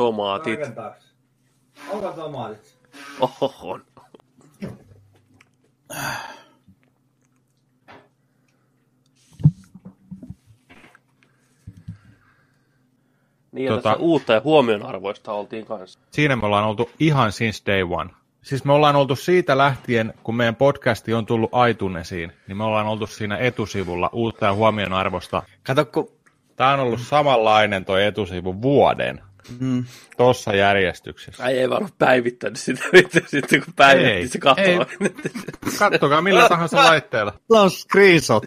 tomaatit. Onko tomaatit? Oho, on. Niin, ja Tota- tota... uutta ja huomionarvoista oltiin kanssa. Siinä me ollaan oltu ihan since day one. Siis me ollaan oltu siitä lähtien, kun meidän podcasti on tullut iTunesiin, niin me ollaan oltu siinä etusivulla uutta ja huomionarvosta. Kato, kun Tämä on ollut samanlainen toi etusivu vuoden. Mm, Tossa järjestyksessä. Ai ei varmaan päivittänyt sitä, sitten kun päivitti, Ei, se katsoo. ei. Kattokaa millä tahansa laitteella. Sulla on screenshot.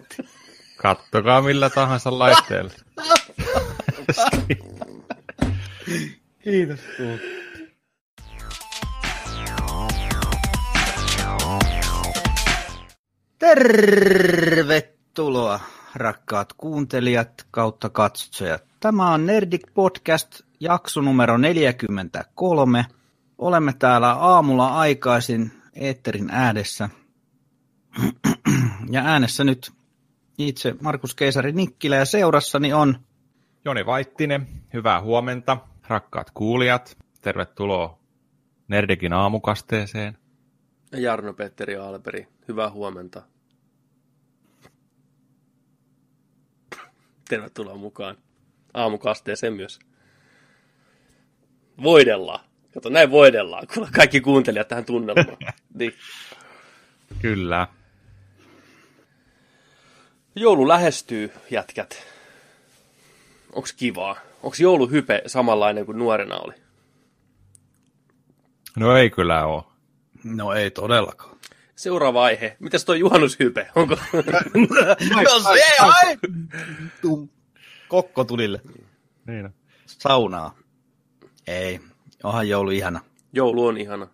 Kattokaa millä tahansa laitteella. Kiitos. Tervetuloa, rakkaat kuuntelijat kautta katsojat. Tämä on Nerdik Podcast, jakso numero 43. Olemme täällä aamulla aikaisin Eetterin äänessä. Ja äänessä nyt itse Markus Keisari Nikkilä ja seurassani on Joni Vaittinen, hyvää huomenta. Rakkaat kuulijat, tervetuloa Nerdikin aamukasteeseen. Ja Jarno Petteri Alperi, hyvää huomenta. Tervetuloa mukaan aamukasteeseen myös. Voidellaan. Kato, näin voidellaan, kun kaikki kuuntelijat tähän tunnelmaan. niin. Kyllä. Joulu lähestyy, jätkät. Onks kivaa? Onks jouluhype samanlainen kuin nuorena oli? No ei kyllä ole. No ei todellakaan. Seuraava aihe. Mitäs toi juhannushype? Onko... No se ai! Kokko tulille. Niin. Saunaa. Ei. Onhan joulu ihana. Joulu on ihana.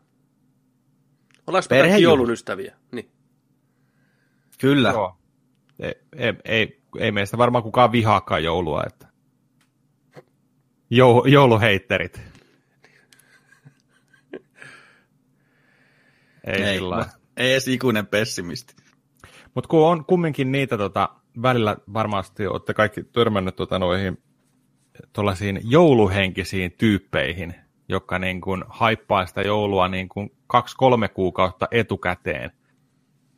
Ollaanko me Perhejuhla. kaikki joulun ystäviä? Niin. Kyllä. Joo. Ei, ei, ei, ei meistä varmaan kukaan vihaakaan joulua, että Jou, jouluheitterit. Ei, Ei, sillä ei edes ikuinen pessimisti. Mutta kun on kumminkin niitä tota, välillä varmasti olette kaikki törmännyt tota, noihin tuollaisiin jouluhenkisiin tyyppeihin, jotka niin kuin haippaa sitä joulua niin kuin kaksi-kolme kuukautta etukäteen.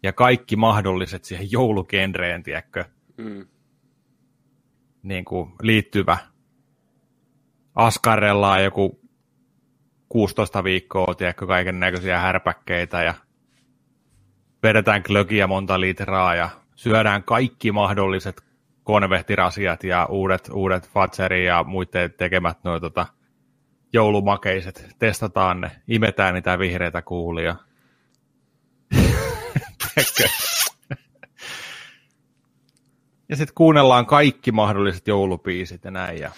Ja kaikki mahdolliset siihen joulugenreen, tiedätkö, Mm. niin kuin liittyvä. Askarellaan joku 16 viikkoa, tiedätkö, kaiken näköisiä härpäkkeitä ja vedetään glögiä monta litraa ja syödään kaikki mahdolliset konvehtirasiat ja uudet, uudet Fatseri ja muiden tekemät noin tota, joulumakeiset. Testataan ne, imetään niitä vihreitä kuulia. Ja sitten kuunnellaan kaikki mahdolliset joulupiisit ja näin. Ja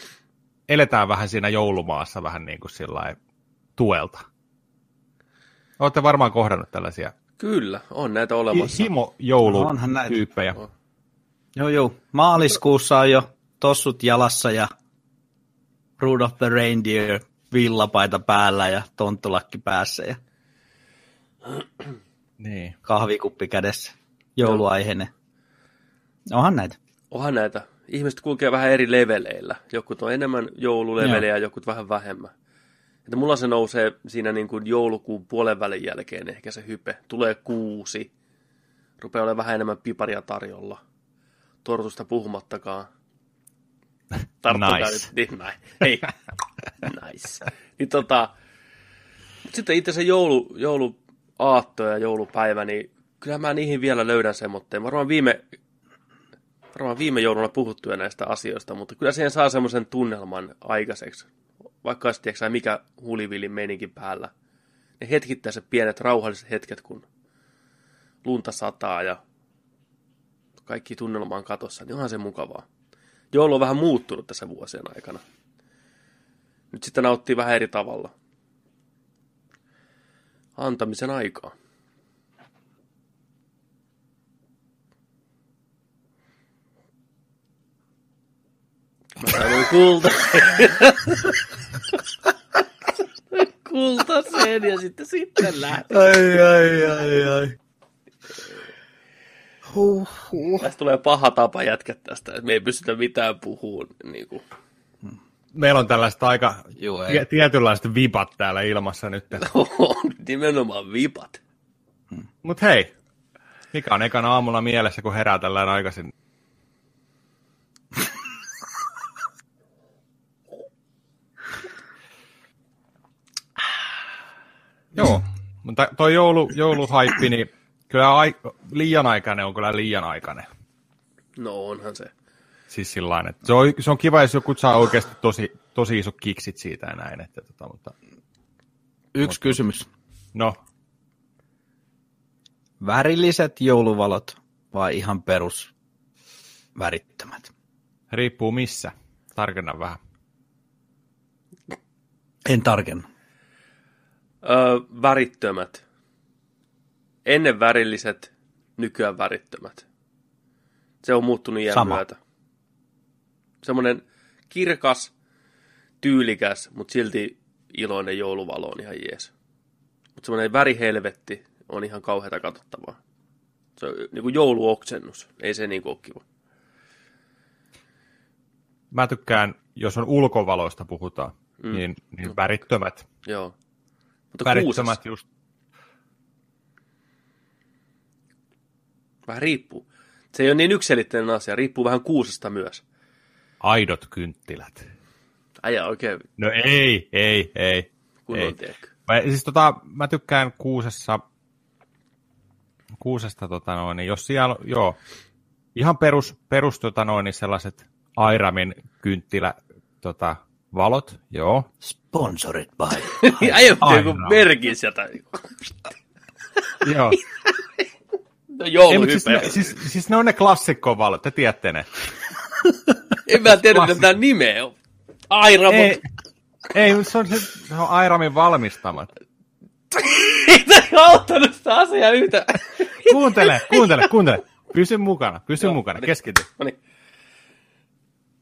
eletään vähän siinä joulumaassa vähän niin kuin sillä tuelta. Olette varmaan kohdannut tällaisia Kyllä, on näitä olemassa. Onhan näitä. himo-joulutyyppejä. Joo, joo. Maaliskuussa on jo tossut jalassa ja Rudolph the Reindeer villapaita päällä ja tonttulakki päässä ja Niin. kahvikuppi kädessä. Jouluaiheinen. Onhan näitä. Onhan näitä. Ihmiset kulkee vähän eri leveleillä. Jokut on enemmän joululevelejä, jokut vähän vähemmän. Että mulla se nousee siinä niin kuin joulukuun puolen välin jälkeen ehkä se hype. Tulee kuusi. Rupeaa olemaan vähän enemmän piparia tarjolla. Tortusta puhumattakaan. Tarttukaa Nice. nyt. Niin, näin. Hei. nice. Niin tota, sitten itse se joulu, jouluaatto ja joulupäivä, niin kyllä mä niihin vielä löydän semmoitteen. Varmaan viime, varmaan viime jouluna puhuttu jo näistä asioista, mutta kyllä siihen saa semmoisen tunnelman aikaiseksi. Vaikka olisi tiedätkö, mikä hulivillin meininkin päällä. Ne hetkittäiset pienet rauhalliset hetket, kun lunta sataa ja kaikki tunnelma on katossa, niin onhan se mukavaa. Joulu on vähän muuttunut tässä vuosien aikana. Nyt sitten nauttii vähän eri tavalla. Antamisen aikaa. Mä sanoin kulta. Kultaseen ja sitten sitten lähti. Ai, ai, ai, ai. Huh, huh. Tästä tulee paha tapa jätkä tästä, että me ei pystytä mitään puhumaan. Niin kuin. meillä on tällaista aika Joo, ei. tie- tietynlaiset vipat täällä ilmassa nyt. Nimenomaan vipat. Mutta hei, mikä on ekana aamulla mielessä, kun herää tällä aikaisin? Joo, mutta toi joulu, jouluhaippi, niin kyllä ai, liian aikainen on kyllä liian aikainen. No onhan se. Siis sillain, että se on, se on kiva, jos joku saa oikeasti tosi, tosi iso kiksit siitä ja näin. Että, tota, mutta, Yksi kysymys. no, Värilliset jouluvalot vai ihan perus värittömät? riippuu missä. Tarkenna vähän. En tarkenna. Öö, värittömät. Ennen värilliset, nykyään värittömät. Se on muuttunut iän Sama. myötä. Semmoinen kirkas, tyylikäs, mutta silti iloinen jouluvalo on ihan jees. Mutta semmoinen värihelvetti on ihan kauheata katsottavaa. Se on niin kuin jouluoksennus. Ei se niin kuin ole kiva. Mä tykkään, jos on ulkovaloista puhutaan, mm. niin, niin värittömät. Joo. Mutta Värittömät kuusessa just. Vähän riippuu. Se ei ole niin yksilitteinen asia. Riippuu vähän kuusesta myös. Aidot kynttilät. Äijä oikein No ei, ei, ei. kunnon, ei. Mä, siis tota, mä tykkään kuusessa, kuusesta, tota noin, niin jos siellä, joo, ihan perus, perus tota noin, niin sellaiset Airamin kynttilä, tota, valot, joo. Sponsored by. Aina. joku merkin sieltä. joo. No Ei, jouluhype. siis, ne, siis, siis, ne on ne klassikkovalot, te tiedätte ne. En mä tiedä, mitä tämä nimeä on. Aira, Ei, ei se on, se, se on Airamin valmistamat. ei auttanut sitä asiaa yhtä. Kuuntele, kuuntele, kuuntele. Pysy mukana, pysy Joo, mukana, keskity.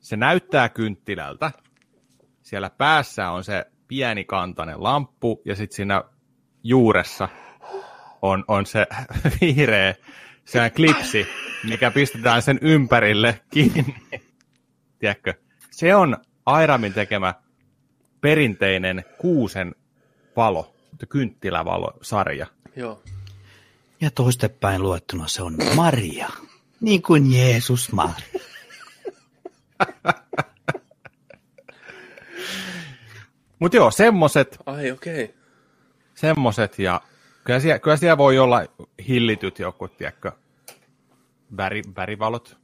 Se näyttää kynttilältä. Siellä päässä on se pieni kantainen lamppu ja sitten siinä juuressa on, on se vihreä se klipsi, mikä pistetään sen ympärille kiinni. Tiedätkö? Se on Airamin tekemä perinteinen kuusen valo, kynttilävalo-sarja. Joo. Ja toistepäin luettuna se on Maria. Niin kuin Jeesus Maria. Mutta joo, semmoset, Ai okei. Okay. semmoset ja kyllä siellä, kyllä siellä voi olla hillityt joku, tiedätkö, väri, värivalot.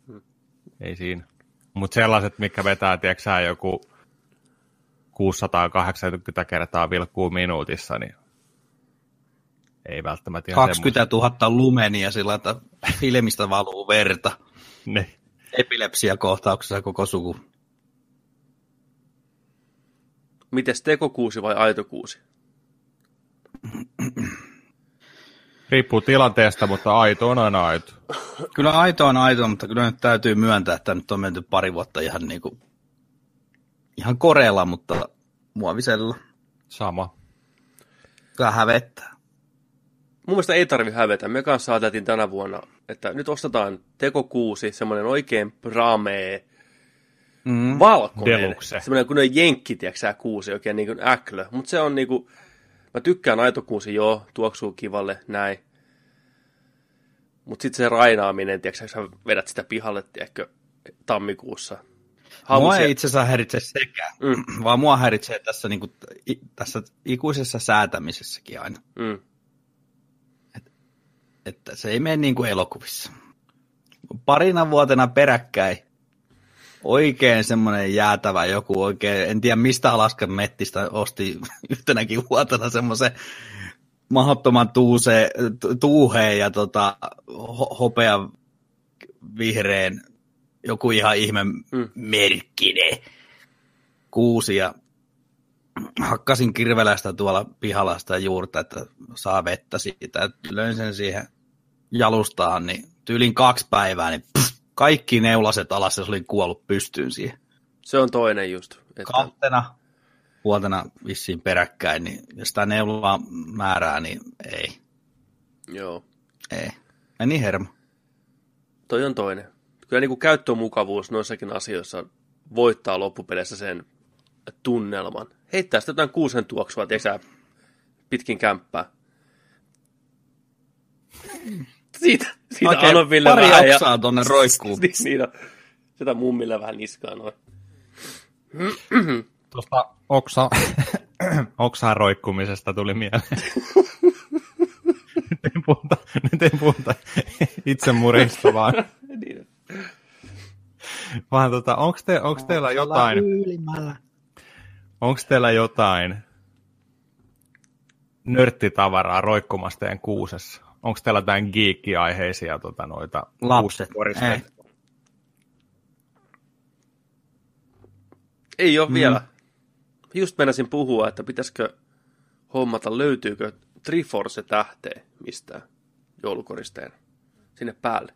Ei siinä. Mutta sellaiset, mikä vetää, tiedätkö joku 680 kertaa vilkkuu minuutissa, niin ei välttämättä ihan 20 000 lumenia sillä, että filmistä valuu verta. semmoista. Niin. Epilepsiakohtauksessa koko suku. Mites tekokuusi vai aitokuusi? Riippuu tilanteesta, mutta aito on aina aito. Kyllä aito on aito, mutta kyllä nyt täytyy myöntää, että nyt on menty pari vuotta ihan niin kuin, ihan koreella, mutta muovisella. Sama. Kyllä hävettää. Mun mielestä ei tarvi hävetä. Me kanssa ajateltiin tänä vuonna, että nyt ostetaan tekokuusi, semmoinen oikein pramee, Mm. valkoinen. Deluxe. Semmoinen kunnon jenkki, tiedätkö sä, kuusi, oikein niin kuin äklö. Mutta se on niinku, mä tykkään aitokuusi, joo, tuoksuu kivalle, näin. Mutta sitten se rainaaminen, tiedätkö sä vedät sitä pihalle, tiedätkö, tammikuussa. Mua Halusi- ei itse asiassa häiritse sekään, Mm. vaan mua häiritsee tässä, niin kuin, tässä ikuisessa säätämisessäkin aina. Mm. Että se ei mene niin kuin elokuvissa. Parina vuotena peräkkäin oikein semmoinen jäätävä joku oikein, en tiedä mistä Alaskan mettistä osti yhtenäkin vuotena semmoisen mahdottoman tuuse, tu- tuuheen ja tota, ho- hopea vihreän joku ihan ihme Mm. merkkinen kuusi ja hakkasin kirvelästä tuolla pihalla sitä juurta, että saa vettä siitä. Et löin sen siihen jalustaan, niin tyylin kaksi päivää, niin pff, kaikki neulaset alas ja se oli kuollut pystyyn siihen. Se on toinen just. Että, Kahtena vuotena vissiin peräkkäin, niin jos sitä neulaa määrää, niin ei, joo, ei. Meni hermo. toi on toinen. Kyllä niin kuin käyttömukavuus noissakin asioissa voittaa loppupeleissä sen, tunnelman. Heittää sitä jotain kuusen tuoksua, tiedätkö pitkin kämppää. Siitä, siitä Oikein annoin Ville pari vähän. oksaa tonne roikkuu. niin, niin. Sitä mummille vähän niskaa noin. Tuosta oksa, oksaan roikkumisesta tuli mieleen. nyt en puhuta, nyt en puhuta itsemurista, vaan, niin. vaan tota, onko te, onks teillä jotain, onko teillä jotain nörttitavaraa roikkumassa teidän kuusessa? Onko teillä jotain geekki-aiheisia tota, noita Lapset. kuusikoristeita? Ei ole mm. vielä. Just meinasin puhua, että pitäisikö hommata, löytyykö Triforce tähteä mistään joulukoristeena sinne päälle.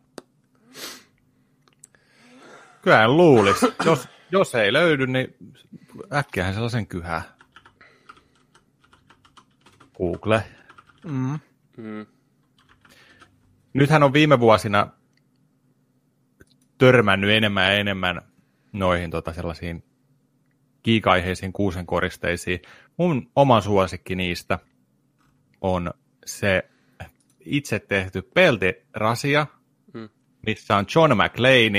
Kyllä en luulisi. Jos, jos ei löydy, niin äkkiähän sellaisen kyhää. Google. Mm. Mm. Nythän on viime vuosina törmännyt enemmän ja enemmän noihin tota, sellaisiin kiikaiheisiin kuusen koristeisiin. Mun oma suosikki niistä on se itse tehty peltirasia, Mm. missä on John McLean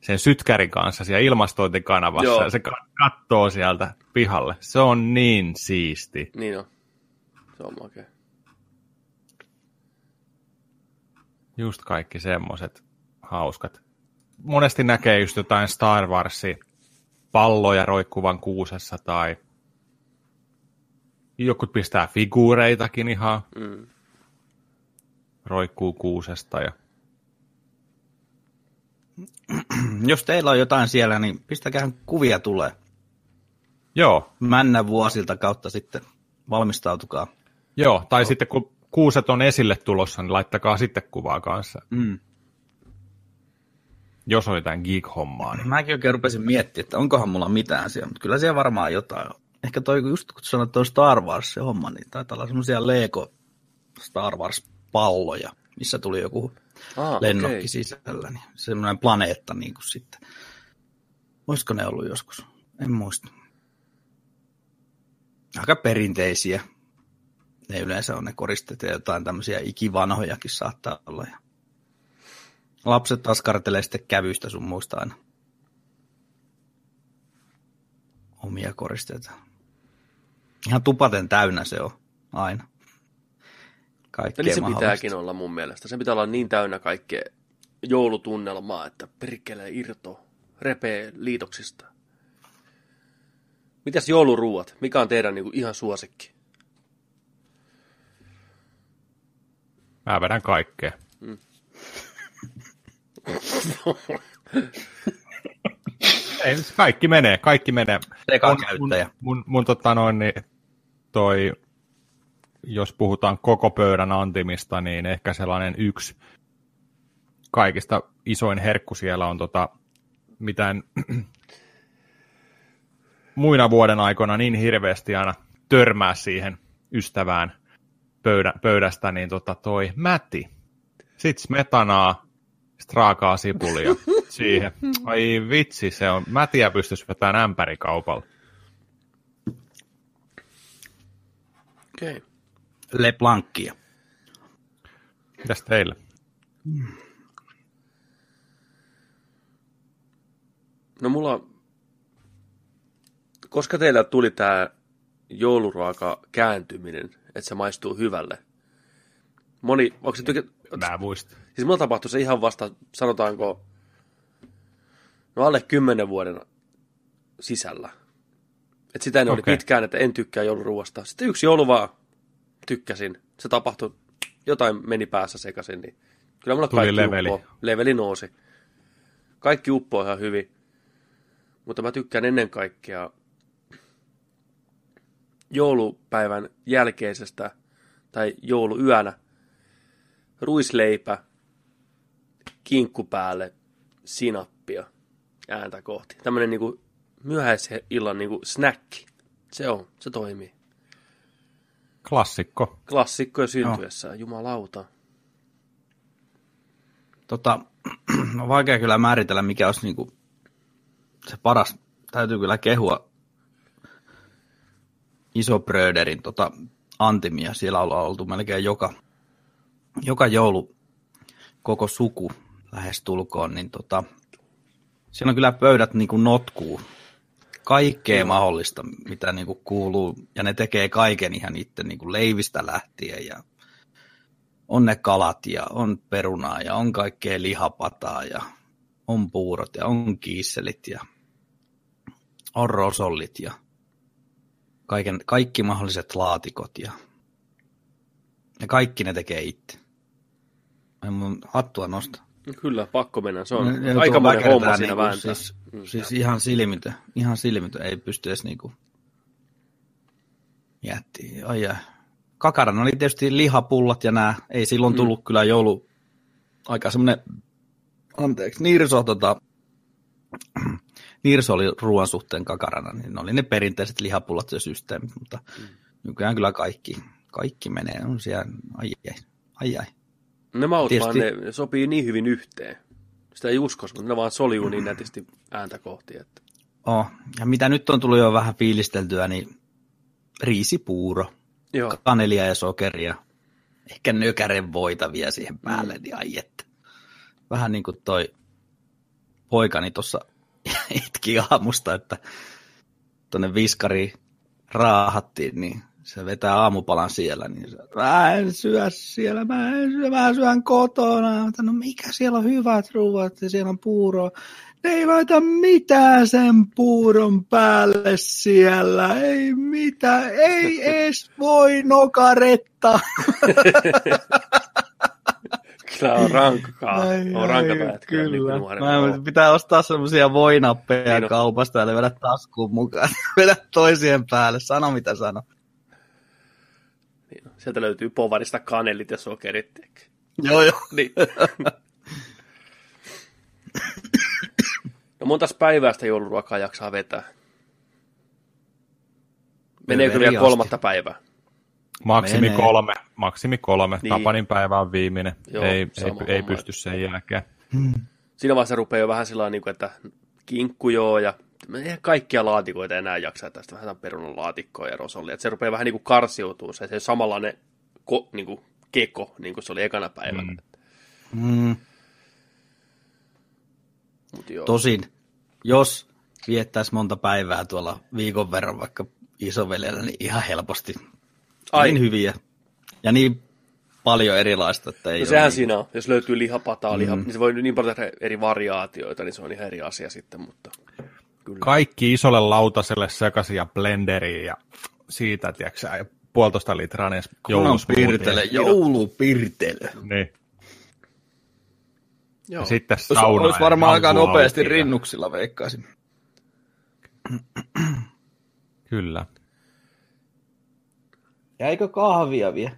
sen sytkärin kanssa siellä ilmastointikanavassa Joo. ja se ka- kattoo sieltä pihalle. Se on niin siisti. Niin on. Se on makea. Just kaikki semmoiset hauskat. Monesti näkee just jotain Star Warsi palloja roikkuvan kuusessa tai jokut pistää figuureitakin ihan Mm. roikkuu kuusesta ja Jos teillä on jotain siellä, niin pistäkää kuvia tulee. joo, Männä vuosilta kautta sitten valmistautukaa. joo, tai sitten kun kuuset on esille tulossa, niin laittakaa sitten kuvaa kanssa, Mm. Jos on jotain geek-hommaa. Niin. Mäkin oikein rupesin miettimään, että onkohan mulla mitään siellä, mutta kyllä siellä varmaan jotain on. Ehkä toi, just kun sanoit, että on Star Wars se homma, niin taitaa olla semmoisia Lego Star Wars-palloja, missä tuli joku Ah, lennokki okei. sisällä, niin semmoinen planeetta niin kuin sitten. Olisiko ne ollut joskus? En muista. Aika perinteisiä. Ne yleensä on ne koristeet ja jotain tämmöisiä ikivanhojakin saattaa olla. Ja lapset taas kartelee sitten kävystä sun muista aina. Omia koristeita. Ihan tupaten täynnä se on aina. Kaikkea niin se pitääkin olla mun mielestä. Se pitää olla niin täynnä kaikkea joulutunnelmaa, että perkele irto, repee liitoksista. Mitäs jouluruuat? Mikä on teidän niin kuin, ihan suosikki? Mä vedän kaikkea. Ei, siis kaikki menee, kaikki menee. Sekakäyttäjä. Mun, mun, mun tota noin, niin toi, jos puhutaan koko pöydän antimista, niin ehkä sellainen yksi kaikista isoin herkku siellä on tota, mitään muina vuoden aikoina niin hirveästi aina törmää siihen ystävään pöydä, pöydästä, niin tota toi mäti. Sitten smetanaa, straakaa sipulia siihen. Ai vitsi, se on. Mätiä pystyisi vetämään ämpärikaupalla. Okei. Okay. Le Blancia. Mitäs teillä? No mulla, koska teillä tuli tämä jouluruoka kääntyminen, että se maistuu hyvälle. Moni, onko se tykä... Mä muistan. Siis mulla tapahtui se ihan vasta, sanotaanko, no alle kymmenen vuoden sisällä. Et sitä ennen okay. Oli pitkään, että en tykkää jouluruuasta. Sitten yksi joulu vaan tykkäsin. Se tapahtui, jotain meni päässä sekaisin, niin kyllä mulla Tuli kaikki leveli. uppoo. Leveli nousi. Kaikki uppoo ihan hyvin. Mutta mä tykkään ennen kaikkea joulupäivän jälkeisestä tai jouluyönä ruisleipä, kinkku päälle, sinappia ääntä kohti. Tämmönen niinku myöhäisillan niinku snacki. Se on, se toimii. Klassikko. Klassikkoja syntyessään, jumalauta. Tota, on vaikea kyllä määritellä, mikä olisi niinku se paras. Täytyy kyllä kehua iso Bröderin tota, antimia. Siellä ollaan oltu melkein joka, joka joulu koko suku lähestulkoon, niin tota, siellä on kyllä pöydät niin kuin notkuu. Kaikkea mahdollista, mitä niin kuin kuuluu, ja ne tekee kaiken ihan itse niin kuin leivistä lähtien, ja on ne kalat, ja on perunaa, ja on kaikkea lihapataa, ja on puurot, ja on kiisselit, ja on rosollit, ja kaiken, kaikki mahdolliset laatikot, ja, ja kaikki ne tekee itse. En mun hattua nosta. Kyllä, pakko mennä. Se on Ne- aika monen homma siinä niinku vääntää. Siis, Mm, siis ihan silmitön, ihan silmitön, ei pysty edes niinku jätti. Ai ai. Kakaran oli tietysti lihapullat ja nää, ei silloin tullut mm. kyllä joulu, aika semmonen, anteeksi, Nirso, tota, Nirso oli ruoan suhteen kakarana, niin ne oli ne perinteiset lihapullat ja systeemit, mutta mm. nykyään kyllä kaikki, kaikki menee, on siellä, ai ai, ai ai. Ne maut Tietysti- vaan, ne sopii niin hyvin yhteen. Sitä ei uskoisi, mutta ne vaan soljuu niin nätisti ääntä kohti. Että. Oh, ja mitä nyt on tullut jo vähän fiilisteltyä, niin riisipuuro, Joo, kanelia ja sokeria, ehkä nökären voita vielä siihen päälle, niin ai että. Vähän niin kuin toi poikani tuossa itki aamusta, että tuonne viskari raahattiin, niin se vetää aamupalan siellä, niin se, mä en syö siellä, mä en syö, mä syön kotona. Mä, no mikä siellä on hyvät ruuat ja siellä on puuroa. Ne ei laita mitään sen puuron päälle siellä, ei mitään, ei edes voi nokaretta. kyllä on rankkaa. Ai, on rankka pätkä. Kyllä. Niin Mä en- pitää ostaa semmosia voinappeja Niin kaupasta ja vedä taskuun mukaan. vedä toisien päälle. Sano mitä sano. Sieltä löytyy povarista kanelit ja sokerit. Joo, joo. Niin. no montas päivää sitä jouluruokaa jaksaa vetää? Meneekö vielä kolmatta päivää? Maksimi Menee. kolme, maksimi kolme. Niin. Tapanin päivä on viimeinen. Joo, ei, ei, ei pysty sen jälkeen. Siinä vaiheessa rupeaa jo vähän sillä niin että kinkku joo ja ei kaikkia laatikoita enää jaksaa tästä vähän perunan laatikkoa ja rosollia. Että se rupeaa vähän niin kuin karsiutumaan se, se samanlainen ko, niin kuin keko, niin kuin se oli ekana päivänä. Mm. Mm, Mut joo. tosin, jos viettäisi monta päivää tuolla viikon verran vaikka isoveljellä, niin ihan helposti. Ai. Niin hyviä. Ja niin paljon erilaista, että ei No sehän niin- siinä on. Jos löytyy lihapataa, liha, niin se voi niin paljon tehdä eri variaatioita, niin se on ihan eri asia sitten, mutta kyllä. Kaikki isolle lautaselle sekaisin ja blenderiin ja siitä, tiedätkö ja puolitoista litraa edes Kunnon pirtele, joulupirtele. Niin. Joo. Ja sitten Olisi, sauna. olisi varmaan aika nopeasti auki ja- rinnuksilla veikkaisin. Kyllä. Jäikö kahvia vielä?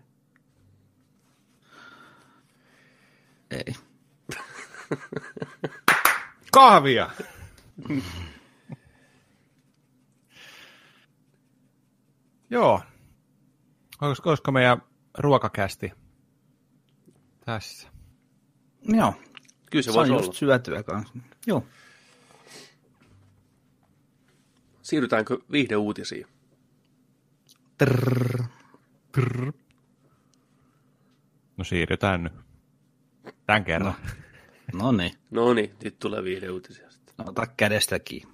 Ei. Kahvia! Joo. Olisiko, olisiko meidän ruokakästi tässä? Joo, Kyllä se se on voisi olla. syötyä kanssa. Joo. Siirrytäänkö viihdeuutisiin? Trrr. No siirrytään nyt. Tämän kerran. No niin, No niin, nyt tulee viihdeuutisia sitten. ota kädestä kiinni.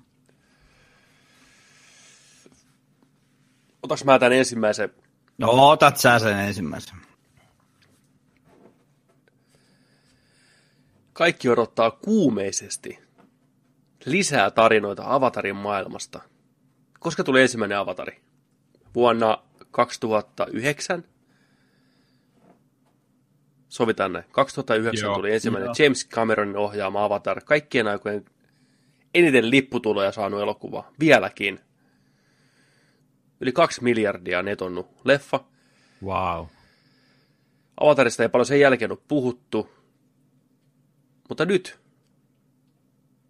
Otaks mä tämän ensimmäisen? No, otat sä sen ensimmäisen. Kaikki odottaa kuumeisesti lisää tarinoita Avatarin maailmasta. Koska tuli ensimmäinen Avatari? Vuonna 2009? Sovitaan näin. 2009 Joo. tuli ensimmäinen Joo. James Cameronin ohjaama Avatar. Kaikkien aikojen eniten lipputuloja saanut elokuva. Vieläkin. Yli kaksi miljardia netonnut leffa. Wow. Avatarista ei paljon sen jälkeen ole puhuttu. Mutta nyt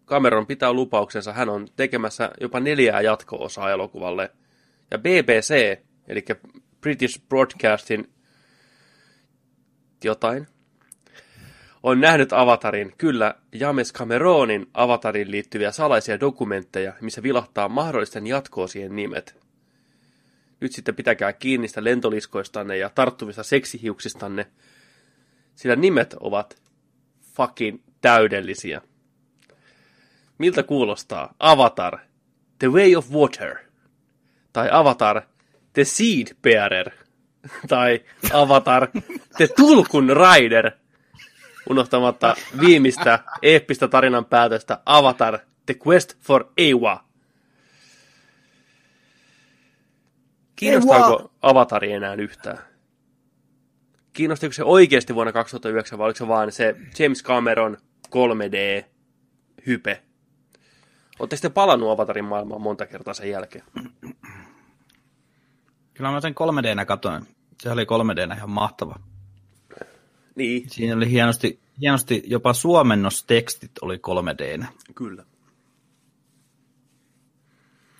Cameron pitää lupauksensa. Hän on tekemässä jopa neljää jatko-osaa elokuvalle. Ja BBC, eli British Broadcasting jotain, on nähnyt Avatarin, kyllä James Cameronin Avatarin liittyviä salaisia dokumentteja, missä vilahtaa mahdollisten jatko-osien nimet. Nyt sitten pitäkää kiinni sitä lentoliskoistanne ja tarttuvista seksihiuksistanne, sillä nimet ovat fucking täydellisiä. Miltä kuulostaa Avatar, The Way of Water, tai Avatar, The Seed Bearer, tai Avatar, The Tulkun Rider, unohtamatta viimeistä eeppistä tarinan päätöstä Avatar, The Quest for Ewa. Kiinnostaako Avatari enää yhtään? Kiinnostiko se oikeasti vuonna 2009 vai oliko se vaan se James Cameron 3D-hype? Oletteko sitten palannut Avatarin maailmaan monta kertaa sen jälkeen? Kyllä mä sen 3D-nä katoin. Se oli 3D-nä ihan mahtava. Niin, Siinä oli hienosti, hienosti jopa suomennostekstit oli 3D-nä. kyllä.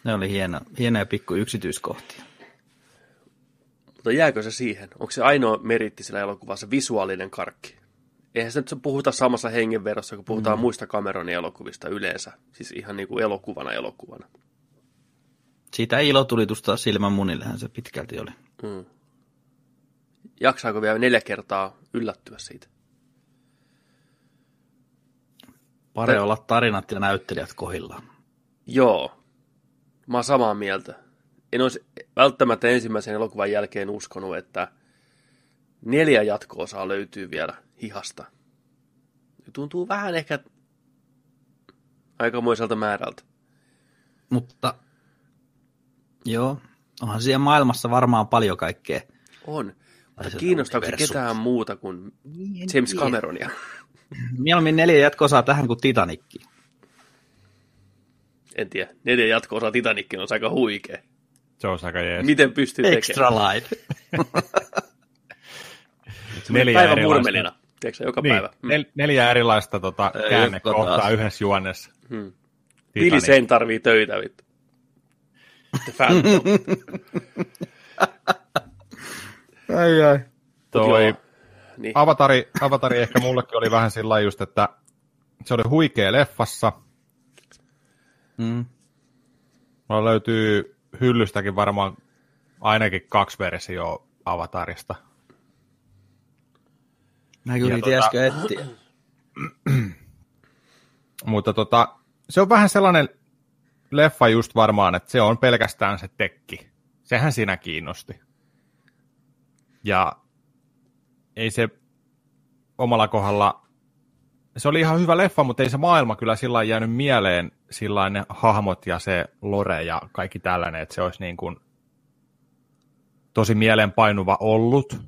Ne oli hieno, hienoja pikku yksityiskohtia. Mutta jääkö se siihen? Onko se ainoa meritti sillä elokuvassa visuaalinen karkki? Eihän se nyt puhuta samassa hengenvedossa, kun puhutaan mm. muista Cameronin elokuvista yleensä. Siis ihan niin kuin elokuvana elokuvana. Siitä ilotulitusta silmän munillehän se pitkälti oli. Mm. Jaksaako vielä neljä kertaa yllättyä siitä? Pare olla tarinat ja näyttelijät kohillaan. Joo, mä oon samaa mieltä. En olisi välttämättä ensimmäisen elokuvan jälkeen uskonut, että neljä jatko-osaa löytyy vielä hihasta. Tuntuu vähän ehkä aikamoiselta määrältä. Mutta joo, onhan siellä maailmassa varmaan paljon kaikkea. On. Mutta kiinnostaako se ketään muuta kuin En James. Cameronia? Mieluummin neljä jatko-osaa tähän kuin Titanikki. En tiedä. Neljä jatko-osaa Titanickin on aika huikea. Se on aika jees. Miten pystyy tekemään? Extra life. Neljä Päivän erilaista- murmelina. Tiedätkö joka Niin, päivä? Mm. nel, neljä erilaista tota, käännekohtaa yhdessä juonnessa. Hmm. Zane tarvii töitä, vittu. The Phantom. ai ai. Toi Joo. Niin. Avatari, Avatari ehkä mullekin oli vähän sillä just, että se oli huikea leffassa. Mm. Mulla löytyy hyllystäkin varmaan ainakin kaksi versioa Avatarista. Mä kyllä tota- äsken etsiä. Mutta tota, se on vähän sellainen leffa just varmaan, että se on pelkästään se tekki. Sehän siinä kiinnosti. Ja ei se omalla kohdalla, se oli ihan hyvä leffa, mutta ei se maailma kyllä sillä jäänyt mieleen, sillä ne hahmot ja se lore ja kaikki tällainen, että se olisi niin kuin tosi mieleenpainuva ollut,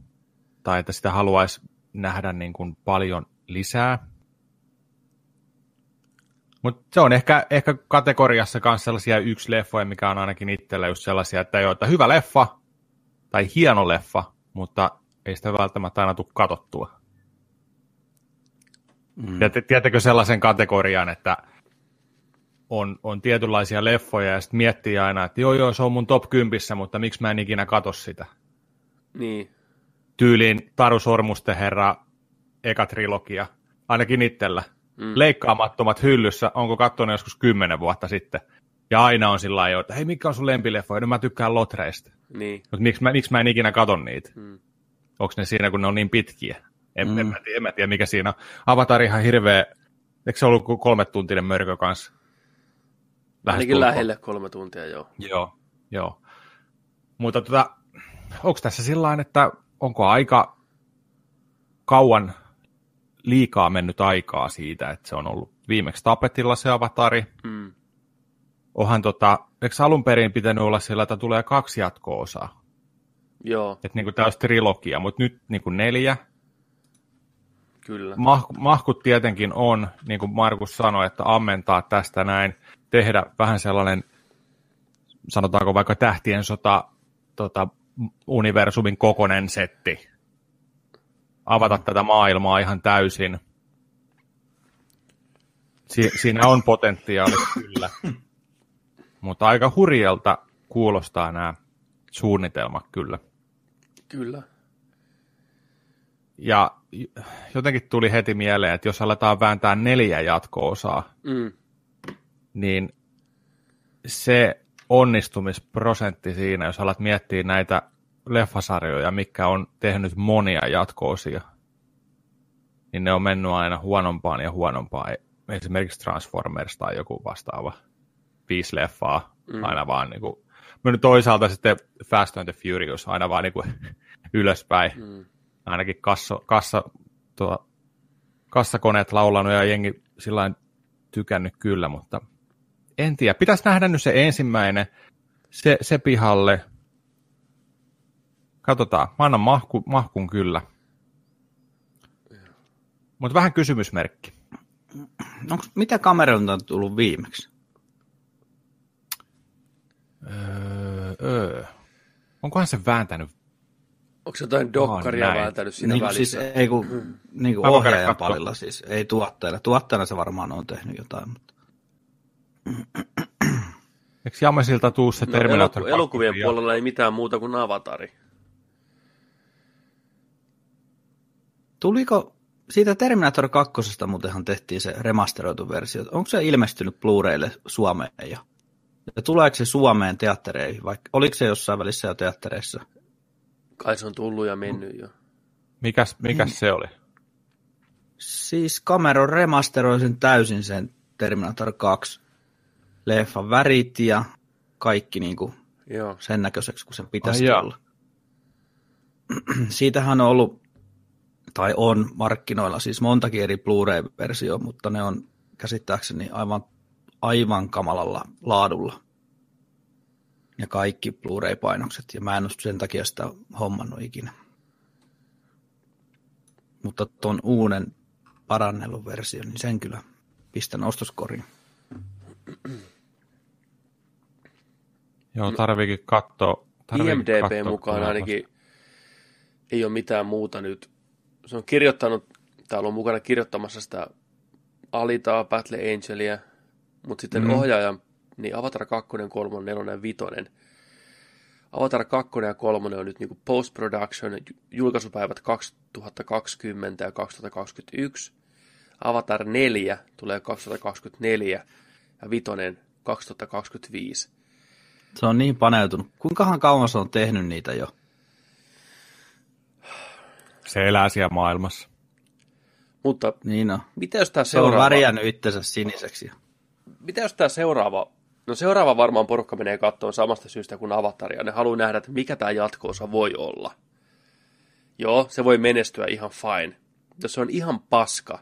tai että sitä haluaisi nähdä niin kuin paljon lisää. Mutta se on ehkä, ehkä kategoriassa myös sellaisia yksi leffoja, mikä on ainakin itsellä just sellaisia, että joo, että hyvä leffa tai hieno leffa, mutta ei sitä välttämättä aina tule katottua. Mm. Tiedättekö sellaisen kategorian, että on, on tietynlaisia leffoja ja sitten miettii aina, että joo joo, se on mun top 10, mutta miksi mä en ikinä katso sitä. Niin. Tyyliin Taru Sormusten herra, eka trilogia, ainakin itsellä. Mm. Leikkaamattomat hyllyssä, onko katsonut joskus kymmenen vuotta sitten. Ja aina on sillä lailla, että hei, mikä on sun lempileffoja? No mä tykkään Lotreista. Niin. Mutta miksi mä, miksi mä en ikinä katon niitä? Mm. Onko ne siinä, kun ne on niin pitkiä? En, Mm. en, mä, tiedä, en mä tiedä, mikä siinä on. Avatar ihan hirveä, eikö se ollut kolme tuntinen mörkö kanssa? Ainakin tulkoon. lähelle kolme tuntia, joo. Joo, joo. Mutta tota, onko tässä sillä että onko aika kauan liikaa mennyt aikaa siitä, että se on ollut viimeksi tapetilla se avatari? Mm. Onhan tota, eikö alun perin pitänyt olla sillä, että tulee kaksi jatko-osaa? Joo, Että niin tämä olisi trilogia, mutta nyt niin kuin neljä. kyllä. Mah, mahkut tietenkin on, niin kuin Markus sanoi, että ammentaa tästä näin, tehdä vähän sellainen, sanotaanko vaikka tähtien sota, tota, universumin kokonen setti. Avata tätä maailmaa ihan täysin. Si- siinä on potentiaali kyllä. Mutta aika hurjalta kuulostaa nämä suunnitelmat kyllä. Kyllä. Ja jotenkin tuli heti mieleen, että jos aletaan vääntää neljä jatko-osaa, Mm. Niin se onnistumisprosentti siinä, jos alat miettiä näitä leffasarjoja, mikä on tehnyt monia jatkoosia, niin ne on mennyt aina huonompaan ja huonompaan. Esimerkiksi Transformers tai joku vastaava viisi leffaa, mm. aina vaan niin kuin, mennyt toisaalta sitten Fast and the Furious, aina vaan niin kuin ylöspäin. Mm. Ainakin kassa, kassa, tuo, kassakoneet laulanut ja jengi sillä tykännyt kyllä, mutta en tiedä. Pitäisi nähdä nyt se ensimmäinen, se, se pihalle. Katsotaan, mä annan mahku, mahkun kyllä. Mutta vähän kysymysmerkki. Onko, mitä kameroilta on tullut viimeksi? Öö, öö. Onkohan se vääntänyt? Onko se jotain dokkaria oh, vääntänyt siinä niin, välissä? Siis, ei kun, hmm. niin kuin ohjaajan palilla siis, ei tuottajalla. Tuottajana se varmaan on tehnyt jotain, mutta... Eikö Jamesilta tuu se no, Terminator eloku- Elokuvien puolella ei mitään muuta kuin avatari. Tuliko siitä Terminator 2. muutenhan tehtiin se remasteroitu versio. Onko se ilmestynyt Blu-raylle Suomeen jo? Ja tuleeko se Suomeen teattereihin, vaikka oliko se jossain välissä jo teattereissa? Kai se on tullut ja mennyt jo. Mikäs, mikäs se oli? Siis Cameron remasteroi sen täysin sen Terminator 2 leffan värit ja kaikki niin kuin Joo. sen näköiseksi, kun sen pitäisi Ai olla. Siitähän on ollut, tai on markkinoilla siis montakin eri Blu-ray-versio, mutta ne on käsittääkseni aivan, aivan kamalalla laadulla. Ja kaikki Blu-ray-painokset, ja mä en ole sen takia sitä hommannut ikinä. Mutta tuon uuden parannellun version, niin sen kyllä pistän ostoskoriin. Joo, tarviikin katsoa. IMDB mukaan ainakin ei ole mitään muuta nyt. Se on kirjoittanut, täällä on mukana kirjoittamassa sitä Alitaa, Battle Angelia, mutta sitten mm. ohjaaja, niin Avatar 2, 3, 4 ja 5. Avatar 2 ja 3 on nyt niin post-production, julkaisupäivät 2020 ja 2021. Avatar 4 tulee 2024 ja 5 2025. Se on niin paneutunut. Kuinkahan kauan se on tehnyt niitä jo? Se elää siellä maailmassa. Mutta niin on. mitä jos tämä seuraava... Se on värjännyt itsensä siniseksi. Mitä jos tämä seuraava... No seuraava varmaan porukka menee kattoon samasta syystä kuin Avataria. Ne haluaa nähdä, että mikä tämä jatkoosa voi olla. Joo, se voi menestyä ihan fine. Jos se on ihan paska,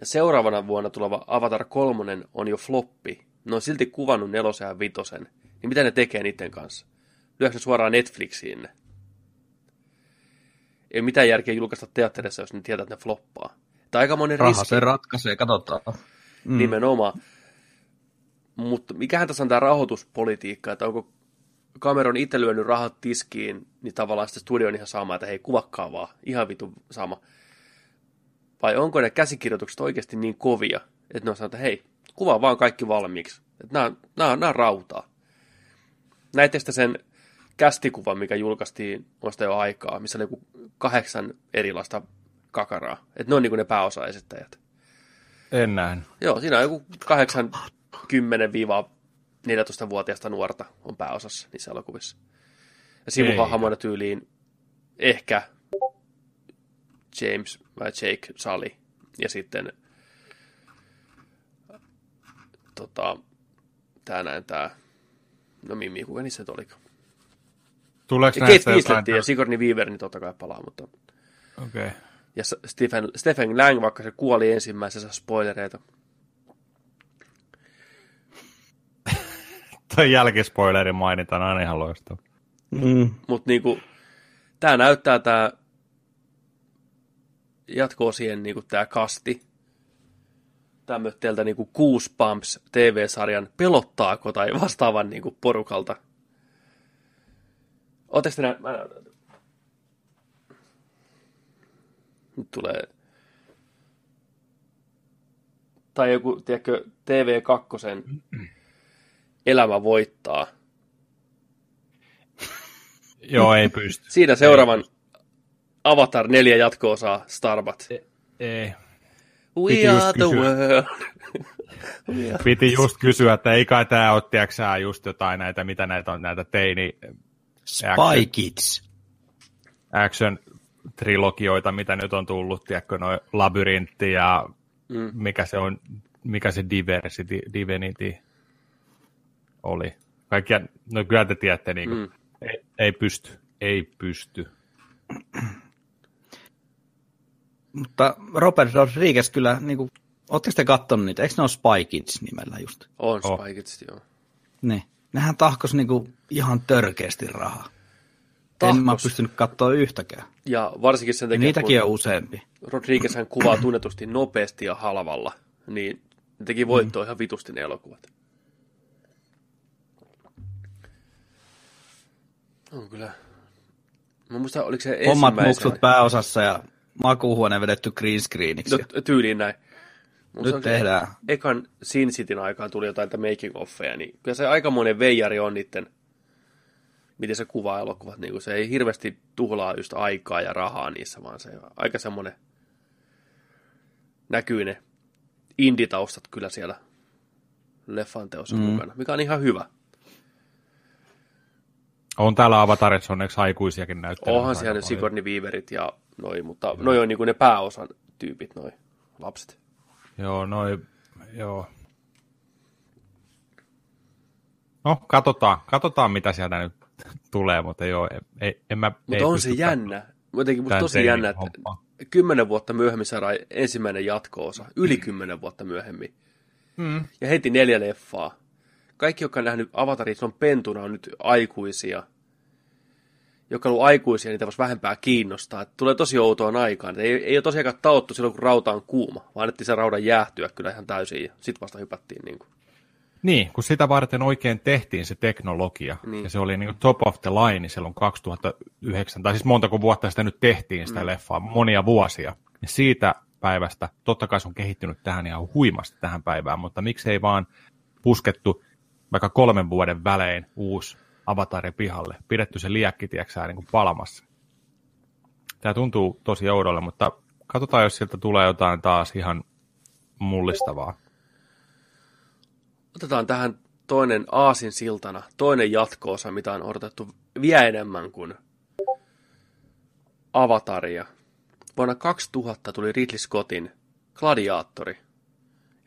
ja seuraavana vuonna tuleva Avatar 3 on jo floppi, ne on silti kuvannut nelosen ja vitosen, niin mitä ne tekee niiden kanssa? Lyökö ne suoraan Netflixiin ne? Ei mitään järkeä julkaista teatterissa, jos ne tietää, että ne floppaa. Tämä aika monen Raha riski. se ratkaisee, katsotaan. Mm. Nimenomaan. Mutta mikähän tässä on tämä rahoituspolitiikka, että onko Cameron itse lyönyt rahat tiskiin, niin tavallaan sitten studio on ihan sama, että hei, kuvakkaa vaan, ihan vitu sama. Vai onko ne käsikirjoitukset oikeasti niin kovia, että ne on sanonut, että hei, kuvaa vaan kaikki valmiiksi. Että nämä, nämä, nämä rautaa. Näitte sen kästikuvan, mikä julkaistiin muista jo aikaa, missä oli joku kahdeksan erilaista kakaraa. Että ne on niin kuin ne pääosaesittäjät. En näin. Joo, siinä on joku 80-14-vuotiaista nuorta on pääosassa niissä elokuvissa. Ja sivuhahmoina tyyliin ehkä James vai Jake Sully ja sitten tota, tää näin tää No Mimmi, kuka niissä olikaan? Tuleeko ja Kate Winslet ja Sigourney Weaver, niin totta kai palaa, mutta... Okei. Okay. Ja Stephen, Stephen Lang, vaikka se kuoli ensimmäisessä spoilereita. Toi jälkispoilerin mainitaan aina ihan loistava. Mm. Mutta niinku, tää näyttää tää jatko-osien niinku tää kasti, tämmöiltä niin Goosebumps TV-sarjan pelottaako tai vastaavan niin kuin porukalta. Oletteko te nä- mä Nyt tulee... Tai joku, tiedätkö, TV2 Elämä voittaa. Joo, ei pysty. Siinä seuraavan Avatar 4 jatko-osaa Starbat. Ei. We are the world. Piti just kysyä, että ei kai tämä ole, tiedätkö just jotain näitä, mitä näitä on, näitä teini Spy Kids. action trilogioita, mitä nyt on tullut, tiedätkö, noin labyrintti ja mm. mikä se on, mikä se diversity, divinity oli. Kaikkia, no kyllä te tiedätte, niin mm. ei, ei pysty, ei pysty. Mutta Robert Rodriguez kyllä, niin kuin, ootteko te katsonut niitä? Eikö ne ole Spy Kids nimellä just? On Oh. Spy Kids, joo. Niin. Nehän tahkos niinku ihan törkeästi rahaa. En mä Tahkos. pystynyt katsoa yhtäkään. Ja varsinkin sen Ja takia, niitäkin on useampi. Rodriguez hän kuvaa tunnetusti nopeasti ja halvalla, niin ne teki voittoa mm. ihan vitusti ne elokuvat. On kyllä. Mä muistan, oliko se Hommat ensimmäisenä... muksut pääosassa ja makuuhuone vedetty green screeniksi. No, tyyliin näin. Mun Nyt se tehdään. Ekan Sin Cityn aikaan tuli jotain making offeja, niin kyllä se aikamoinen veijari on niiden, miten se kuvaa elokuvat. Niin kuin se ei hirveästi tuhlaa just aikaa ja rahaa niissä, vaan se on aika semmoinen näkyy ne inditaustat kyllä siellä leffan teossa mm. mukana, mikä on ihan hyvä. On täällä Avatarissa onneksi aikuisiakin näyttelyitä. Onhan siellä ne. Sigourney Weaverit ja noi, mutta noi on niinku ne pääosan tyypit, noi lapset. Joo, noin, joo. No, katsotaan, katsotaan mitä sieltä nyt tulee, mutta joo, ei, en mä... Mutta on se jännä. Jotenkin musta tosi jännä, että hommaa. kymmenen vuotta myöhemmin saadaan ensimmäinen jatko-osa. Yli kymmenen vuotta myöhemmin. Mm. Ja heti neljä leffaa. Kaikki, jotka on nähnyt Avatarit silloin pentuna, on nyt aikuisia. Jotka on ollut aikuisia, niitä voisi vähempää kiinnostaa. Et tulee tosi outoon aikaan. Et ei, ei ole tosiaankaan taottu silloin, kun rauta on kuuma, vaan annettiin se raudan jäähtyä kyllä ihan täysin. Ja sitten vasta hypättiin. Niin kuin. Niin, kun sitä varten oikein tehtiin se teknologia, Niin. ja se oli niin top of the line silloin 2009, tai siis montako vuotta sitä nyt tehtiin sitä mm. leffaa, monia vuosia. Ja siitä päivästä, totta kai se on kehittynyt tähän ihan huimasti tähän päivään, mutta miksei vaan puskettu vaikka kolmen vuoden välein uusi avatari pihalle, pidetty se liekki, tiedätkö, niin kuin palamassa. Tämä tuntuu tosi oudolle, mutta katsotaan, jos sieltä tulee jotain taas ihan mullistavaa. Otetaan tähän toinen Aasin siltana, toinen jatko-osa, mitä on odotettu vielä enemmän kuin Avataria. Vuonna 2000 tuli Ridley Scottin Gladiaattori.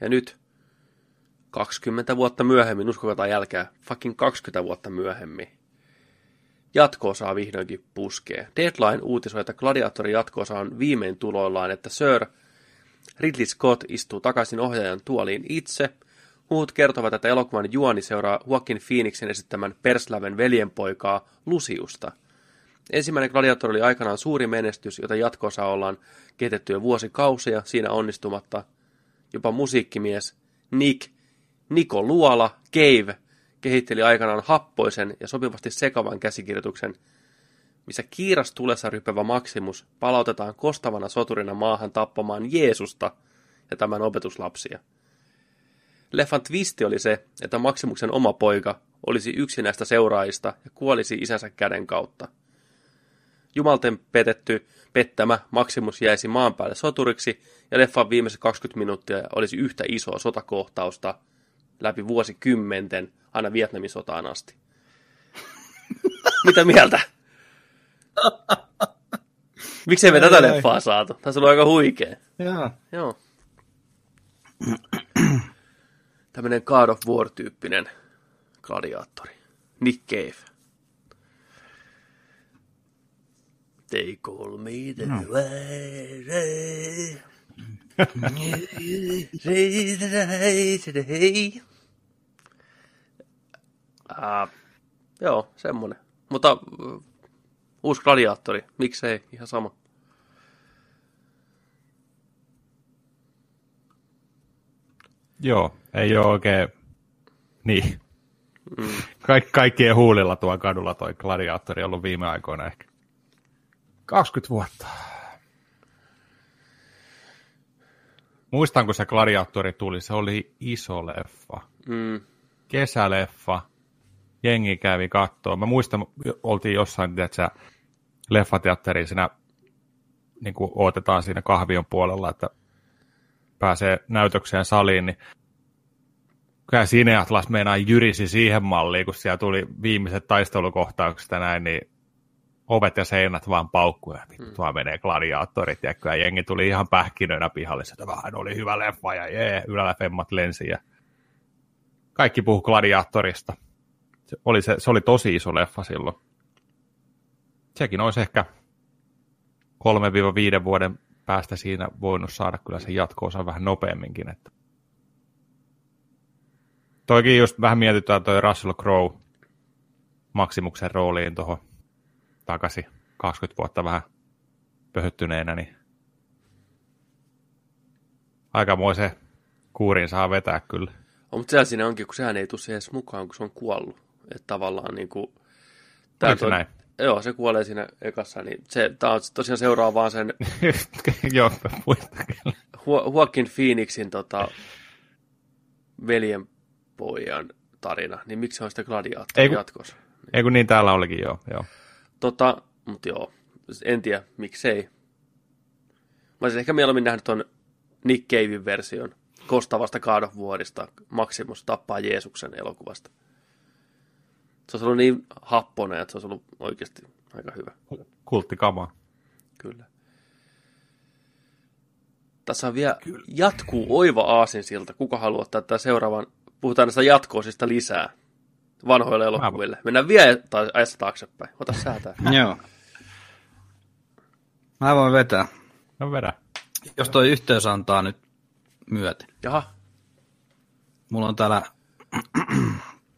Ja nyt 20 vuotta myöhemmin, uskokaa tai jälkeen, fucking 20 vuotta myöhemmin, jatko-osaa vihdoinkin puskee. Deadline uutisoi, että Gladiatorin jatko-osa on viimein tuloillaan, että Sir Ridley Scott istuu takaisin ohjaajan tuoliin itse. Huhut kertovat, että elokuvan juoni seuraa Joaquin Phoenixin esittämän Persläven veljenpoikaa Luciusta. Ensimmäinen Gladiator oli aikanaan suuri menestys, jota jatkoosa ollaan kehitetty jo vuosikausia siinä onnistumatta. Jopa musiikkimies Nick Niko Luola, Cave, kehitteli aikanaan happoisen ja sopivasti sekavan käsikirjoituksen, missä kiiras tulessa rypevä Maximus palautetaan kostavana soturina maahan tappamaan Jeesusta ja tämän opetuslapsia. Leffan twisti oli se, että Maximuksen oma poika olisi yksi näistä seuraajista ja kuolisi isänsä käden kautta. Jumalten petetty, pettämä Maximus jäisi maan päälle soturiksi ja leffan viimeiset 20 minuuttia olisi yhtä isoa sotakohtausta läpi vuosikymmenten aina Vietnamin sotaan asti. Mitä mieltä? Miksei me tätä Ai, ai. leffaa saatu? Tässä on aika huikea. Joo. Joo. Tämmönen God of War-tyyppinen gladiaattori. Nick Cave. They call me the no. Uh, joo, semmonen. Mutta uh, uusi gladiaattori, miksei, ihan sama. Joo, ei ole oikein... Niin. Kaik, kaikkien huulilla tuo kadulla toi gladiaattori ollut viime aikoina ehkä. 20 vuotta. Muistan, kun se gladiaattori tuli, se oli iso leffa. Mm. Kesäleffa. Jengi kävi kattoo. Mä muistan, oltiin jossain, tiedätkö, leffateatteriin siinä, niin kuin odotetaan siinä kahvion puolella, että pääsee näytökseen saliin, niin kyllä Sineatlas meinaa jyrisi siihen malliin, kun siellä tuli viimeiset taistelukohtaukset ja näin, niin ovet ja seinät vaan paukkuja. Vittu, mm. vaan menee gladiaattorit, ja kyllä jengi tuli ihan pähkinöinä pihalle, että vähän oli hyvä leffa, ja jee, ylällä femmat lensi, ja kaikki puhu gladiaattorista. Se oli, se, se oli tosi iso leffa silloin. Sekin olisi ehkä 3-5 vuoden päästä siinä voinut saada kyllä sen jatko vähän nopeamminkin. Että. Toikin just vähän mietitään toi Russell Crowe Maksimuksen rooliin tuohon takaisin 20 vuotta vähän pöhöttyneenä, niin aikamoisen kuurin saa vetää kyllä. On, mutta sehän siinä onkin, kun sehän ei tule edes mukaan, kun se on kuollut. Että tavallaan niin kuin... Tää toi, näin? Joo, se kuolee siinä ekassa, niin se tää on tosiaan seuraa vaan sen... joo, Joaquin Phoenixin tota, veljen pojan tarina, niin miksi se on sitä gladiaattoria jatkossa? Ei kun niin täällä olikin, joo. joo. Tota, mutta joo, en tiedä, miksei. Mä olisin ehkä mieluummin nähnyt ton Nick Cavein version kostavasta God of Warista, Maximus tappaa Jeesuksen elokuvasta. Se olisi ollut niin happonen, että se olisi ollut oikeasti aika hyvä. Kulttikama. Kyllä. Tässä on vielä Kyllä. jatkuu oiva aasinsilta. Kuka haluaa ottaa seuraavan? Puhutaan näistä jatkoosista lisää vanhoille elokuville. Mennään vielä ajassa taaksepäin. Ota säätää. Joo. Mä voin vetää. No vedä. Jos toi yhteys antaa nyt myöten. Jaha. Mulla on täällä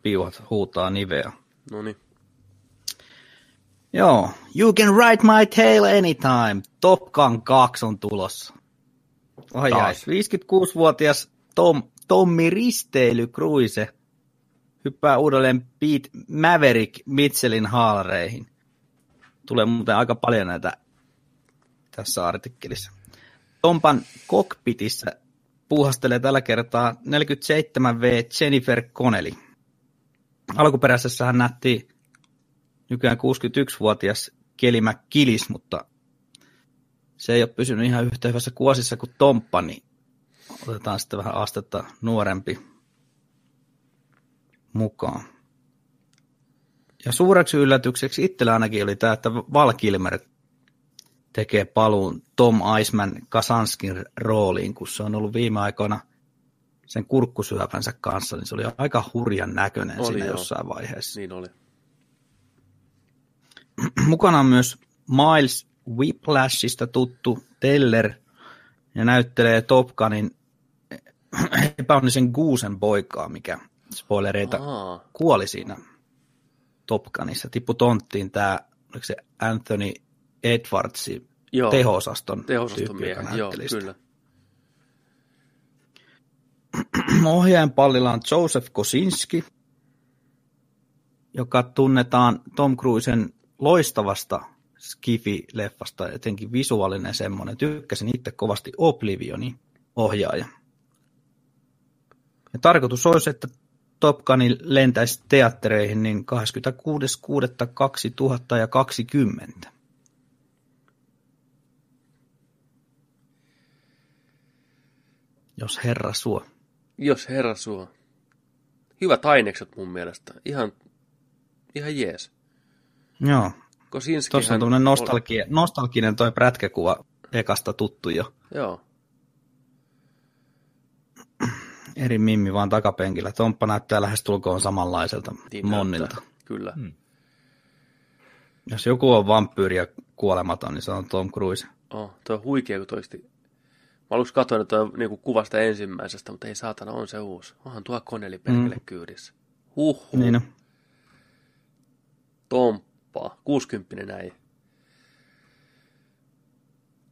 piuhat huutaa niveä. No niin. Joo. You can write my tale anytime. Top Gun 2 on tulossa. Ai ai. 56-vuotias Tom, Tommi Risteily Cruise hyppää uudelleen Pete Maverick Mitchellin haalareihin. Tulee muuten aika paljon näitä tässä artikkelissa. Tompan cockpitissa puuhastelee tällä kertaa 47V Jennifer Connelly. Alkuperäisessä hän nähtiin nykyään 61-vuotias Kelly McKillis, mutta se ei ole pysynyt ihan yhtä hyvässä kuosissa kuin Tomppa, niin otetaan sitten vähän astetta nuorempi mukaan. Ja suureksi yllätykseksi itsellä ainakin oli tämä, että Val Kilmer tekee paluun Tom Eisman Kasanskin rooliin, kun se on ollut viime aikoina sen kurkkusyöpänsä kanssa, niin se oli aika hurjan näköinen oli siinä joo. jossain vaiheessa. Niin oli. Mukana on myös Miles Whiplashista tuttu Teller ja näyttelee Top Gunin epäonnisen Guusen poikaa, mikä spoilereita, Aha. kuoli siinä Top Gunissa. Tippu tonttiin tämä, oliko se Anthony Edwardsi joo, teho-osaston tyyppi, miehen, joo, kyllä. Ohjaajan pallilla on Joseph Kosinski, joka tunnetaan Tom Cruisen loistavasta Skifi-leffasta, etenkin visuaalinen semmoinen. Tykkäsin itse kovasti Oblivionin ohjaaja. Ja tarkoitus olisi, että Top Gunin lentäisi teattereihin niin 26.6.2020. Jos herra suo. Jos herra suo. Hyvät ainekset mun mielestä. Ihan, ihan jees. Joo. Tuossa on tuommoinen nostalgia, nostalginen toi prätkäkuva ekasta tuttu jo. Joo eri mimmi vaan takapenkillä. Tomppa näyttää lähestulkoon samanlaiselta niin Monnilta. Näyttää. Kyllä. Hmm. Jos joku on vampyyri ja kuolematon, niin se on Tom Cruise. Oh, tuo on huikea, kun toisti. Mä aluksi katsoin että niin kuvasta ensimmäisestä, mutta ei saatana, on se uusi. Onhan tuo koneli perkele mm. kyydissä. Huhhuh. Niin. Tomppa, 60 näin.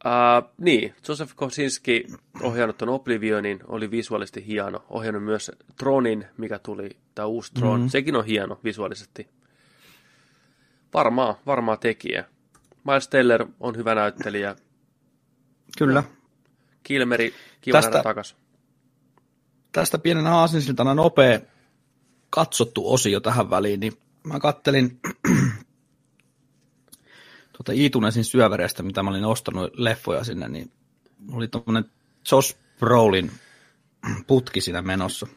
Uh, niin, Joseph Kosinski ohjannut tuon Oblivionin, oli visuaalisesti hieno. Ohjannut myös Tronin, mikä tuli, tämä uusi Tron, mm-hmm. sekin on hieno visuaalisesti. Varmaa, varmaa tekijä. Miles Teller on hyvä näyttelijä. Kyllä. Kilmeri, kiva tästä, takas. Tästä pienen aasinsiltana nopea katsottu osio tähän väliin, niin mä kattelin tuota Iitunesin syövereistä, mitä mä olin ostanut leffoja sinne, niin oli tuommoinen Josh Brolin putki siinä menossa.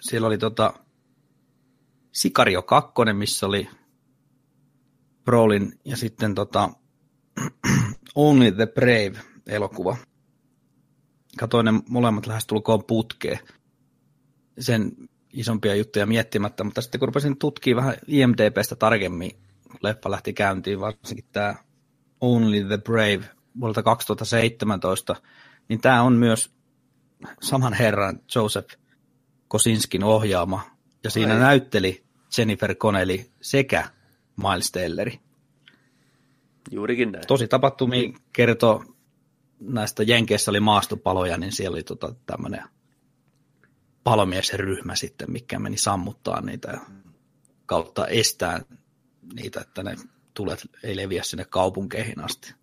siellä oli tota Sikario 2, missä oli Brolin ja sitten tota Only the Brave elokuva. Katoin ne molemmat lähestulkoon putkeen sen isompia juttuja miettimättä, mutta sitten kun rupesin tutkimaan vähän IMDBstä tarkemmin, leffa lähti käyntiin, varsinkin tämä Only the Brave vuodelta 2017, niin tämä on myös saman herran Joseph Kosinskin ohjaama, ja siinä Ai. näytteli Jennifer Connelly sekä Miles Telleri. Juurikin näin. Tosi tapahtumia kertoo näistä Jenkeissä oli maastopaloja, niin siellä oli tota tämmöinen palomiesryhmä sitten, mikä meni sammuttaa niitä kautta estää niitä, että ne tulet ei leviä sinne kaupunkeihin asti.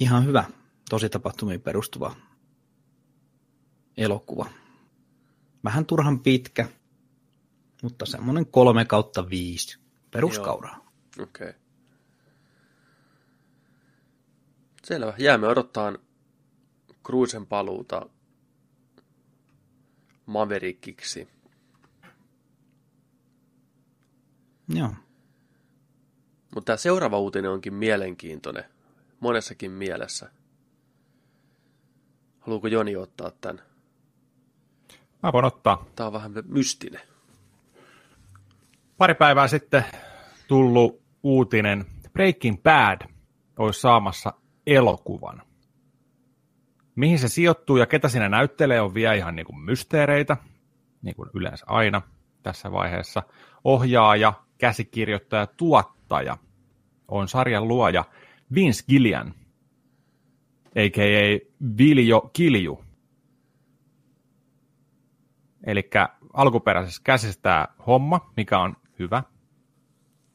Ihan hyvä, tosi tapahtumiin perustuva elokuva. Vähän turhan pitkä, mutta semmoinen kolme kautta viisi peruskauraa. Okei. Okay. Selvä. Jäämme odottaa Cruisen paluuta Maverickiksi. Joo. Mutta tämä seuraava uutinen onkin mielenkiintoinen. Monessakin mielessä. Haluuko Joni ottaa tämän? Mä voin ottaa. Tämä on vähän mystinen. Pari päivää sitten tullut uutinen. Breaking Bad olisi saamassa elokuvan. Mihin se sijoittuu ja ketä siinä näyttelee on vielä ihan niin kuin mysteereitä, niin kuin yleensä aina tässä vaiheessa. Ohjaaja, käsikirjoittaja, tuottaja on sarjan luoja Vince Gillian, a.k.a. Viljo Kilju. Eli alkuperäisessä käsissä tämä homma, mikä on hyvä.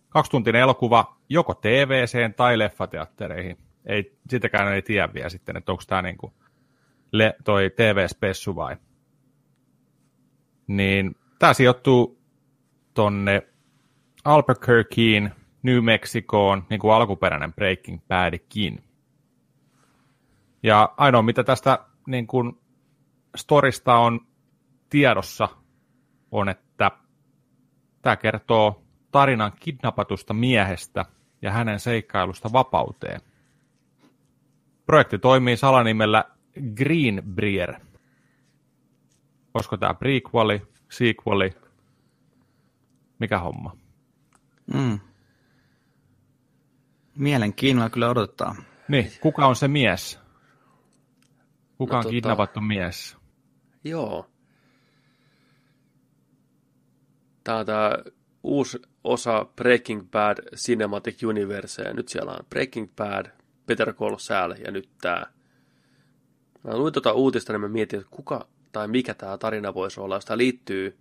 Kaksituntinen elokuva joko TVC tai leffateattereihin. Ei, sitäkään ei tiedä vielä sitten, että onko tämä niinku le, toi TV-spessu vai. Niin tämä sijoittuu tonne Albuquerqueen, New Mexicoon, niin kuin alkuperäinen Breaking Badkin. Ja ainoa, mitä tästä niin kuin storista on tiedossa, on, että tämä kertoo tarinan kidnappatusta miehestä ja hänen seikkailusta vapauteen. Projekti toimii salanimellä Greenbrier. Olisiko tämä prequeli, sequeli, mikä homma? Mm. Mielenkiinnolla kyllä odottaa. Niin, kuka on se mies? Kuka No on tota- kidnappattu mies? Joo. Tämä on tämä uusi osa Breaking Bad Cinematic Universe. Ja nyt siellä on Breaking Bad, Better Call Saul ja nyt tämä. Mä luin tuota uutista, niin mä mietin, että kuka tai mikä tämä tarina voisi olla. Sitä liittyy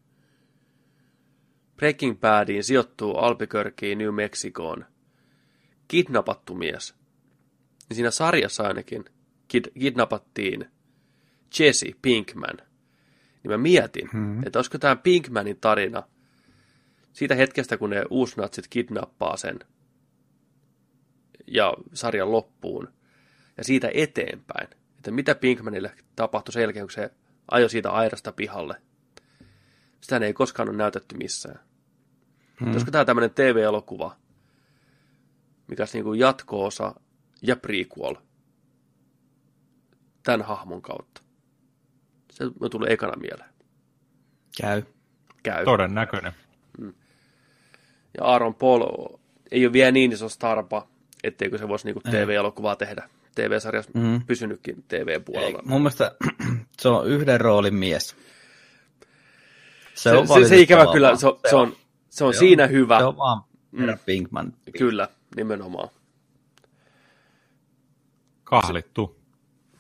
Breaking Badiin, sijoittuu Albuquerqueen, New Mexicoon. Kidnappattu mies. Ja siinä sarjassa ainakin kid, kidnappattiin Jesse Pinkman. Niin mä mietin, hmm. että olisiko tämä Pinkmanin tarina siitä hetkestä, kun ne uusnatsit kidnappaa sen ja sarjan loppuun, ja siitä eteenpäin, että mitä Pinkmanille tapahtui sen jälkeen, kun se ajoi siitä airasta pihalle. Sitä ei koskaan ole näytetty missään. Hmm. Olisiko tämä tämmöinen TV-elokuva, mikä olisi niin kuin jatko-osa ja prequel tämän hahmon kautta. Se on tullut ekana mieleen. Käy. Käy. Todennäköinen. Ja Aaron Paul ei ole vielä niin iso starpa, etteikö se voisi niinku TV-elokuvaa tehdä. TV-sarjassa mm. pysynytkin TV-puolella. Ei, mun mielestä se on yhden roolin mies. Se, se, se, se ikävä kyllä, se, on, se on, se on se siinä on, hyvä. Se on vaan mm. Pinkman. Kyllä, nimenomaan. Kahlittu.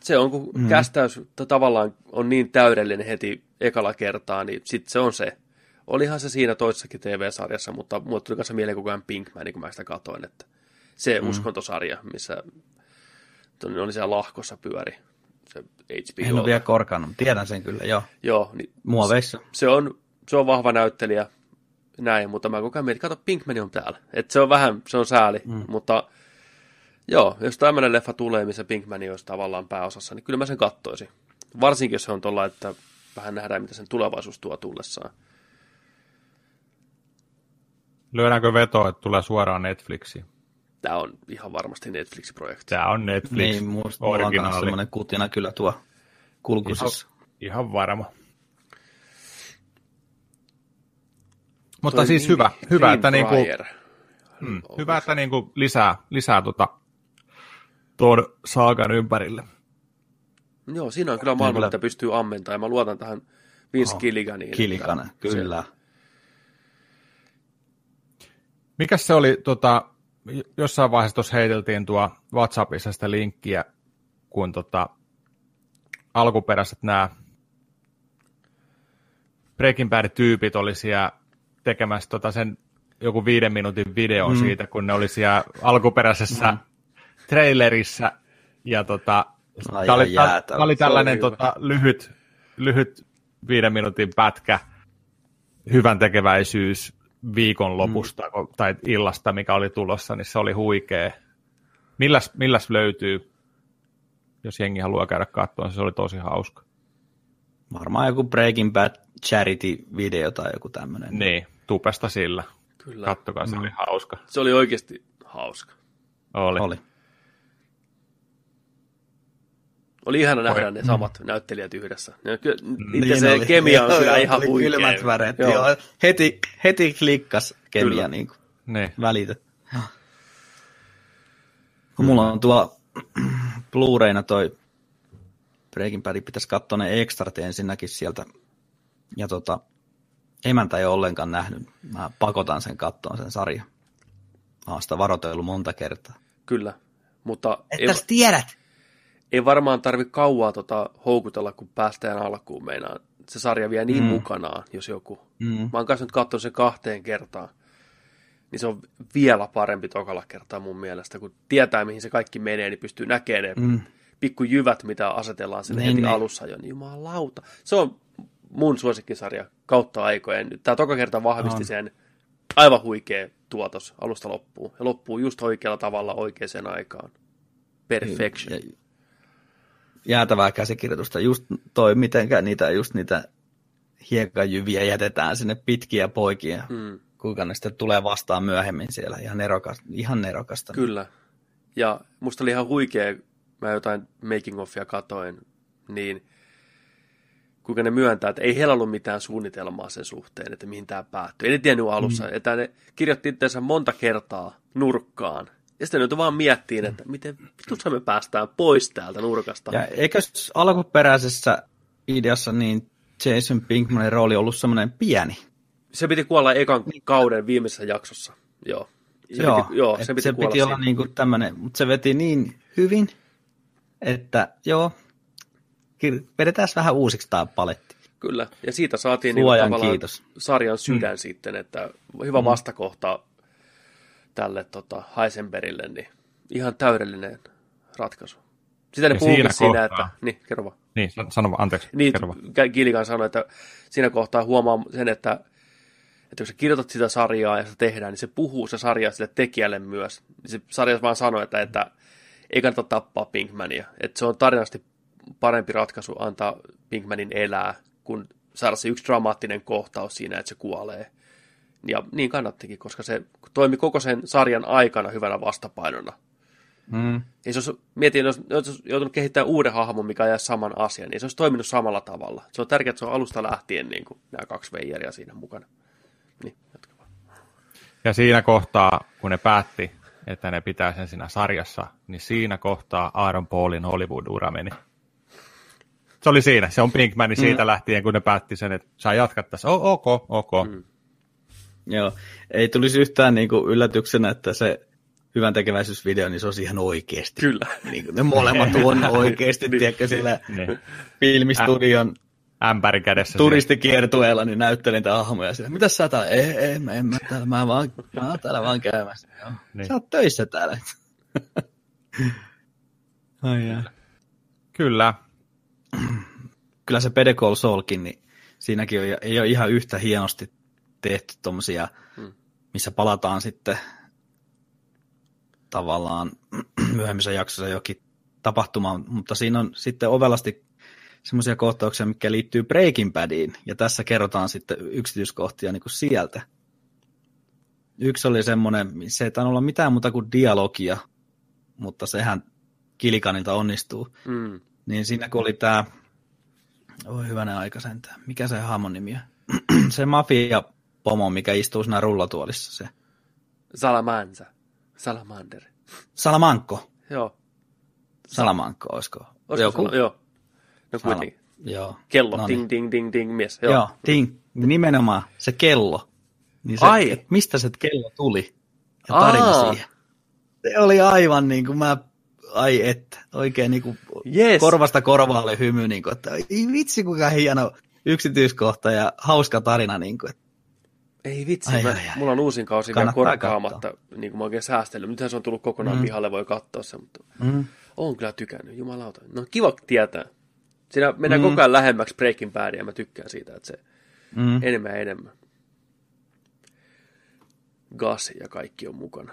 Se on, kun mm. kästäys tavallaan on niin täydellinen heti ekalla kertaa, niin sitten se on se. Olihan se siinä toisessakin TV-sarjassa, mutta mulle tuli kanssa mieleen koko ajan Pinkman, kun mä sitä katoin, että se mm. uskontosarja, missä oli siellä lahkossa pyöri, se HBO. En ole vielä korkannut, tiedän sen kyllä, joo. Joo, niin Muoveissa. se on, se on vahva näyttelijä, näin, mutta mä koko ajan mietin, kato, Pinkman on täällä. Et se on vähän, se on sääli, mm. mutta joo, jos tämmöinen leffa tulee, missä Pinkman olisi tavallaan pääosassa, niin kyllä mä sen kattoisin. Varsinkin, jos se on tuolla, että vähän nähdään, mitä sen tulevaisuus tuo tullessaan. Lyödäänkö veto, että tulee suoraan Netflixiin? Tämä on ihan varmasti Netflix-projekti. Tämä on Netflix Niin, mulla on semmoinen kutina kyllä tuo kulkusessa. Ihan varma. Mutta Toi siis nimi- hyvä, hyvä, että, niinku, Greenbrier. mm, hyvä, että niinku lisää, lisää tota, tuon saagan ympärille. Joo, siinä on kyllä maailma, Kyllä. mitä pystyy ammentamaan. Mä luotan tähän Vince Oh, Gilliganiin. kyllä. Mikäs se oli, tota, jossain vaiheessa tuossa heiteltiin tuo WhatsAppissa sitä linkkiä, kun tota, alkuperäiset nämä Breaking Bad-tyypit oli siellä tekemässä tota sen joku viiden minuutin video mm. siitä, kun ne oli siellä alkuperäisessä mm. trailerissa, ja tota, tämä oli, tää, tää oli tällainen tota, lyhyt, lyhyt viiden minuutin pätkä, hyvän tekeväisyys viikonlopusta mm. tai illasta, mikä oli tulossa, niin se oli huikea. Milläs, milläs löytyy, jos jengi haluaa käydä katsoa, se oli tosi hauska. Varmaan joku Breaking Bad charity-video tai joku tämmöinen. Niin, tupesta sillä. Kyllä. Kattokaa, se oli hauska. Se oli oikeasti hauska. Oli. Oli. Oli ihana nähdä ne samat näyttelijät yhdessä. Ja ky- niiden Niin se oli. kemia on Joo, kyllä joo, ihan huikea. Kylmät väreet, Joo. joo. Heti, heti klikkas kemia Kyllä. niin kuin Niin. välitä. Kun mulla on tuo Blu-rayna toi Breaking Bad, pitäisi katsoa ne ekstrat ensinnäkin sieltä. Ja tota, emäntä ei ole ollenkaan nähnyt. Mä pakotan sen kattoon sen sarjan. Mä oon sitä varoitellut monta kertaa. Kyllä. Mutta ei, Että sä tiedät! Ei varmaan tarvi kauaa tota houkutella, kun päästään alkuun meinaan. Se sarja vie niin mm. mukanaan, jos joku. Mm. Mä oon kanssa nyt katsonut sen kahteen kertaan. Niin se on vielä parempi tokalla kertaa mun mielestä, kun tietää, mihin se kaikki menee, niin pystyy näkemään ne mm. pikku jyvät, mitä asetellaan sinne Niin, heti niin. alussa jo. Niin jumalauta. Se on mun suosikkisarja kautta aikojen. Tää toka kerta vahvisti On. sen aivan huikea tuotos alusta loppuun. Ja loppuu just oikealla tavalla oikeaan aikaan. Perfection. Ja- Jäätävää käsikirjoitusta. Just toi, mitenkä niitä, just niitä hiekkajyviä jätetään sinne pitkiä poikia. Mm. Kuinka ne sitten tulee vastaan myöhemmin siellä. Ihan, nerokas, ihan nerokasta. Kyllä. Ja musta oli ihan huikea, mä jotain making offia katoin, niin kuinka ne myöntää, että ei heillä ollut mitään suunnitelmaa sen suhteen, että mihin tämä päättyy. Ei ne tiennyt alussa, mm. että ne kirjoitti itseensä monta kertaa nurkkaan. Ja sitten joutui vaan miettimään, että miten vitussa me päästään pois täältä nurkasta. Ja eikö alkuperäisessä ideassa niin Jason Pinkmanin rooli ollut semmoinen pieni? Se piti kuolla ekan kauden viimeisessä jaksossa. Joo. Se joo, piti, joo, se piti, se kuolla piti olla niin kuin tämmöinen, mutta se veti niin hyvin, että joo, vedetään vähän uusiksi tämä paletti. Kyllä, ja siitä saatiin niin tavallaan kiitos. sarjan sydän mm. sitten, että hyvä vastakohta tälle tota, Heisenbergille, niin ihan täydellinen ratkaisu. Sitä ne Ja puhukin siinä siinä, kohtaa- että... Niin, kerro vaan. Niin, san- sano vaan, anteeksi. Niin, kerro vaan. Gilligan sanoi, että siinä kohtaa huomaa sen, että, että kun sä kirjoitat sitä sarjaa ja se tehdään, niin se puhuu se sarja sille tekijälle myös. Se sarja vaan sanoi, että, että ei kannata tappaa Pinkmania. Että se on tarinasti parempi ratkaisu antaa Pinkmanin elää, kun saada se yksi dramaattinen kohtaus siinä, että se kuolee. Ja niin kannattikin, koska se toimi koko sen sarjan aikana hyvänä vastapainona. Mm. Ei se olisi, mietin, jos olisi joutunut kehittämään uuden hahmon, mikä ajaa saman asian, niin se olisi toiminut samalla tavalla. Se on tärkeää, että se on alusta lähtien niin kuin, nämä kaksi veijaria siinä mukana. Niin, jatka vaan. Ja siinä kohtaa, kun ne päätti, että ne pitää sen siinä sarjassa, niin siinä kohtaa Aaron Paulin Hollywood-ura meni. Se oli siinä. Se on Pinkmani siitä mm. lähtien, kun ne päätti sen, että saa jatkaa tässä. O- ok, ok. Mm. Joo, ei tulisi yhtään niin kuin yllätyksenä, että se hyvän tekeväisyysvideo, niin se olisi ihan oikeasti. Kyllä. Niin kuin ne molemmat on oikeasti, tiedätkö, sillä Niin. filmistudion Ämpäri kädessä. turistikiertueella, niin näyttelin niitä hahmoja siellä. Mitä sä täällä? Ei, ei, mä, en mä täällä, mä, vaan, mä oon täällä vaan käymässä. Joo. Niin. Niin. Sä oot töissä täällä. Ai jaa. Kyllä. Kyllä se Call Saulkin, niin siinäkin on, ei ole ihan yhtä hienosti tehty tommosia, Hmm. missä palataan sitten tavallaan myöhemmissä jaksossa jokin tapahtumaan, mutta siinä on sitten ovelasti semmoisia kohtauksia, mikä liittyy Breaking Badiin, ja tässä kerrotaan sitten yksityiskohtia niin kuin sieltä. Yksi oli semmoinen, se ei tainnut olla mitään muuta kuin dialogia, mutta sehän Kilikanilta onnistuu. Mm. Niin siinä kun oli tämä, oi hyvänen aika sentään, mikä se hahmon nimi on? se mafia pomo, mikä istuu siinä rullatuolissa, se Salamansa. Salamander. Salamanko. Joo. Salamanko, olisiko? Olisiko Joku. Sala- joo. No Sala- kuitenkin. Joo. Kello. No ding, niin. ding, ding, ding, mies. Joo, Joo. Ting, nimenomaan se kello. Niin se, Ai. et mistä se kello tuli? Ja tarina Aa. siihen. Se oli aivan niin kuin mä, ai että, oikein niin kuin Yes. korvasta korvaalle hymy, niin kuin, että vitsi kuinka hieno yksityiskohta ja hauska tarina. Niin kuin, että, Ei vitsi, Ai, mä, ai, ai. mulla on uusin kausi vielä korkkaamatta, niin kuin mä oikein säästellyt. Nythän se on tullut kokonaan Mm. pihalle, voi katsoa se, mutta mm, on kyllä tykännyt, jumalauta. No kiva tietää. Siinä mennään Mm. koko ajan lähemmäksi Breaking Badia ja mä tykkään siitä, että se mm, enemmän ja enemmän. Gas ja kaikki on mukana.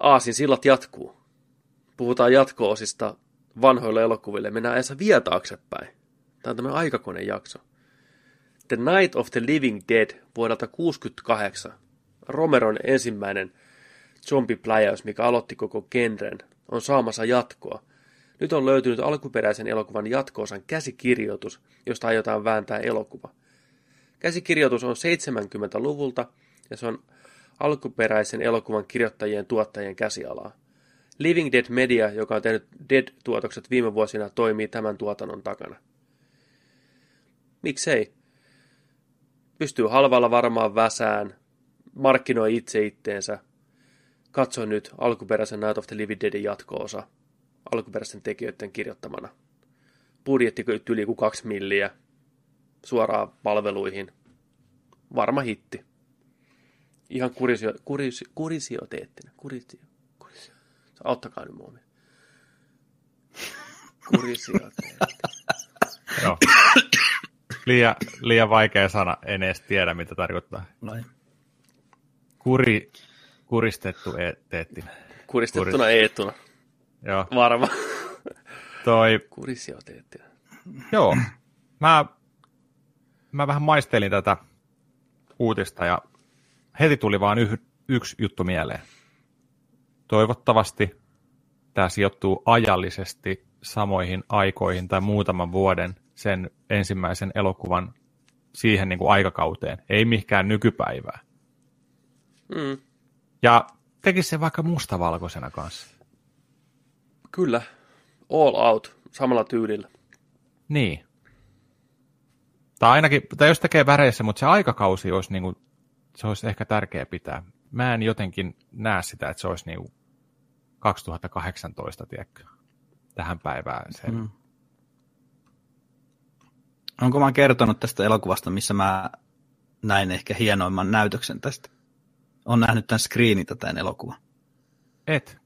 Aasin sillat jatkuu. Puhutaan jatko-osista vanhoille elokuville. Mennään ajassa vielä taaksepäin. Tämä on tämmöinen aikakonejakso. The Night of the Living Dead vuodelta 1968. Romeron ensimmäinen zombipläjäys, mikä aloitti koko genren, on saamassa jatkoa. Nyt on löytynyt alkuperäisen elokuvan jatkoosan käsikirjoitus, josta aiotaan vääntää elokuva. Käsikirjoitus on 70-luvulta ja se on alkuperäisen elokuvan kirjoittajien tuottajien käsialaa. Living Dead Media, joka on tehnyt Dead-tuotokset viime vuosina, toimii tämän tuotannon takana. Miksei? Pystyy halvalla varmaan väsään, markkinoi itse itteensä. Katso nyt alkuperäisen Night of the Living Deadin jatko-osa alkuperäisten tekijöiden kirjoittamana. Budjetti yli kuin kaksi milliä suoraan palveluihin. Varma hitti. Ihan kurisio, kuris, kurisioteettina. Kurisio, kurisio. Auttakaa nyt mua. Kurisioteetti. Joo. Liian, liian vaikea sana, en edes tiedä mitä tarkoittaa. noin. Kuri, kuristettu e- teettinen. Kuristettuna Eettuna. Joo, Varma. toi, Kurisioteettina. joo. Mä, mä vähän maistelin tätä uutista ja heti tuli vaan yh, yksi juttu mieleen. Toivottavasti tämä sijoittuu ajallisesti samoihin aikoihin tai muutaman vuoden sen ensimmäisen elokuvan siihen niin kuin aikakauteen, ei mihinkään nykypäivää. Mm, Ja tekisi se vaikka mustavalkoisena kanssa. kyllä. All out. Samalla tyylillä. Niin. Tai ainakin, tai jos tekee väreissä, mutta se aikakausi olisi, niin kuin, se olisi ehkä tärkeä pitää. Mä en jotenkin näe sitä, että se olisi niin kuin 2018, tiedätkö, tähän päivään. Se, mm. Onko mä kertonut tästä elokuvasta, missä mä näin ehkä hienoimman näytöksen tästä? On nähnyt tämän screenitä tämän elokuvan. Et.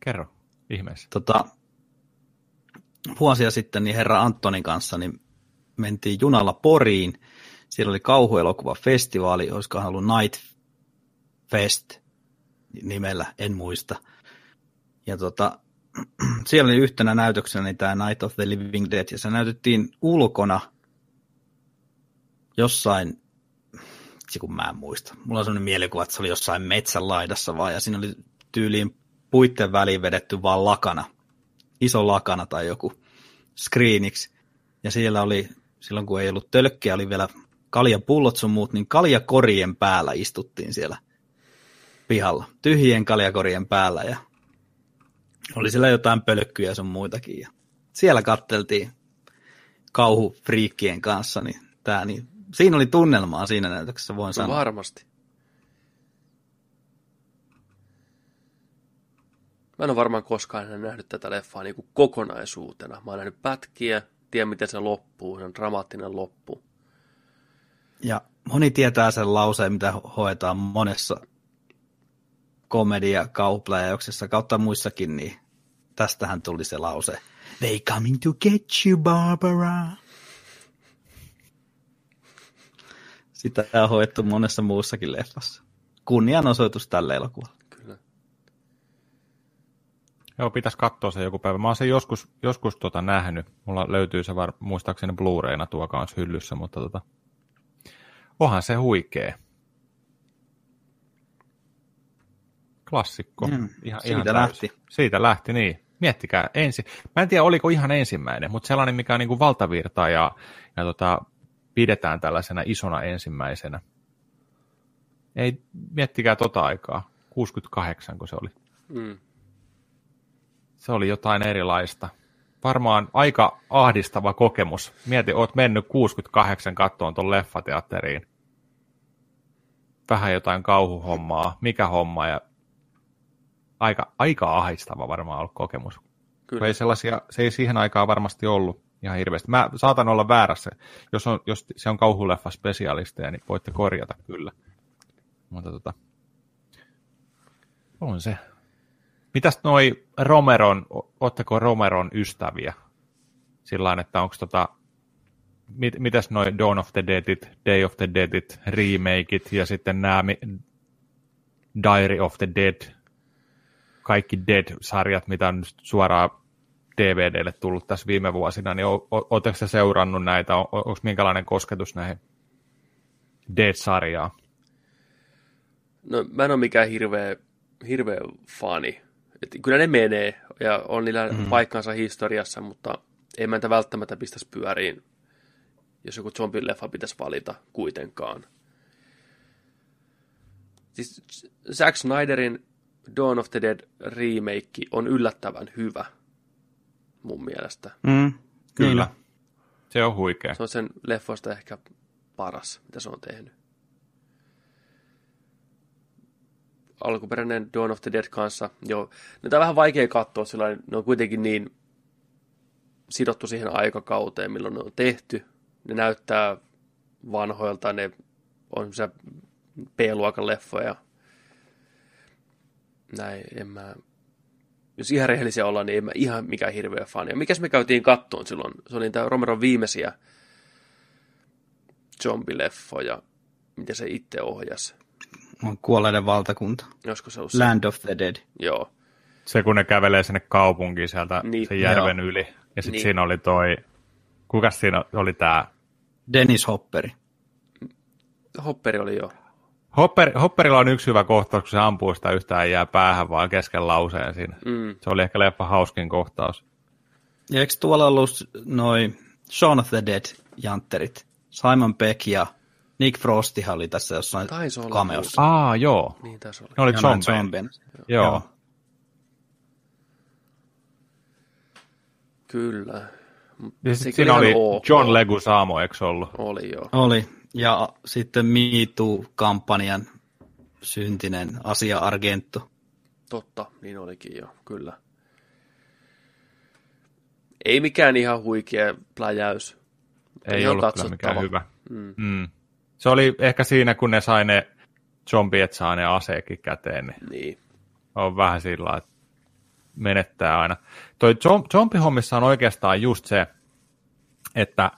Kerro, ihmeessä. Tota, vuosia sitten niin herra Antonin kanssa niin mentiin junalla Poriin. Siellä oli kauhuelokuva festivaali, olisikohan ollut Night Fest nimellä, en muista. Ja tota, siellä oli yhtenä näytöksenä niin tämä Night of the Living Dead, ja se näytettiin ulkona jossain, itse kun mä en muista. Mulla on sellainen mielikuva, että se oli jossain metsän laidassa vaan, ja siinä oli tyyliin puitten väliin vedetty vaan lakana, iso lakana tai joku screeniksi. Ja siellä oli, silloin kun ei ollut tölkkiä, oli vielä kaljapullot sun muut, niin kaljakorien päällä istuttiin siellä pihalla. Tyhjien kaljakorien päällä ja oli siellä jotain pölkkyjä sun muitakin. Ja siellä katteltiin kauhufriikkien kanssa, niin, tää, niin siinä oli tunnelmaa siinä näytöksessä, voin No sanoa. varmasti. Mä en ole varmaan koskaan nähnyt tätä leffaa niin kuin kokonaisuutena. Mä oon nähnyt pätkiä, tiedän miten se loppuu, se on dramaattinen loppu. Ja moni tietää sen lauseen, mitä hoetaan monessa komedia kaupläjäyksessä kautta muissakin, niin tästähän tuli se lause. They coming to get you, Barbara. Sitä on hoettu monessa muussakin leffassa. Kunnianosoitus tälle elokuvalle. Kyllä. Joo, pitäisi katsoa se joku päivä. Mä oon sen joskus, joskus tota nähnyt. Mulla löytyy se var, muistaakseni Blu-rayna tuo kanssa hyllyssä, mutta tota, onhan se huikee. Klassikko. Mm, ihan, siitä ihan täysin. lähti. Siitä lähti, niin. Miettikää ensin. Mä en tiedä, oliko ihan ensimmäinen, mutta sellainen, mikä on niin kuin valtavirta ja, ja tota, pidetään tällaisena isona ensimmäisenä. Ei, miettikää tota aikaa. 68, kun se oli. Mm. Se oli jotain erilaista. Varmaan aika ahdistava kokemus. Mieti, oot mennyt 68 kattoon tuon leffateatteriin. Vähän jotain kauhuhommaa, mikä homma ja aika, aika ahdistava varmaan ollut kokemus. Kyllä. Ei sellaisia, se ei siihen aikaan varmasti ollut ihan hirveästi. Mä saatan olla väärässä. Jos, on, jos se on kauhuleffa spesialisteja, niin voitte korjata kyllä. Mutta tota, on se. Mitäs noi Romeron, ootteko Romeron ystäviä? Sillä että onko tota, mit, mitäs noi Dawn of the Deadit, Day of the Deadit, remakeit ja sitten nämä Diary of the Dead, kaikki Dead-sarjat, mitä on nyt suoraan DVDlle tullut tässä viime vuosina, niin oletteko se seurannut näitä, on, onko minkälainen kosketus näihin Dead-sarjaan? No mä en ole mikään hirveä, hirveä fani. Et kyllä ne menee ja on niillä mm. paikkansa historiassa, mutta ei mä niitä välttämättä pistäisi pyöriin, jos joku zombileffa pitäisi valita kuitenkaan. Siis Zack Snyderin Dawn of the Dead remake on yllättävän hyvä mun mielestä. Mm, Kyllä. Se on huikea. Se on sen leffoista ehkä paras, mitä se on tehnyt. Alkuperäinen Dawn of the Dead kanssa, joo. Niitä on vähän vaikea katsoa, sillä ne on kuitenkin niin sidottu siihen aikakauteen, milloin ne on tehty. Ne näyttää vanhoilta, ne on se B-luokan leffoja. Näin, en mä... Jos ihan rehellisiä ollaan, niin en mä ihan mikään hirveä fani. Ja mikäs me käytiin kattoon silloin? Se oli tämä Romeron viimeisiä zombileffoja, mitä se itse ohjasi. On kuolleiden valtakunta. Olisiko se ollut se? Land of the Dead. Joo. Se, kun ne kävelee sinne kaupunkiin sieltä Niin, sen järven joo. yli. Ja sitten Niin. siinä oli toi, kukas siinä oli tää? Dennis Hopperi. Hopperi oli jo. Hopper, Hopperilla on yksi hyvä kohtaus, kun se ampuu sitä yhtään jää päähän vaan kesken lauseen siinä. Mm. Se oli ehkä leffa hauskin kohtaus. Ja eikö tuolla ollut noi Shaun of the Dead jantterit? Simon Peck ja Nick Frostihan oli tässä jossain Taisi olla cameossa. Aa, joo. Niin taisi olla. Ne oli zombien. Joo. Joo. Kyllä. Ja sit siinä oli. John Leguizamo, eikö ollut? Oli joo. Oli. Ja sitten Me Too-kampanjan syntinen asia Argento. Totta, niin olikin jo, kyllä. Ei mikään ihan huikea pläjäys. Ei ollut kyllä mikään hyvä. Mm. Mm. Se oli ehkä siinä, kun ne sai ne zombiet saa ne aseekin käteen, niin Niin. on vähän sillä että menettää aina. Toi zom- zombihommissa on oikeastaan just se, että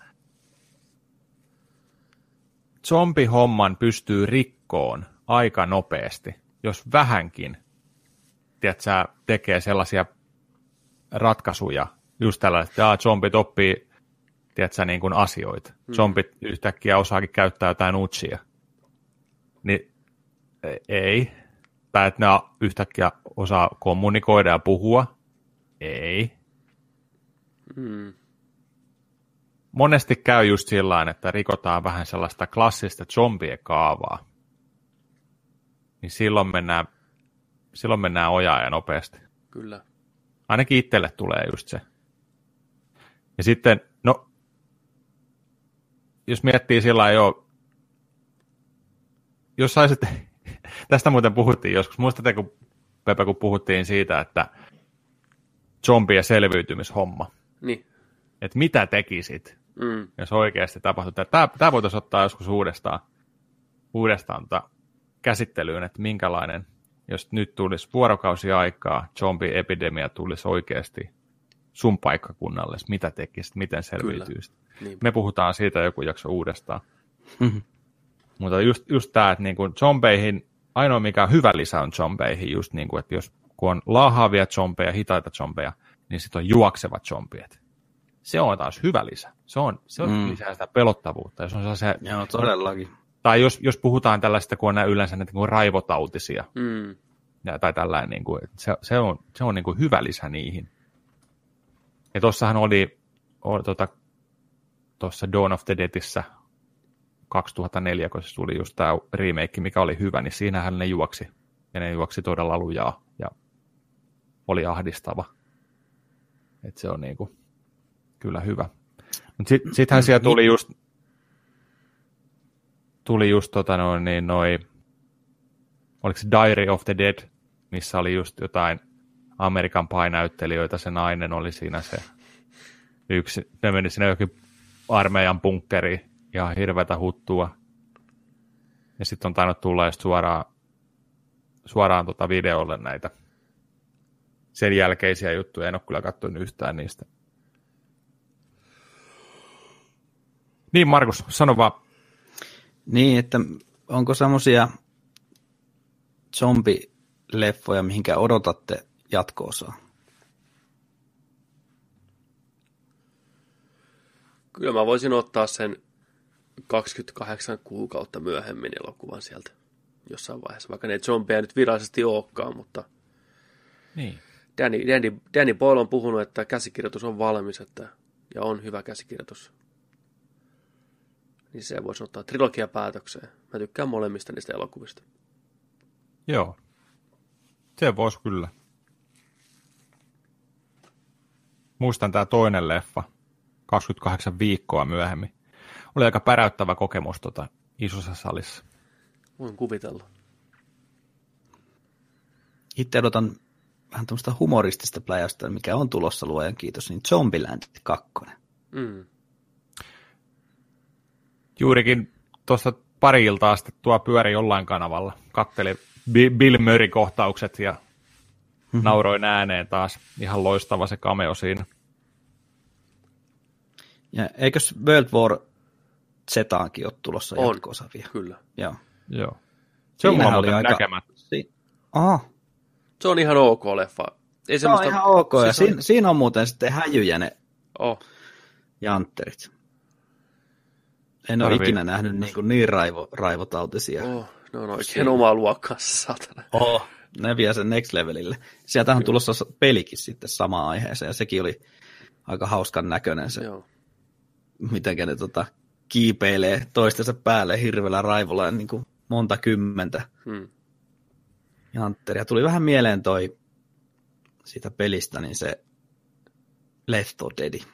zombihomman pystyy rikkoon aika nopeasti, jos vähänkin tiedät, sä, tekee sellaisia ratkaisuja, just tällä, että jaa, zombit oppii tiedät, sä, niin kuin asioita. Zombit yhtäkkiä osaakin käyttää jotain utsia. Niin ei. Tai että ne yhtäkkiä osaa kommunikoida ja puhua. Ei. Mm. Monesti käy just sillä että rikotaan vähän sellaista klassista zombien kaavaa. Niin silloin mennään, silloin mennään ojaa ja nopeasti. Kyllä. Ainakin itselle tulee just se. Ja sitten, no, jos miettii sillä jo, jos saisit, tästä muuten puhuttiin joskus, muistatte, kun Pepe, kun puhuttiin siitä, että zombien selviytymishomma, Niin. että mitä tekisit, Mm. jos oikeasti tapahtuu. Tämä, tämä voitaisiin ottaa joskus uudestaan, uudestaan tota käsittelyyn, että minkälainen, jos nyt tulisi vuorokausi aikaa, zombiepidemia tulisi oikeasti sun paikkakunnalle, mitä tekisit, miten selviytyisit. Niin. Me puhutaan siitä joku jakso uudestaan. Mhm. Mutta just, just tämä, että niin kuin zombeihin, ainoa mikä on hyvä lisä on zombeihin, just niin kuin, että jos kun on laahaavia zombeja, hitaita zombeja, niin sitten on juoksevat zombiet. Se on taas hyvä lisä. Se on, se on mm. lisää sitä pelottavuutta. Jos on se, Joo, todellakin. Tai jos, jos puhutaan tällaista, kun on nämä yleensä näitä niin raivotautisia, Mm. ja, tai tällainen, niin kuin, se, se on, se on niin kuin hyvä lisä niihin. Ja tuossahan oli, oli tota, tuossa Dawn of the Deadissä 2004, kun se tuli just tämä remake, mikä oli hyvä, niin siinähän ne juoksi. Ja ne juoksi todella lujaa ja oli ahdistava. Et se on niinku kyllä hyvä. Mutta sitten sittenhän siellä tuli just tuli just tota noin, niin noi, oliko se Diary of the Dead, missä oli just jotain Amerikan Pie-näyttelijöitä, se nainen oli siinä se yksi, ne meni sinne jokin armeijan bunkkeriin, ihan hirveätä huttua. Ja sitten on tainnut tulla just suoraan, suoraan tota videolle näitä sen jälkeisiä juttuja. En ole kyllä katsonut yhtään niistä. Niin Markus, sano vaan. Niin, että onko semmoisia zombileffoja, mihinkä odotatte jatko-osaa? Kyllä mä voisin ottaa sen 28 kuukautta myöhemmin elokuvan sieltä jossain vaiheessa, vaikka ne zombeja nyt virallisesti olekaan, mutta Niin. Danny, Danny, Danny Boyle on puhunut, että käsikirjoitus on valmis että, ja on hyvä käsikirjoitus. Niin se voisi ottaa trilogia päätökseen. Mä tykkään molemmista niistä elokuvista. Joo. Se voisi kyllä. Muistan tämä toinen leffa, 28 viikkoa myöhemmin. Oli aika päräyttävä kokemus tota, isossa salissa. Voin kuvitella. Itse odotan vähän tämmöistä humoristista pläjästä, mikä on tulossa luojan kiitos, niin Zombieland 2. Mm. Juurikin tuossa pari iltaa sitten tuo pyöri jollain kanavalla. Katteli Bi- Bill Murray-kohtaukset ja Mhm. nauroin ääneen taas. Ihan loistava se cameo siinä. Ja eikös World War Zetaankin ole tulossa On. jatko-osa vielä? Kyllä. Joo. Joo. Se on mulla oli muuten aika- näkemättä. Si- Aha, Se on ihan ok leffa. Ei se on ihan ok. Ja siis siinä, siinä on muuten sitten häjyjä ne Oh, jantterit. En ole ikinä nähnyt niin, kuin niin raivo, raivotautisia. oh, ne on oikein omaa luokkaansa, saatana. Oh, ne vie sen next levelille. Sieltä on tulossa pelikin sitten samaan aiheeseen, ja sekin oli aika hauskan näköinen se, Joo. miten ne tota, kiipeilee toistensa päälle hirveällä raivolla ja niin kuin monta kymmentä Hmm. jantteria. Tuli vähän mieleen toi siitä pelistä, niin se Left 4 Dead.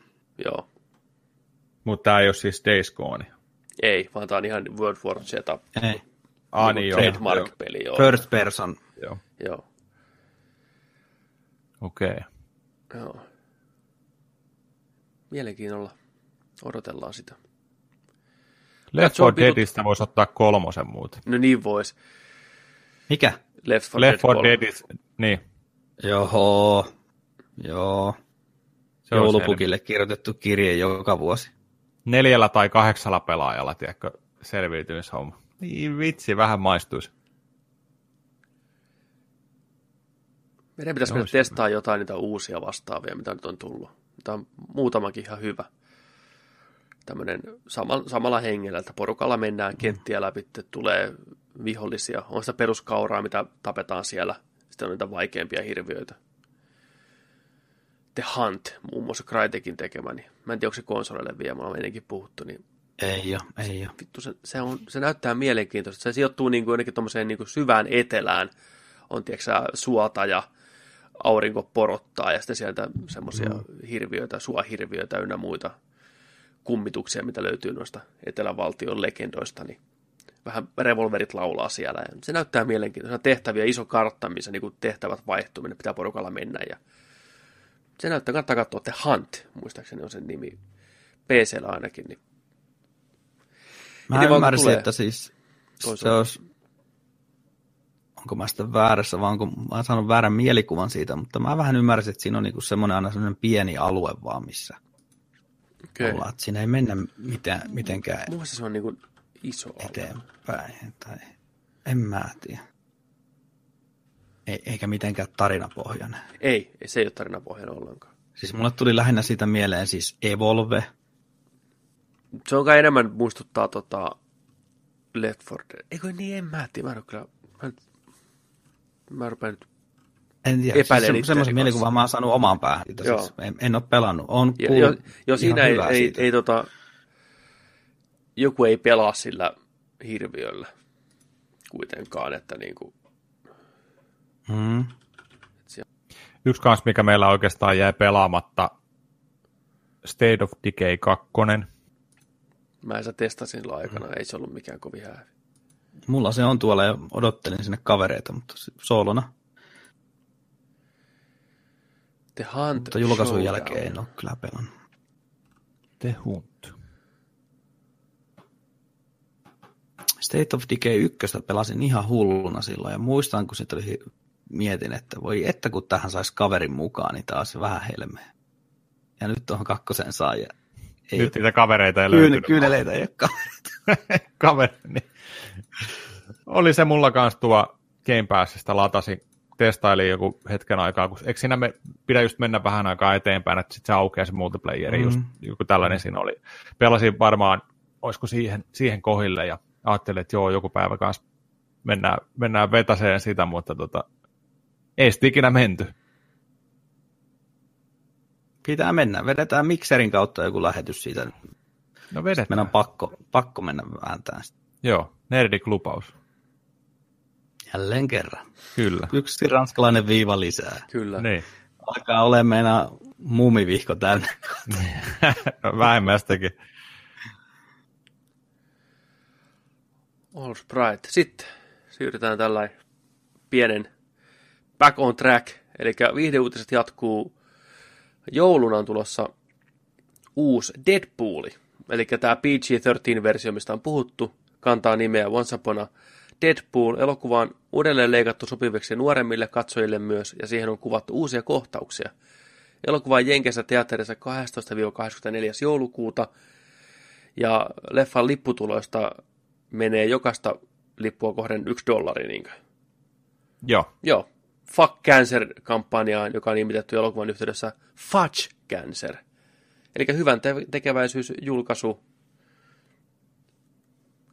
Joo. Mutta tämä ei ole siis Days Gone. Ei, vaan tää on ihan World War Z. Ei. Ah, niin joo. Trademark-peli, joo. First person. Joo. Joo. Okei. Okay. joo. Mielenkiinnolla odotellaan sitä. Left se on 4 Deadistä voisi ottaa kolmosen muuten. No niin vois. Mikä? Left 4 Left 4 kolme. Deadis, niin. Joo. Joo. Se on Joulupukille kirjoitettu kirje joka vuosi. Neljällä tai kahdeksalla pelaajalla, tiedätkö, selviytymishomma. Niin vitsi, vähän maistuisi. Meidän pitäisi mennä testaa jotain niitä uusia vastaavia, mitä nyt on tullut. Tämä on muutamakin ihan hyvä. Tämmöinen sama, samalla hengellä, että porukalla mennään kenttiä läpi, että tulee vihollisia. On sitä peruskauraa, mitä tapetaan siellä. Sitten on niitä vaikeampia hirviöitä. The Hunt, muun muassa Crytekin tekemä, niin mä en tiedä, onko se konsoleille vielä, me ollaan ennenkin puhuttu, niin Ei ole, ei ole. vittu, se, se, on, se näyttää mielenkiintoista. Se sijoittuu niin kuin jonnekin niin kuin syvään etelään. On, tiedätkö suota ja aurinko porottaa ja sitten sieltä semmoisia mm. hirviöitä, suahirviöitä ynnä muita kummituksia, mitä löytyy noista etelävaltion legendoista, niin vähän revolverit laulaa siellä. Ja se näyttää mielenkiintoista. Tehtäviä, iso kartta, missä niin kuin tehtävät vaihtuu, minne pitää porukalla mennä. Ja se näyttää, kannattaa katsoa The Hunt, muistaakseni on sen nimi. PCllä ainakin, niin Mä Miten vaan ymmärsin, tulee? että siis se olisi, onko mä sitten väärässä, vai onko mä saanut väärän mielikuvan siitä, mutta mä vähän ymmärsin, että siinä on niinku semmoinen aina semmoinen pieni alue vaan, missä okay. ollaan, että siinä ei mennä mitään, mitenkään Mun mielestä se on niin kuin iso alue. eteenpäin, tai en mä tiedä. Ei, eikä mitenkään tarinapohjainen. Ei, se ei ole tarinapohjainen ollenkaan. Siis mulle tuli lähinnä siitä mieleen siis Evolve. Se on kai enemmän muistuttaa tota Left 4 Dead. Eikö niin, en mä tiedä. Mä en kyllä... Mä, mä rupean nyt... En tiedä, siis semmoisen mielikuvan mä oon saanut omaan päähän. Siis en, en ole pelannut. On Jo, jo, jo siinä ei, ei, siitä. ei, tota... Joku ei pelaa sillä hirviöllä kuitenkaan, että niinku... Mm. Yksi kans, mikä meillä oikeastaan jäi pelaamatta, State of Decay 2. Mä en sä testasin silloin aikana, ei se ollut mikään kovin häävi. Mulla se on tuolla ja odottelin sinne kavereita, mutta se- soolona. The Hunt Mutta julkaisun Showdown. jälkeen en ole kyllä pelannut. The Hunt. State of Decay 1 pelasin ihan hulluna silloin ja muistan, kun sitten oli, mietin, että voi että kun tähän saisi kaverin mukaan, niin taas vähän helmeä. Ja nyt tuohon kakkosen saa ja ei Nyt niitä kavereita ei kyyn, löytynyt. kyyneleitä ei ole kavereita. Kaveri. Niin. Oli se mulla kanssa tuo Game Passista latasi, testailin joku hetken aikaa, kun eikö siinä me, pidä just mennä vähän aikaa eteenpäin, että sitten se aukeaa se multiplayeri, mm. just joku tällainen siinä oli. Pelasin varmaan, olisiko siihen, siihen kohille ja ajattelin, että joo, joku päivä kanssa mennään, mennään vetäseen sitä, mutta tota, ei sitten ikinä menty. Pitää mennä. Vedetään mikserin kautta joku lähetys siitä. No vedetään. Meidän on pakko, pakko mennä vääntämään sitä. Joo, nerdiklupaus. Jälleen kerran. Kyllä. Yksi ranskalainen viiva lisää. Kyllä. Niin. Alkaa olla meidän mumivihko täynnä. no, vähemmästäkin. All right. Sitten siirrytään tällainen pienen back on track. Eli viihdeuutiset jatkuu. Jouluna on tulossa uusi Deadpooli. Eli tämä PG-13-versio, mistä on puhuttu, kantaa nimeä Once Upon a Deadpool. Elokuva on uudelleen leikattu sopiviksi nuoremmille katsojille myös, ja siihen on kuvattu uusia kohtauksia. Elokuva on Jenkessä teatterissa 12-24. joulukuuta, ja leffan lipputuloista menee jokaista lippua kohden yksi dollari. Niinkö? Joo. Joo. Fuck Cancer-kampanjaan, joka on nimitetty elokuvan yhteydessä Fudge Cancer. Eli hyvän te- tekeväisyysjulkaisu.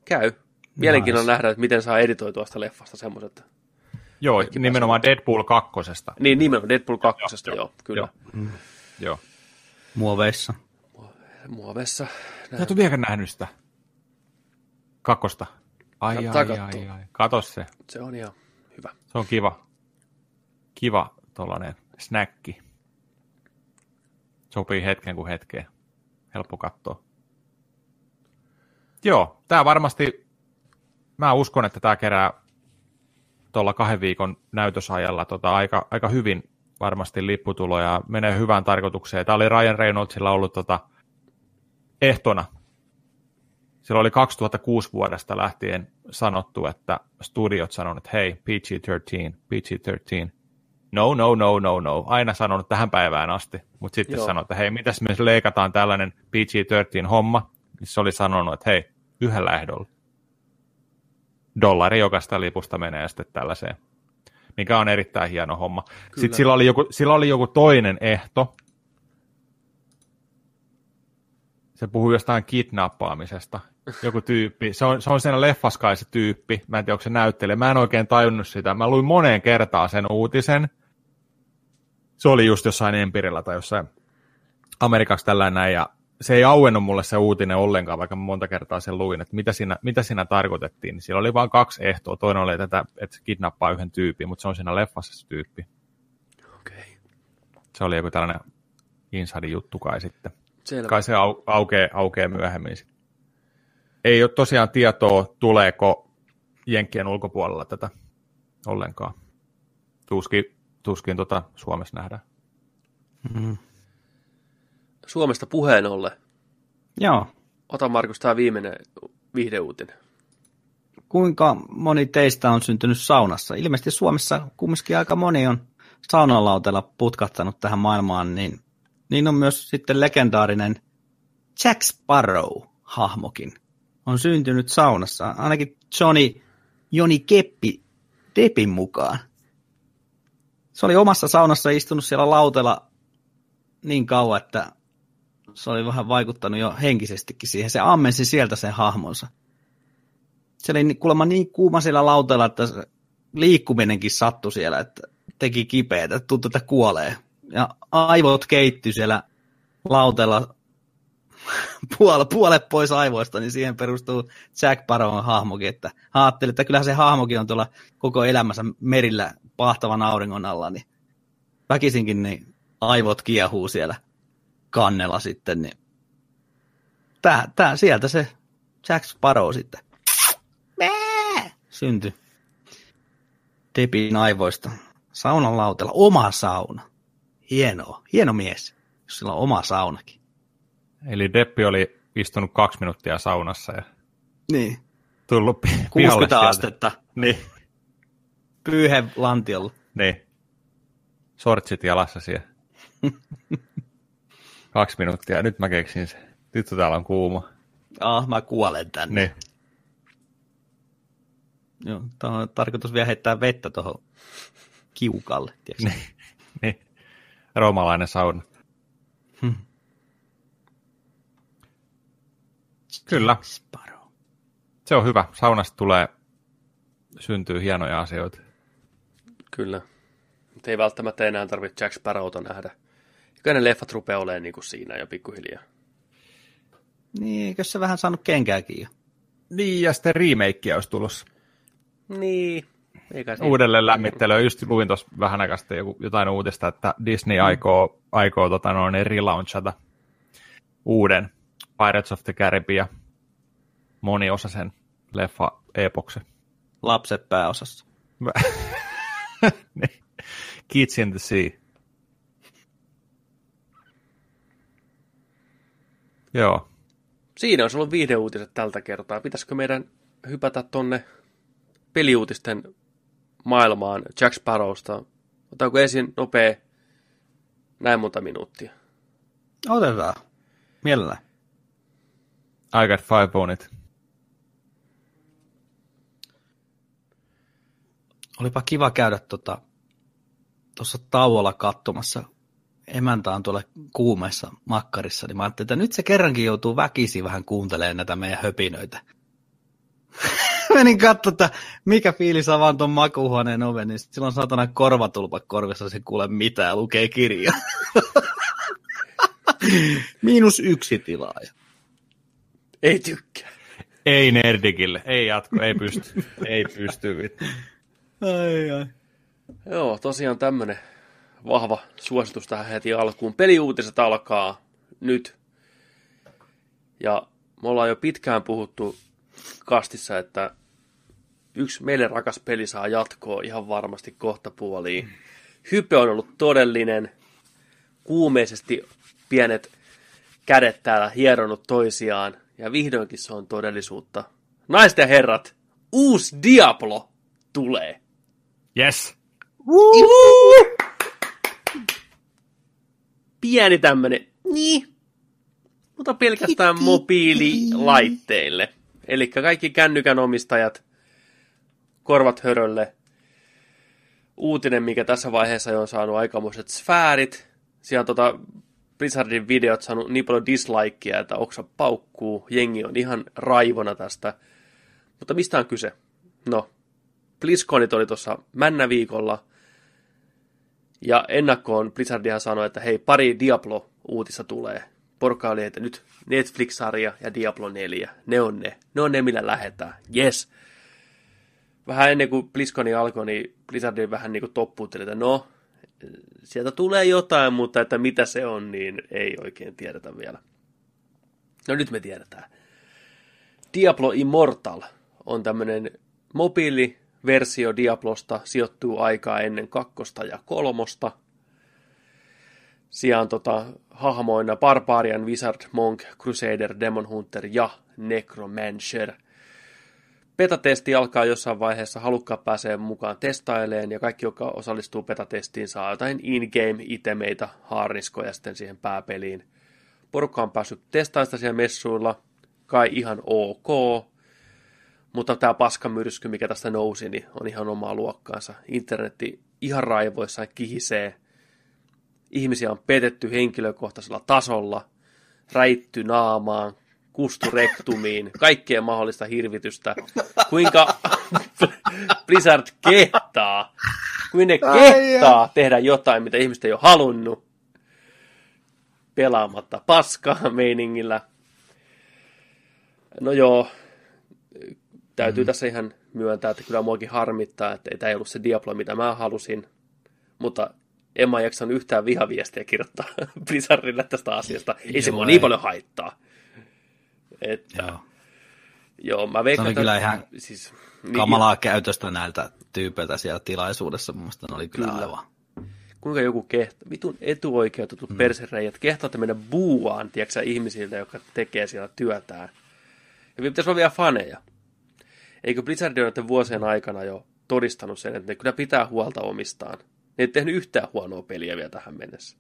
Käy. Mielenkiintoinen Nice. nähdä, että miten saa editoitua sitä leffasta semmoiset. Joo, Kaikki nimenomaan Deadpool 2. Niin, nimenomaan Deadpool 2, joo, joo, kyllä. Joo. Joo. Muoveissa. Muovessa. Sä et ole vieläkään nähnyt sitä. Kakkosta. Ai, ai, ai, ai, ai. Kato se. Se on ihan hyvä. Se on kiva. Kiva tollanen snäkki. Sopii hetken kuin hetkeen. Helppo katsoa. Joo, tämä varmasti, mä uskon, että tämä kerää tuolla kahden viikon näytösajalla tota, aika, aika hyvin varmasti lipputuloja. Menee hyvään tarkoitukseen. Tämä oli Ryan Reynoldsilla ollut tota, ehtona. Sillä oli 2006 vuodesta lähtien sanottu, että studiot sanonut, että hei, PG-13, PG-13. No, no, no, no, no. Aina sanonut tähän päivään asti. Mutta sitten Joo. sanoi, että hei, mitäs me leikataan tällainen PG-13-homma. Niin se oli sanonut, että hei, yhdellä ehdolla. Dollari jokaista lipusta menee sitten tällaiseen. Mikä on erittäin hieno homma. Kyllä. Sitten sillä oli, joku, sillä oli joku toinen ehto. Se puhuu jostain kidnappaamisesta. Joku tyyppi. Se on, se on siinä leffaskai se tyyppi. Mä en tiedä, onko se näyttelijä. Mä en oikein tajunnut sitä. Mä luin moneen kertaan sen uutisen. Se oli just jossain Empirillä tai jossain Amerikaksi tällainen näin. Ja se ei auennut mulle se uutinen ollenkaan, vaikka monta kertaa sen luin, että mitä siinä, mitä siinä tarkoitettiin. Siellä oli vain kaksi ehtoa. Toinen oli, tätä, että se kidnappaa yhden tyypin, mutta se on siinä leffassa se tyyppi. Okei. Okay. Se oli joku tällainen inside juttu kai sitten. Selvä. Kai se au, aukeaa, aukeaa myöhemmin. sitten. Ei ole tosiaan tietoa, tuleeko Jenkkien ulkopuolella tätä ollenkaan. Tuskin, tuskin tota Suomessa nähdään. Mm. Suomesta puheen ollen. Joo. Ota Markus tämä viimeinen viihdeuutinen. Kuinka moni teistä on syntynyt saunassa? Ilmeisesti Suomessa kumminkin aika moni on saunalautella putkahtanut tähän maailmaan, niin, niin on myös sitten legendaarinen Jack Sparrow-hahmokin. On syntynyt saunassa, ainakin Johnny, Joni Keppi Depin mukaan. Se oli omassa saunassa istunut siellä lautella niin kauan, että se oli vähän vaikuttanut jo henkisestikin siihen. Se ammensi sieltä sen hahmonsa. Se oli kuulemma niin kuuma siellä lautella, että liikkuminenkin sattui siellä, että teki kipeätä, että tuntui, että kuolee. Ja aivot keitty siellä lautella puolet, puolet pois aivoista, niin siihen perustuu Jack Barrown hahmokin, että ajattelin, että kyllähän se hahmokin on tuolla koko elämänsä merillä pahtavan auringon alla, niin väkisinkin niin aivot kiehuu siellä kannella sitten, niin tää, tää, sieltä se Jack Sparrow sitten syntyi Depin aivoista. Saunan lautella. Oma sauna. Hienoa. Hieno mies, jos sillä on oma saunakin. Eli Deppi oli istunut kaksi minuuttia saunassa ja Niin. tullut pi- pihalle 60 sieltä. astetta. Niin, Pyyhe lantiolla. niin. Sortsit jalassa siellä. kaksi minuuttia. Nyt mä keksin se. Nyt täällä on kuuma. Ah, mä kuolen tänne. Niin. Joo, tuohon on tarkoitus vielä heittää vettä tuohon kiukalle. tiedätkö? Niin. niin. Roomalainen sauna. Hmm. Kyllä, Sparrow. se on hyvä. Saunasta tulee, syntyy hienoja asioita. Kyllä. Mutta ei välttämättä enää tarvitse Jack Sparrowta nähdä. Kyllä ne leffat rupeaa olemaan niin kuin siinä jo pikkuhiljaa. Niin, eikö se vähän saanut kenkääkin jo? Niin, ja sitten remakea olisi tulossa. Niin. Eikä siinä- Uudelleen lämmittelyä. Just luin tuossa vähän aikaa sitten joku- jotain uutista, että Disney aikoo, aikoo tota noin, relaunchata uuden Pirates of the Caribbean moniosaisen leffa epoksen. Lapset pääosassa. Kids in the Sea. Joo. Siinä olisi ollut viihdeuutiset tältä kertaa. Pitäisikö meidän hypätä tonne peliuutisten maailmaan Jack Sparrowsta? Otetaanko ensin nopea näin monta minuuttia? Otetaan. Mielellään. I got five on it. Olipa kiva käydä tuossa tota, tauolla katsomassa. Emäntä on tuolla kuumeessa makkarissa, niin mä ajattelin, että nyt se kerrankin joutuu väkisin vähän kuuntelemaan näitä meidän höpinöitä. Menin katsoa, että mikä fiilis avaan tuon makuuhuoneen oven, niin silloin satana korvatulpa korvissa, se kuule mitään ja lukee kirjaa. Miinus yksi tilaaja. Ei tykkää. Ei Nerdikille, ei jatko, ei pysty. ei pysty. vittu. Ai, ai. Joo, tosiaan tämmönen vahva suositus tähän heti alkuun. Peliuutiset alkaa nyt. Ja me ollaan jo pitkään puhuttu kastissa, että yksi meille rakas peli saa jatkoa ihan varmasti kohta puoliin. Hype on ollut todellinen. Kuumeisesti pienet kädet täällä hieronut toisiaan. Ja vihdoinkin se on todellisuutta. Naiset ja herrat, uusi Diablo tulee. Yes. pieni tämmönen, niin, mutta pelkästään mobiililaitteille. Eli kaikki kännykän omistajat, korvat hörölle. Uutinen, mikä tässä vaiheessa on saanut aikamoiset sfäärit. Siellä on tota Blizzardin videot saanut niin paljon dislikeja, että oksa paukkuu. Jengi on ihan raivona tästä. Mutta mistä on kyse? No, BlizzConit oli tuossa männäviikolla. Ja ennakkoon Blizzardihan sanoi, että hei, pari Diablo-uutista tulee. Porukka oli, että nyt Netflix-sarja ja Diablo 4. Ne on ne. Ne on ne, millä lähetään. Yes. Vähän ennen kuin BlizzConi alkoi, niin Blizzardin vähän niin kuin toppuutteli, että no, sieltä tulee jotain, mutta että mitä se on, niin ei oikein tiedetä vielä. No nyt me tiedetään. Diablo Immortal on tämmöinen mobiiliversio Diablosta, sijoittuu aikaa ennen kakkosta ja kolmosta. On tota, hahmoina Barbarian, Wizard, Monk, Crusader, Demon Hunter ja Necromancer. Betatesti alkaa jossain vaiheessa, halukkaat pääsee mukaan testaileen ja kaikki, jotka osallistuu betatestiin, saa jotain in-game itemeitä, haarniskoja sitten siihen pääpeliin. Porukka on päässyt testailemaan siellä messuilla, kai ihan ok, mutta tämä paskamyrsky, mikä tästä nousi, niin on ihan omaa luokkaansa. Internetti ihan raivoissaan kihisee. Ihmisiä on petetty henkilökohtaisella tasolla, räitty naamaan, kustu rektumiin, kaikkea mahdollista hirvitystä. Kuinka Blizzard kehtaa, kuin ne kehtaa tehdä jotain, mitä ihmiset ei ole halunnut pelaamatta paskaa meiningillä. No joo, täytyy mm. tässä ihan myöntää, että kyllä muakin harmittaa, että ei tämä ei ollut se Diablo, mitä mä halusin. Mutta en mä jaksanut yhtään vihaviestiä kirjoittaa Blizzardille tästä asiasta. Ei joo, se mua niin paljon haittaa. Että, joo. joo, mä veikkaan, se oli kyllä ihan siis, niin, kamalaa käytöstä näiltä tyypeiltä siellä tilaisuudessa. Mun mielestä ne oli kyllä, kyllä. aivan kuinka joku kehtaa, vitun etuoikeutetut mm. persereijät kehtaatte mennä buuaan, tiedätkö ihmisiltä, jotka tekee siellä työtään. Ja pitäisi olla vielä faneja. Eikö Blizzard ole vuosien aikana jo todistanut sen, että ne kyllä pitää huolta omistaan. Ne ei tehnyt yhtään huonoa peliä vielä tähän mennessä.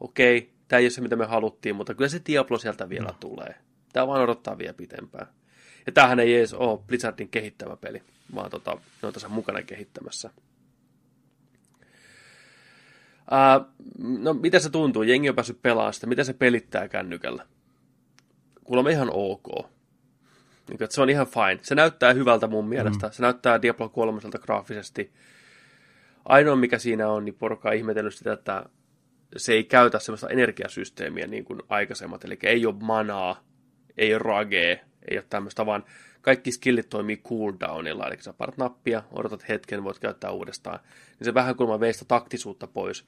Okei, tämä ei ole se, mitä me haluttiin, mutta kyllä se Diablo sieltä vielä mm. tulee. Tämä vaan odottaa vielä pitempään. Ja tämähän ei edes ole Blizzardin kehittämä peli, vaan tota, ne on tässä mukana kehittämässä. Uh, no, mitä se tuntuu? Jengi on päässyt pelaamaan sitä. Miten se pelittää kännykällä? Kuulemma ihan ok. Niin, että se on ihan fine. Se näyttää hyvältä mun mielestä. Mm. Se näyttää Diablo 3 graafisesti. Ainoa mikä siinä on, niin porukka on ihmetellyt sitä, että se ei käytä sellaista energiasysteemiä niin kuin aikaisemmat. Eli ei ole manaa, ei ole ragea, ei ole tämmöistä, vaan kaikki skillit toimii cooldownilla, eli sä parat nappia, odotat hetken, voit käyttää uudestaan. Niin se vähän kulma veistä taktisuutta pois.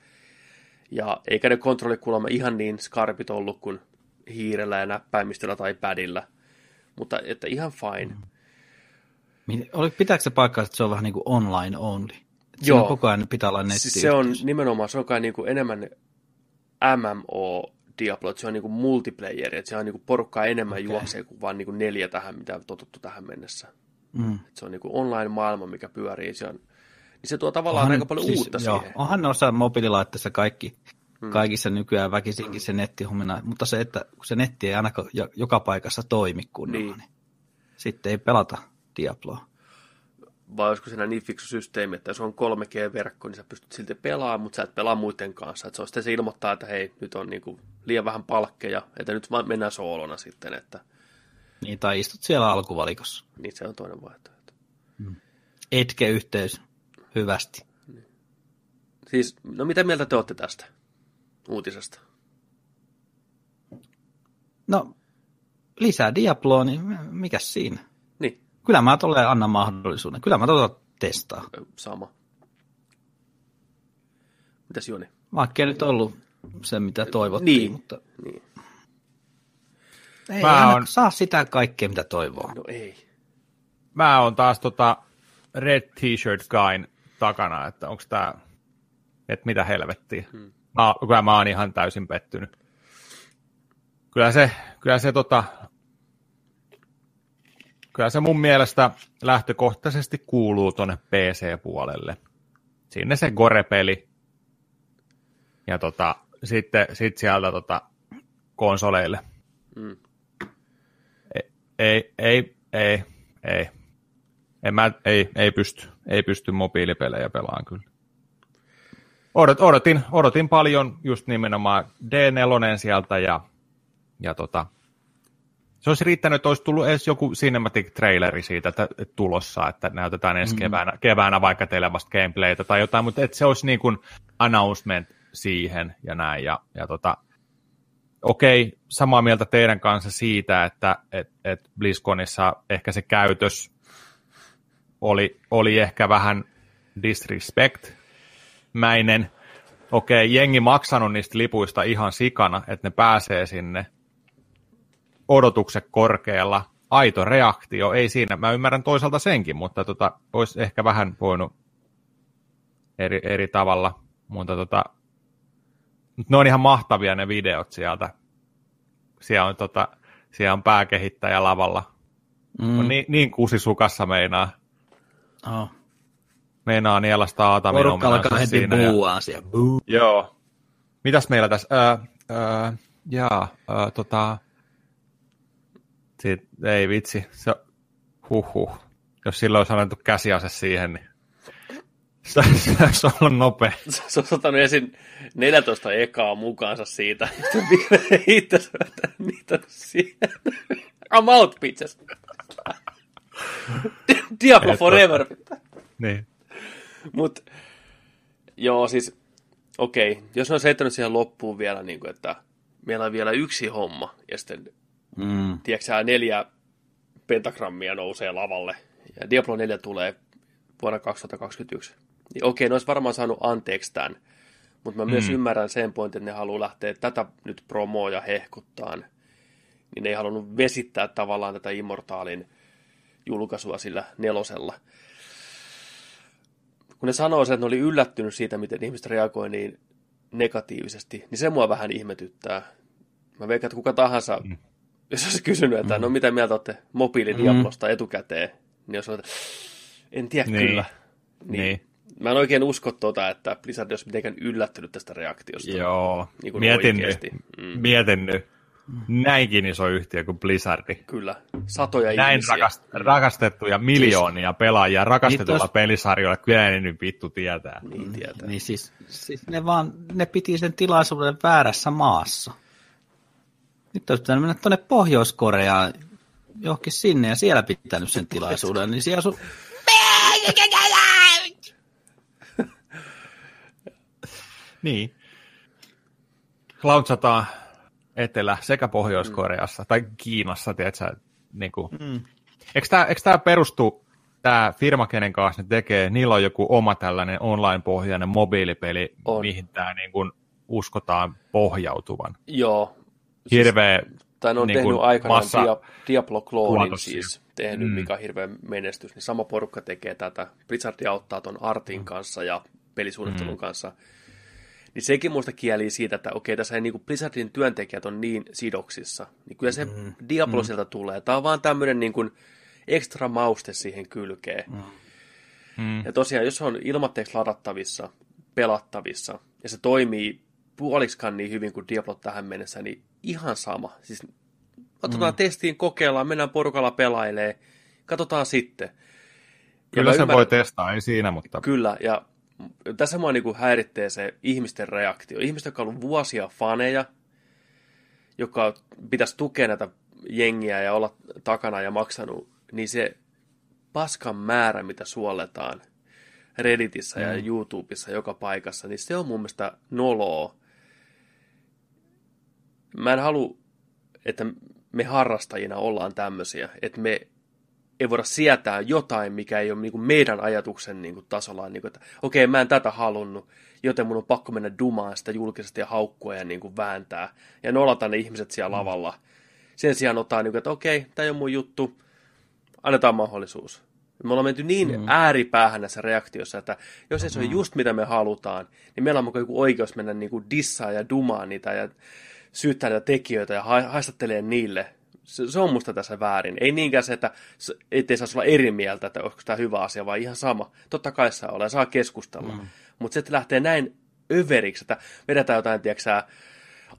Ja eikä ne kontrollikulma ihan niin skarpit ollut kuin hiirellä ja näppäimistöllä tai pädillä. Mutta että ihan fine. Mm. Pitääkö se paikkaa, että se on vähän niin kuin online only? Joo. koko ajan pitää olla netti. Siis se on nimenomaan, se on kai niin kuin enemmän MMO Diablo, että se on niin kuin multiplayer, että se on niin kuin porukkaa enemmän okay. juoksee kuin vain niin kuin neljä tähän, mitä on totuttu tähän mennessä. Mm. Että se on niin kuin online-maailma, mikä pyörii. Se on, niin se tuo tavallaan onhan, aika paljon siis, uutta joo, siihen. Onhan osa mobiililaitteessa kaikki. Kaikissa nykyään väkisinkin se nettihommina, mutta se, että se netti ei ainakaan joka paikassa toimi kunnolla, niin. niin sitten ei pelata Diabloa vai olisiko siinä niin fiksu systeemi, että jos on 3G-verkko, niin sä pystyt silti pelaamaan, mutta sä et pelaa muiden kanssa. Että se, on sitten se ilmoittaa, että hei, nyt on niinku liian vähän palkkeja, että nyt vaan mennään soolona sitten. Että... Niin, tai istut siellä alkuvalikossa. Niin, se on toinen vaihtoehto. Hmm. Etke-yhteys, hyvästi. Niin. Siis, no mitä mieltä te olette tästä uutisesta? No, lisää Diabloa, niin mikä siinä? Niin. Kyllä mä tulee annan mahdollisuuden. Kyllä mä tuota testaa. Sama. Mitäs Joni? Vaikka ei nyt ollut se, mitä toivottiin, niin. mutta... Niin. Ei mä on... saa sitä kaikkea, mitä toivoo. No ei. Mä oon taas tota Red T-shirt guyn takana, että onko tää, että mitä helvettiä. Hmm. Mä, kyllä mä oon ihan täysin pettynyt. Kyllä se, kyllä se tota, kyllä se mun mielestä lähtökohtaisesti kuuluu tuonne PC-puolelle. Sinne se Gore-peli. Ja tota, sitten sit sieltä tota, konsoleille. Mm. Ei, ei, ei, ei, ei. En mä, ei, ei, pysty, ei pysty mobiilipelejä pelaamaan kyllä. Odot, odotin, odotin paljon just nimenomaan D4 sieltä ja, ja tota, se olisi riittänyt, että olisi tullut edes joku cinematic traileri siitä että, että tulossa, että näytetään ensi mm. keväänä, keväänä vaikka teille vasta gameplaytä tai jotain, mutta että se olisi niin kuin announcement siihen ja näin. Ja, ja tota, okei, samaa mieltä teidän kanssa siitä, että et, et BlizzConissa ehkä se käytös oli, oli ehkä vähän disrespect-mäinen. Okei, jengi maksanut niistä lipuista ihan sikana, että ne pääsee sinne, odotukset korkealla, aito reaktio, ei siinä, mä ymmärrän toisaalta senkin, mutta tota, olisi ehkä vähän voinut eri, eri tavalla, mutta tota, ne on ihan mahtavia ne videot sieltä. Siellä on, tota, siellä on pääkehittäjä lavalla. Mm. On niin, niin kusisukassa meinaa. Oh. Meinaa nielasta Aatamin Porukka alkaa heti buuaa siellä. Buu. Joo. Mitäs meillä tässä? Öö, öö, jaa, öö, tota, Siit, ei vitsi, se, huh, huh. Jos silloin olisi annettu käsiase siihen, niin Se, se olisi ollut nopea. Se on ottanut ensin 14 ekaa mukaansa siitä. Itse niitä siihen. I'm out, bitches. Diablo forever. Niin. Mut, joo, siis, okei, okay. jos ne olisi heittänyt siihen loppuun vielä, niin kuin, että meillä on vielä yksi homma, ja sitten, Mm. tiedätkö neljä pentagrammia nousee lavalle, ja Diablo 4 tulee vuonna 2021. Niin okei, ne olisi varmaan saanut anteeksi tämän, mutta mä myös Mm. ymmärrän sen pointin, että ne haluaa lähteä tätä nyt promoa ja hehkuttaan, niin ne ei halunnut vesittää tavallaan tätä Immortaalin julkaisua sillä nelosella kun ne sanoo sen, että ne oli yllättynyt siitä, miten ihmiset reagoi niin negatiivisesti, niin se mua vähän ihmetyttää. Mä veikkaan, että kuka tahansa, mm. jos olisi kysynyt, että no mitä mieltä olette mobiilidiablosta etukäteen, niin jos että en tiedä Niin. kyllä. Niin. Mä en oikein usko tuota, että Blizzard olisi mitenkään yllättynyt tästä reaktiosta. Joo, Niin mietin nyt. Mm. Mietin nyt. Näinkin iso yhtiö kuin Blizzardi. Kyllä, satoja Näin ihmisiä. rakast, rakastettuja miljoonia pelaajia rakastetulla Niin tos- pelisarjoilla. Kyllä ne nyt vittu tietää. Niin tietää. Niin siis, siis ne vaan, ne piti sen tilaisuuden väärässä maassa. Nyt olisi pitänyt mennä tuonne Pohjois-Koreaan johonkin sinne ja siellä pitänyt sen tilaisuuden, niin siellä sun... Niin. Launchataan Etelä- sekä Pohjois-Koreassa tai Kiinassa, tiedätkö, niin kuin. Mm. Eikö tämä, eikö tämä perustu, tämä firma, kenen kanssa ne tekee, niillä on joku oma tällainen online-pohjainen mobiilipeli, On. mihin tämä niin kuin uskotaan pohjautuvan. Joo, Hirveä Tai ne on niin tehnyt aikanaan massa- Dia- Diablo-kloonin siis, tehnyt, Mm. mikä on hirveä menestys, niin sama porukka tekee tätä. Blizzard auttaa ton Artin Mm. kanssa ja pelisuunnittelun kanssa. Niin sekin muista kieli siitä, että okei, tässä ei niin Blizzardin työntekijät on niin sidoksissa. Niin kyllä se Mm. Diablo sieltä tulee. Tämä on vaan tämmöinen niin kuin ekstra mauste siihen kylkeen. Mm. Ja tosiaan, jos se on ilmatteeksi ladattavissa, pelattavissa, ja se toimii puoliksikaan niin hyvin kuin Diablo tähän mennessä, niin ihan sama. Siis otetaan mm. testiin, kokeillaan, mennään porukalla pelailee, katsotaan sitten. Kyllä se ymmärrän- voi testaa, ei siinä, mutta Kyllä, ja tässä mua niin häiritsee se ihmisten reaktio. Ihmiset, jotka on ollut vuosia faneja, joka pitäisi tukea näitä jengiä ja olla takana ja maksanut, niin se paskan määrä, mitä suoletaan Redditissä mm. ja YouTubessa joka paikassa, niin se on mun mielestä noloa. Mä en halua, että me harrastajina ollaan tämmöisiä, että me ei voida sietää jotain, mikä ei ole niin kuin meidän ajatuksen niin kuin tasolla, niin kuin, että okei, okay, mä en tätä halunnut, joten mun on pakko mennä dumaan sitä julkisesti ja haukkua ja niin kuin vääntää ja nolata ne ihmiset siellä lavalla. Sen sijaan ottaa, niin kuin, että okei, okay, tämä ei ole mun juttu, annetaan mahdollisuus. Me ollaan menty niin mm. ääripäähän näissä reaktioissa, että jos ei se ole just mitä me halutaan, niin meillä on joku oikeus mennä niin kuin dissaa ja dumaa niitä ja syyttää niitä tekijöitä ja ha- haistattelee niille. Se, se on musta tässä väärin. Ei niinkään se, että ettei saisi olla eri mieltä, että onko tämä hyvä asia, vaan ihan sama. Totta kai saa olla ja saa keskustella. Mm. Mutta se, että lähtee näin överiksi, että vedetään jotain, tiedätkö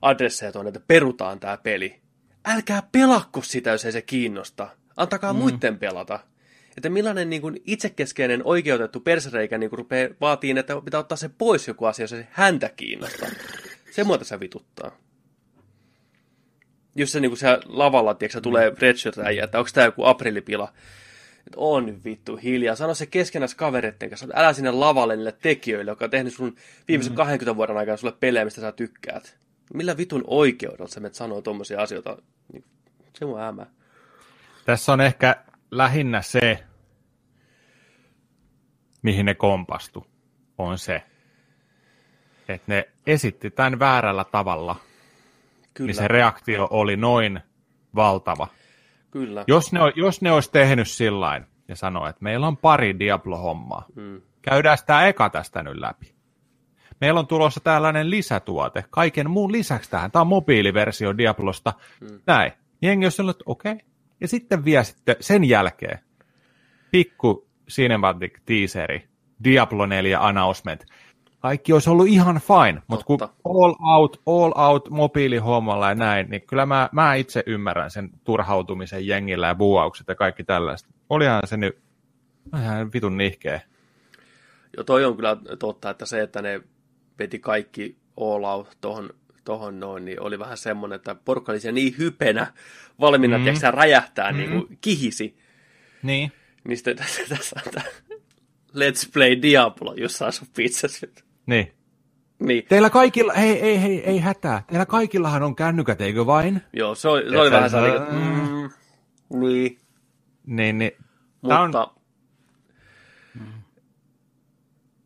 adresseja tuonne, että perutaan tämä peli. Älkää pelakko sitä, jos ei se kiinnosta. Antakaa mm. muiden pelata. Että millainen niin kuin itsekeskeinen oikeutettu persereikä niin kuin rupeaa vaatiin, että pitää ottaa se pois joku asia, jos ei se häntä kiinnosta. Se mua tässä vituttaa. Jos se niin kuin siellä lavalla, tiedätkö, tulee redshirt äijä, että onko tämä joku aprillipila. Että on nyt vittu hiljaa. Sano se keskenäs kavereiden kanssa, että älä sinne lavalle niille tekijöille, joka on tehnyt sun viimeisen 20 vuoden aikana sulle pelejä, mistä sä tykkäät. Millä vitun oikeudella sä menet sanoo tuommoisia asioita? Niin Se mua hämää. tässä on ehkä lähinnä se, mihin ne kompastu, on se, että ne esitti tämän väärällä tavalla, Kyllä, niin se reaktio oli noin valtava. kyllä. Jos ne, jos ne olisi tehnyt sillain ja sanoo, että meillä on pari Diablo-hommaa, Mm. käydään tämä eka tästä nyt läpi. Meillä on tulossa tällainen lisätuote, kaiken muun lisäksi tähän. Tämä on mobiiliversio Diablosta. Mm. Näin. Jengi on sanonut, että okei. Okay. Ja sitten vielä sitten sen jälkeen pikku cinematic teaseri, Diablo 4 announcement. Kaikki olisi ollut ihan fine, mutta kun all out, all out mobiilihommalla ja näin, niin kyllä mä, mä itse ymmärrän sen turhautumisen jengillä ja buuaukset ja kaikki tällaista. Olihan se nyt ihan vitun nihkeä. Jo toi on kyllä totta, että se, että ne veti kaikki all out tohon, tohon noin, niin oli vähän semmoinen, että porukka oli niin hypenä valmiina, mm. tiedätkö, räjähtää, mm. niin kuin kihisi. Niin. Niin sitten tässä, tässä tämä Let's Play Diablo, jossa asuu pizzassa. Niin. Niin, Teillä kaikilla, hei, ei, hei, ei hätää. Teillä kaikillahan on kännykät, eikö vain? joo, se oli, se oli vähän se- sellainen, mm, niin, Niin, niin. Tää mutta on-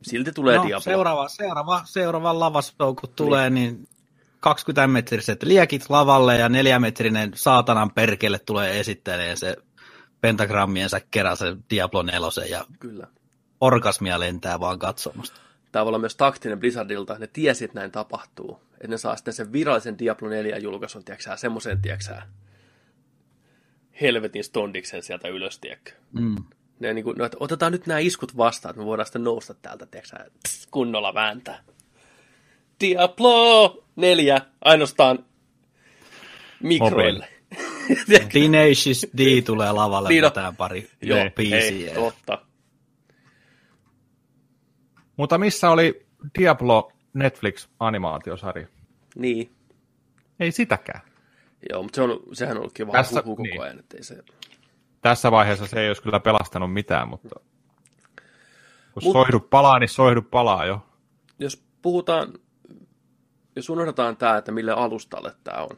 silti tulee no, Diablo. seuraava, seuraava, seuraava lavashow, kun tulee, niin 20 metriset liekit lavalle ja neljämetrinen saatanan perkele tulee esittelemään se pentagrammiensa kerran se Diablo 4 ja Kyllä. orgasmia lentää vaan katsomasta. Tämä voi olla myös taktinen Blizzardilta. Ne tiesi, että näin tapahtuu. Että ne saa sitten sen virallisen Diablo 4 julkaisun, tiedätkö semmoisen, tiedätkö helvetin stondiksen sieltä ylös, tiedätkö. Mm. Ne niin kuin, no, että otetaan nyt nämä iskut vastaan, että me voidaan sitten nousta täältä, tiedätkö tss, kunnolla vääntää. Diablo 4, ainoastaan mikroille. Tenacious D tulee lavalle Niin pari Joo, joo, ei, biisiä. totta. Mutta missä oli Diablo Netflix-animaatiosarja? Niin, Ei sitäkään. joo, mutta se on, sehän on ollut kiva Tässä- huhu koko niin. ajan, ettei se... Tässä vaiheessa se ei olisi kyllä pelastanut mitään, mutta kun Mut- soihdu palaa, niin soihdu palaa jo. jos puhutaan, jos unohdetaan tämä, että mille alustalle tämä on,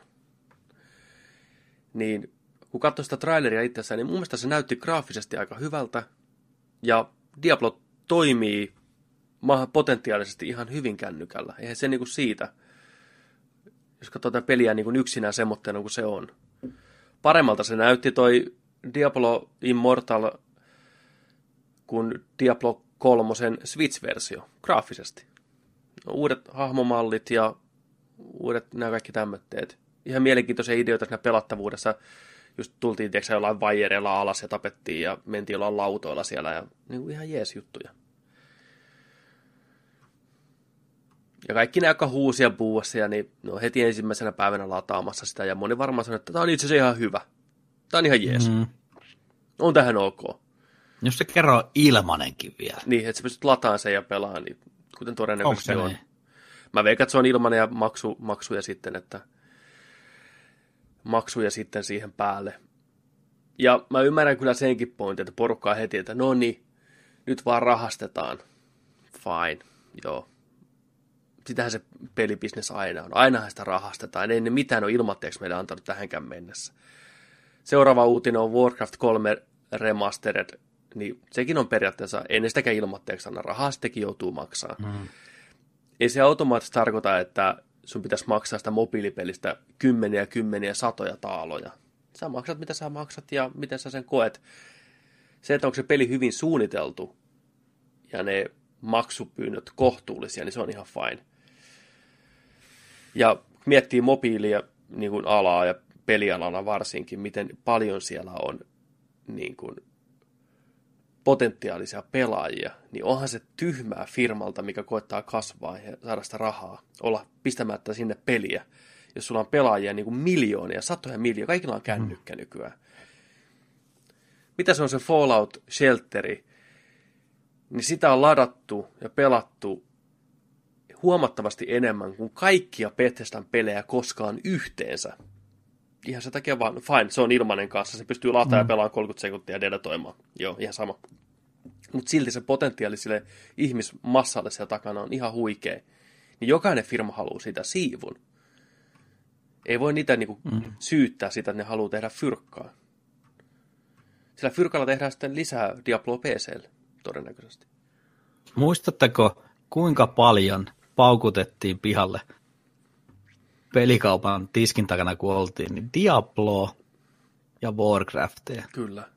niin kun katsoi sitä traileria itsessään, niin mun mielestä se näytti graafisesti aika hyvältä, ja Diablo toimii potentiaalisesti ihan hyvin kännykällä. Eihän se niinku siitä, jos katsoo tätä peliä niinku yksinään semmoitteena kuin se on. Paremmalta se näytti toi Diablo Immortal kuin Diablo 3 Switch-versio graafisesti. No, uudet hahmomallit ja uudet nämä kaikki tämmöitteet. Ihan mielenkiintoisia ideoita siinä pelattavuudessa. Just tultiin tiedätkö, jollain vaijereilla alas ja tapettiin ja mentiin jollain lautoilla siellä ja niin kuin ihan jees juttuja. Ja kaikki nämä, jotka huusia buuassa, niin ne on heti ensimmäisenä päivänä lataamassa sitä. Ja moni varmaan sanoo, että tämä on itse asiassa ihan hyvä. Tämä on ihan jees. Mm. On tähän ok. Jos se kerro ilmanenkin vielä. Niin, että sä pystyt lataamaan sen ja pelaamaan, niin kuten todennäköisesti on. se Mä veikkaan, että se on ilmanen ja maksu, maksuja sitten, että maksuja sitten siihen päälle. Ja mä ymmärrän kyllä senkin pointin, että porukka on heti, että no niin, nyt vaan rahastetaan. Fine, joo. Sitähän se pelibisnes aina on. Ainahan sitä rahastetaan. Ei ne mitään ole ilmatteeksi meille antanut tähänkään mennessä. Seuraava uutinen on Warcraft 3 Remastered, niin sekin on periaatteessa, ei ne sitäkään ilmatteeksi anna rahaa, sitäkin joutuu maksaa. Mm. Ei se automaattisesti tarkoita, että sun pitäisi maksaa sitä mobiilipelistä kymmeniä, kymmeniä, satoja taaloja. Sä maksat, mitä sä maksat ja miten sä sen koet. Se, että onko se peli hyvin suunniteltu ja ne maksupyynnöt kohtuullisia, niin se on ihan fine. Ja miettii mobiilia niin kuin alaa ja pelialalla varsinkin, miten paljon siellä on niin kuin, potentiaalisia pelaajia, niin onhan se tyhmää firmalta, mikä koettaa kasvaa ja saada sitä rahaa, olla pistämättä sinne peliä, jos sulla on pelaajia niin kuin miljoonia, satoja miljoonia, kaikilla on kännykkä nykyään. Mitä se on se Fallout Shelteri, niin sitä on ladattu ja pelattu huomattavasti enemmän kuin kaikkia Bethesdan pelejä koskaan yhteensä. Ihan se takia vaan, fine, se on ilmanen kanssa, se pystyy lataamaan mm. ja pelaamaan 30 sekuntia ja deletoimaan. Joo, ihan sama. Mutta silti se potentiaali sille ihmismassalle siellä takana on ihan huikea. Niin jokainen firma haluaa sitä siivun. Ei voi niitä niinku mm. syyttää sitä, että ne haluaa tehdä fyrkkaa. Sillä fyrkalla tehdään sitten lisää Diablo PClle, todennäköisesti. Muistatteko, kuinka paljon paukutettiin pihalle pelikaupan tiskin takana, kun oltiin, niin Diablo ja Warcraftia. Kyllä.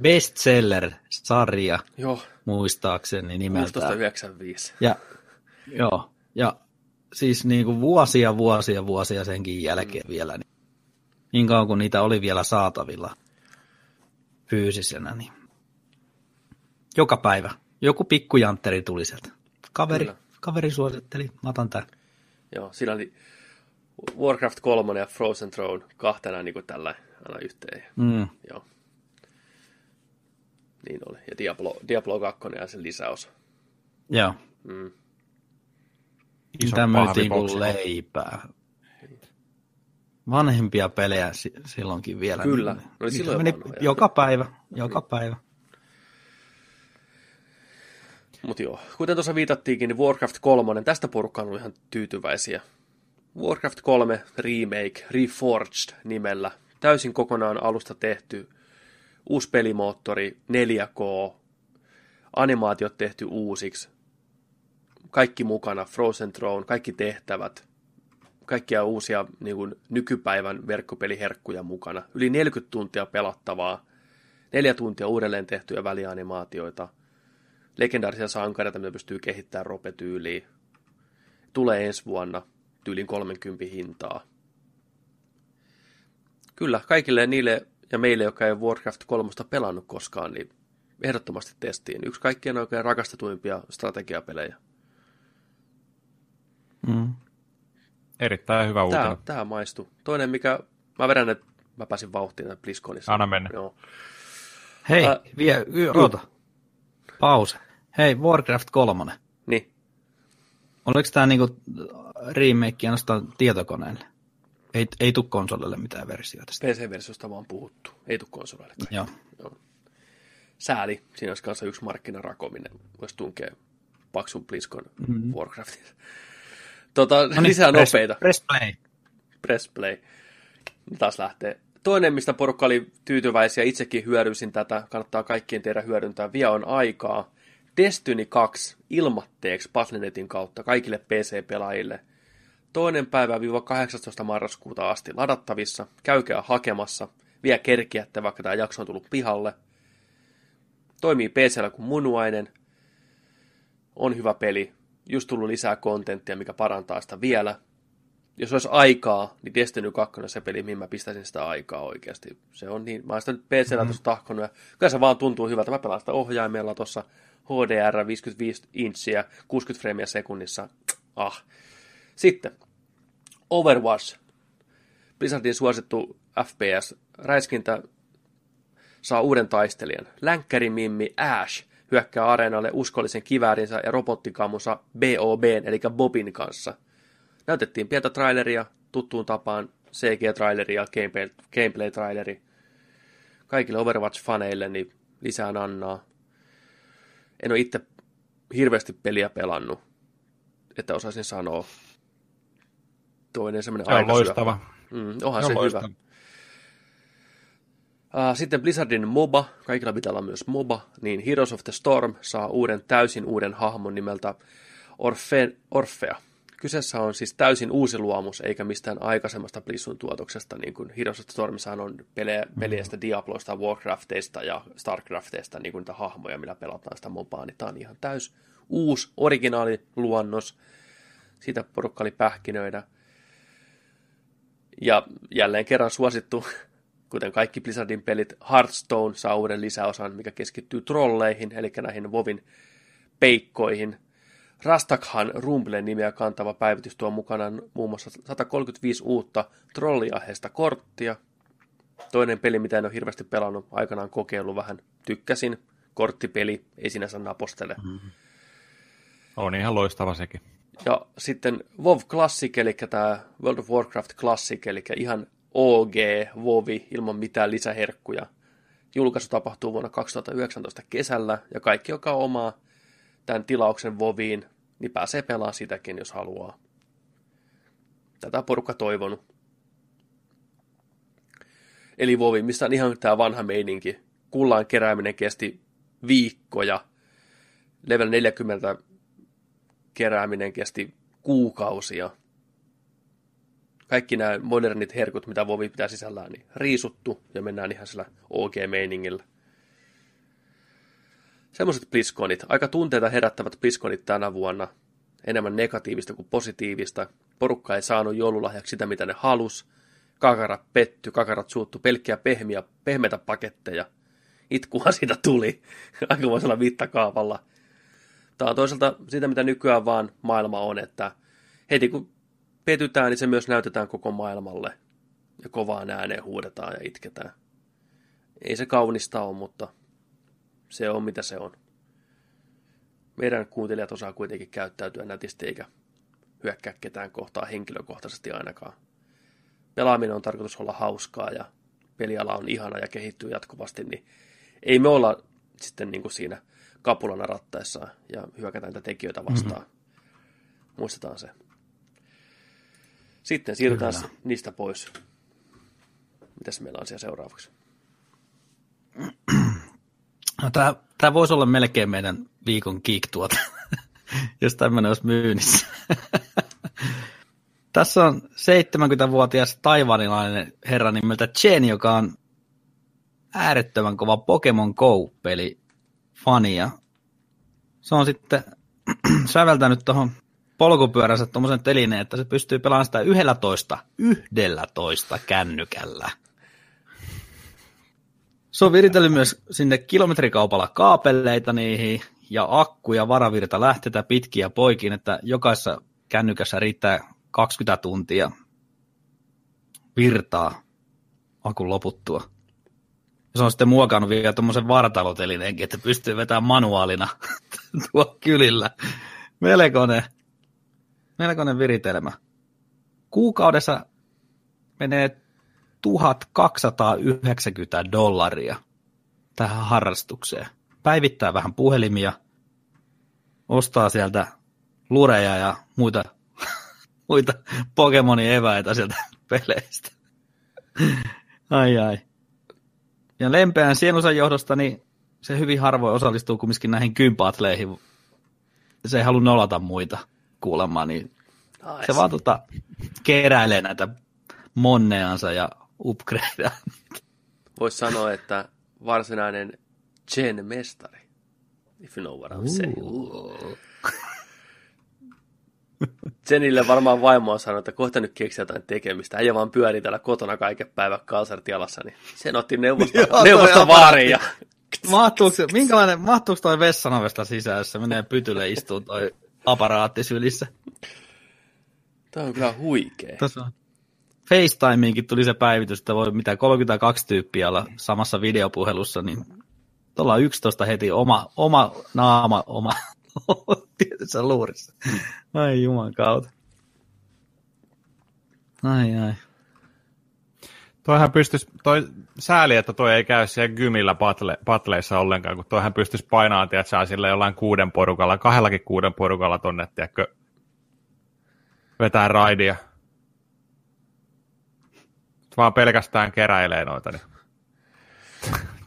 Bestseller-sarja, Joo, muistaakseni nimeltään. 1695. Ja, joo, ja siis niin kuin vuosia, vuosia, vuosia senkin jälkeen mm. vielä, niin, niin kauan kuin niitä oli vielä saatavilla fyysisenä, niin joka päivä joku pikkujantteri tuli sieltä. Kaveri, Kyllä. Kaveri suositteli, mä otan tämän. Joo, siinä oli Warcraft 3 ja Frozen Throne kahtena niin kuin tällä aina yhteen. Mm. Joo. Niin oli. Ja Diablo, Diablo 2 ja sen lisäosa. Joo. Mm. Iso Mitä myytiin kuin leipää. Vanhempia pelejä si- silloinkin vielä. Kyllä. Niin, Ne oli niitä silloin meni joka päivä, joka päivä. Mutta joo, kuten tuossa viitattiinkin, niin Warcraft 3, tästä porukka on ihan tyytyväisiä. Warcraft 3 Remake, Reforged nimellä, täysin kokonaan alusta tehty, uusi pelimoottori, 4K, animaatiot tehty uusiksi, kaikki mukana, Frozen Throne, kaikki tehtävät, kaikkia uusia niin kuin nykypäivän verkkopeliherkkuja mukana. Yli 40 tuntia pelattavaa, neljä tuntia uudelleen tehtyjä välianimaatioita, legendaarisia sankareita, mitä pystyy kehittämään rope-tyyliin. Tulee ensi vuonna tyylin 30 hintaa. Kyllä, kaikille niille ja meille, jotka ei Warcraft 3 pelannut koskaan, niin ehdottomasti testiin. Yksi kaikkien oikein rakastetuimpia strategiapelejä. Mm. Erittäin hyvä uutinen. Tämä, tämä maistuu. Toinen, mikä... Mä vedän, että mä pääsin vauhtiin tässä BlizzConissa. Anna mennä. Joo. Hei, Ä- vie, y- oota. Pause. Hei, Warcraft 3. Niin, Oliko tämä niinku remake ainoastaan tietokoneelle? Ei, ei tule konsolille mitään versioita. PC-versiosta vaan puhuttu. Ei tule konsoleille. Joo. Sääli. Siinä olisi kanssa yksi markkinarakominen. Voisi tunkea paksun BlizzCon mm-hmm. Warcraftin. Tota, No niin, lisää press, nopeita. Press play. Press play. Taas lähtee. Toinen, mistä porukka oli tyytyväisiä, itsekin hyödynsin tätä, kannattaa kaikkien teidän hyödyntää, vielä on aikaa. Destiny 2 ilmatteeksi Battle.netin kautta kaikille PC-pelaajille. Toinen päivä viiva 18. marraskuuta asti ladattavissa. Käykää hakemassa. Vielä kerkiätte, vaikka tämä jakso on tullut pihalle. Toimii PCllä kuin munuainen. On hyvä peli. Just tullut lisää kontenttia, mikä parantaa sitä vielä jos olisi aikaa, niin Destiny 2 on se peli, mihin mä pistäisin sitä aikaa oikeasti. Se on niin, mä oon sitä nyt PCllä mm-hmm. tuossa tahkonut, ja kyllä se vaan tuntuu hyvältä. Mä pelaan sitä ohjaimella tuossa HDR 55 intsiä, 60 freimiä sekunnissa. Ah. Sitten, Overwatch. Blizzardin suosittu FPS. Räiskintä saa uuden taistelijan. Länkkärimimmi Ash hyökkää areenalle uskollisen kiväärinsä ja robottikammunsa BOBn, eli Bobin kanssa – näytettiin pientä traileria, tuttuun tapaan CG-traileri ja gameplay, gameplay-traileri. Kaikille Overwatch-faneille niin lisää nannaa. En ole itse hirveästi peliä pelannut, että osaisin sanoa. Toinen semmoinen Se on loistava. Mm, onhan Se se, on hyvä. loistava. Uh, sitten Blizzardin MOBA, kaikilla pitää olla myös MOBA, niin Heroes of the Storm saa uuden täysin uuden hahmon nimeltä Orfe, Orfea. Kyseessä on siis täysin uusi luomus, eikä mistään aikaisemmasta Blizzun tuotoksesta, niin kuin Heroes of the Stormissahan on pelejä, peleistä Diabloista, Warcrafteista ja Starcrafteista, niin kuin niitä hahmoja, millä pelataan sitä MOBAa, niin tämä on ihan täys uusi, originaali luonnos. Siitä porukka oli pähkinöidä. Ja jälleen kerran suosittu, kuten kaikki Blizzardin pelit, Hearthstone saa uuden lisäosan, mikä keskittyy trolleihin, eli näihin Vovin peikkoihin. Rastakhan Rumblen nimeä kantava päivitys tuo mukanaan muun muassa 135 uutta trolliaheesta korttia. Toinen peli, mitä en ole hirveästi pelannut, aikanaan kokeillut vähän, tykkäsin. Korttipeli, ei sinänsä napostele. Mm-hmm. On ihan loistava sekin. Ja sitten WoW Classic, eli tämä World of Warcraft Classic, eli ihan OG WoWi ilman mitään lisäherkkuja. Julkaisu tapahtuu vuonna 2019 kesällä, ja kaikki, joka omaa tämän tilauksen WoWiin, niin pääsee pelaamaan sitäkin, jos haluaa. Tätä porukka toivonut. Eli WoWi, mistä on ihan tämä vanha meininki. Kullaan kerääminen kesti viikkoja. Level 40 kerääminen kesti kuukausia. Kaikki nämä modernit herkut, mitä Vovi pitää sisällään, niin riisuttu ja mennään ihan sillä OG-meiningillä. Semmoiset BlizzConit, aika tunteita herättävät BlizzConit tänä vuonna. Enemmän negatiivista kuin positiivista. Porukka ei saanut joululahjaksi sitä, mitä ne halus. Kakarat petty, kakarat suuttu, pelkkiä pehmiä, pehmeitä paketteja. Itkuhan siitä tuli aikamoisella mittakaavalla. Tämä on toisaalta sitä, mitä nykyään vaan maailma on, että heti kun petytään, niin se myös näytetään koko maailmalle. Ja kovaan ääneen huudetaan ja itketään. Ei se kaunista ole, mutta se on mitä se on. meidän kuuntelijat osaa kuitenkin käyttäytyä nätisti eikä hyökkää ketään kohtaa henkilökohtaisesti ainakaan. Pelaaminen on tarkoitus olla hauskaa ja peliala on ihana ja kehittyy jatkuvasti, niin ei me olla sitten niin kuin siinä kapulana rattaessa ja hyökätään niitä tekijöitä vastaan. Mm-hmm. Muistetaan se. Sitten siirrytään Kyllä. niistä pois. Mitäs meillä on siellä seuraavaksi? No, tämä, tämä voisi olla melkein meidän viikon geek tuota, jos tämmöinen olisi myynnissä. Tässä on 70-vuotias taivanilainen herra nimeltä Chen, joka on äärettömän kova Pokemon Go-peli fania. Se on sitten säveltänyt tuohon polkupyöränsä tuommoisen telineen, että se pystyy pelaamaan sitä 11, 11 kännykällä. Se on viritellyt myös sinne kilometrikaupalla kaapelleita niihin ja akku ja varavirta lähtetä pitkiä poikin, että jokaisessa kännykässä riittää 20 tuntia virtaa akun loputtua. Ja se on sitten muokannut vielä tuommoisen vartalotelineenkin, että pystyy vetämään manuaalina tuo kylillä. Melkoinen, melkoinen viritelmä. Kuukaudessa menee 1290 dollaria tähän harrastukseen. Päivittää vähän puhelimia, ostaa sieltä lureja ja muita, muita Pokemonin eväitä sieltä peleistä. Ai ai. Ja lempeän sienusan johdosta, niin se hyvin harvoin osallistuu kumminkin näihin kympatleihin. Se ei halua nolata muita kuulemaan, niin Nice. se vaan tota, keräilee näitä monneansa ja upgradea. Voisi sanoa, että varsinainen Chen mestari. If you know what I'm saying. Jenille varmaan vaimo on sanonut, että kohta nyt keksiä jotain tekemistä. Äijä vaan pyörii täällä kotona kaiken päivän kalsartialassa, niin sen otti neuvosta, neuvosta vaariin. Ja... Mahtuuko, minkälainen, mahtuuko toi vessanovesta sisään, jos se menee pytylle istuu toi aparaatti sylissä? Tämä on kyllä huikea. Tässä on FaceTimeinkin tuli se päivitys, että voi mitä 32 tyyppiä olla samassa videopuhelussa, niin tuolla 11 heti oma, oma naama, oma tietyssä luurissa. Ai juman kautta. Ai ai. Toihan pystyisi, toi sääli, että toi ei käy siellä gymillä patle, patleissa ollenkaan, kun toihan pystyisi että saa sille jollain kuuden porukalla, kahdellakin kuuden porukalla tonne, tiedätkö, vetää raidia vaan pelkästään keräilee noita, niin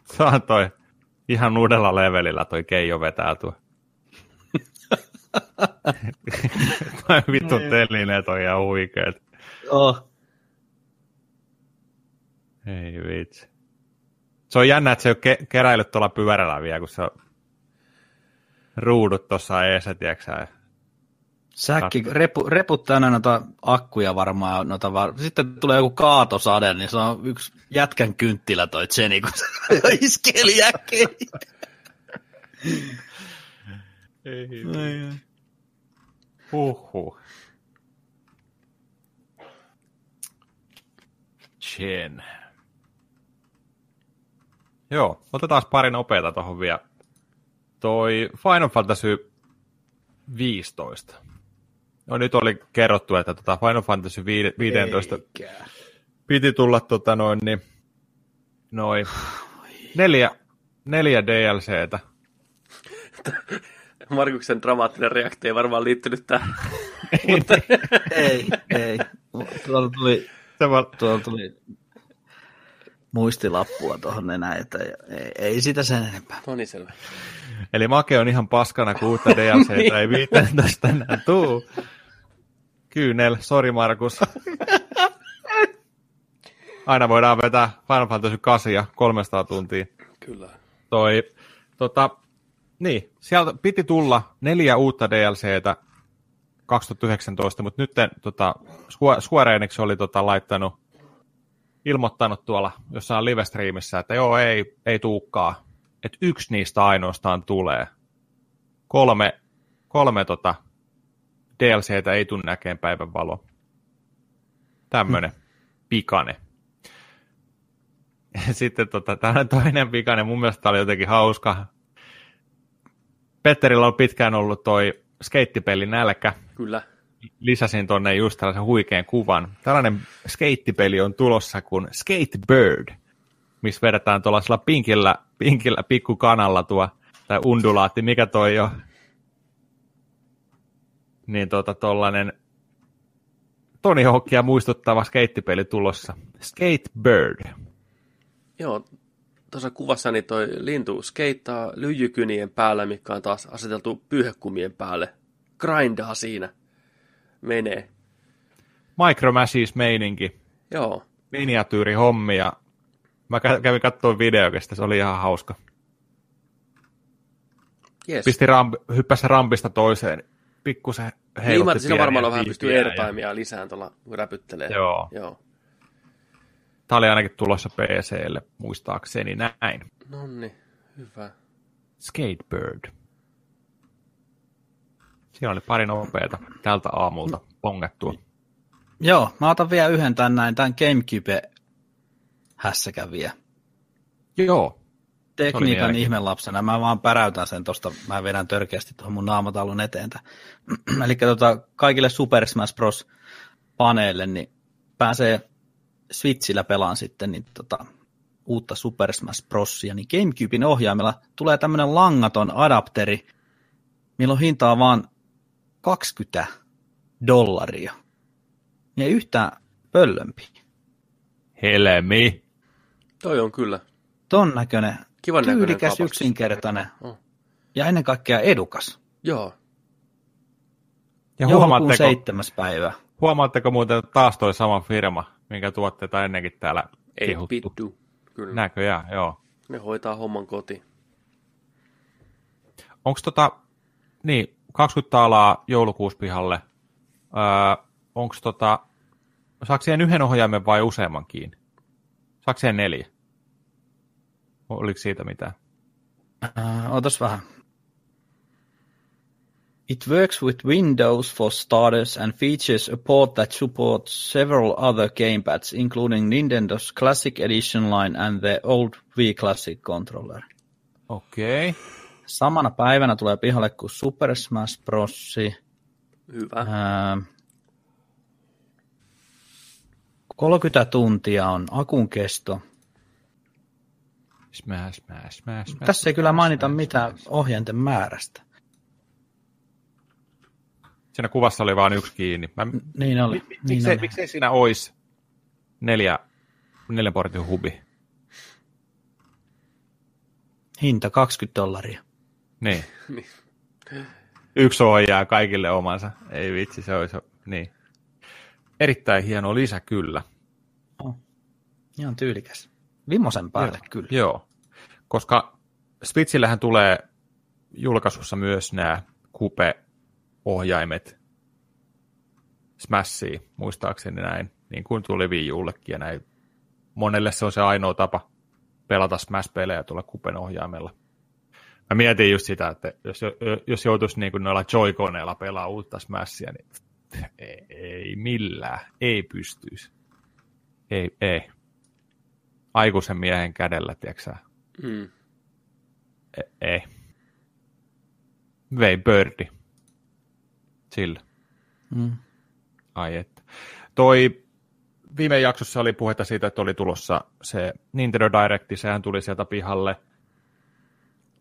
se on toi ihan uudella levelillä toi Keijo vetää tuo. toi vittu niin. telineet on ihan huikeet. Oh. Ei vitsi. Se on jännä, että se ole ke- keräillyt tuolla pyörällä vielä, kun se on ruudut tuossa eessä, tiedätkö Säkki repu, reputtaa aina noita akkuja varmaan. Noita var... Sitten tulee joku kaatosade, niin se on yksi jätkän kynttilä toi Jenny, kun se iskeli jäkkiin. Ei, ei. Huhhuh. Chen. Joo, otetaan pari nopeata tuohon vielä. Toi Final Fantasy 15. No nyt oli kerrottu, että tota Final Fantasy 15 Eikä. piti tulla tota noin, niin, noin neljä, neljä DLCtä. Markuksen dramaattinen reaktio ei varmaan liittynyt tähän. Mutta... ei, ei. Tuolla tuli, tuolla tuli muistilappua tuohon nenään, että ei, ei sitä sen enempää. No niin, selvä. Eli Make on ihan paskana, kun uutta DLCtä niin. ei 15 enää tuu. Kyynel, sori Markus. Aina voidaan vetää Final Fantasy 8 300 tuntia. Kyllä. Toi, tota, niin, sieltä piti tulla neljä uutta DLCtä 2019, mutta nyt tota, Square Enix oli tota, laittanut, ilmoittanut tuolla jossain live-streamissä, että joo, ei, ei tuukkaa, että yksi niistä ainoastaan tulee. Kolme, kolme tota, DLCtä ei tunne näkeen päivän valo. Tämmöinen hmm. pikane. Sitten tota, toinen pikane, mun mielestä oli jotenkin hauska. Petterillä on pitkään ollut toi skeittipeli nälkä. Kyllä. Lisäsin tonne just tällaisen huikean kuvan. Tällainen skeittipeli on tulossa kuin Skate Bird, missä vedetään tuollaisella pinkillä, pinkillä pikkukanalla tuo, tai undulaatti, mikä toi jo, niin tota tollanen Tony Hawkia muistuttava skeittipeli tulossa. Skate Bird. Joo, tuossa kuvassani toi lintu skeittaa lyijykynien päällä, mikä on taas aseteltu pyyhekumien päälle. Grindaa siinä. Menee. Micro Machines meininki. Joo. Miniatyyri hommia. Mä kä- kävin katsoa videokesta, se oli ihan hauska. Yes. Pisti ramp, hyppäsi rampista toiseen, pikkusen Niin, heilutti mä, siinä varmaan pieniä vähän pystyy piipiä ja- airtimea lisään tuolla, kun räpyttelee. Joo. Joo. Tämä oli ainakin tulossa PClle, muistaakseni näin. Nonni, hyvä. Skatebird. Siinä oli pari nopeeta tältä aamulta pongettua. Joo, mä otan vielä yhden tän näin, tämän Gamecube hässäkän vielä. Joo, Tekniikan ihmelapsena. Mä vaan päräytän sen tosta, mä vedän törkeästi tuohon mun naamatalun eteen. Eli tota, kaikille Super Smash Bros. paneille, niin pääsee Switchillä pelaan sitten niin tota, uutta Super Smash Brosia, niin Gamecubein ohjaimella tulee tämmöinen langaton adapteri, millä on hintaa vaan 20 dollaria. Ja yhtään pöllömpi. helmi. Toi on kyllä. Ton näköinen, Kivan tyylikäs, yksinkertainen Oh. ja ennen kaikkea edukas. Joo. Ja huomaatteko, seitsemäs päivä. huomaatteko muuten, että taas toi sama firma, minkä tuotteita ennenkin täällä Ei kehuttu. pittu. Kyllä. Näköjään, joo. Ne hoitaa homman kotiin. Onko tota, niin, 20 alaa joulukuussa pihalle, öö, onko tota, saako siihen yhden ohjaimen vai useamman kiinni? Saako siihen neljä? Oliko siitä mitään? Uh, otas vähän. It works with Windows for starters and features a port that supports several other gamepads, including Nintendo's Classic Edition line and the old Wii Classic controller. Okei. Okay. Samana päivänä tulee pihalle kuin Super Smash Bros. Hyvä. Uh, 30 tuntia on akun kesto. Smash, smash, smash, smash. Tässä ei kyllä mainita mitään ohjainten määrästä. Siinä kuvassa oli vain yksi kiinni. Mä, Niin oli. mi, niin miksei, oli. miksei siinä olisi neljä, neljän portin hubi? Hinta 20 dollaria. Niin. Niin. Yksi ohjaa kaikille omansa. Ei vitsi, se olisi niin. Erittäin hieno lisä kyllä. Ihan tyylikäs. Vimosen päälle Joo. kyllä. Joo, koska Switchillähän tulee julkaisussa myös nämä Coupe-ohjaimet Smashiin, muistaakseni näin, niin kuin tuli Wii Ullekin ja näin. Monelle se on se ainoa tapa pelata Smash-pelejä tuolla Coupen ohjaimella. Mä mietin just sitä, että jos, jos joutuisi niin kuin noilla joy pelaa uutta Smashia, niin ei, ei millään, ei pystyisi. Ei, ei. Aikuisen miehen kädellä, tiedätkö? Mm. E- ei. Vei Birdi. Sillä. Mm. Ai että. Toi viime jaksossa oli puhetta siitä, että oli tulossa se Nintendo Directi, sehän tuli sieltä pihalle.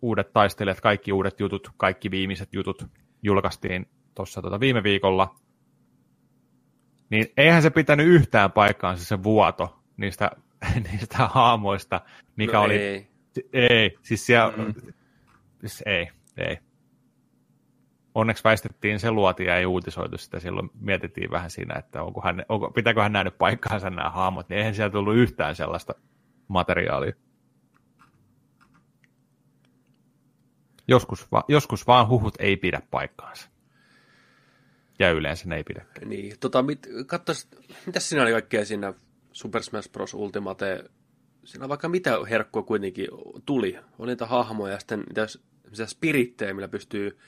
Uudet taistelijat, kaikki uudet jutut, kaikki viimeiset jutut julkaistiin tuossa tota viime viikolla. Niin eihän se pitänyt yhtään paikkaansa se vuoto niistä, niistä haamoista, mikä no oli Ei. ei, siis siellä, Mm. siis ei, ei. Onneksi väistettiin se luoti ja ei uutisoitu sitä. Silloin mietittiin vähän siinä, että onko hän, onko, pitääkö hän nähnyt paikkaansa nämä haamot. Niin eihän sieltä tullut yhtään sellaista materiaalia. Joskus, va, joskus vaan huhut ei pidä paikkaansa. Ja yleensä ne ei pidä. Niin, tota, mit, katsois, mitäs siinä oli kaikkea siinä Super Smash Bros. Ultimate? Siinä vaikka mitä herkkua kuitenkin tuli. Oli niitä hahmoja ja sitten niitä spirittejä, millä pystyy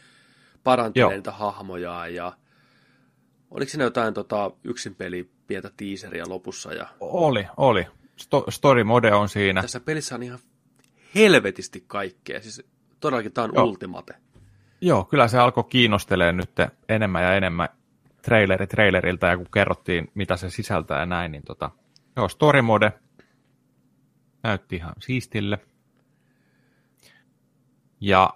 parantamaan Joo. niitä hahmoja. Ja oliko siinä jotain tota, yksin peli pientä teaseria lopussa? Ja Oli, oli. Sto, story mode on siinä. tässä pelissä on ihan helvetisti kaikkea. Siis todellakin tämä on Joo. Ultimate. Joo, kyllä se alkoi kiinnostelee nyt enemmän ja enemmän traileri trailerilta, ja kun kerrottiin, mitä se sisältää ja näin, niin tota, joo, story mode näytti ihan siistille. Ja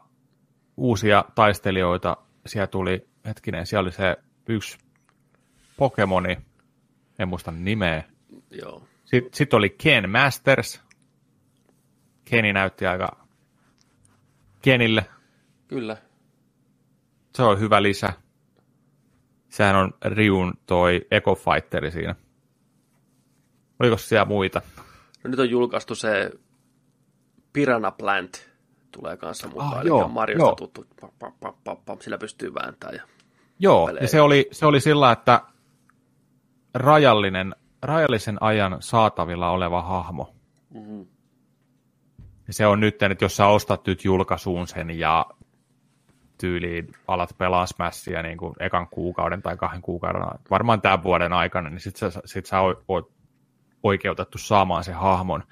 uusia taistelijoita, siellä tuli, hetkinen, siellä oli se yksi Pokemoni, en muista nimeä. Joo. Sitten sit oli Ken Masters. Keni näytti aika Kenille. Kyllä. Se on hyvä lisä. Sehän on Riun toi Eco Fighteri siinä. Oliko siellä muita? No nyt on julkaistu se Piranha Plant tulee kanssa mukaan, Ah, eli joo, Mariosta joo. tuttu, pap, pap, pap, pap, sillä pystyy vääntämään. Ja... Joo, pelejä. ja se oli, se oli sillä, että rajallinen, rajallisen ajan saatavilla oleva hahmo. Mm-hmm. Ja se on nyt, että jos sä ostat nyt julkaisuun sen ja tyyliin alat pelaa Smashia niin kuin ekan kuukauden tai kahden kuukauden, varmaan tämän vuoden aikana, niin sit sä, sit sä oot oikeutettu saamaan sen hahmon.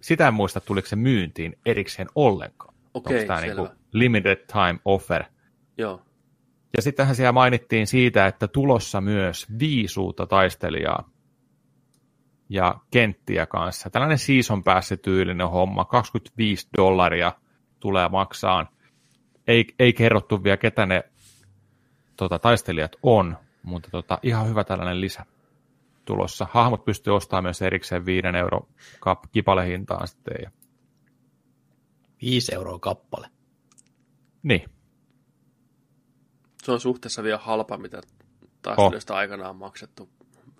Sitä en muista, tuliko se myyntiin erikseen ollenkaan. Okei, Onko tämä selvä. niin limited time offer. Joo. Ja sittenhän siellä mainittiin siitä, että tulossa myös viisi uutta taistelijaa ja kenttiä kanssa. Tällainen season päässä tyylinen homma, 25 dollaria tulee maksaan. Ei, ei kerrottu vielä, ketä ne tota, taistelijat on, mutta tota, ihan hyvä tällainen lisä tulossa. Hahmot pystyy ostamaan myös erikseen 5 euro kap- kipalehintaan sitten. Ja, 5 euroa kappale. niin, Se on suhteessa vielä halpa, mitä taistelijoista aikanaan on maksettu.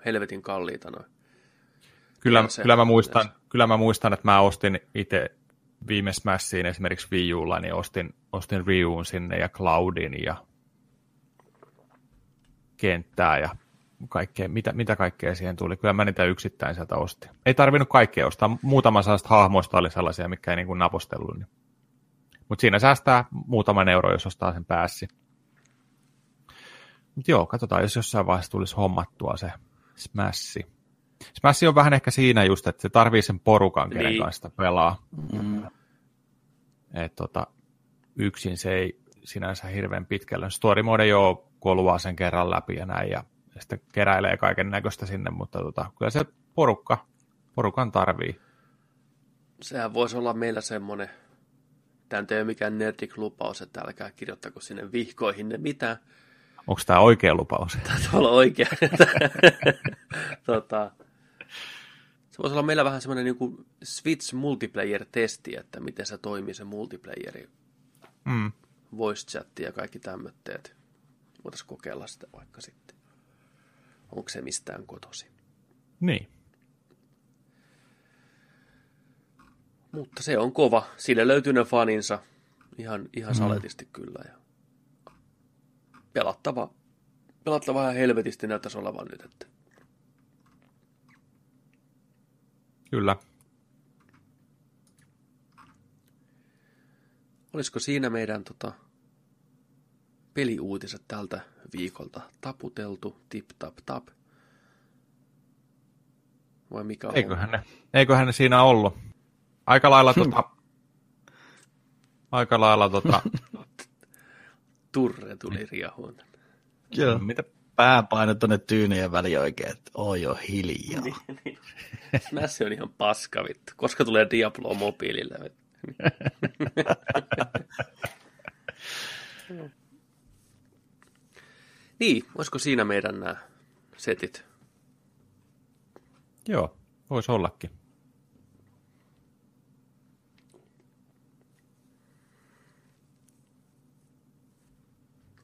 Helvetin kalliita noin. Kyllä, Ja se- kyllä, mä muistan, kyllä mä muistan, että mä ostin itse viime Smashiin esimerkiksi Wii Ulla, niin ostin, ostin Ryuun sinne ja Cloudin ja kenttää ja kaikkea, mitä, mitä kaikkea siihen tuli. Kyllä mä niitä yksittäin sieltä ostin. Ei tarvinnut kaikkea ostaa. Muutama sellaista hahmoista oli sellaisia, mikä ei niin kuin napostellut. Niin. Mutta siinä säästää muutaman euro, jos ostaa sen päässi. Mutta joo, katsotaan, jos jossain vaiheessa tulisi hommattua se Smashi. Smash on vähän ehkä siinä just, että se tarvii sen porukan, kenen Niin. kanssa pelaa. Mm. Et tota, yksin se ei sinänsä hirveän pitkälle. Story mode jo koluaa sen kerran läpi ja näin, ja sitten keräilee kaiken näköistä sinne, mutta tota, kyllä se porukka, porukan tarvii. Sehän voisi olla meillä semmoinen, tämä ei ole mikään nerdik-lupaus, että älkää kirjoittako sinne vihkoihin ne mitään. Onko tämä oikea lupaus? Taitaa olla oikea. tota, se voisi olla meillä vähän semmoinen niin Switch multiplayer-testi, että miten se toimii se multiplayeri, Mm. voice chat ja kaikki tämmöitteet. Voitaisiin kokeilla sitä vaikka sitten. Onko se mistään kotosi. Niin. Mutta se on kova. Sille löytyy ne faninsa. Ihan, ihan Mm. saletisti kyllä. Ja pelattava, pelattava ihan helvetisti näyttäisi olevan nyt. Että Kyllä. olisiko siinä meidän tota, peliuutiset tältä viikolta taputeltu? Tip tap tap. Vai mikä on? Eiköhän ne, eiköhän ne siinä ollut. Aika lailla tota, aika lailla tota, Turre tuli riehuun. Joo. mitä, Pääpaino tonne tyynien väliin oikein, että oi jo hiljaa. Smash on ihan paska vittu. Koska tulee Diablo mobiilille? niin, olisiko siinä meidän nämä setit? joo, voisi ollakin.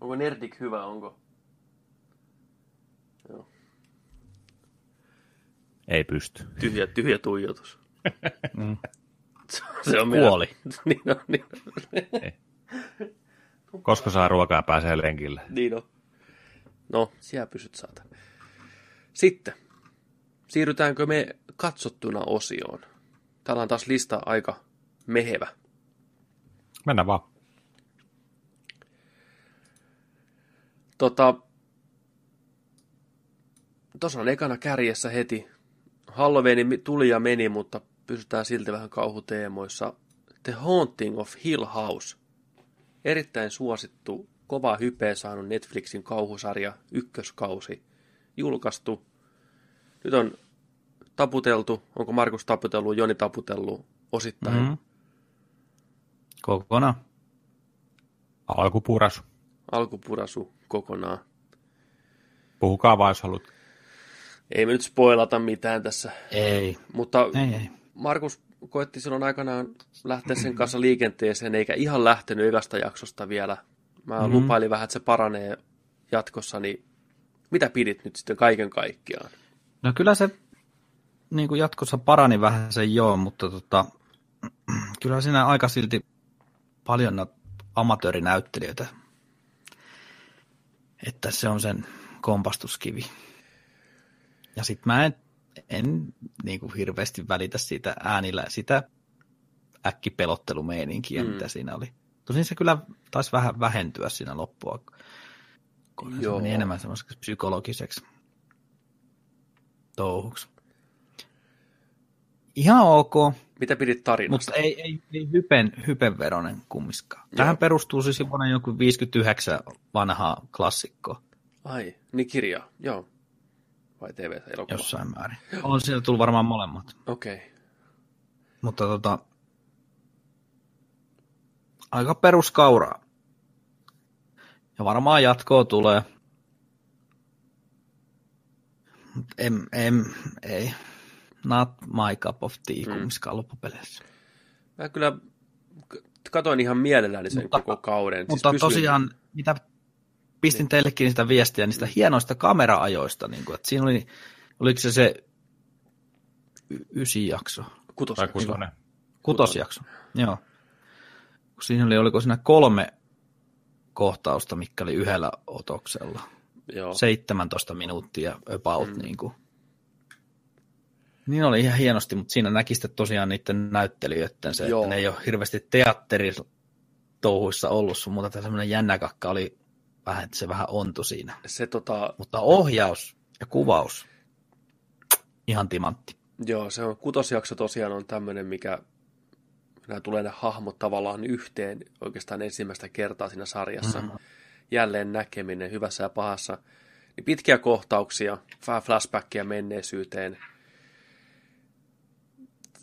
Onko Nerdik hyvä, onko? Joo. Ei pysty. Tyhjä, tyhjä tuijotus. Mm. Se on Kuoli. niin on, niin on. Koska saa ruokaa pääsee lenkille. Niin on. No, siellä pysyt saata. Sitten, siirrytäänkö me katsottuna osioon? Täällä on taas lista aika mehevä. Mennään vaan. Tota, tuossa on ekana kärjessä heti. Halloween tuli ja meni, mutta pysytään silti vähän kauhuteemoissa. The Haunting of Hill House. erittäin suosittu, kova hypeä saanut Netflixin kauhusarja Ykköskausi julkaistu. Nyt on taputeltu, onko Markus taputellut, Joni taputellut osittain. Mm-hmm. Kokonaan. Alkupurasu. Alkupurasu kokonaan. Puhukaa vaan, jos haluat. Ei me nyt spoilata mitään tässä. Ei. Mutta Ei, ei. Markus koetti silloin aikanaan lähteä sen kanssa liikenteeseen, eikä ihan lähtenyt ekasta jaksosta vielä. Mä mm-hmm. lupailin vähän, että se paranee jatkossa, niin mitä pidit nyt sitten kaiken kaikkiaan? No kyllä se niin kuin jatkossa parani vähän se joo, mutta tota, kyllä siinä aika silti paljon noita amatöörinäyttelijöitä, että se on sen kompastuskivi. Ja sitten mä en, en niin kuin hirveästi välitä siitä äänillä sitä äkkipelottelumeininkiä, Mm. mm. mitä siinä oli. Tosin se kyllä taisi vähän vähentyä siinä loppua, kun se Joo. meni enemmän semmoiseksi psykologiseksi touhuksi. Ihan ok, Mitä pidit tarinasta? mutta ei, ei, ei hypen, hypen veronen kummiskaan. Tähän perustuu siis vuonna joku 59 vanhaa klassikkoa Ai, niin kirja, joo. Vai TV-elokuva? jossain määrin. On siellä tullut varmaan molemmat. Okei. Okay. Mutta tota, aika peruskauraa. Ja varmaan jatkoa tulee. Mut en, en, ei. Not my cup of tea Mm. kummiskaan loppupeleissä. Mä kyllä katoin ihan mielelläni sen Mutta- koko kauden. Mutta pysyin- tosiaan, mitä pistin teillekin sitä viestiä niistä hienoista kamera-ajoista, niin kuin, että siinä oli, oliko se se y- ysi jakso, Kutos. Tai kutonen. kutosjakso, joo. Kun Siinä oli, oliko siinä kolme kohtausta, mikä oli yhdellä otoksella. Joo. 17 minuuttia about. Mm. Niin, kuin. niin oli ihan hienosti, mutta siinä näki sitten tosiaan niiden näyttelijöiden se, Joo. että ne ei ole hirveästi teatteritouhuissa ollut, sun, mutta tämä semmoinen jännäkakka oli vähän, että se vähän ontu siinä. Se tota, Mutta ohjaus ja kuvaus, ihan timantti. joo, se on, kutosjakso tosiaan on tämmöinen, mikä nämä tulee ne hahmot tavallaan yhteen oikeastaan ensimmäistä kertaa siinä sarjassa. Mm-hmm. Jälleen näkeminen hyvässä ja pahassa. Niin pitkiä kohtauksia, vähän flashbackia menneisyyteen.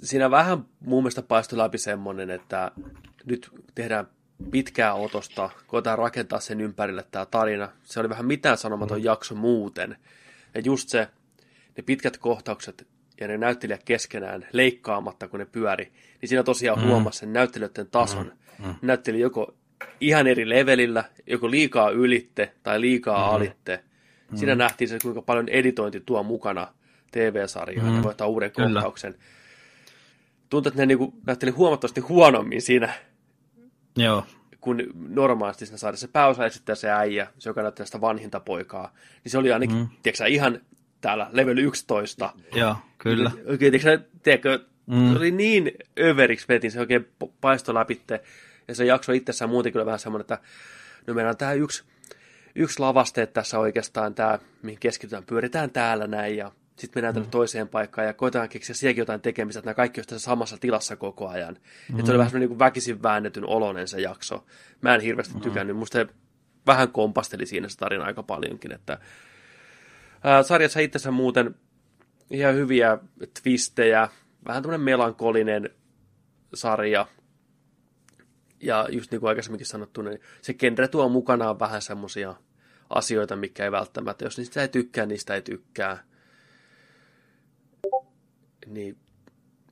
Siinä vähän mun mielestä paistoi läpi semmoinen, että nyt tehdään pitkää otosta, koetaan rakentaa sen ympärille tämä tarina. Se oli vähän mitään sanomaton jakso muuten. Ja just se, ne pitkät kohtaukset ja ne näyttelijät keskenään leikkaamatta, kun ne pyöri, niin siinä tosiaan mm. huomasi sen näyttelijöiden tason. Mm. Näytteli joko ihan eri levelillä, joko liikaa ylitte tai liikaa mm. alitte. Siinä nähtiin se, kuinka paljon editointi tuo mukana TV-sarjaan, mm. ja voi ottaa uuden Kyllä. kohtauksen. Tuntuu, että ne niinku näytteli huomattavasti huonommin siinä Joo, kun normaalisti siinä se pääosa esittää se äijä, se joka näyttää sitä vanhinta poikaa, niin se oli ainakin, mm. tiedätkö, ihan täällä level 11. joo, kyllä. Oikein, tiedätkö, Mm. mm. se oli niin överiksi vetin, se oikein paistoi läpitte, ja se jakso itsessään muuten kyllä vähän semmoinen, että no meillä on tämä yksi, yksi lavaste tässä oikeastaan, tämä, mihin keskitytään, pyöritään täällä näin, ja sitten mennään tänne toiseen paikkaan, ja koetaan keksiä sielläkin jotain tekemistä, että nämä kaikki olisi tässä samassa tilassa koko ajan. Mm. se oli vähän semmoinen niin väkisin väännetyn olonen se jakso. Mä en hirveästi tykännyt, musta se vähän kompasteli siinä se tarina aika paljonkin, että ää, sarjassa itsessään muuten ihan hyviä twistejä, vähän tämmöinen melankolinen sarja, ja just niin kuin aikaisemminkin sanottu, niin se genre tuo mukanaan vähän semmoisia asioita, mikä ei välttämättä, jos niistä ei tykkää, niistä ei tykkää. Niin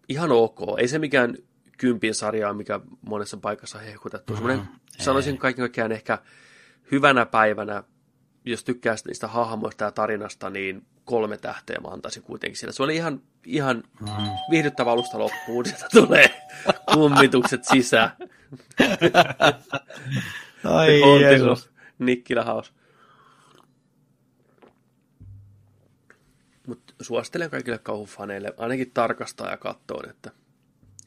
ihan ok. Ei se mikään kympin sarjaa, mikä monessa paikassa on hehkutettu. Mm, Semmoinen, sanoisin kaiken kaikkiaan ehkä hyvänä päivänä, jos tykkää niistä hahmoista ja tarinasta, niin kolme tähteä mä antaisin kuitenkin sillä. Se oli ihan, ihan Mm. viihdyttävä alusta loppuun. Sieltä tulee kummitukset sisään. Ai Pontikos, Nikkilä House. Mutta suosittelen kaikille kauhufaneille ainakin tarkastaa ja katsoa, että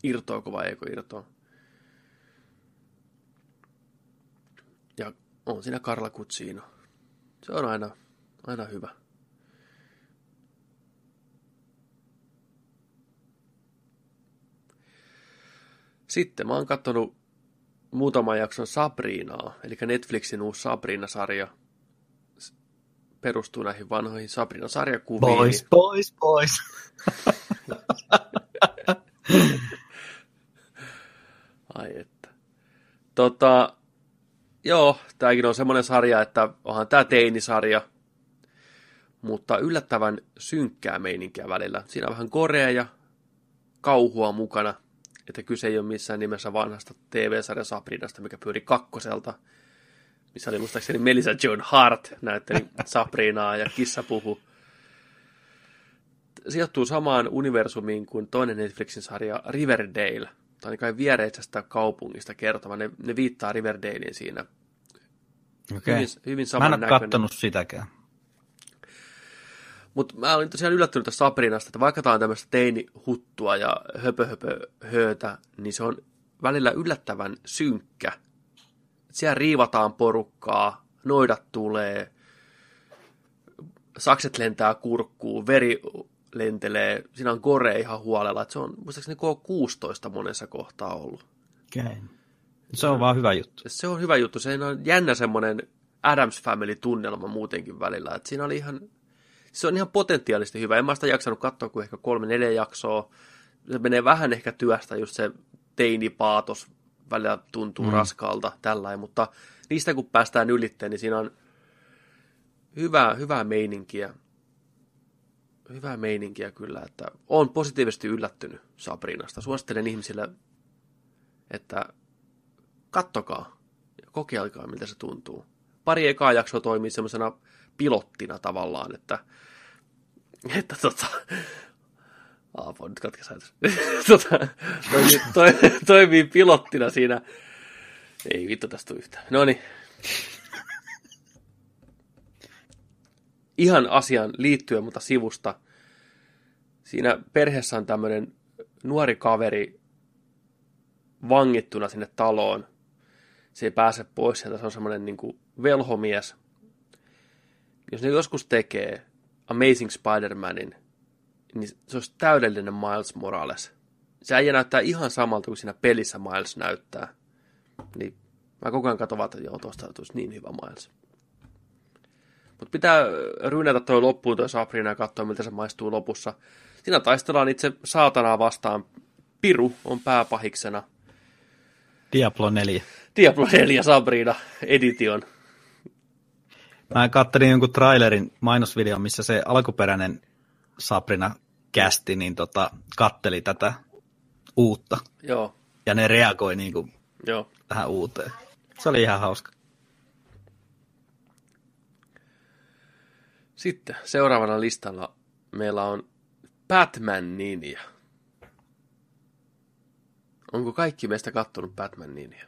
irtoako vai eikö irtoa. Ja on siinä Karla Kutsiino. Se on aina, aina hyvä. Sitten mä oon katsonut muutaman jakson Sabrinaa, eli Netflixin uusi Sabrina-sarja. Perustuu näihin vanhoihin Sabrina-sarjakuviin. Boys, boys, boys. Ai että. Tota, joo, tämäkin on semmoinen sarja, että onhan tämä teinisarja, mutta yllättävän synkkää meininkiä välillä. Siinä on vähän korea ja kauhua mukana, että kyse ei ole missään nimessä vanhasta TV-sarja Sabrinasta, mikä pyöri kakkoselta, missä oli muistaakseni Melissa Joan Hart näytteli Sabrinaa ja kissa puhu. Sijoittuu samaan universumiin kuin toinen Netflixin sarja Riverdale. On kai viereisestä kaupungista kertova. Ne, ne viittaa Riverdaleen siinä. Okei. Hyvin, hyvin Mä en ole kattonut sitäkään. Mutta mä olin tosiaan yllättynyt tästä Sabrinasta, että vaikka tämä on tämmöistä teinihuttua ja höpö, höpö höötä, niin se on välillä yllättävän synkkä. Siellä riivataan porukkaa, noidat tulee, sakset lentää kurkkuun, veri lentelee, siinä on gore ihan huolella. Et se on muistaakseni K16 monessa kohtaa ollut. Okay. Se on vaan hyvä juttu. Se on hyvä juttu. Se on jännä semmoinen Adams Family-tunnelma muutenkin välillä. Et siinä oli ihan, se on ihan potentiaalisesti hyvä. En mä sitä jaksanut katsoa kuin ehkä kolme, neljä jaksoa. Se menee vähän ehkä työstä, just se teinipaatos välillä tuntuu mm. raskaalta tällä, mutta niistä kun päästään ylitteen, niin siinä on hyvää, hyvää meininkiä. Hyvää meininkiä kyllä, että on positiivisesti yllättynyt Sabrinasta. Suosittelen ihmisille, että kattokaa ja kokeilkaa, miltä se tuntuu. Pari ekaa jaksoa toimii semmoisena pilottina tavallaan, että, että tota, Aapo, nyt katkesi tota, toimii, toi, toimii pilottina siinä. Ei vittu tästä yhtään. No niin. Ihan asian liittyen, mutta sivusta. Siinä perheessä on tämmöinen nuori kaveri vangittuna sinne taloon. Se ei pääse pois sieltä, se on semmoinen niin velhomies. Jos ne joskus tekee Amazing Spider-Manin, niin se olisi täydellinen Miles Morales. Se äijä näyttää ihan samalta kuin siinä pelissä Miles näyttää. Niin mä koko ajan katson, että joo, tuosta tulisi niin hyvä Miles. Mutta pitää ryynätä toi loppuun toi Sabrina ja katsoa, miltä se maistuu lopussa. Siinä taistellaan itse saatanaa vastaan. Piru on pääpahiksena. Diablo 4. Diablo 4 Sabrina Edition. Mä kattelin jonkun trailerin mainosvideon, missä se alkuperäinen Sabrina kästi, niin tota, katteli tätä uutta. Joo, Ja ne reagoi niin kuin joo. tähän uuteen. Se oli ihan hauska. Sitten seuraavana listalla meillä on Batman Ninja. Onko kaikki meistä kattonut Batman Ninja?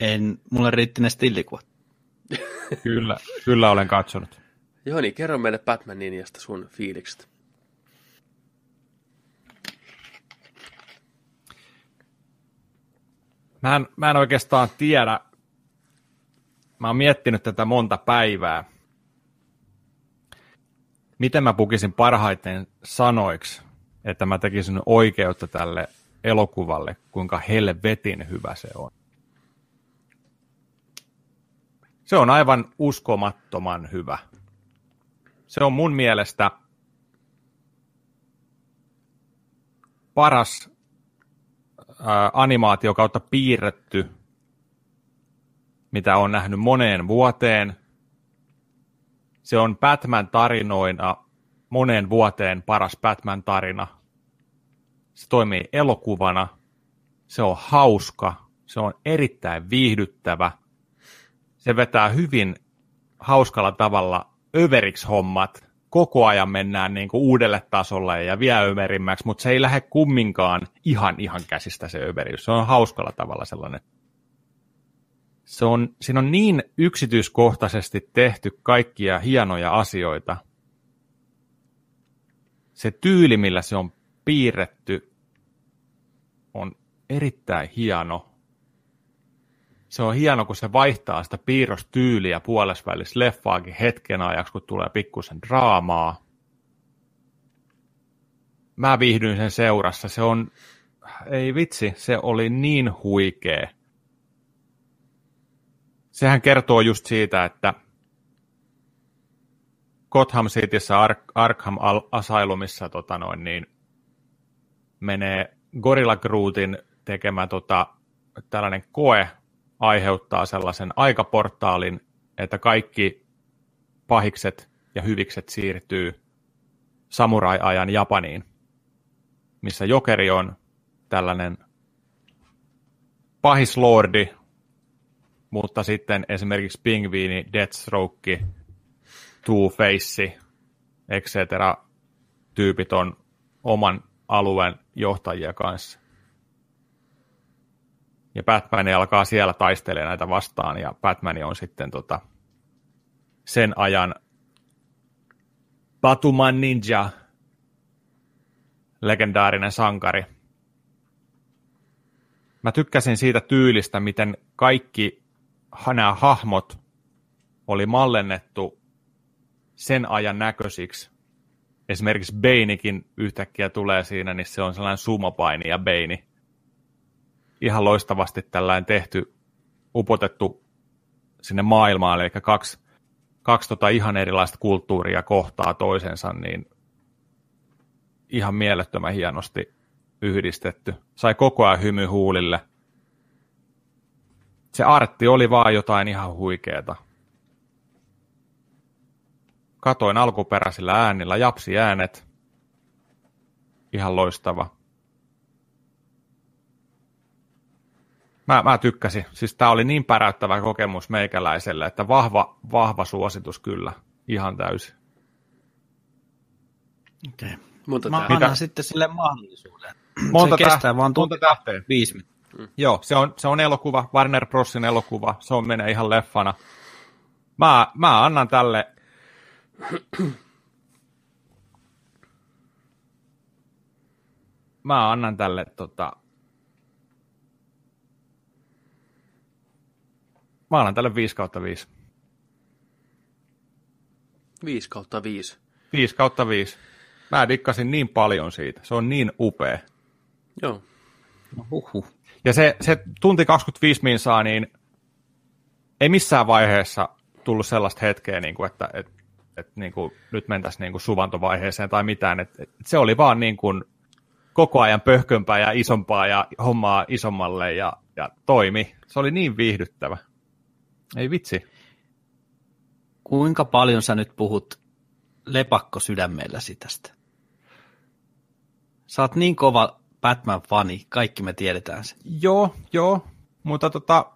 En, mulle riitti ne stillikuvat. Kyllä, kyllä olen katsonut. Joo niin, kerro meille Batman Ninjasta sun fiilikset. Mä en, mä en oikeastaan tiedä. Mä oon miettinyt tätä monta päivää. Miten mä pukisin parhaiten sanoiksi, että mä tekisin oikeutta tälle elokuvalle, kuinka helvetin hyvä se on. Se on aivan uskomattoman hyvä. Se on mun mielestä paras ää, animaatio kautta piirretty, mitä on nähnyt moneen vuoteen. Se on Batman-tarinoina moneen vuoteen paras Batman-tarina. Se toimii elokuvana. Se on hauska. Se on erittäin viihdyttävä. Se vetää hyvin hauskalla tavalla överiksi hommat. Koko ajan mennään niin kuin uudelle tasolle ja vielä överimmäksi, mutta se ei lähde kumminkaan ihan ihan käsistä se överiys. Se on hauskalla tavalla sellainen. Se on, siinä on niin yksityiskohtaisesti tehty kaikkia hienoja asioita. Se tyyli, millä se on piirretty, on erittäin hieno. Se on hieno, kun se vaihtaa sitä piirrostyyliä puolesvälissä leffaakin hetken ajaksi, kun tulee pikkusen draamaa. Mä viihdyin sen seurassa. Se on, ei vitsi, se oli niin huikea. Sehän kertoo just siitä, että Gotham Cityssä Ar- Arkham Asylumissa tota noin, niin menee Gorilla Grootin tekemä tota, tällainen koe aiheuttaa sellaisen aikaportaalin, että kaikki pahikset ja hyvikset siirtyy samurai-ajan Japaniin, missä Jokeri on tällainen pahislordi, mutta sitten esimerkiksi Pingviini, Deathstroke, Two-Face, etc. tyypit on oman alueen johtajia kanssa. Ja Batman alkaa siellä taistelemaan näitä vastaan, ja Batman on sitten tota, sen ajan Batuman Ninja, legendaarinen sankari. Mä tykkäsin siitä tyylistä, miten kaikki nämä hahmot oli mallennettu sen ajan näköisiksi. Esimerkiksi Beinikin yhtäkkiä tulee siinä, niin se on sellainen sumopaini ja Beini. Ihan loistavasti tällainen tehty, upotettu sinne maailmaan, eli kaksi, kaksi tota ihan erilaista kulttuuria kohtaa toisensa, niin ihan mielettömän hienosti yhdistetty. Sai koko ajan hymy huulille. Se artti oli vaan jotain ihan huikeeta. Katoin alkuperäisillä äänillä, japsi äänet. Ihan loistava. Mä, mä tykkäsin. Siis tää oli niin päräyttävä kokemus meikäläiselle, että vahva, vahva suositus kyllä. Ihan täysin. Okei. Okay. Monta Mä annan sitten sille mahdollisuuden. Monta se kestää täht- vaan tunti monta tähteä. viisi minuuttia. Joo, se on, se on elokuva, Warner Brosin elokuva, se on menee ihan leffana. Mä, mä annan tälle... Mä annan tälle tota... Mä annan tälle 5 kautta 5. 5 kautta 5. 5 kautta 5. Mä dikkasin niin paljon siitä. Se on niin upea. Joo. No, huhhuh. Ja se, se tunti 25 minsaa, niin ei missään vaiheessa tullut sellaista hetkeä, niin kuin, että et, et, niin kuin, nyt mentäisiin niin kuin suvantovaiheeseen tai mitään. Et, et, se oli vaan niin kuin, koko ajan pöhkömpää ja isompaa ja hommaa isommalle ja, ja toimi. Se oli niin viihdyttävä. Ei vitsi. Kuinka paljon sä nyt puhut lepakko sydämelläsi tästä? Sä oot niin kova Batman-fani, kaikki me tiedetään se. Joo, joo, mutta tota,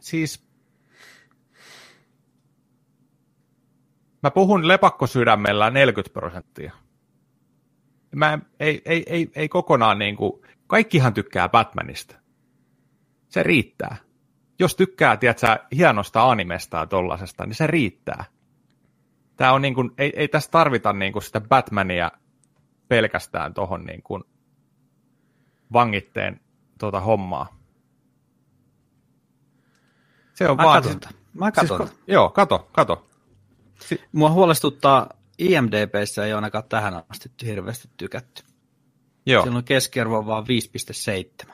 siis mä puhun lepakkosydämellä 40 prosenttia. Mä ei, ei, ei, ei kokonaan niin kuin, kaikkihan tykkää Batmanista. Se riittää. Jos tykkää, tiedätkö, hienosta animesta ja tollasesta, niin se riittää. Tää on niin kuin, ei, ei tässä tarvita niin kuin sitä Batmania pelkästään tohon niin kuin vangitteen tuota hommaa. Se on Mä katon tätä. Mä katon siis, tätä. Joo, kato, kato. Mua huolestuttaa, IMDBssä ei ole ainakaan tähän asti hirveästi tykätty. Joo, Siellä on keskiarvo vaan 5,7.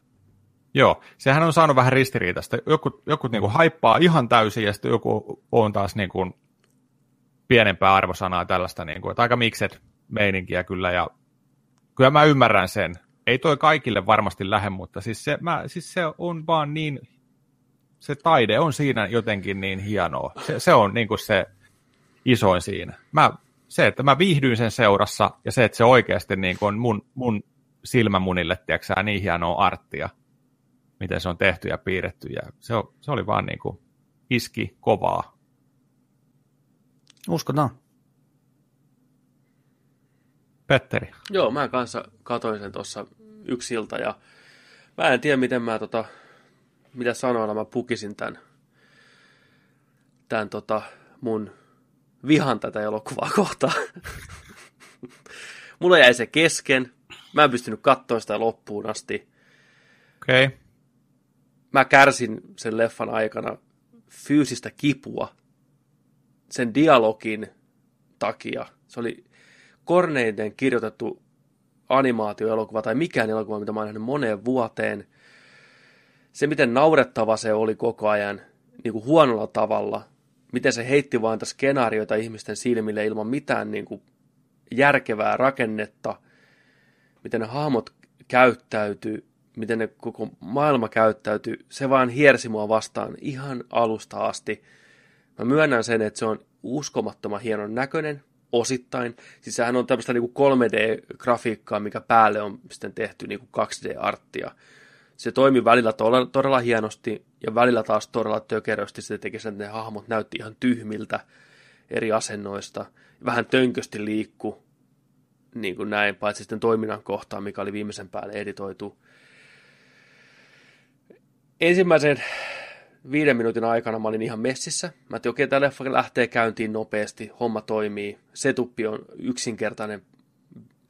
joo, sehän on saanut vähän ristiriitaista. Joku, joku niinku haippaa ihan täysin ja sitten joku on taas niinku pienempää arvosanaa tällaista, niinku, että aika mikset meininkiä kyllä ja kyllä mä ymmärrän sen. Ei toi kaikille varmasti lähde, mutta siis se, mä, siis se on vaan niin, se taide on siinä jotenkin niin hienoa. Se, se on niinku se isoin siinä. Mä, se, että mä viihdyin sen seurassa ja se, että se oikeasti niin on mun, mun silmämunille, tiedätkö, niin hienoa arttia, miten se on tehty ja piirretty. Ja se, on, se oli vaan niin kuin iski kovaa. Uskotaan. Petteri. Joo, mä kanssa katoin sen tuossa yksi ilta ja mä en tiedä, miten mä tota, mitä sanoilla mä pukisin tämän, tämän tota, mun vihan tätä elokuvaa kohtaan. Mulla jäi se kesken. Mä en pystynyt katsoa sitä loppuun asti. Okei. Okay. Mä kärsin sen leffan aikana fyysistä kipua sen dialogin takia. Se oli korneiden kirjoitettu animaatioelokuva tai mikään elokuva, mitä mä oon nähnyt moneen vuoteen. Se, miten naurettava se oli koko ajan, niin kuin huonolla tavalla, miten se heitti vaan skenaarioita ihmisten silmille ilman mitään niin kuin järkevää rakennetta, miten ne hahmot käyttäytyy, miten ne koko maailma käyttäytyy, se vaan hiersi mua vastaan ihan alusta asti. Mä myönnän sen, että se on uskomattoman hienon näköinen, osittain. Siis sehän on tämmöistä niin 3D-grafiikkaa, mikä päälle on sitten tehty niin 2D-arttia. Se toimi välillä todella, todella hienosti ja välillä taas todella tökerösti. Se teki sen, että ne hahmot näytti ihan tyhmiltä eri asennoista. Vähän tönkösti liikku, niin kuin näin, paitsi sitten toiminnan kohtaan, mikä oli viimeisen päälle editoitu. Ensimmäisen viiden minuutin aikana mä olin ihan messissä. Mä että okei, tämä leffa lähtee käyntiin nopeasti, homma toimii, setuppi on yksinkertainen,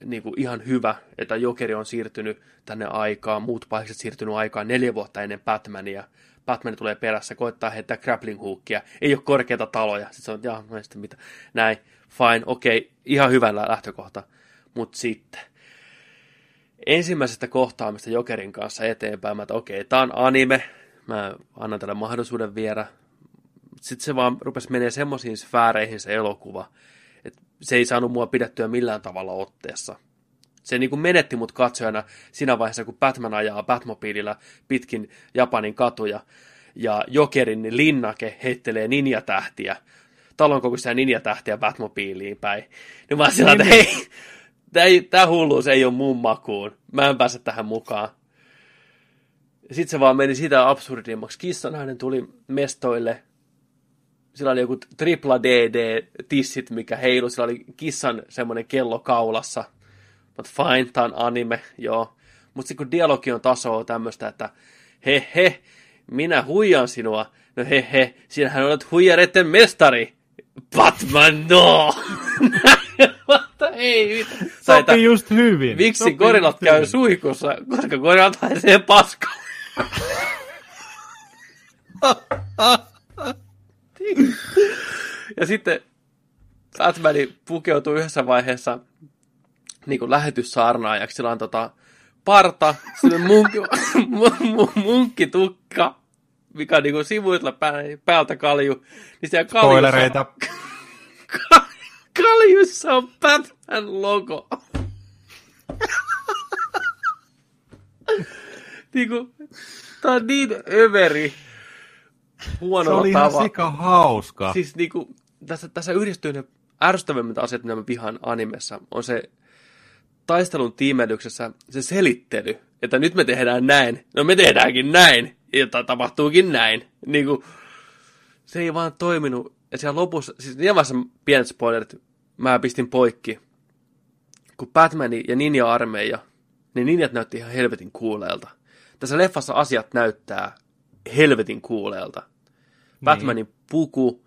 niin kuin ihan hyvä, että Jokeri on siirtynyt tänne aikaan, muut pahikset siirtynyt aikaan neljä vuotta ennen Batmania. Batman tulee perässä, koittaa heittää grappling hookia, ei ole korkeita taloja. Sitten se on, jaa, no sitten mitä, näin, fine, okei, ihan hyvä lähtökohta. Mutta sitten, ensimmäisestä kohtaamista Jokerin kanssa eteenpäin, mä että okei, tämä on anime, mä annan tälle mahdollisuuden viedä. Sitten se vaan rupesi menee semmoisiin sfääreihin se elokuva, että se ei saanut mua pidettyä millään tavalla otteessa. Se niin kuin menetti mut katsojana siinä vaiheessa, kun Batman ajaa Batmobiililla pitkin Japanin katuja, ja Jokerin linnake heittelee ninjatähtiä, talonkokoisia ninjatähtiä Batmobiiliin päin. Niin mä sillä, että hei, tämä hulluus ei ole mun makuun. Mä en pääse tähän mukaan. Sitten se vaan meni sitä absurdimmaksi. Kissanainen tuli mestoille. Sillä oli joku tripla DD-tissit, mikä heilu. Sillä oli kissan semmoinen kello kaulassa. Mutta fine, tää on anime, joo. Mutta sitten kun dialogi on tasoa tämmöistä, että he he, minä huijan sinua. No he he, sinähän olet huijareiden mestari. Batman, no! Mutta ei, Sopii just hyvin. Miksi Sopii gorillat käy hyvin. suihkussa? Koska gorillat haisee paskaa. Ja sitten Batman pukeutuu yhdessä vaiheessa niin kuin lähetyssaarnaajaksi. Sillä on tota, parta, semmoinen munkki, mun, munkkitukka, mikä on niin sivuilla pää- päältä kalju. Niin siellä kaljussa, Spoilereita. kaljussa on Batman-logo. niin kuin, tää on niin överi Se huonolla oli ihan tavalla. sika hauska. Siis niinku, tässä, tässä yhdistyy ne ärsyttävimmät asiat, mitä mä vihaan animessa, on se taistelun tiimeydyksessä se selittely, että nyt me tehdään näin, no me tehdäänkin näin, ja ta- tapahtuukin näin. Niinku, se ei vaan toiminut, ja siellä lopussa, siis niin vaiheessa pienet spoilerit, mä pistin poikki, kun Batman ja Ninja-armeija, niin ninjat näytti ihan helvetin kuuleelta. Tässä leffassa asiat näyttää helvetin kuuleelta. Batmanin puku,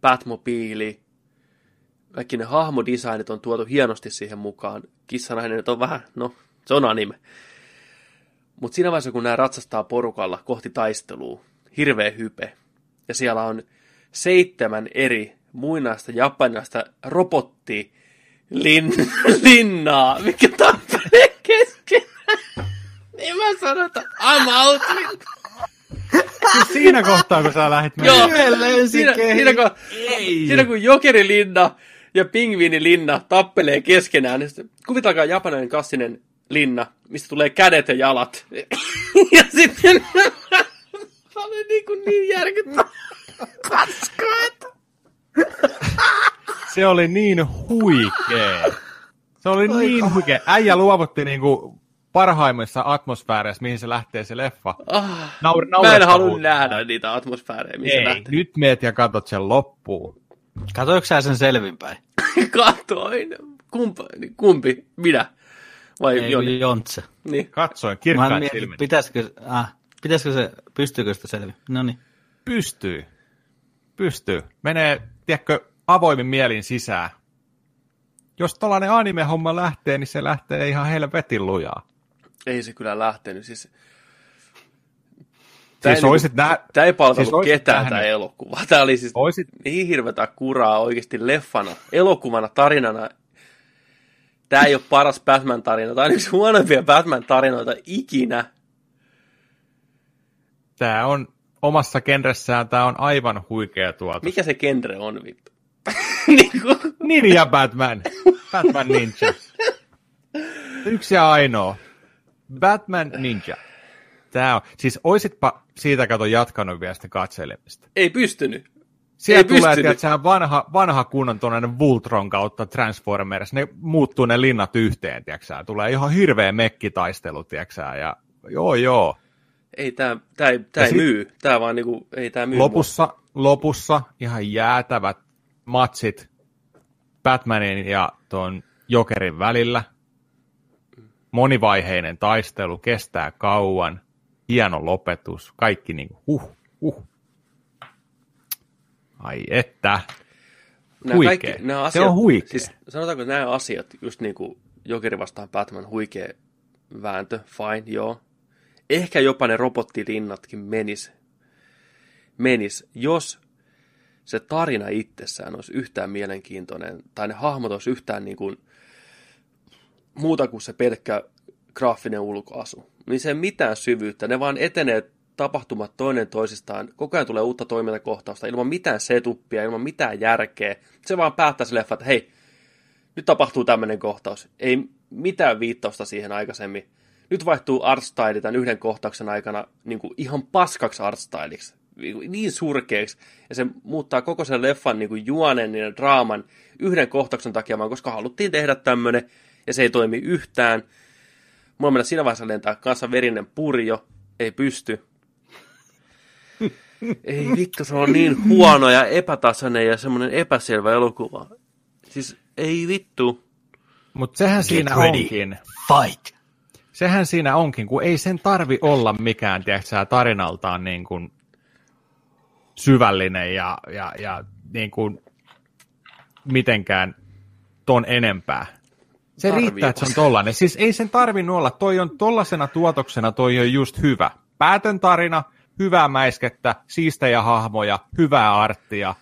Batmobiili, kaikki ne hahmodesignit on tuotu hienosti siihen mukaan. Kissanainen on vähän, no, se on anime. Mutta siinä vaiheessa, kun nämä ratsastaa porukalla kohti taistelua, hirveä hype, ja siellä on seitsemän eri muinaista japanilaista robotti lin, linnaa, mikä tappelee keskenään. Niin mä sanon, että I'm out. Siis siinä kohtaa, kun sä lähdit Joo, siinä, siinä, kun, Ei. siinä kun Jokerilinna ja Pingviinilinna tappelee keskenään, niin sitten kuvitelkaa japanilainen klassinen linna, mistä tulee kädet ja jalat. ja sitten se oli niin, kuin niin järkyttävä. Se oli niin huikee. Se oli niin huikee. Äijä luovutti niinku parhaimmissa atmosfääreissä, mihin se lähtee se leffa. Ah, Naur- mä en halua nähdä niitä atmosfäärejä, missä Ei, lähtee. nyt meet ja katot sen loppuun. Katoiko sä sen selvinpäin? Katoin. Kumpa, kumpi? Minä? Vai Ei, Joni? Jontse. Niin. Katsoin mietin, silmin. pitäisikö, ah, pitäisikö se, pystyykö sitä selvi? No niin. Pystyy. Pystyy. Menee, tiedätkö, avoimin mielin sisään. Jos tällainen anime-homma lähtee, niin se lähtee ihan helvetin lujaa. Ei se kyllä lähtenyt. Siis, Tää Siis ei, oisit nä- Tämä ei palvellut siis ketään nähnyt. tämä elokuva. Tämä oli siis Oisit, niin hirvetä kuraa oikeasti leffana, elokuvana, tarinana. Tämä ei ole paras Batman-tarina. Tämä on yksi huonoimpia Batman-tarinoita ikinä. tämä on omassa genressään tämä on aivan huikea tuotos. Mikä se genre on, vittu? niin kuin, Ninja Batman. Batman Ninja. Yksi ja ainoa. Batman Ninja. Tää on, siis oisitpa siitä kato jatkanut vielä sitä katselemista. ei pystynyt. Siellä Ei tulee, pystynyt. sehän vanha, vanha kunnon tuonne Voltron kautta Transformers, ne muuttuu ne linnat yhteen, tiiäksä. Tulee ihan hirveä mekkitaistelu, tiiäksä, ja joo joo. Ei tää, tää, ei, tää Ja ei sit- myy. Tää vaan niinku, ei tää myy. Lopussa, lopussa ihan jäätävät matsit Batmanin ja tuon Jokerin välillä. Monivaiheinen taistelu, kestää kauan, hieno lopetus, kaikki niin huh, huh. Ai että, Nämä huikea. kaikki, nämä Se asiat, on huikea. Siis sanotaanko nämä asiat, just niin kuin Jokeri vastaan Batman, huikea vääntö, fine, joo. Ehkä jopa ne robottilinnatkin menis, menis, jos se tarina itsessään olisi yhtään mielenkiintoinen, tai ne hahmot olisi yhtään niin kuin, muuta kuin se pelkkä graafinen ulkoasu. Niin se ei mitään syvyyttä, ne vaan etenee tapahtumat toinen toisistaan, koko ajan tulee uutta toimintakohtausta, ilman mitään setuppia, ilman mitään järkeä. Se vaan päättää se leffa, että hei, nyt tapahtuu tämmöinen kohtaus. Ei mitään viittausta siihen aikaisemmin. Nyt vaihtuu artstyle tämän yhden kohtauksen aikana niin kuin ihan paskaksi artstyliksi. Niin surkeaksi. Ja se muuttaa koko sen leffan niin kuin juonen ja draaman yhden kohtauksen takia, vaan koska haluttiin tehdä tämmöinen, ja se ei toimi yhtään. Mulla mennä siinä vaiheessa lentää kanssa verinen purjo, ei pysty. Ei vittu, se on niin huono ja epätasainen ja semmoinen epäselvä elokuva. Siis ei vittu. mutta sehän siinä ready. onkin. Fight! Sehän siinä onkin, kun ei sen tarvi olla mikään, tiedätkö, tarinaltaan niin kuin syvällinen ja, ja, ja niin kuin mitenkään ton enempää. Se Tarvii riittää, että se on olla. tollanen. Siis ei sen tarvinnut olla. Toi on tollasena tuotoksena, toi on just hyvä. Päätön tarina, hyvää mäiskettä, siistejä hahmoja, hyvää arttia,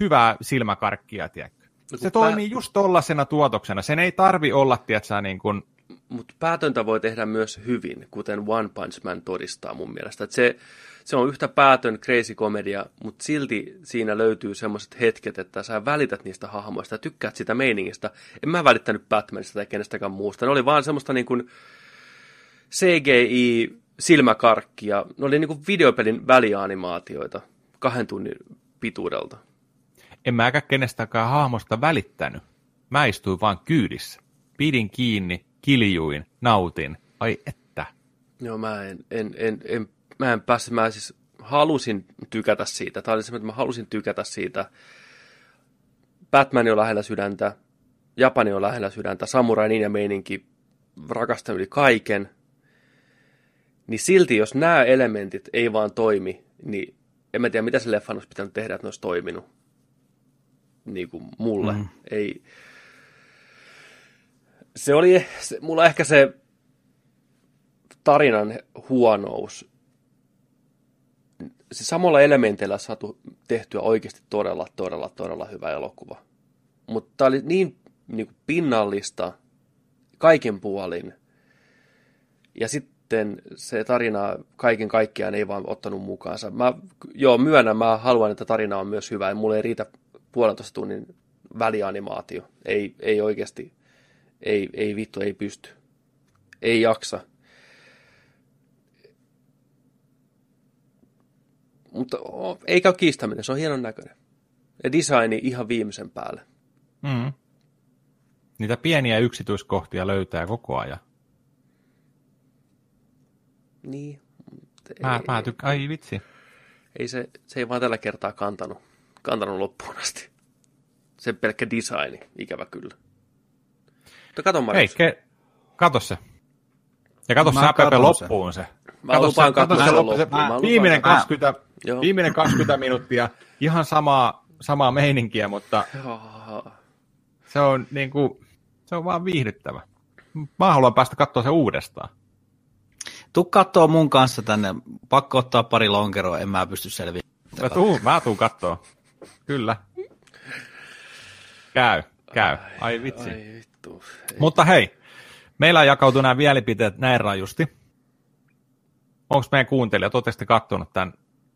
hyvää silmäkarkkia, tiedätkö. kun Se pää- toimii just tollasena tuotoksena. Sen ei tarvi olla, tiedätkö, niin kuin, Mutta päätöntä voi tehdä myös hyvin, kuten One Punch Man todistaa mun mielestä. Et se, se on yhtä päätön crazy komedia, mutta silti siinä löytyy semmoiset hetket, että sä välität niistä hahmoista ja tykkäät sitä meiningistä. En mä välittänyt Batmanista tai kenestäkään muusta. Ne oli vaan semmoista niin kuin CGI silmäkarkkia. Ne oli niin kuin videopelin välianimaatioita kahden tunnin pituudelta. en mäkään kenestäkään hahmosta välittänyt. Mä istuin vaan kyydissä. Pidin kiinni, kiljuin, nautin. Ai että. Joo, mä en, en, en, en, mä en päässyt, mä siis halusin tykätä siitä. Tämä oli semmoinen, että mä halusin tykätä siitä. Batman on lähellä sydäntä, Japani on lähellä sydäntä, Samurai Ninja meininki rakastan yli kaiken. Niin silti, jos nämä elementit ei vaan toimi, niin en mä tiedä, mitä se leffan olisi pitänyt tehdä, että ne olisi toiminut. Niin kuin mulle. Mm. Ei. Se oli, se, mulla ehkä se tarinan huonous. Se samalla elementeillä saatu tehtyä oikeasti todella, todella, todella hyvä elokuva. Mutta tämä oli niin, niin kuin pinnallista kaiken puolin. Ja sitten se tarina kaiken kaikkiaan ei vaan ottanut mukaansa. Mä, joo, myönnän, mä haluan, että tarina on myös hyvä. Ja mulle ei riitä puolentoista tunnin välianimaatio. Ei, ei oikeasti, ei, ei vittu, ei pysty. Ei jaksa. Mutta oh, ei käy kiistäminen, se on hienon näköinen. Ja designi ihan viimeisen päälle. Mm. Niitä pieniä yksityiskohtia löytää koko ajan. Niin. Mä, ei, mä tykkään, ai vitsi. ei se, se ei vaan tällä kertaa kantanut, kantanut loppuun asti. Se pelkkä designi, ikävä kyllä. Mutta kato Hei, Marius, ke, kato se. Ja kato Mä se sen. loppuun se. Mä Kato lupaan se, katsoa se sen se loppuun. Mä viimeinen, katsoa. 20, Joo. viimeinen 20 minuuttia, ihan samaa, samaa meininkiä, mutta Joo. se on, niin kuin, se on vaan viihdyttävä. Mä haluan päästä katsoa se uudestaan. Tuu kattoo mun kanssa tänne. Pakko ottaa pari lonkeroa, en mä pysty selviämään. Mä tuun, mä tuun kattoo. Kyllä. Käy, käy. Ai vitsi. Ai vittu. Mutta hei, meillä jakautuu nämä mielipiteet näin rajusti. Onko meidän kuuntelijat, sitten kattonut tämän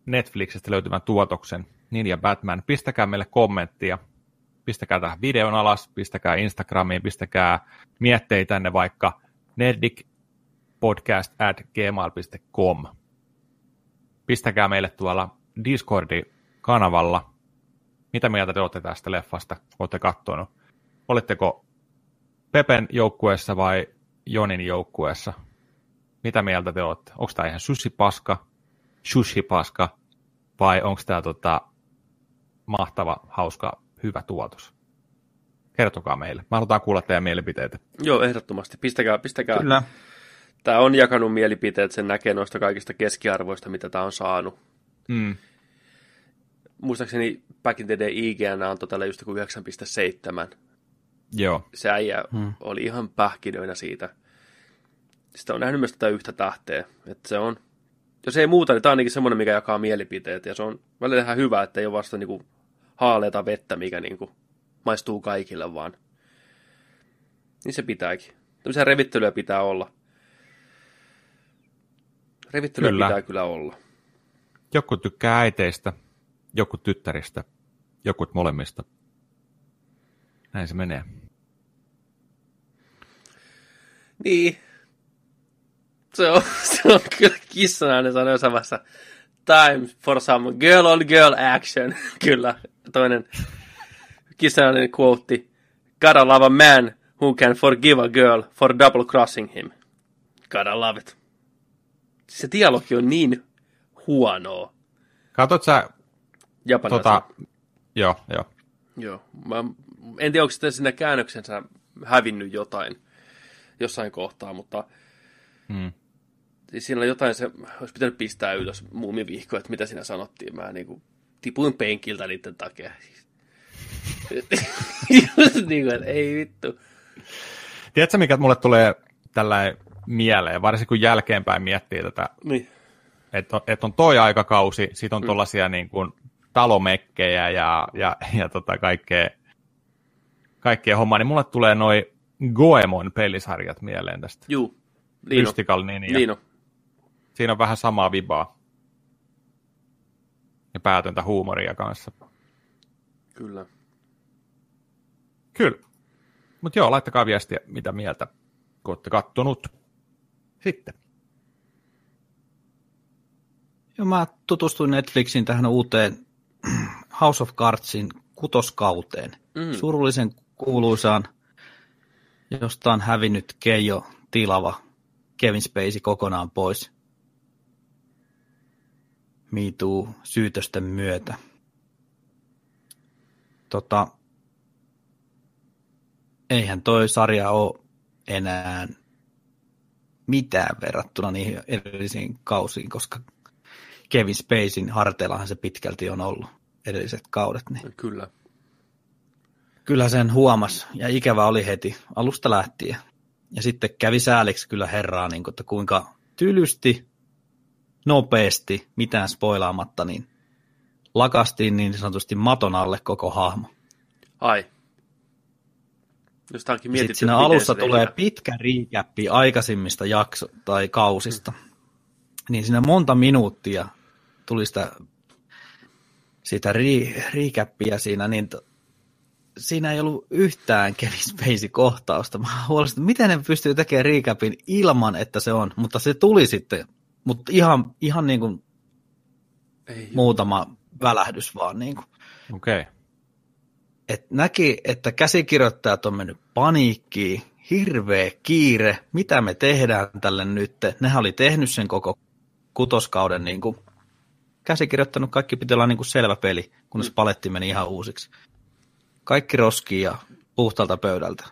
Netflixistä löytyvän tuotoksen, Ninja Batman. Pistäkää meille kommenttia, pistäkää tähän videon alas, pistäkää Instagramiin, pistäkää mietteitä tänne vaikka nerdicpodcast at gmail.com. Pistäkää meille tuolla Discordi-kanavalla, mitä mieltä te olette tästä leffasta, olette kattonut. Oletteko Pepen joukkueessa vai Jonin joukkueessa? Mitä mieltä te olette? Onko tämä ihan paska, paska, vai onko tämä tota, mahtava, hauska, hyvä tuotos? Kertokaa meille. Mä halutaan kuulla teidän mielipiteitä. Joo, ehdottomasti. Pistäkää, pistäkää. Kyllä. Tämä on jakanut mielipiteet, sen näkee noista kaikista keskiarvoista, mitä tämä on saanut. Mm. Muistaakseni Back in the Day IGN antoi tällä just joku 9,7. Joo. Se äijä hmm. oli ihan pähkinöinä siitä. Sitten on nähnyt myös tätä yhtä tähteä. Että se on, jos ei muuta, niin tämä on ainakin semmoinen, mikä jakaa mielipiteet. Ja se on välillä ihan hyvä, että ei ole vasta niinku haaleita vettä, mikä niinku maistuu kaikille, vaan niin se pitääkin. Tämmöisiä revittelyjä pitää olla. Revittelyjä kyllä. pitää kyllä olla. Joku tykkää äiteistä, joku tyttäristä, joku molemmista. Näin se menee. Niin. Se on, se on kyllä kissanainen sanoi vaiheessa. Time for some girl on girl action. kyllä. Toinen kissanainen quote. Gotta love a man who can forgive a girl for double crossing him. Gotta love it. Se dialogi on niin huonoa. Katot sä... Japanilaisen. Tota, joo, joo. Joo. Mä, en tiedä, onko sitten sinne käännöksensä hävinnyt jotain jossain kohtaa, mutta Hmm. Siinä on jotain, se olisi pitänyt pistää ylös muumivihko, että mitä siinä sanottiin. Mä niin kuin, tipuin penkiltä niiden takia. niin kuin, että ei vittu. Tiedätkö, mikä mulle tulee tällä mieleen, varsinkin kun jälkeenpäin miettii tätä, Niin. että on, et on toi aikakausi, sit Mm. on tuollaisia niin kuin talomekkejä ja, ja, ja tota kaikkea, kaikkea hommaa, niin mulle tulee noi Goemon pelisarjat mieleen tästä. Juu. On. Mystical Ninja. Niin on. Siinä on vähän samaa vibaa. Ja päätöntä huumoria kanssa. Kyllä. Kyllä. Mutta joo, laittakaa viestiä, mitä mieltä, kun olette kattonut. Sitten. Joo, mä tutustuin Netflixin tähän uuteen House of Cardsin kutoskauteen. Mm. Surullisen kuuluisaan, josta on hävinnyt Keijo Tilava Kevin Spacey kokonaan pois. Miituu syytösten myötä. Tota, eihän toi sarja ole enää mitään verrattuna niihin edellisiin kausiin, koska Kevin Spacein harteillahan se pitkälti on ollut edelliset kaudet. Niin Kyllä. kyllä sen huomas ja ikävä oli heti alusta lähtien. Ja sitten kävi sääliksi kyllä herraa, niin kuin, että kuinka tylysti, nopeasti, mitään spoilaamatta, niin lakastiin niin sanotusti maton alle koko hahmo. Ai. Ja mietitty, Sitten siinä alussa tulee tehdään. pitkä riikäppi aikaisemmista jakso- tai kausista. Niin siinä monta minuuttia tuli sitä, sitä ri, riikäppiä siinä, niin to, siinä ei ollut yhtään Kevin Spacey-kohtausta. Mä huolestin, miten ne pystyy tekemään riikäpin ilman, että se on, mutta se tuli sitten, mutta ihan, ihan niin kuin Ei, muutama välähdys vaan niin kuin Okei. Okay. et näki, että käsikirjoittajat on mennyt paniikkiin, hirveä kiire, mitä me tehdään tälle nyt. Nehän oli tehnyt sen koko kutoskauden, niin kuin, käsikirjoittanut, kaikki piti olla niin kuin selvä peli, kunnes paletti meni ihan uusiksi. Kaikki roskii ja puhtaalta pöydältä.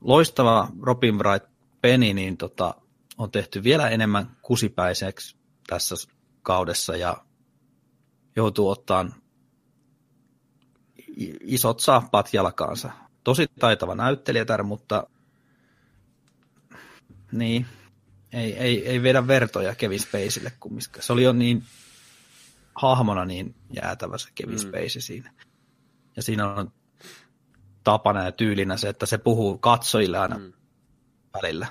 Loistava Robin Wright Penny niin tota, on tehty vielä enemmän kusipäiseksi tässä kaudessa ja joutuu ottaan isot saappaat jalkaansa. Tosi taitava näyttelijätär, mutta niin, ei, ei, ei vedä vertoja Kevin Spaceylle kumminkaan. Se oli jo niin hahmona niin jäätävä se Kevin Mm. Spacey siinä. Ja siinä on tapana ja tyylinä se, että se puhuu katsojille aina Mm. välillä.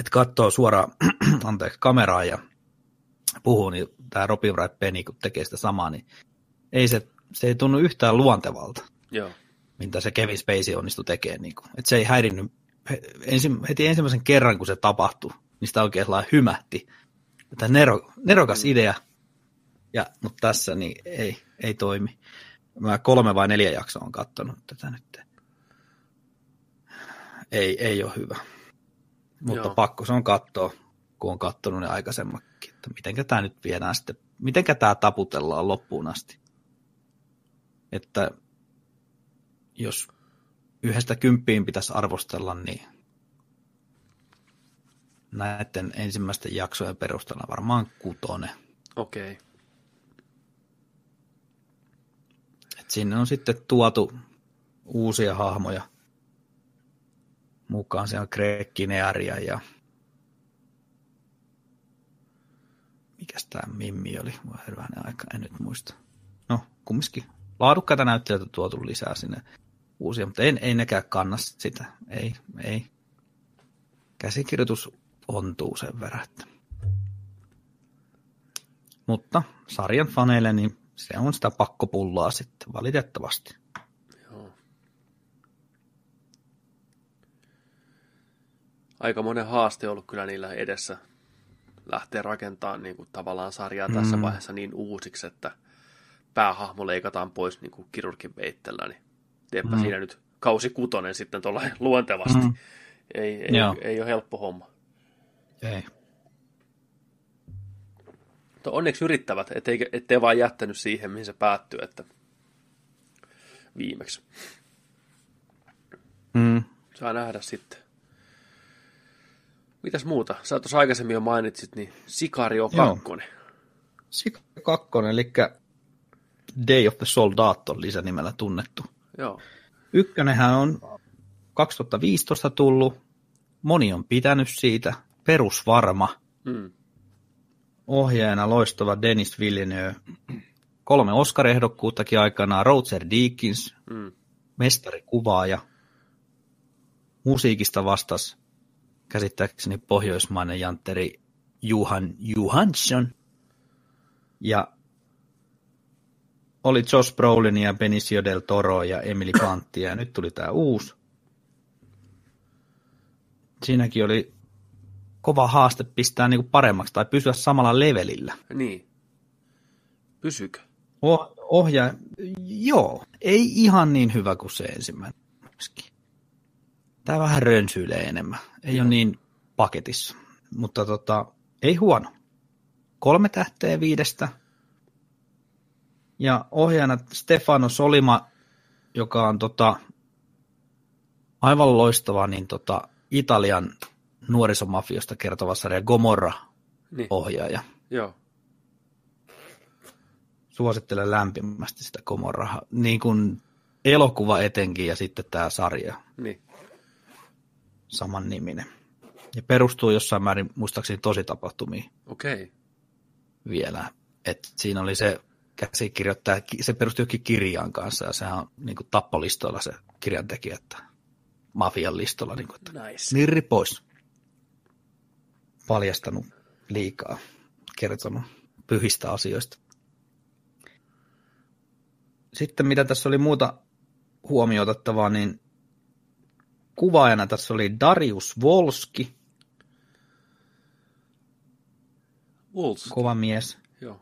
Että katsoo suoraan anteeksi, kameraan ja puhuu, niin tämä Robin Wright Penny, kun tekee sitä samaa, niin ei se, se ei tunnu yhtään luontevalta, Joo. mitä se Kevin Spacey onnistui tekemään. Niin kuin. Et se ei häirinnyt ensi, heti ensimmäisen kerran, kun se tapahtui, niin sitä oikein hymähti. Tämä nero, nerokas mm. idea, ja, mutta tässä niin ei, ei toimi. Mä kolme vai neljä jaksoa on katsonut tätä nyt. Ei, ei ole hyvä. Mutta Joo. pakko se on katsoa, kun on katsonut ne aikaisemmatkin, että mitenkä tämä nyt viedään sitten, mitenkä tämä taputellaan loppuun asti. Että jos yhdestä kymppiin pitäisi arvostella, niin näiden ensimmäisten jaksojen perusteella varmaan kutonen. Okei. Okay. Et sinne on sitten tuotu uusia hahmoja mukaan. Se on Greg Kinearia ja mikäs tämä Mimmi oli? Voi aika, en nyt muista. No, kumminkin laadukkaita näyttelijöitä tuotu lisää sinne uusia, mutta ei, ei nekään kanna sitä. Ei, ei. Käsikirjoitus ontuu sen verran. Että. Mutta sarjan faneille niin se on sitä pakkopullaa sitten, valitettavasti. Joo. Aika monen haaste ollut kyllä niillä edessä lähteä rakentamaan niin kuin, tavallaan sarjaa mm. tässä vaiheessa niin uusiksi, että päähahmo leikataan pois niin kuin kirurgin veittellä, niin teepä mm. siinä nyt kausi kutonen sitten tuolla luontevasti. Mm. Ei, ei, Joo. ei ole helppo homma. Ei. Mutta onneksi yrittävät, ettei, ettei vaan jättänyt siihen, mihin se päättyy, että viimeksi. Mm. Saa nähdä sitten. Mitäs muuta? Sä tuossa aikaisemmin jo mainitsit, niin Sicario Joo. 2. Sika 2, eli Day of the Soldat on lisänimellä tunnettu. Joo. Ykkönenhän on 2015 tullut, moni on pitänyt siitä, perusvarma, Mm. ohjaajana loistava Dennis Villeneuve, kolme Oscar-ehdokkuuttakin aikanaan, Roger Deakins, Mm. mestarikuvaaja, musiikista vastas käsittääkseni pohjoismainen jantteri Juhan Johansson, ja oli Josh Brolin ja Benicio del Toro ja Emily Blunt, ja nyt tuli tämä uusi. Siinäkin oli kova haaste pistää niinku paremmaksi tai pysyä samalla levelillä. Niin. Pysykö? Oh, ohjaa, joo, ei ihan niin hyvä kuin se ensimmäinen. Tämä vähän rönsyilee enemmän. Ei joo. ole niin paketissa, mutta tota, ei huono. Kolme tähteä viidestä. Ja ohjaajana Stefano Solima, joka on tota, aivan loistava niin tota, Italian nuorisomafiosta kertova sarja Gomorra Niin. ohjaaja. Joo. suosittelen lämpimästi sitä Gomorraa, niin kuin elokuva etenkin ja sitten tämä sarja, Niin. Saman niminen. Ja perustuu jossain määrin muistaakseni tosi tapahtumiin Okei. Okay. vielä. Et siinä oli se käsikirjoittaja, se perustui jokin kirjaan kanssa ja sehän on niin kuin tappolistoilla se kirjan tekijä, että mafian listolla, niin kuin, että Nice. nirri pois. Paljastanut liikaa, kertonut pyhistä asioista. Sitten mitä tässä oli muuta huomioitettavaa, niin kuvaajana tässä oli Darius Volski, Wolves. kova mies. Joo.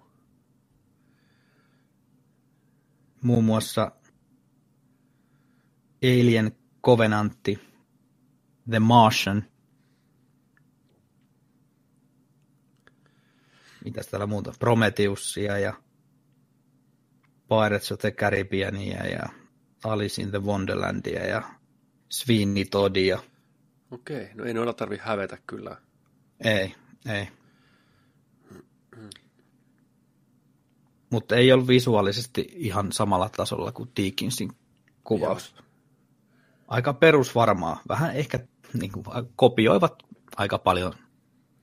Muun muassa Alien Covenantti, The Martian. Mitäs täällä muuta? Prometheusia ja Pirates of the Caribbeania ja Alice in the Wonderlandia ja Sweeney Toddia. Okei. No ei noilla tarvi hävetä kyllä. Ei, ei. Mutta ei ollut visuaalisesti ihan samalla tasolla kuin Deakinsin kuvaus. Aika perusvarmaa. Vähän ehkä niin kuin, kopioivat aika paljon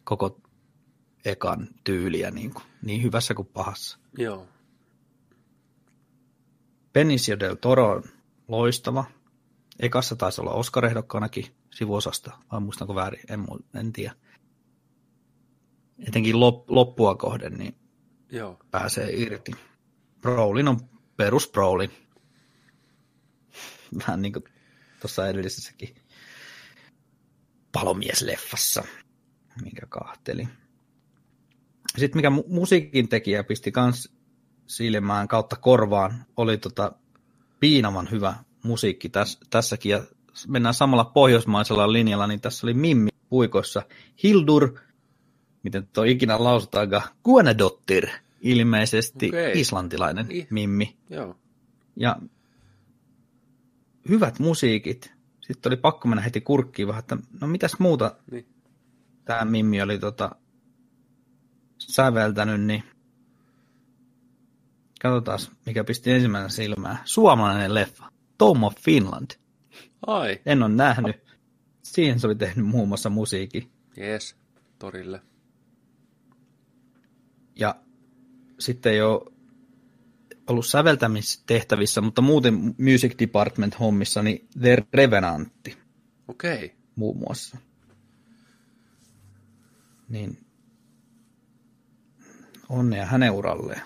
koko ekan tyyliä niin, kuin, niin hyvässä kuin pahassa. Joo. Benicio del Toro on loistava. Ekassa taisi olla Oscar-ehdokkaanakin sivuosasta, vai muistanko väärin, en, mu- en tiedä. Etenkin lop, loppua kohden, niin Joo. pääsee irti. Brolin on perus Brolin. Vähän niin kuin tuossa edellisessäkin palomiesleffassa, minkä kahteli. Sitten mikä mu- musiikin tekijä pisti kans silmään kautta korvaan, oli tota piinavan hyvä musiikki täs, tässäkin. Ja mennään samalla pohjoismaisella linjalla, niin tässä oli Mimmi puikoissa. Hildur, miten tuo ikinä lausutaankaan, Guanadottir, ilmeisesti Okei. islantilainen Ih. Mimmi. Joo. Ja hyvät musiikit. Sitten oli pakko mennä heti kurkkiin vähän, että no mitäs muuta Niin. tämä Mimmi oli tota, säveltänyt, niin katsotaan, mikä pisti ensimmäisen silmään. Suomalainen leffa, Tom of Finland. Ai. En ole nähnyt. Siihen se oli tehnyt muun muassa musiikin. Jees. Torille. Ja sitten ei ole ollut säveltämistehtävissä, mutta muuten Music Department hommissa, niin The Revenantti Okei. Okay. muun muassa. Niin onnea hänen uralleen.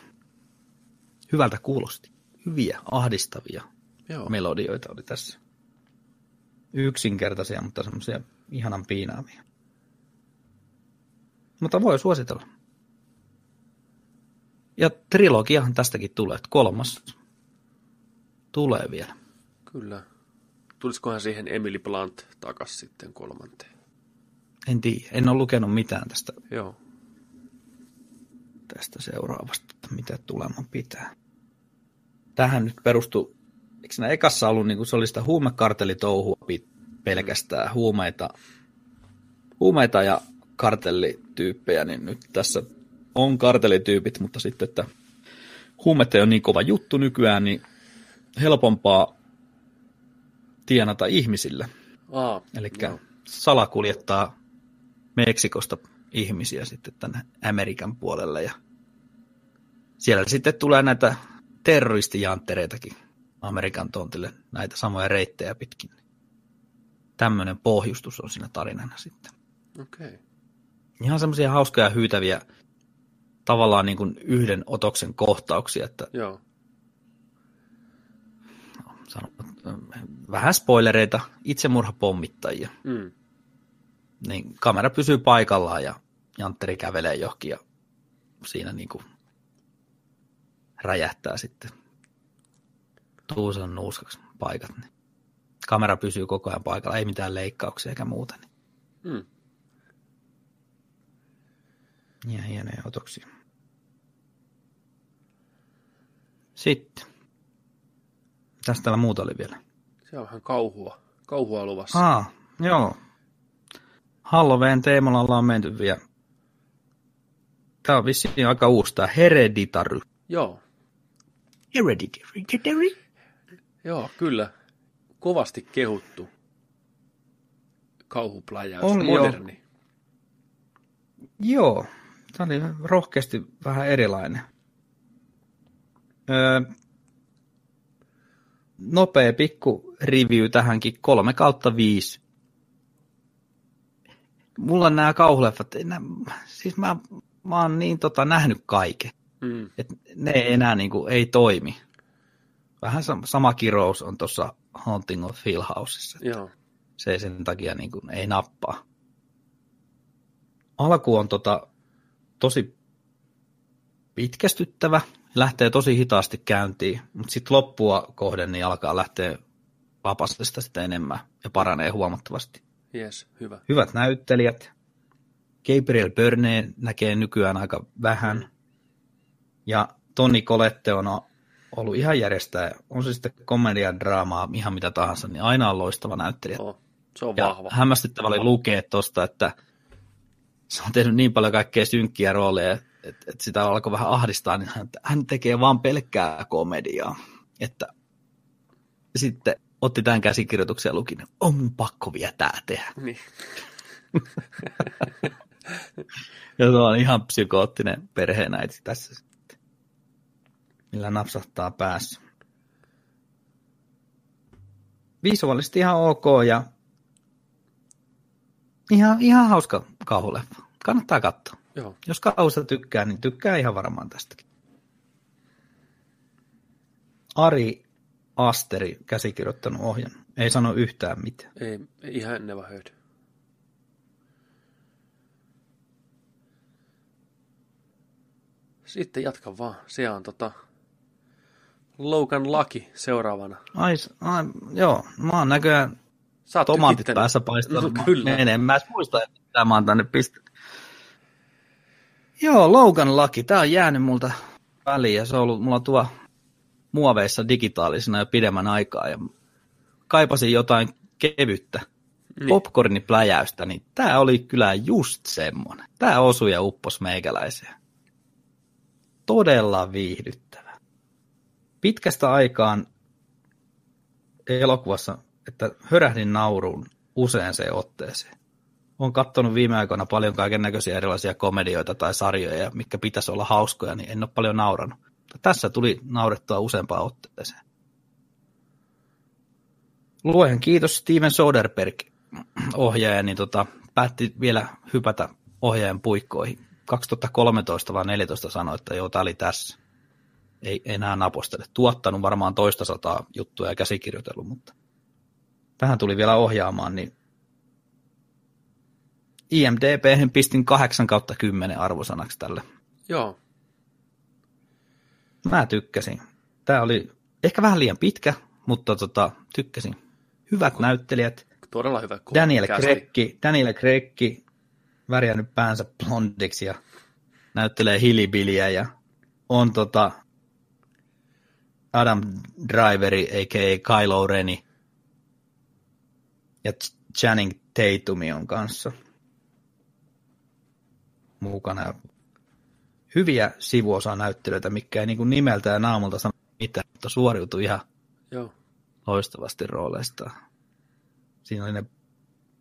Hyvältä kuulosti. Hyviä, ahdistavia Joo. melodioita oli tässä. Yksinkertaisia, mutta semmoisia ihanan piinaavia. Mutta voi suositella. Ja trilogiahan tästäkin tulee, kolmas tulee vielä. Kyllä. Tulisikohan siihen Emily Blunt takas sitten kolmanteen? En tiedä, en ole lukenut mitään tästä, Joo. tästä seuraavasta, että mitä tuleman pitää. Tähän nyt perustuu, eikö siinä ekassa ollut, niin kuin se oli sitä huumekartelitouhua pit- pelkästään, huumeita, huumeita ja kartellityyppejä, niin nyt tässä on kartellityypit, mutta sitten, että huumeet ei ole niin kova juttu nykyään, niin helpompaa tienata ihmisille. Aa, Eli joo. salakuljettaa Meksikosta ihmisiä sitten tänne Amerikan puolelle ja siellä sitten tulee näitä terroristijanttereitakin Amerikan tontille, näitä samoja reittejä pitkin. Tämmöinen pohjustus on siinä tarinana sitten. Okei. Okay. Ihan semmoisia hauskoja ja hyytäviä tavallaan niin kuin yhden otoksen kohtauksia, että Joo. sanon, vähän spoilereita, itsemurhapommittajia. Mm. niin kamera pysyy paikallaan ja Jantteri kävelee johonkin ja siinä niin kuin räjähtää sitten tuusan nuuskaksi paikat. Niin kamera pysyy koko ajan paikalla, ei mitään leikkauksia eikä muuta. Niin Mm. ihan hienoja otoksia. Sitten. Tästä täällä muuta oli vielä. Se on vähän kauhua. Kauhua luvassa. Aa, joo. Halloween teemalla ollaan menty vielä. Tämä on vissiin aika uusi, tämä Hereditary. Joo. Hereditary. Joo, kyllä. Kovasti kehuttu. Kauhupläjäys. On. Moderni. Joo, tämä oli rohkeasti vähän erilainen. Öö, nopea pikku review tähänkin, kolme kautta viisi. Mulla nämä kauhuleffat, nää, siis mä, mä oon niin tota, nähnyt kaiken, Mm. että ne ei enää niin kuin, ei toimi. Vähän sam- sama kirous on tuossa Haunting of Hill Houseissa. Joo. se ei sen takia niin kuin, ei nappaa. Alku on tota, tosi pitkästyttävä, lähtee tosi hitaasti käyntiin, mutta sitten loppua kohden niin alkaa lähteä vapasesta sitä enemmän ja paranee huomattavasti. Yes, hyvä. Hyvät näyttelijät. Gabriel Byrne näkee nykyään aika vähän. Ja Toni Colette on ollut ihan järjestää, on se sitten komedia, draamaa, ihan mitä tahansa, niin aina on loistava näyttelijä. Oh, se on Ja vahva. hämmästyttävä oli lukea tuosta, että se on tehnyt niin paljon kaikkea synkkiä rooleja, että, että sitä alkoi vähän ahdistaa, niin hän, hän tekee vaan pelkkää komediaa. Että sitten otti tämän käsikirjoituksen ja luki, että on pakko vielä tämä tehdä. Niin. Ja se on ihan psykoottinen perheenäiti tässä millä napsahtaa päässä. Visuaalisesti ihan ok ja ihan, ihan hauska kauhuleffa. Kannattaa katsoa. Joo. Jos kausta tykkää, niin tykkää ihan varmaan tästäkin. Ari Asteri käsikirjoittanut ohjan. Ei sano yhtään mitään. Ei, ei ihan never heard. Sitten jatka vaan. Se on tota Logan Lucky seuraavana. Ai, ai joo, mä oon näköjään Sä tomaatit tykittänyt. päässä paistanut. No, kyllä. Menen. Mä en muista, että mitä mä oon tänne pistänyt. Joo, Logan Lucky. Tää on jäänyt multa väliin ja se on ollut mulla tuo muoveissa digitaalisena jo pidemmän aikaa ja kaipasin jotain kevyttä Niin. popcornipläjäystä, niin tää oli kyllä just semmonen. Tää osui ja uppos meikäläiseen. Todella viihdyttävä. Pitkästä aikaan elokuvassa, että hörähdin nauruun useanseen otteeseen. Olen katsonut viime aikoina paljon kaiken näköisiä erilaisia komedioita tai sarjoja, mitkä pitäisi olla hauskoja, niin en ole paljon nauranut. Tässä tuli naurettua useampaan otteeseen. Luojan kiitos Steven Soderbergh ohjaaja, niin tota, päätti vielä hypätä ohjaajan puikkoihin. 2013 vai 14 sanoi, että joo, tämä oli tässä. Ei enää napostele. Tuottanut varmaan toista sataa juttuja ja käsikirjoitellut, mutta tähän tuli vielä ohjaamaan, niin IMDb pistin 8 kautta 10 arvosanaksi tälle. Joo. Mä tykkäsin. Tämä oli ehkä vähän liian pitkä, mutta tota, tykkäsin. Hyvät näyttelijät. Todella hyvä Daniel kästi. Krekki, Daniel Krekki värjännyt päänsä blondiksi ja näyttelee hilibiliä ja on tota Adam Driveri, a.k.a. Kylo Reni ja Channing Tatumi on kanssa mukana. Hyviä sivuosa näyttelyitä, mikä ei niin nimeltä ja naamulta sano mitään, mutta suoriutui ihan Joo. loistavasti rooleistaan. Siinä oli ne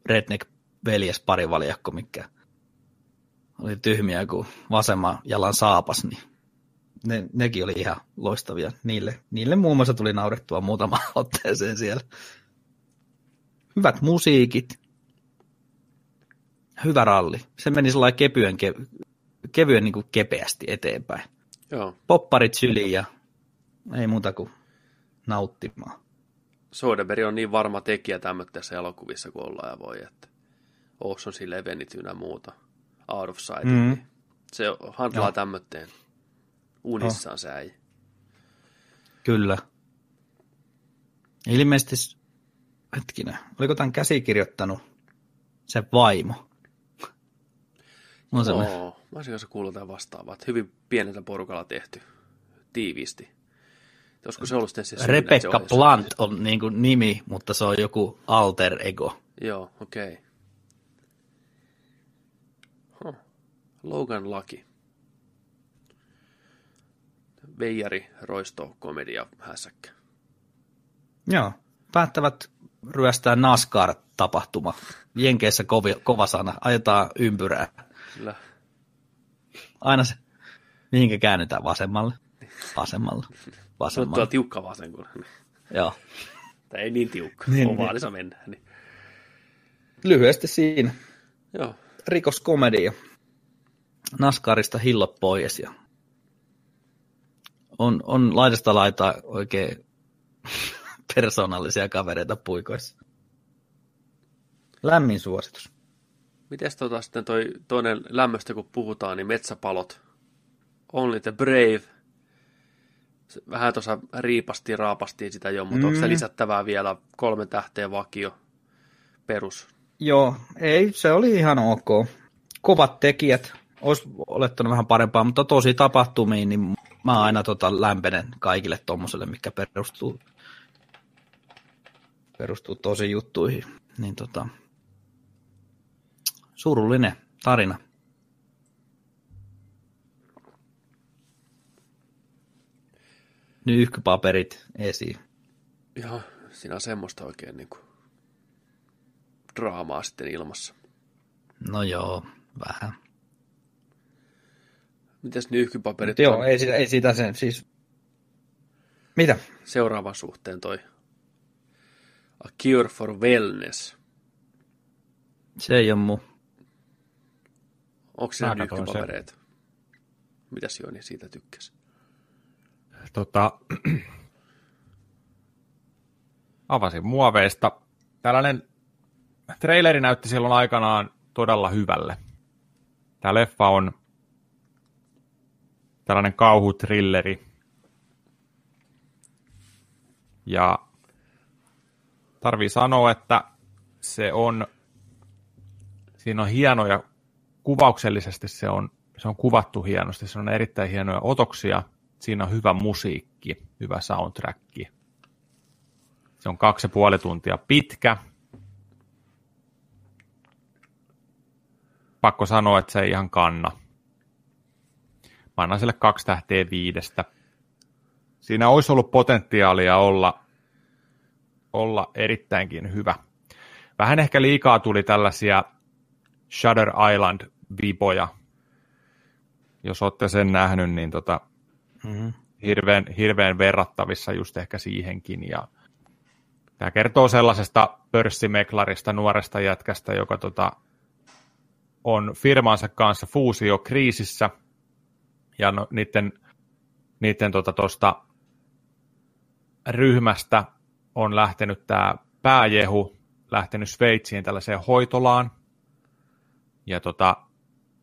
redneck veljes parivaljakko, mikä oli tyhmiä kuin vasemman jalan saapas, niin ne, nekin oli ihan loistavia. Niille, niille muun muassa tuli naurettua muutama otteeseen siellä. Hyvät musiikit. Hyvä ralli. Se meni sellainen kevyen, ke, kevyen niin kuin kepeästi eteenpäin. Joo. Popparit syliin ja ei muuta kuin nauttimaan. Soderbergh on niin varma tekijä tämmöisissä elokuvissa kuin ollaan ja voi, että Ocean's Elevenit ynnä muuta, Out of Sight, Mm. mm. se handlaa tämmöteen unissaan oh. se äijä. Kyllä. Ilmeisesti, hetkinen, oliko tämän käsikirjoittanut se vaimo? On se Oo, mä olisin kanssa kuullut jotain vastaavaa, että hyvin pienellä porukalla tehty, tiiviisti. Olisiko se ollut se Rebecca? Blunt on niin kuin nimi, mutta se on joku alter ego. Joo, okei. Okay. Huh. Logan Lucky. Veijari, roisto, komedia, hässäkkä. Joo. Päättävät ryöstää NASCAR-tapahtuma. Jenkeissä kovi, kova sana. Ajetaan ympyrää. Kyllä. Aina se, mihinkä käännytään vasemmalle. Vasemmalle. Se on tuo Vasemmalle. tiukka vasen, kun Joo. tai ei niin tiukka, Niin, niin, niin. ovaalissa mennään. Niin. Lyhyesti siinä. Joo, rikoskomedia. Naskarista hillot pois ja on, on laidasta laitaa oikein persoonallisia kavereita puikoissa. Lämmin suositus. Miten tota sitten toi toinen lämmöstä, kun puhutaan, niin metsäpalot. Only the brave. Vähän tuossa riipastiin, raapastiin sitä jo, mutta mm. onko lisättävää vielä kolme tähteä vakio perus? Joo, ei, se oli ihan ok. Kovat tekijät, olisi olettanut vähän parempaa, mutta tosi tapahtumiin, niin mä aina tota lämpenen kaikille tommoselle, mikä perustuu, perustuu tosi juttuihin. Niin tota, surullinen tarina. Nyyhkypaperit esiin. Joo, siinä on semmoista oikein niin kuin draamaa sitten ilmassa. No joo, vähän. Mites nyyhkypaperit Joo, on ei sitä, ei sitä sen, siis... Mitä? seuraavan suhteen toi A Cure for Wellness. Se ei ole mun. Onko sen. nykypapereita? Mitäs Joni siitä tykkäsi? Tota, avasin muoveista. Tällainen traileri näytti silloin aikanaan todella hyvälle. Tämä leffa on tällainen kauhutrilleri. Ja tarvii sanoa, että se on, siinä on hienoja, kuvauksellisesti se on, se on kuvattu hienosti, se on erittäin hienoja otoksia, siinä on hyvä musiikki, hyvä soundtrack. Se on kaksi ja puoli tuntia pitkä. Pakko sanoa, että se ei ihan kanna. Mä annan sille kaksi tähteä viidestä. Siinä olisi ollut potentiaalia olla, olla erittäinkin hyvä. Vähän ehkä liikaa tuli tällaisia Shutter Island-vipoja. Jos olette sen nähnyt, niin tota, Mm-hmm. hirveän, hirveän verrattavissa just ehkä siihenkin. Ja tämä kertoo sellaisesta pörssimeklarista, nuoresta jätkästä, joka tota, on firmansa kanssa fuusiokriisissä ja no, niiden, niiden tota, tosta ryhmästä on lähtenyt tämä pääjehu, lähtenyt Sveitsiin tällaiseen hoitolaan. Ja tota,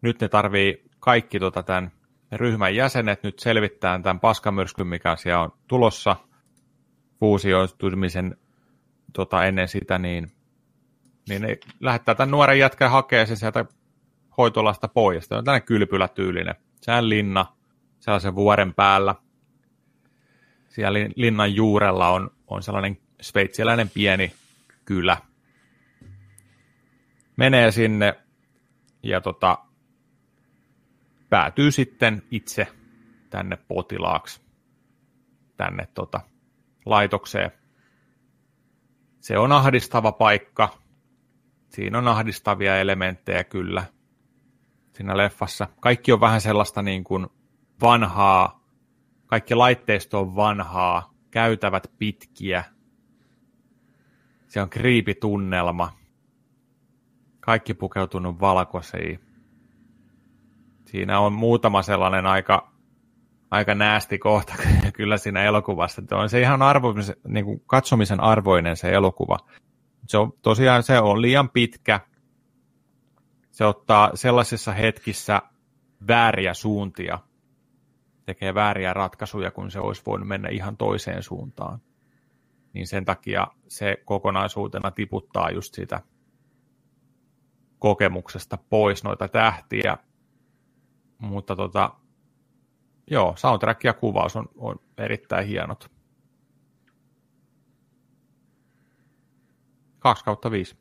nyt ne tarvii kaikki tota, tämän ryhmän jäsenet nyt selvittää tämän paskamyrskyn, mikä siellä on tulossa fuusioitumisen tota, ennen sitä, niin, niin ne lähettää tämän nuoren jätkän hakea se sieltä hoitolasta pois. Tämä on tällainen kylpylätyylinen. Sehän linna sellaisen vuoren päällä. Siellä lin- linnan juurella on, on sellainen sveitsiläinen pieni kylä. Menee sinne ja tota, päätyy sitten itse tänne potilaaksi, tänne tota, laitokseen. Se on ahdistava paikka. Siinä on ahdistavia elementtejä kyllä siinä leffassa. Kaikki on vähän sellaista niin kuin vanhaa, kaikki laitteisto on vanhaa, käytävät pitkiä. Se on kriipitunnelma. Kaikki pukeutunut valkoisiin siinä on muutama sellainen aika, aika näästi kohta kyllä siinä elokuvassa. Että on se ihan arvoisen, niin kuin katsomisen arvoinen se elokuva. Se on, tosiaan se on liian pitkä. Se ottaa sellaisissa hetkissä vääriä suuntia, tekee vääriä ratkaisuja, kun se olisi voinut mennä ihan toiseen suuntaan. Niin sen takia se kokonaisuutena tiputtaa just sitä kokemuksesta pois noita tähtiä, mutta tota, joo, soundtrack ja kuvaus on, on erittäin hienot. 2 kautta 5.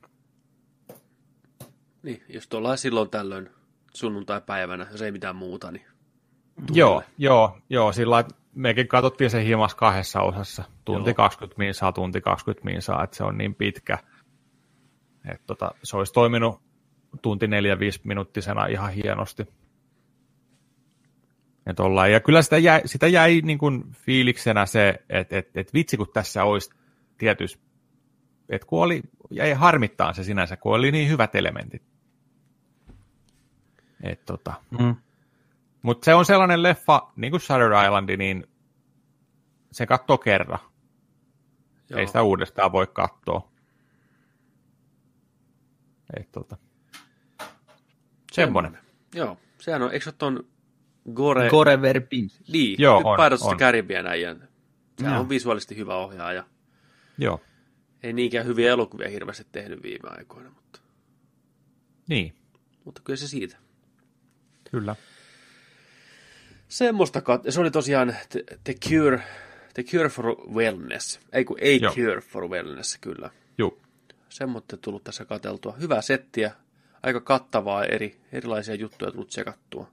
Niin, jos ollaan silloin tällöin sunnuntai-päivänä, jos ei mitään muuta, niin Joo, joo, joo, sillä mekin katsottiin se himas kahdessa osassa. Tunti Joo. 20 minsaa, tunti 20 minsaa, että se on niin pitkä. Että tota, se olisi toiminut tunti 4-5 minuuttisena ihan hienosti. Et ollaan. Ja kyllä sitä jäi, sitä jäi niin kuin fiiliksenä se, että et, et vitsi kun tässä olisi tietysti, että kun oli, jäi harmittaa se sinänsä, kun oli niin hyvät elementit. Et tota, Mm. mutta se on sellainen leffa, niin kuin Shutter Island, niin se katsoo kerran. Joo. Ei sitä uudestaan voi katsoa. Ei, tota. Semmoinen. Joo, sehän on, eikö se ole ton Gore... Gore Verbinski. Niin, Joo, nyt on, Caribbean äijän. Sehän Joo. on visuaalisesti hyvä ohjaaja. Joo, Ei niinkään hyviä elokuvia hirveästi tehnyt viime aikoina, mutta, niin, mutta kyllä se siitä. Kyllä. Semmoista kat- se oli tosiaan The, the Cure, The Cure for Wellness. Ei kun ei Joo. Cure for Wellness, kyllä. Joo, Semmoista tullut tässä kateltua. Hyvää settiä, aika kattavaa, eri, erilaisia juttuja tullut sekattua.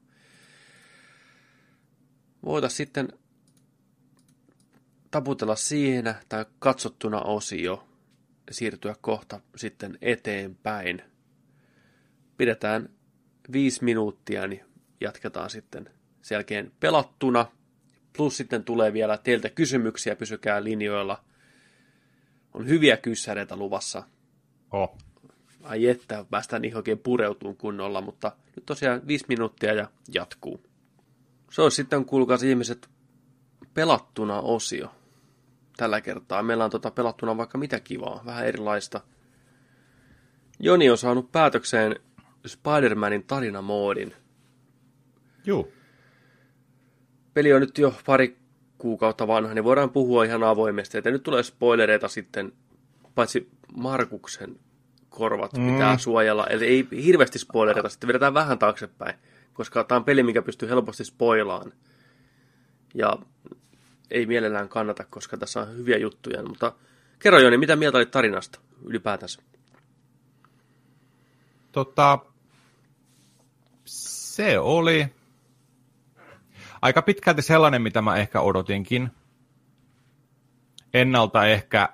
Voitaisiin sitten taputella siinä tai katsottuna osio ja siirtyä kohta sitten eteenpäin. Pidetään viisi minuuttia, niin jatketaan sitten sen jälkeen pelattuna. Plus sitten tulee vielä teiltä kysymyksiä, pysykää linjoilla. On hyviä kyssäreitä luvassa. oh. Ai että, päästään niihin oikein pureutuun kunnolla, mutta nyt tosiaan viisi minuuttia ja jatkuu. Se olisi sitten, kuulkaas ihmiset, pelattuna osio. Tällä kertaa meillä on tota pelattuna vaikka mitä kivaa, vähän erilaista. Joni on saanut päätökseen Spider-Manin tarinamoodin. Juu. Peli on nyt jo pari kuukautta vanha, niin voidaan puhua ihan avoimesti. Että nyt tulee spoilereita sitten, paitsi Markuksen korvat mm. pitää suojella. Eli ei hirveästi spoilereita, sitten vedetään vähän taaksepäin. Koska tämä on peli, mikä pystyy helposti spoilaan. Ja ei mielellään kannata, koska tässä on hyviä juttuja. Mutta kerro Joni, mitä mieltä olit tarinasta ylipäätänsä? Tota, se oli aika pitkälti sellainen, mitä mä ehkä odotinkin. Ennalta ehkä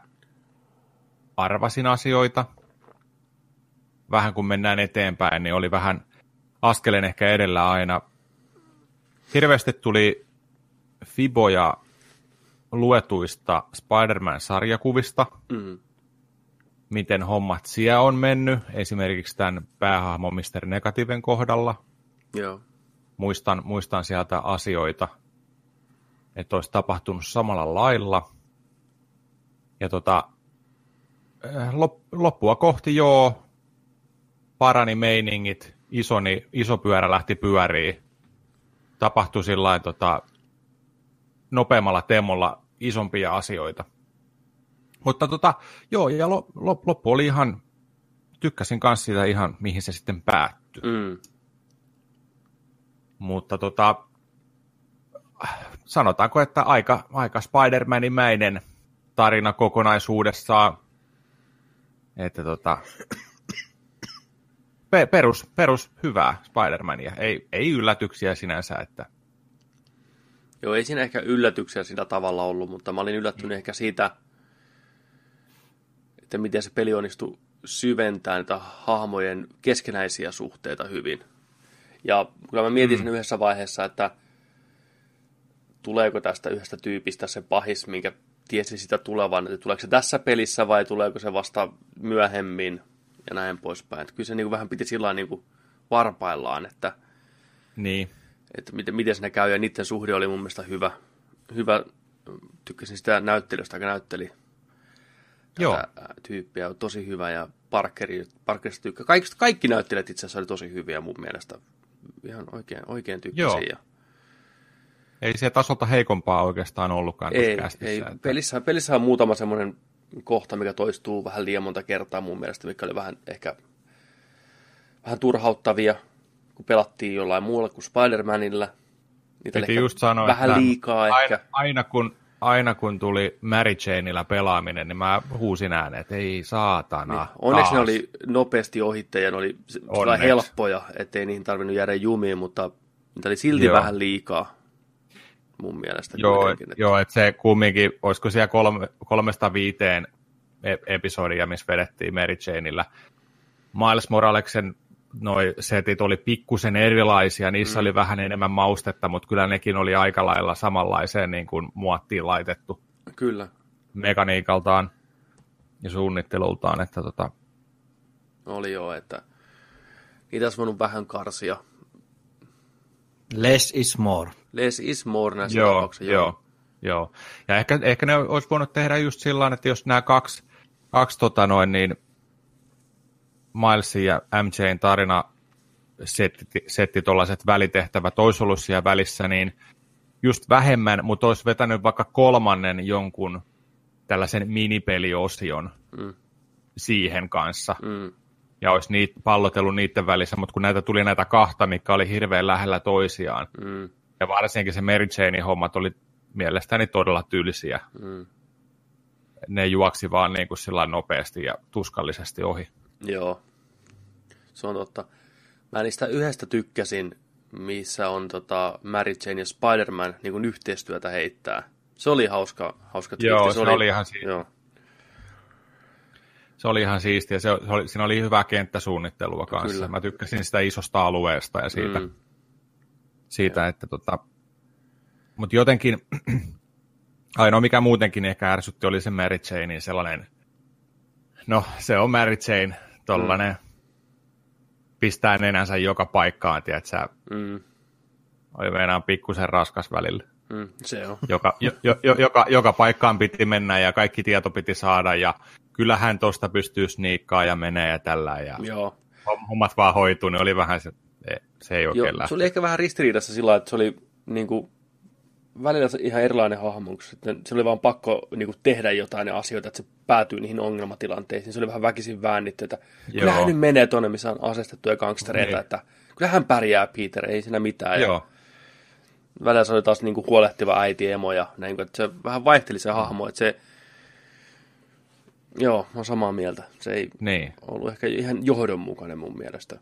arvasin asioita. Vähän kun mennään eteenpäin, niin oli vähän askeleen ehkä edellä aina. Hirveästi tuli Fiboja luetuista Spider-Man-sarjakuvista, Mm. miten hommat siellä on mennyt, esimerkiksi tämän päähahmon Mr. Negativen kohdalla. Joo. Muistan, muistan sieltä asioita, että olisi tapahtunut samalla lailla. Ja tota, eh, lop, loppua kohti joo, parani meiningit, isoni, iso pyörä lähti pyöriin. Tapahtui sillä tota, nopeammalla temmolla isompia asioita. Mutta tota, joo, ja lo, lo, loppu oli ihan, tykkäsin kanssa sitä ihan, mihin se sitten päättyi. Mm. Mutta tota, sanotaanko, että aika, aika Spider-Manimäinen tarina kokonaisuudessaan. Että tota, pe- perus, perus hyvää Spider-Mania. Ei, ei yllätyksiä sinänsä, että Joo, ei siinä ehkä yllätyksiä sillä tavalla ollut, mutta mä olin yllättynyt ehkä siitä, että miten se peli onnistui syventämään niitä hahmojen keskenäisiä suhteita hyvin. Ja kyllä mä mietin sen yhdessä vaiheessa, että tuleeko tästä yhdestä tyypistä se pahis, minkä tiesi sitä tulevan, että tuleeko se tässä pelissä vai tuleeko se vasta myöhemmin ja näin poispäin. Että kyllä se niin kuin vähän piti sillä niin kuin varpaillaan, että niin. että miten, miten se käy, ja niiden suhde oli mun mielestä hyvä. hyvä. Tykkäsin sitä näyttelystä, joka näytteli Joo. tätä tyyppiä, on tosi hyvä, ja Parkeri, Parkerista tykkää. Kaikki, kaikki näyttelijät itse asiassa oli tosi hyviä mun mielestä. Ihan oikein, oikein tykkäsin. Joo. Ja Ei se tasolta heikompaa oikeastaan ollutkaan ei, kästissä, ei. että- Pelissä, pelissä on muutama semmoinen kohta, mikä toistuu vähän liian monta kertaa mun mielestä, mikä oli vähän ehkä vähän turhauttavia, kun pelattiin jollain muulla kuin Spider-Manilla. Niitä Piti just sanoa, vähän että liikaa aina, ehkä. Aina kun, aina kun tuli Mary Janeillä pelaaminen, niin mä huusin ääneen, että ei saatana. Niin. Onneksi ne taas. oli nopeasti ohittajia, ne oli Onneksi. helppoja, ettei niihin tarvinnut jäädä jumiin, mutta niitä oli silti Joo. vähän liikaa mun mielestä. Joo, että- joo että se kumminkin, olisiko siellä kolme, kolmesta viiteen e- episodia, missä vedettiin Mary Janeillä. Miles Moraleksen noi setit oli pikkusen erilaisia, niissä mm. oli vähän enemmän maustetta, mutta kyllä nekin oli aika lailla samanlaiseen niin kuin muottiin laitettu Kyllä, mekaniikaltaan ja suunnittelultaan, että tota, oli joo, että niitä olisi voinut vähän karsia. Less is more. Less is more näissä Joo, tapauksissa. joo, joo. Ja ehkä, ehkä ne olisi voinut tehdä just sillä tavalla, että jos nämä kaksi, kaksi tota noin, niin Milesin ja MJn tarina setti, setti tuollaiset välitehtävät olisi ollut siellä välissä, niin just vähemmän, mutta olisi vetänyt vaikka kolmannen jonkun tällaisen minipeliosion Mm. siihen kanssa. Mm. Ja olisi niitä, pallotellut niiden välissä, mutta kun näitä tuli näitä kahta, mikä oli hirveän lähellä toisiaan, Mm. ja varsinkin se Mary Janein hommat oli mielestäni todella tylsiä. Mm. Ne juoksi vaan niin kuin sillä nopeasti ja tuskallisesti ohi. Joo, se on totta. Mä niistä yhdestä tykkäsin, missä on tota Mary Jane ja Spider-Man niin kuin yhteistyötä heittää. Se oli hauska, hauska Joo, twisti. se oli ihan siistiä. Joo, Se oli ihan siistiä. Se oli, siinä oli hyvää kenttäsuunnittelua kanssa. Kyllä. Mä tykkäsin sitä isosta alueesta ja siitä, mm. Mm. siitä että tota... Mutta jotenkin, ainoa mikä muutenkin ehkä ärsytti oli se Mary Janein sellainen, no se on Mary Jane, tollanen mm. pistää nenänsä joka paikkaan, tiedätkö, Mm, oli meinaan pikkusen raskas välillä. mm, se on. Joka, jo, jo, jo- joka, joka paikkaan piti mennä ja kaikki tieto piti saada ja kyllähän tosta pystyy sniikkaa ja menee ja tällä ja Joo. hommat vaan hoituu, niin oli vähän se, se ei oikein Joo, lähtenyt. se oli ehkä vähän ristiriidassa sillä että se oli niin kuin, välillä se ihan erilainen hahmo, kun sitten se oli vaan pakko niin kuin, tehdä jotain asioita, että se päätyy niihin ongelmatilanteisiin. Se oli vähän väkisin väännitty, että kyllä hän nyt menee tuonne, missä on asestettuja gangstereita, Niin. että kyllä hän pärjää, Peter, ei siinä mitään. Ja Joo, välillä se oli taas niin kuin, huolehtiva äiti, emo ja näin, kuin, että se vähän vaihteli se hahmo, että se, joo, mä oon samaa mieltä. Se ei niin. ollut ehkä ihan johdonmukainen mun mielestä.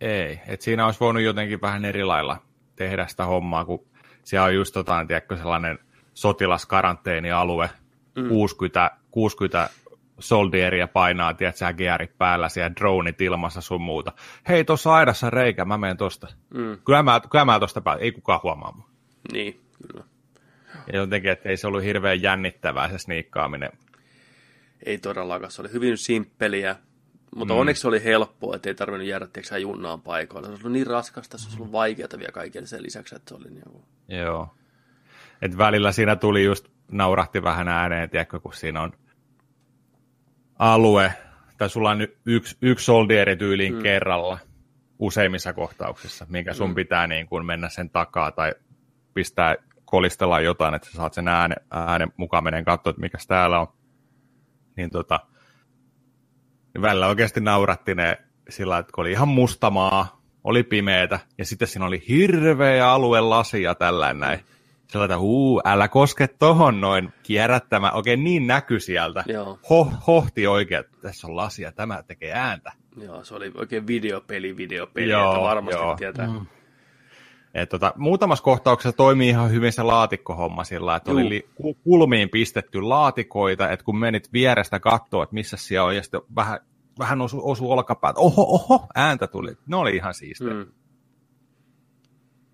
Ei, että siinä olisi voinut jotenkin vähän eri lailla tehdä sitä hommaa, kun siellä on just jotain, tiedätkö, sellainen sotilaskaranteenialue, mm. 60, 60 soldieria painaa, tiedätkö, gearit päällä, siellä dronit ilmassa sun muuta. Hei, tuossa aidassa reikä, mä menen tosta. Mm. Kyllä mä, kyllä mä tosta päällä, ei kukaan huomaa mua. Niin, kyllä. Ja jotenkin, että ei se ollut hirveän jännittävää se sniikkaaminen. Ei todellakaan, se oli hyvin simppeliä, mutta mm. onneksi se oli helppoa, että ei tarvinnut jäädä tiedätkö, junnaan paikoilla. Se olisi ollut niin raskasta, se olisi ollut vaikeaa vielä kaikille sen lisäksi, että se oli niin kuin... Joo. Et välillä siinä tuli just, naurahti vähän ääneen, tiedätkö, kun siinä on alue, tai sulla on yksi, yksi soldieri tyyliin mm. kerralla useimmissa kohtauksissa, minkä sun mm. pitää niin kuin mennä sen takaa tai pistää kolistella jotain, että sä saat sen äänen, äänen mukaan menen katsoa, että mikä täällä on. Niin tota, niin välillä oikeasti nauratti ne sillä, että kun oli ihan musta maa, oli pimeetä, ja sitten siinä oli hirveä alue lasia tällainen näin. Sellainen, että huu, älä koske tohon noin kierrättämään. Oikein niin näky sieltä. Joo. Ho, hohti oikein, että tässä on lasia, tämä tekee ääntä. Joo, se oli oikein videopeli, videopeli, Joo, että varmasti joo. tietää. Mm. Et tota, muutamassa kohtauksessa toimii ihan hyvin se laatikkohomma sillä, että oli Juu. li- ku- kulmiin pistetty laatikoita, että kun menit vierestä katsoa, että missä siellä on, ja sitten vähän, vähän osu, osu olkapäät, oho, oho, ääntä tuli. Ne oli ihan siistejä. Mm. Mm.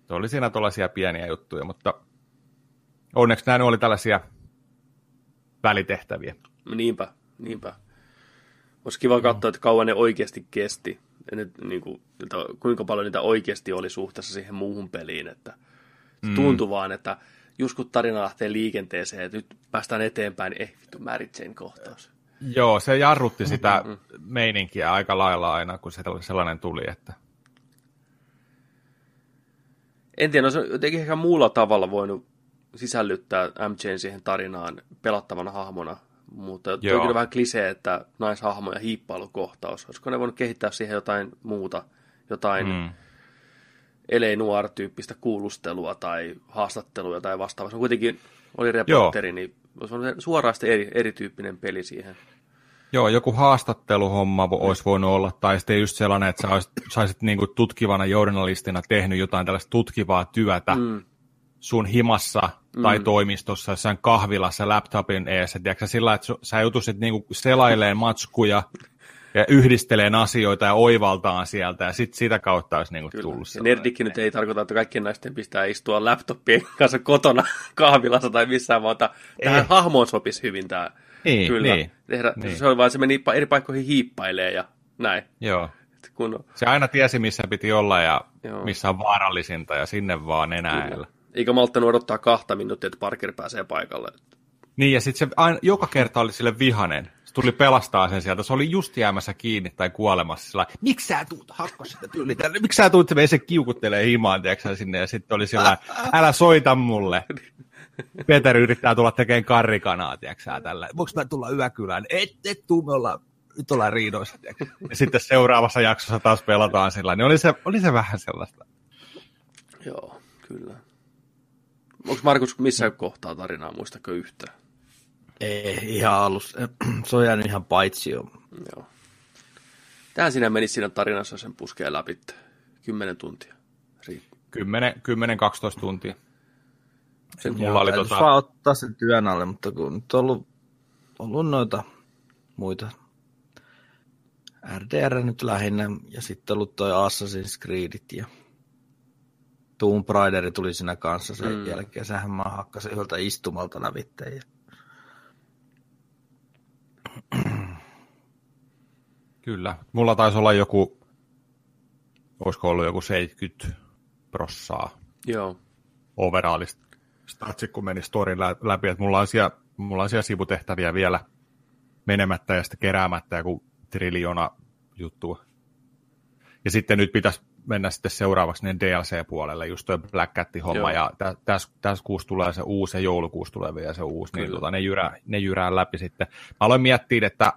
oli siinä tuollaisia pieniä juttuja, mutta onneksi nämä oli tällaisia välitehtäviä. Niinpä, niinpä. Olisi kiva katsoa, että kauan ne oikeasti kesti. Nyt, niin kuin, että kuinka paljon niitä oikeasti oli suhteessa siihen muuhun peliin. Että se mm. tuntui vaan, että just kun tarina lähtee liikenteeseen, että nyt päästään eteenpäin, niin eh vittu Jane kohtaus. Joo, se jarrutti sitä meininkiä aika lailla aina, kun se sellainen tuli, että En tiedä, olisi jotenkin ehkä muulla tavalla voinut sisällyttää MJn siihen tarinaan pelattavana hahmona, mutta Joo. Kyllä vähän klisee, että naishahmo ja hiippailukohtaus. Olisiko ne voinut kehittää siihen jotain muuta, jotain mm. Elei Noir-tyyppistä kuulustelua tai haastattelua tai vastaavaa. Se kuitenkin oli reporteri, Joo. niin olisi ollut suoraan eri, erityyppinen peli siihen. Joo, joku haastatteluhomma olisi voinut olla, tai sitten just sellainen, että sä olisit, saisit niinku tutkivana journalistina tehnyt jotain tällaista tutkivaa työtä mm. Sun himassa tai Mm. toimistossa, jossain kahvilassa, laptopin eessä, tiedätkö, sillä että sä joutuisit niinku selaileen matskuja ja yhdisteleen asioita ja oivaltaan sieltä, ja sitten sitä kautta olisi niinku tullut Ja sellainen. nerdikki nyt ei tarkoita, että kaikkien naisten pitää istua laptopien kanssa kotona kahvilassa tai missään, vaan tähän hahmoon sopisi hyvin tämä. Niin, Kyllä. niin, Tehdä, niin. Se oli vaan, se meni eri paikkoihin hiippailee ja näin. Joo. Kun, Se aina tiesi, missä piti olla ja Joo. missä on vaarallisinta, ja sinne vaan enää. Eikä malttanut odottaa kahta minuuttia, että Parker pääsee paikalle. Niin, ja sitten se aina, joka kerta oli sille vihanen. Se tuli pelastaa sen sieltä. Se oli just jäämässä kiinni tai kuolemassa sillä miksi sä tuut hakko sitä tyyli tänne? Miksi sä tuut, se kiukuttelee himaan, tiedätkö, sinne, ja sitten oli sillä älä soita mulle. Peter yrittää tulla tekemään karrikanaa, tiedätkö tällä. Voinko mä tulla yökylään? Et, et tuu, me ollaan, nyt ollaan riidoissa, tiedätkö. Ja sitten seuraavassa jaksossa taas pelataan sillä niin oli se, oli se vähän sellaista. Joo, kyllä. Onko Markus missään kohtaa tarinaa, muistako yhtään? Ei, ihan alussa. Se on jäänyt ihan paitsi jo. Joo. Tähän sinä menisi siinä tarinassa, sen puskee läpi. Kymmenen tuntia. Riippuu. 10-12 tuntia. Sen Mulla oli tota- vaan ottaa sen työn alle, mutta kun nyt on ollut, ollut noita muita RDR nyt lähinnä, ja sitten ollut toi Assassin's Creedit ja Tomb Raider tuli siinä kanssa sen Mm. jälkeen. Sähän mä hakkasin yhdeltä istumalta lävitteen. Ja... Kyllä. Mulla taisi olla joku olisiko ollut joku 70 prossaa Joo. overallista statsit, kun meni storin lä- läpi, että mulla on siellä, mulla on siellä sivutehtäviä vielä menemättä ja sitten keräämättä joku triljona juttua. Ja sitten nyt pitäisi mennä sitten seuraavaksi niin DLC-puolelle, just tuo Black Cat-homma, Joo. ja tä- tässä täs kuussa tulee se uusi, ja joulukuussa tulee vielä se uusi, niin Kyllä. tota, ne, jyrää, ne jyrää läpi sitten. Mä aloin miettiä, että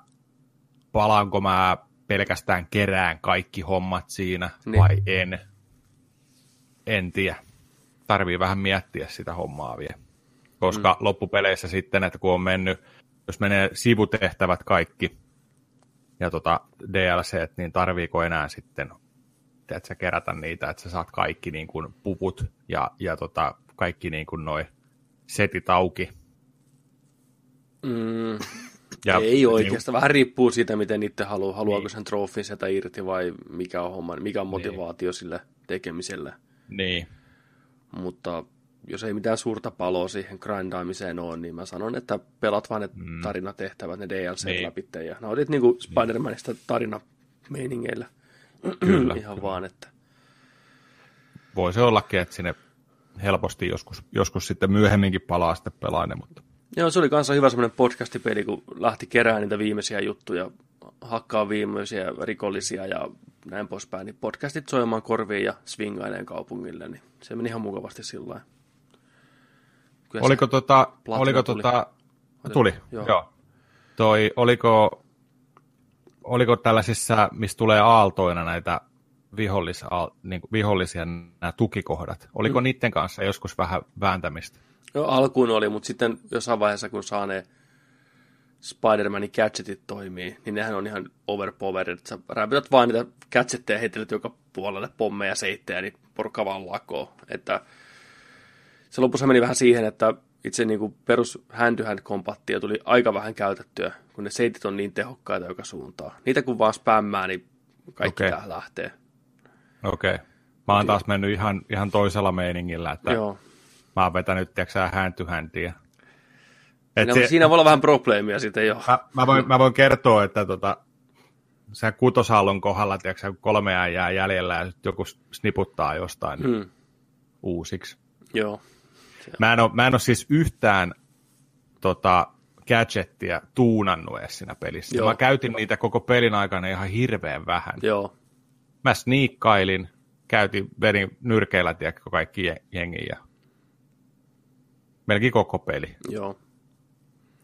palaanko mä pelkästään kerään kaikki hommat siinä, Niin. vai en. En tiedä. Tarvii vähän miettiä sitä hommaa vielä. Koska mm. loppupeleissä sitten, että kun on mennyt, jos menee sivutehtävät kaikki, ja tota DLC, niin tarviiko enää sitten että sä kerätä niitä, että sä saat kaikki niin kuin puput ja, ja tota, kaikki niin kuin noi setit auki. Mm, Ja, ei oikeastaan. Vähän riippuu siitä, miten itse haluaa. Haluaako Niin. sen trofin sieltä irti vai mikä on homma, mikä on motivaatio sille tekemiselle. Niin, Mutta jos ei mitään suurta paloa siihen grindaamiseen ole, niin mä sanon, että pelat vaan ne mm. tarinatehtävät, ne DLC Niin. läpi ja nautit niinku Spider-Manista tarinameiningeillä. Kyllä, Ihan vaan, että voi se ollakin, että sinne helposti joskus, joskus sitten myöhemminkin palaa sitten pelainen, mutta Joo, se oli kanssa hyvä semmoinen podcastipeli, kun lähti kerään niitä viimeisiä juttuja, hakkaa viimeisiä rikollisia ja näin poispäin, niin podcastit soimaan korviin ja swingaineen kaupungille, niin se meni ihan mukavasti sillä oliko tota, oliko tuli. tota, tuli, Joo. joo. joo. Toi, oliko, oliko tällaisissa, missä tulee aaltoina näitä vihollis, niin kuin vihollisia nämä tukikohdat, oliko mm. niiden kanssa joskus vähän vääntämistä? Joo, alkuun oli, mutta sitten jossain vaiheessa, kun saa ne Spider-Manin gadgetit toimii, niin nehän on ihan overpowered. että Sä räpytät vaan niitä gadgetteja ja heittelet joka puolelle pommeja, seittejä, niin porukka vaan lakoo. Että se lopussa meni vähän siihen, että itse niin kuin perus hand-to-hand kompattia tuli aika vähän käytettyä, kun ne seitit on niin tehokkaita joka suuntaan. Niitä kun vaan spämmää, niin kaikki okay. lähtee. Okei. Okay. Mä oon taas mennyt ihan, ihan toisella meiningillä, että Joo. Mä oon vetänyt, tiedätkö hand to handia. Et Siinä, se, siinä voi olla vähän probleemia sitten jo. mä, mä, voin, mä voin kertoa, että tota, se kutosallon kohdalla, tiedätkö, kun kolme jää jäljellä ja joku sniputtaa jostain. Hmm. uusiksi. Joo. Mä en, ole, mä en ole siis yhtään tota, gadgettia tuunannut edes siinä pelissä. Joo. Mä käytin niitä koko pelin aikana ihan hirveän vähän. Joo. Mä sniikkailin, käytin, vedin nyrkeillä tiedätkö, kaikki je- jengi ja melkein koko peli. Joo.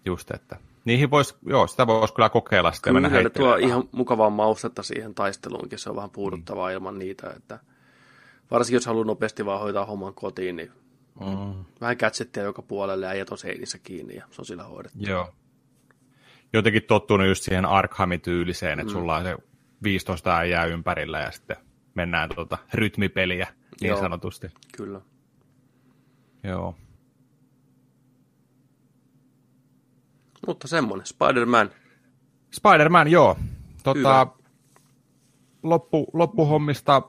Just, että niihin vois, joo, sitä voisi kyllä kokeilla sitten mennä Kyllä, ne tuo ihan mukavaa maustetta siihen taisteluunkin, se on vähän puuduttavaa mm. ilman niitä, että varsinkin jos haluaa nopeasti vaan hoitaa homman kotiin, niin Mm. vähän gadgettia joka puolelle ja jäton seinissä kiinni ja se on sillä hoidettu. Joo. Jotenkin tottunut just siihen Arkhamin-tyyliseen, että mm. sulla on se 15 äijää ympärillä ja sitten mennään tuota rytmipeliä niin Joo. sanotusti. Kyllä. Joo. Mutta semmonen, Spider-Man. Spider-Man, joo. Tota, Hyvä. loppu, loppuhommista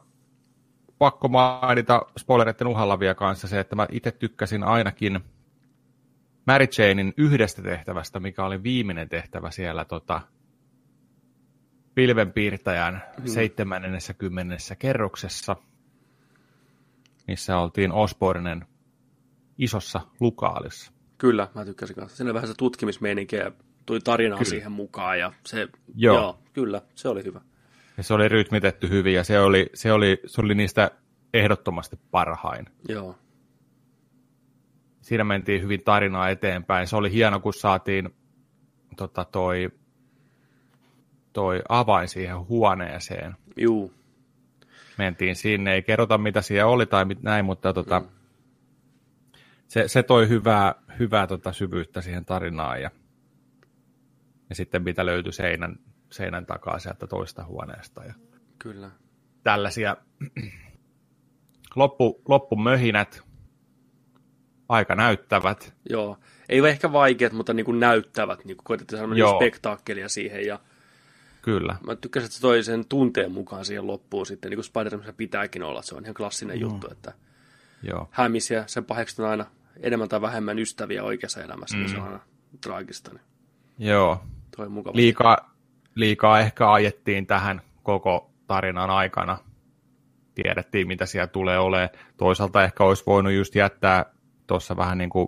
pakko mainita spoilereiden uhalla vielä kanssa se, että mä itse tykkäsin ainakin Mary Janein yhdestä tehtävästä, mikä oli viimeinen tehtävä siellä tota, pilvenpiirtäjän hmm. 70. kerroksessa, missä oltiin Osbornen isossa lukaalissa. Kyllä, mä tykkäsin kanssa. Siinä oli vähän se tutkimismeininki ja tuli tarinaa Kyllä. siihen mukaan ja se, Joo. joo, kyllä, se oli hyvä. Ja se oli rytmitetty hyvin ja se oli, se oli, se oli niistä ehdottomasti parhain. Joo, Siinä mentiin hyvin tarinaa eteenpäin. Se oli hieno, kun saatiin tota, toi, toi avain siihen huoneeseen. juu, Mentiin sinne, ei kerrota mitä siellä oli tai mit, näin, mutta tota, mm. se, se toi hyvää, hyvää tota, syvyyttä siihen tarinaan ja, ja sitten mitä löytyi seinän, seinän takaa sieltä toista huoneesta. Ja kyllä. tällaisia loppu, loppumöhinät, aika näyttävät. Joo, ei ole ehkä vaikeat, mutta niin kuin näyttävät, niin kuin koetettiin saada Joo. spektaakkelia siihen ja Kyllä, mä tykkäsin, että se toi sen tunteen mukaan siihen loppuun sitten, niin kuin Spider-Manissa pitääkin olla, se on ihan klassinen mm. juttu, että joo. hämis ja sen paheksut on aina enemmän tai vähemmän ystäviä oikeassa elämässä, mm. niin se on aina traagista, niin Joo, toi mukava. liikaa, liikaa ehkä ajettiin tähän koko tarinan aikana. tiedettiin, mitä siellä tulee olemaan. Toisaalta ehkä olisi voinut just jättää tuossa vähän niin kuin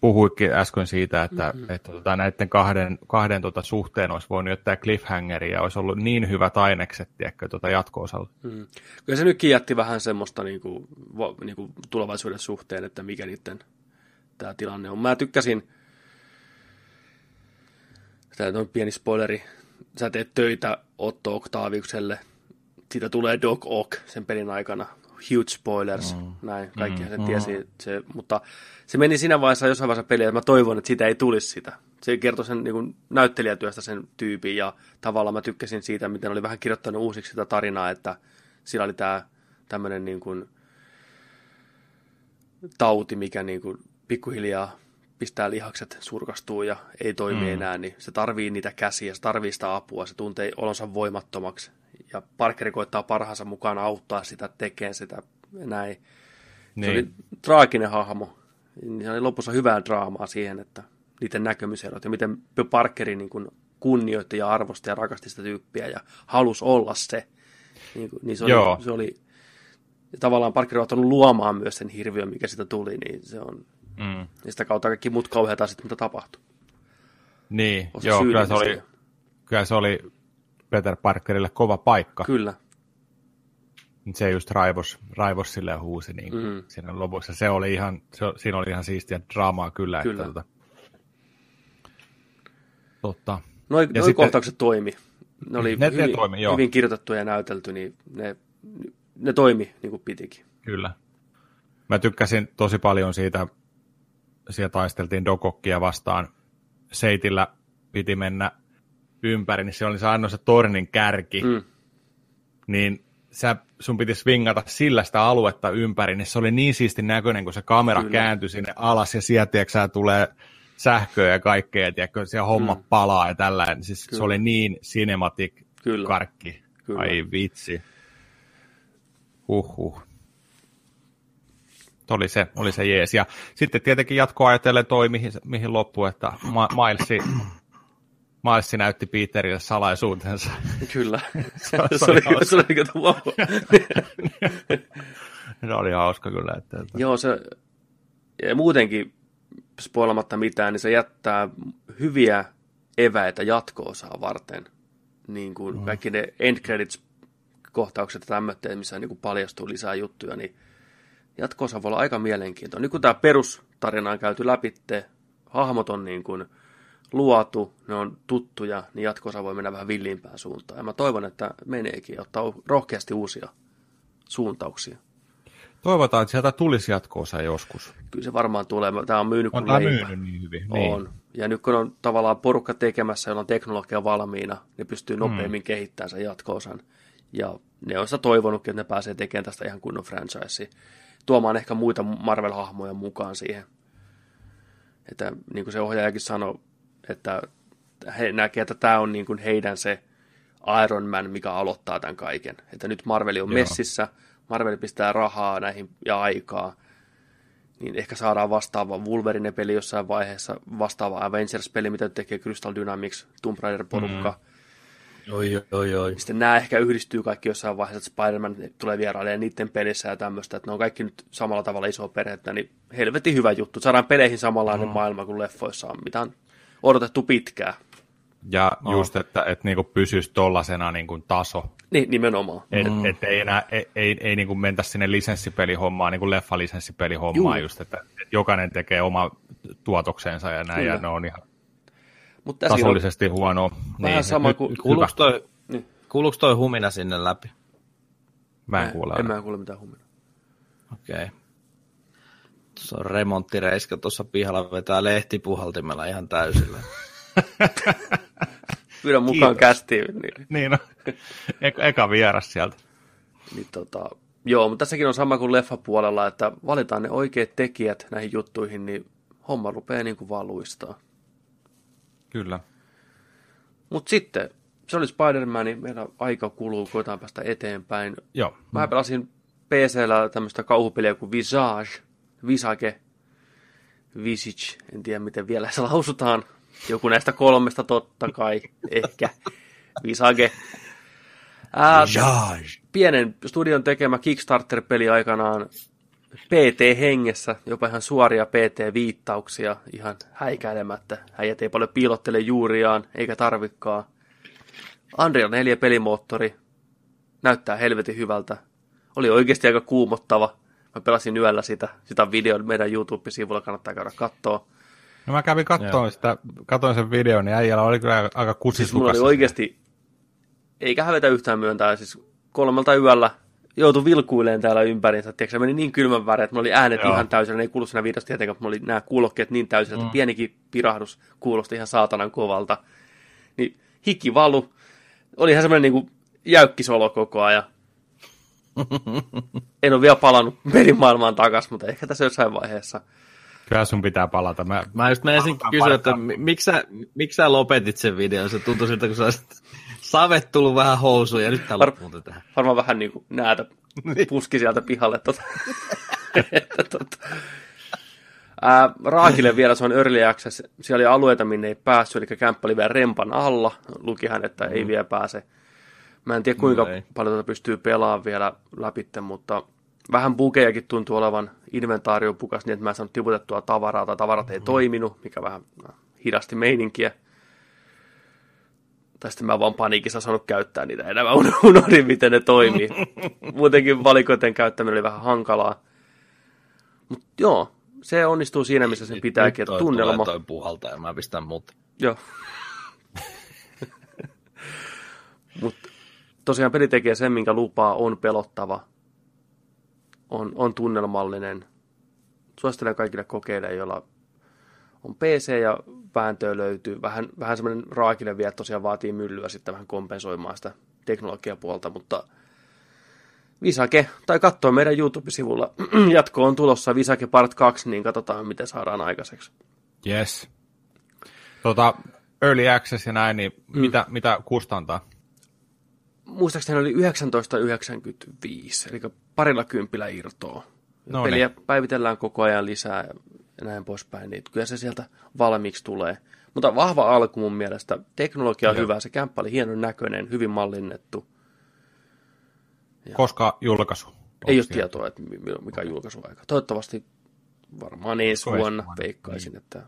puhuikin äsken siitä, että, mm-hmm. että tota, näiden kahden, kahden tota, suhteen olisi voinut jättää cliffhangeria ja olisi ollut niin hyvät ainekset tiedätkö, tota, jatko-osalla. Mm. Kyllä se nytkin jätti vähän semmoista niin kuin, niin kuin tulevaisuuden suhteen, että mikä niiden tämä tilanne on. Mä tykkäsin, tämä on pieni spoileri, sä teet töitä Otto Octaviukselle, siitä tulee Doc Ock sen pelin aikana, huge spoilers, mm. näin, kaikki mm. sen tiesi, mm. se, mutta se meni siinä vaiheessa jossain vaiheessa peliä, että mä toivon, että siitä ei tulisi sitä. Se kertoi sen niin kuin, näyttelijätyöstä sen tyypin, ja tavallaan mä tykkäsin siitä, miten oli vähän kirjoittanut uusiksi sitä tarinaa, että sillä oli tämä tämmöinen niin kuin, tauti, mikä niin kuin, pikkuhiljaa pistää lihakset surkastuu ja ei toimi mm. enää, niin se tarvii niitä käsiä, se tarvii sitä apua, se tuntee olonsa voimattomaksi. Ja Parkeri koittaa parhaansa mukaan auttaa sitä, tekemään sitä näin. Niin. Se oli traaginen hahmo. Se oli lopussa hyvää draamaa siihen, että niiden näkemyserot ja miten Parkeri niin kuin kunnioitti ja arvosti ja rakasti sitä tyyppiä ja halusi olla se. Niin, kuin, niin se, oli, Joo. se oli, tavallaan Parkeri on ottanut luomaan myös sen hirviön, mikä sitä tuli, niin se on, mm. ja sitä kautta kaikki muut kauheat asiat, mitä tapahtui. Niin, Osa joo, kyllä se, oli, kyllä se oli Peter Parkerille kova paikka. Kyllä. Se just raivos, raivos sille huusi niin mm. siinä lopussa. Se oli ihan, se, siinä oli ihan siistiä draamaa kyllä. kyllä. Että, tota, totta. Noin noi sitten, kohtaukset toimi. Ne oli ne, hyvin, ne toimi, joo. hyvin kirjoitettu ja näytelty, niin ne, ne toimi niin kuin pitikin. Kyllä. Mä tykkäsin tosi paljon siitä, siellä taisteltiin Dokokkia vastaan. Seitillä piti mennä ympäri, niin se oli se ainoa se tornin kärki. Mm. Niin sä, sun piti swingata sillä sitä aluetta ympäri, niin se oli niin siisti näköinen, kun se kamera Kyllä. kääntyi sinne alas ja sieltä tiedätkö, tulee sähköä ja kaikkea, ja tiedätkö, siellä homma mm. palaa ja tällä. Siis Kyllä. se oli niin cinematic Kyllä. karkki. Kyllä. Ai vitsi. Huhhuh. Oli se, oli se jees. Ja sitten tietenkin jatkoa ajatellen toi, mihin, mihin loppui, että Ma- Milesi Milesi näytti Peterille salaisuutensa. Kyllä. se, se, oli, hauska. se oli wow. se oli hauska kyllä. Että, että... Joo, se ja muutenkin spoilamatta mitään, niin se jättää hyviä eväitä jatko-osaa varten. Niin kuin mm. kaikki ne end credits kohtaukset ja tämmöitteet, missä niin kuin paljastuu lisää juttuja, niin jatko-osa voi olla aika mielenkiintoinen. Nyt kun tämä perustarina on käyty läpi, hahmot on niin kuin luotu, ne on tuttuja, niin jatko voi mennä vähän villiimpään suuntaan. Ja mä toivon, että meneekin ja ottaa rohkeasti uusia suuntauksia. Toivotaan, että sieltä tulisi jatkoosa joskus. Kyllä se varmaan tulee. Tämä on myynyt on kuin myynyt niin hyvin. Niin. On. Ja nyt kun on tavallaan porukka tekemässä, jolla on teknologia valmiina, ne pystyy nopeammin mm. kehittämään sen jatkoosan. Ja ne on sitä toivonutkin, että ne pääsee tekemään tästä ihan kunnon franchise. Tuomaan ehkä muita Marvel-hahmoja mukaan siihen. Että niin kuin se ohjaajakin sanoi, että he näkee, että tämä on niin kuin heidän se Iron Man, mikä aloittaa tämän kaiken. Että nyt Marveli on Joo. messissä, Marvel pistää rahaa näihin ja aikaa, niin ehkä saadaan vastaava Wolverine-peli jossain vaiheessa, vastaava Avengers-peli, mitä tekee Crystal Dynamics, Tomb Raider-porukka. Mm. Oi, oi, oi. Sitten nämä ehkä yhdistyy kaikki jossain vaiheessa, että Spider-Man tulee vierailemaan niiden pelissä ja tämmöistä, että ne on kaikki nyt samalla tavalla iso perhettä, niin helvetin hyvä juttu. Saadaan peleihin samanlainen mm. maailma kuin leffoissa on, mitä on odotettu pitkään. Ja no. just, että, että niin pysyisi tuollaisena niin taso. Niin, nimenomaan. Et, mm. et ei enää ei, ei, ei niin mentä sinne lisenssipelihommaan, niin kuin leffa-lisenssipelihommaan just, että, että jokainen tekee oma tuotoksensa ja näin, Kyllä. ja ne on ihan Mut tasollisesti on huonoa. Vähän niin, sama kuin... Kuuluuko toi, niin. kuuluuko toi humina sinne läpi? Mä en kuule. En mä kuule mitään humina. Okei. Okay. Tuossa on remonttireiska tuossa pihalla vetää lehtipuhaltimella ihan täysillä. Pyydän mukaan kästiin. Niin, niin no. Eka, eka vieras sieltä. Niin, tota, joo, mutta tässäkin on sama kuin leffapuolella, että valitaan ne oikeat tekijät näihin juttuihin, niin homma rupeaa niin kuin vaan luistaa. Kyllä. Mutta sitten, se oli Spider-Man, niin meillä aika kuluu, koetaan päästä eteenpäin. Joo. Mä pelasin PCllä tämmöistä kauhupeliä kuin Visage, Visage, Visage, en tiedä miten vielä se lausutaan. Joku näistä kolmesta totta kai, ehkä. Visage. Ää, pienen studion tekemä Kickstarter-peli aikanaan PT-hengessä, jopa ihan suoria PT-viittauksia, ihan häikäilemättä. Äijät ei paljon piilottele juuriaan, eikä tarvikkaa. Unreal 4 pelimoottori, näyttää helvetin hyvältä. Oli oikeasti aika kuumottava. Mä pelasin yöllä sitä, sitä videon meidän YouTube-sivulla, kannattaa käydä katsoa. No mä kävin katsomaan sitä, katsoin sen videon, niin äijällä oli kyllä aika Siis mulla kusislukas. oli oikeasti, eikä hävetä yhtään myöntää, siis kolmelta yöllä joutui vilkuileen täällä ympäriinsä. Tiedätkö, se meni niin kylmän väreä, että mulla oli äänet Joo. ihan täysillä, ne ei kuulu siinä videossa tietenkään, mutta mulla oli nämä kuulokkeet niin täysillä, että Mm. pienikin pirahdus kuulosti ihan saatanan kovalta. Niin hiki valu. Oli ihan semmoinen niin jäykkisolo koko ajan. en ole vielä palannut pelimaailmaan takaisin, mutta ehkä tässä jossain vaiheessa. Kyllä sun pitää palata. Mä, Mä just menisin kysyä, että miksi sä, miksi sä lopetit sen videon? Se tuntui siltä, kun sä olisit savet tullut vähän housuun ja nyt tää Var- tähän. varmaan vähän niin kuin näätä puski sieltä pihalle. Tota. Että tota. Ää, Raakille vielä, se on Early Access. Siellä oli alueita, minne ei päässyt, eli kämppä oli vielä rempan alla. Lukihan, että ei vielä pääse. Mä en tiedä, kuinka No ei. paljon tätä pystyy pelaamaan vielä läpi, mutta vähän bugejakin tuntuu olevan inventaariopukas niin, että mä en saanut tiputettua tavaraa tai tavarat ei toiminut, mikä vähän äh, hidasti meininkiä. Tai sitten mä vaan paniikissa saanut käyttää niitä enää. Mä uno- unohdin, miten ne toimii. Muutenkin valikoiden käyttäminen oli vähän hankalaa. Mutta joo, se onnistuu siinä, missä sen pitääkin. Että Nyt toi tunnelma. Tulee toi puhalta ja mä pistän muut. Joo. Mutta tosiaan peli tekee sen, minkä lupaa, on pelottava, on, on tunnelmallinen. Suosittelen kaikille kokeille, joilla on PC ja vääntöä löytyy. Vähän, vähän semmoinen raakille vielä tosiaan vaatii myllyä sitten vähän kompensoimaan sitä teknologiapuolta, mutta Visake, tai katsoa meidän YouTube-sivulla. Jatko on tulossa Visake Part 2, niin katsotaan, miten saadaan aikaiseksi. yes. Tota, early access ja näin, niin mm. mitä, mitä kustantaa? muistaakseni oli 1995, eli parilla kympillä irtoa. No Peliä päivitellään koko ajan lisää ja näin poispäin, niin kyllä se sieltä valmiiksi tulee. Mutta vahva alku mun mielestä. Teknologia on Joo. hyvä, se kämppä oli hienon näköinen, hyvin mallinnettu. Koska julkaisu? Ei ole tietoa, että mi- mi- mikä on julkaisuaika. Toivottavasti varmaan ensi vuonna vuonna, veikkaisin, että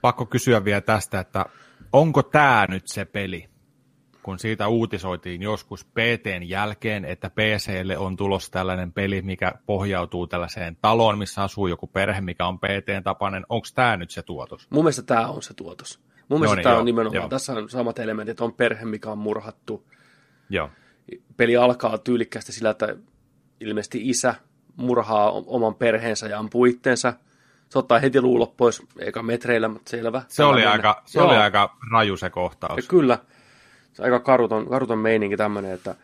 Pakko kysyä vielä tästä, että onko tämä nyt se peli, kun siitä uutisoitiin joskus PTn jälkeen, että PClle on tulossa tällainen peli, mikä pohjautuu tällaiseen taloon, missä asuu joku perhe, mikä on PTn tapainen. Onko tämä nyt se tuotos? mun mielestä tämä on se tuotos. Mun mielestä niin, tämä joo, on nimenomaan, joo. tässä on samat elementit, on perhe, mikä on murhattu, Joo. peli alkaa tyylikkäästi sillä, että ilmeisesti isä murhaa oman perheensä ja ampuu itteensä. Se ottaa heti luulot pois, eikä metreillä, mutta selvä. Se, oli aika, se Joo. oli aika raju se Ja kohtaus. kyllä. Se aika karuton, karuton meininki tämmöinen, että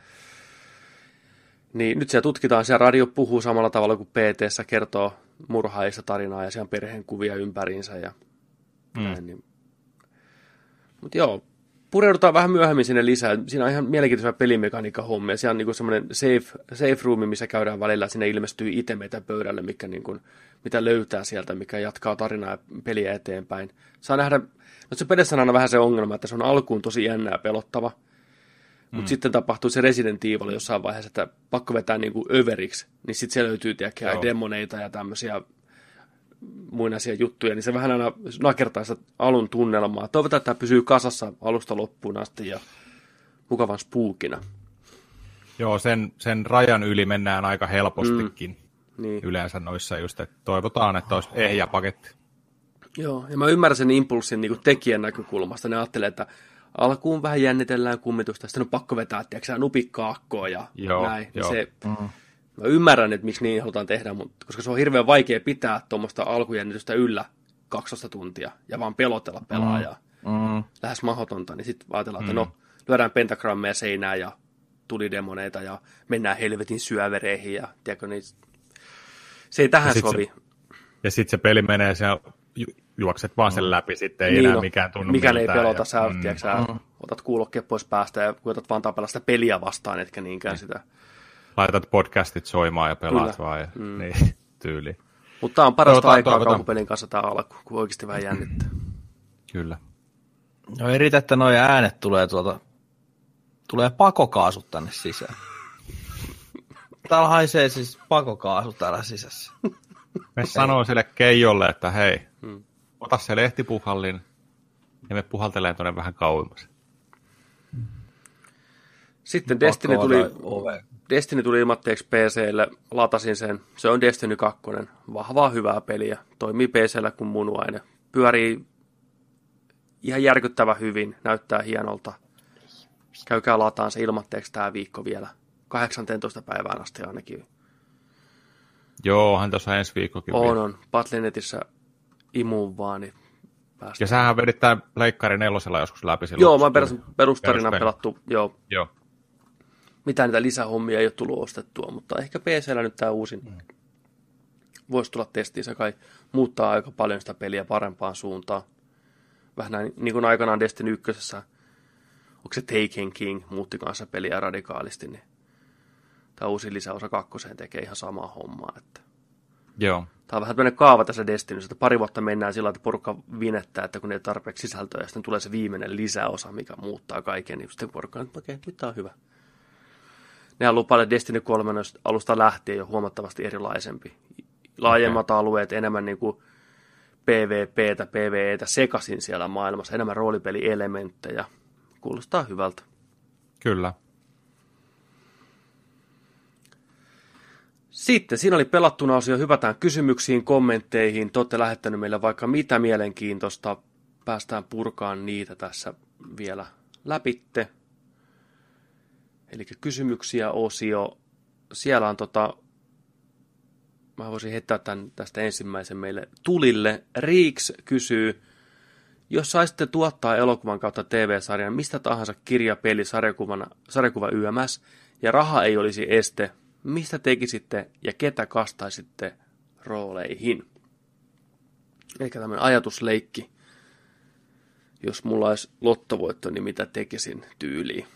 niin nyt siellä tutkitaan, siellä radio puhuu samalla tavalla kuin pt kertoo murhaajista tarinaa ja siellä on perheen kuvia ympäriinsä ja mm. näin. Niin. Mutta joo, pureudutaan vähän myöhemmin sinne lisää. Siinä on ihan mielenkiintoisia pelimekaniikka hommia. Siellä on niinku semmoinen safe, safe room, missä käydään välillä. Sinne ilmestyy itemeitä pöydälle, mikä niinku, mitä löytää sieltä, mikä jatkaa tarinaa ja peliä eteenpäin. Saa nähdä, no se pelissä on aina vähän se ongelma, että se on alkuun tosi jännä ja pelottava. Mutta mm. sitten tapahtuu se Resident Evil jossain vaiheessa, että pakko vetää niinku överiksi. Niin sitten siellä löytyy tiedäkö, Joo. demoneita ja tämmöisiä muinaisia juttuja, niin se vähän aina nakertaa sitä alun tunnelmaa. Toivotaan, että tämä pysyy kasassa alusta loppuun asti ja mukavan spookina. Joo, sen, sen rajan yli mennään aika helpostikin mm. Niin. yleensä noissa just, että toivotaan, että olisi ehjä paketti. Joo, ja mä ymmärrän sen impulssin niin tekijän näkökulmasta. Ne ajattelee, että alkuun vähän jännitellään kummitusta, sitten on pakko vetää, tiedätkö, nupikkaakkoa ja Joo, näin. joo. Se, mä ymmärrän, että miksi niin halutaan tehdä, mutta koska se on hirveän vaikea pitää tuommoista alkujännitystä yllä 12 tuntia ja vaan pelotella pelaajaa. Mm. lähes mahdotonta, niin sitten ajatellaan, että no, lyödään pentagrammeja seinään ja tulidemoneita ja mennään helvetin syövereihin ja tiedätkö, niin se ei tähän Ja sit se- sovi. Ja sitten se peli menee siellä, juokset vaan sen läpi, sitten ei Niin enää no, mikään tunnu Mikään ei pelota, ja, sä, mm, tiedätkö, sä otat kuulokkeet pois päästä ja koetat vaan tapella sitä peliä vastaan, etkä niinkään Niin. sitä. Laitat podcastit soimaan ja pelaat Kyllä. vaan, ja, mm. niin, tyyli. Mutta tämä on parasta Toivotaan, aikaa toivotaan. kaupapelin kanssa tämä alku, kun oikeasti vähän jännittää. Kyllä. No eritä, että nuo äänet tulee tuolta tulee pakokaasut tänne sisään. Täällä haisee siis pakokaasu täällä sisässä. Me sanoo sille Keijolle, että hei, hmm. Ota se lehtipuhallin ja me puhaltelee tuonne vähän kauemmas. Sitten Destiny tuli, Destiny tuli ilmatteeksi PClle, latasin sen. Se on Destiny 2, vahvaa hyvää peliä. Toimii PCllä kuin munuainen. Pyörii ihan järkyttävä hyvin, näyttää hienolta. Käykää lataan se ilmatteeksi tämä viikko vielä. 18 päivään asti ainakin. Joo, onhan tuossa ensi viikkokin On, vielä. on. Battle.netissä imuun vaan, niin päästään. Ja sähän vedit tämän Leikkari nelosella joskus läpi silloin. Joo, mä perus, perustarina pelattu, joo. joo. Mitään niitä lisähommia ei ole tullut ostettua, mutta ehkä PCllä nyt tämä uusin mm. voisi tulla testiin. Se kai muuttaa aika paljon sitä peliä parempaan suuntaan. Vähän näin, niin kuin aikanaan Destiny 1, onko se Taken King, muutti kanssa peliä radikaalisti, niin tämä uusi lisäosa kakkoseen tekee ihan samaa hommaa. Että Joo. Tämä on vähän tämmöinen kaava tässä Destinyssä, että pari vuotta mennään sillä että porukka vinettää, että kun ei ole tarpeeksi sisältöä, ja sitten tulee se viimeinen lisäosa, mikä muuttaa kaiken, niin sitten porukka että okei, nyt tämä on hyvä. Ne haluaa paljon Destiny 3 alusta lähtien jo huomattavasti erilaisempi. Laajemmat okay. alueet, enemmän niin kuin PvPtä, PvEtä sekasin siellä maailmassa, enemmän roolipelielementtejä. Kuulostaa hyvältä. Kyllä. Sitten siinä oli pelattuna osio. Hypätään kysymyksiin, kommentteihin. Te olette lähettänyt meille vaikka mitä mielenkiintoista. Päästään purkaan niitä tässä vielä läpitte. Eli kysymyksiä osio. Siellä on tota, mä voisin heittää tämän tästä ensimmäisen meille tulille. Riiks kysyy, jos saisitte tuottaa elokuvan kautta TV-sarjan mistä tahansa kirja, peli, sarjakuva YMS, ja raha ei olisi este, mistä tekisitte ja ketä kastaisitte rooleihin. Eikä tämmöinen ajatusleikki. Jos mulla olisi lottovoitto, niin mitä tekisin tyyliin.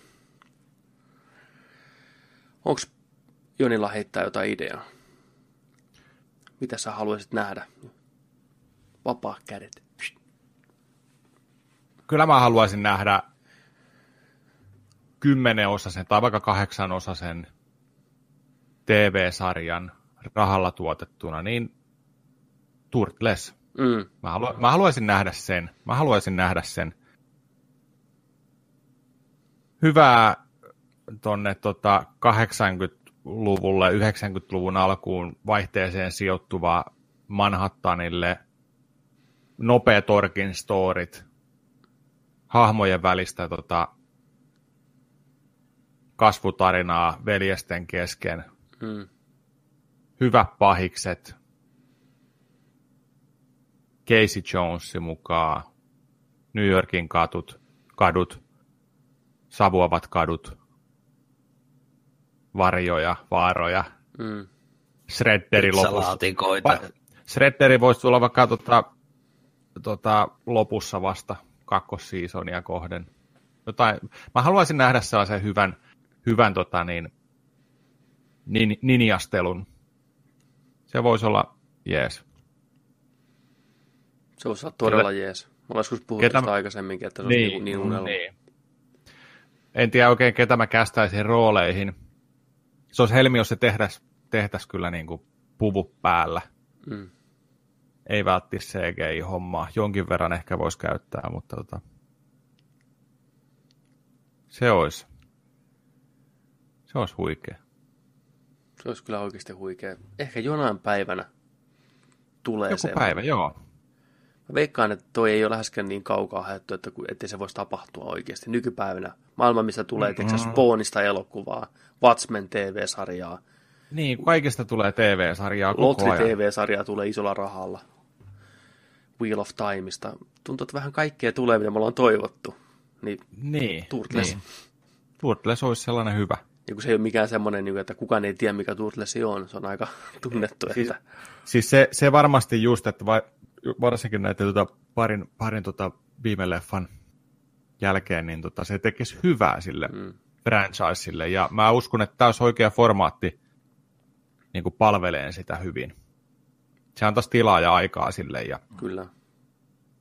Onko Jonilla heittää jotain ideaa? Mitä sä haluaisit nähdä? Vapaa kädet. Kyllä mä haluaisin nähdä kymmenen osasen tai vaikka kahdeksan osasen TV-sarjan rahalla tuotettuna, niin Turtles. Mm. Mä, halu, mä haluaisin nähdä sen. Mä haluaisin nähdä sen. Hyvää tonne tota 80-luvulle, 90-luvun alkuun vaihteeseen sijoittuva Manhattanille, nopea Torkin storit, hahmojen välistä tota, kasvutarinaa veljesten kesken, Mm. Hyvä pahikset. Casey Jones mukaan. New Yorkin katut, kadut, savuavat kadut, varjoja, vaaroja, mm. Shredderi lopussa. Shredderi voisi tulla vaikka tota, tota, lopussa vasta kakkosiisonia kohden. Jotain, mä haluaisin nähdä sellaisen hyvän, hyvän tota niin, nin, ninjastelun. Se voisi olla jees. Se voisi olla todella Kyllä. jees. Mä olen joskus puhunut ketä... tästä aikaisemminkin, että se niin, on niin, niin unelma. Niin. En tiedä oikein, ketä mä kästäisin rooleihin. Se olisi helmi, jos se tehtäisi tehtäisi kyllä niin kuin puvu päällä. Mm. Ei välttämättä CGI-hommaa. Jonkin verran ehkä voisi käyttää, mutta tota, se olisi. Se olisi huikea. Se olisi kyllä oikeasti huikea. Ehkä jonain päivänä tulee Joku se. päivä, joo. Mä veikkaan, että toi ei ole läheskään niin kaukaa haettu, että ettei se voisi tapahtua oikeasti. Nykypäivänä maailma, missä tulee mm-hmm. Spawnista elokuvaa, Watchmen TV-sarjaa. Niin, kaikesta tulee TV-sarjaa koko Lotri ajan. TV-sarjaa tulee isolla rahalla. Wheel of Timeista. Tuntuu, että vähän kaikkea tulee, mitä me ollaan toivottu. Niin, niin Turtles. Niin. Turtles olisi sellainen hyvä. Ja kun se ei ole mikään semmoinen, niin että kukaan ei tiedä, mikä Turtlesi on. Se on aika tunnettu. Siis, että... siis se, se varmasti just, että va, varsinkin näitä tota, parin, parin tota, viime leffan jälkeen, niin tota, se tekisi hyvää sille mm. franchiselle. Ja mä uskon, että tämä olisi oikea formaatti niin kuin palveleen sitä hyvin. Se antaisi tilaa ja aikaa sille. Ja Kyllä.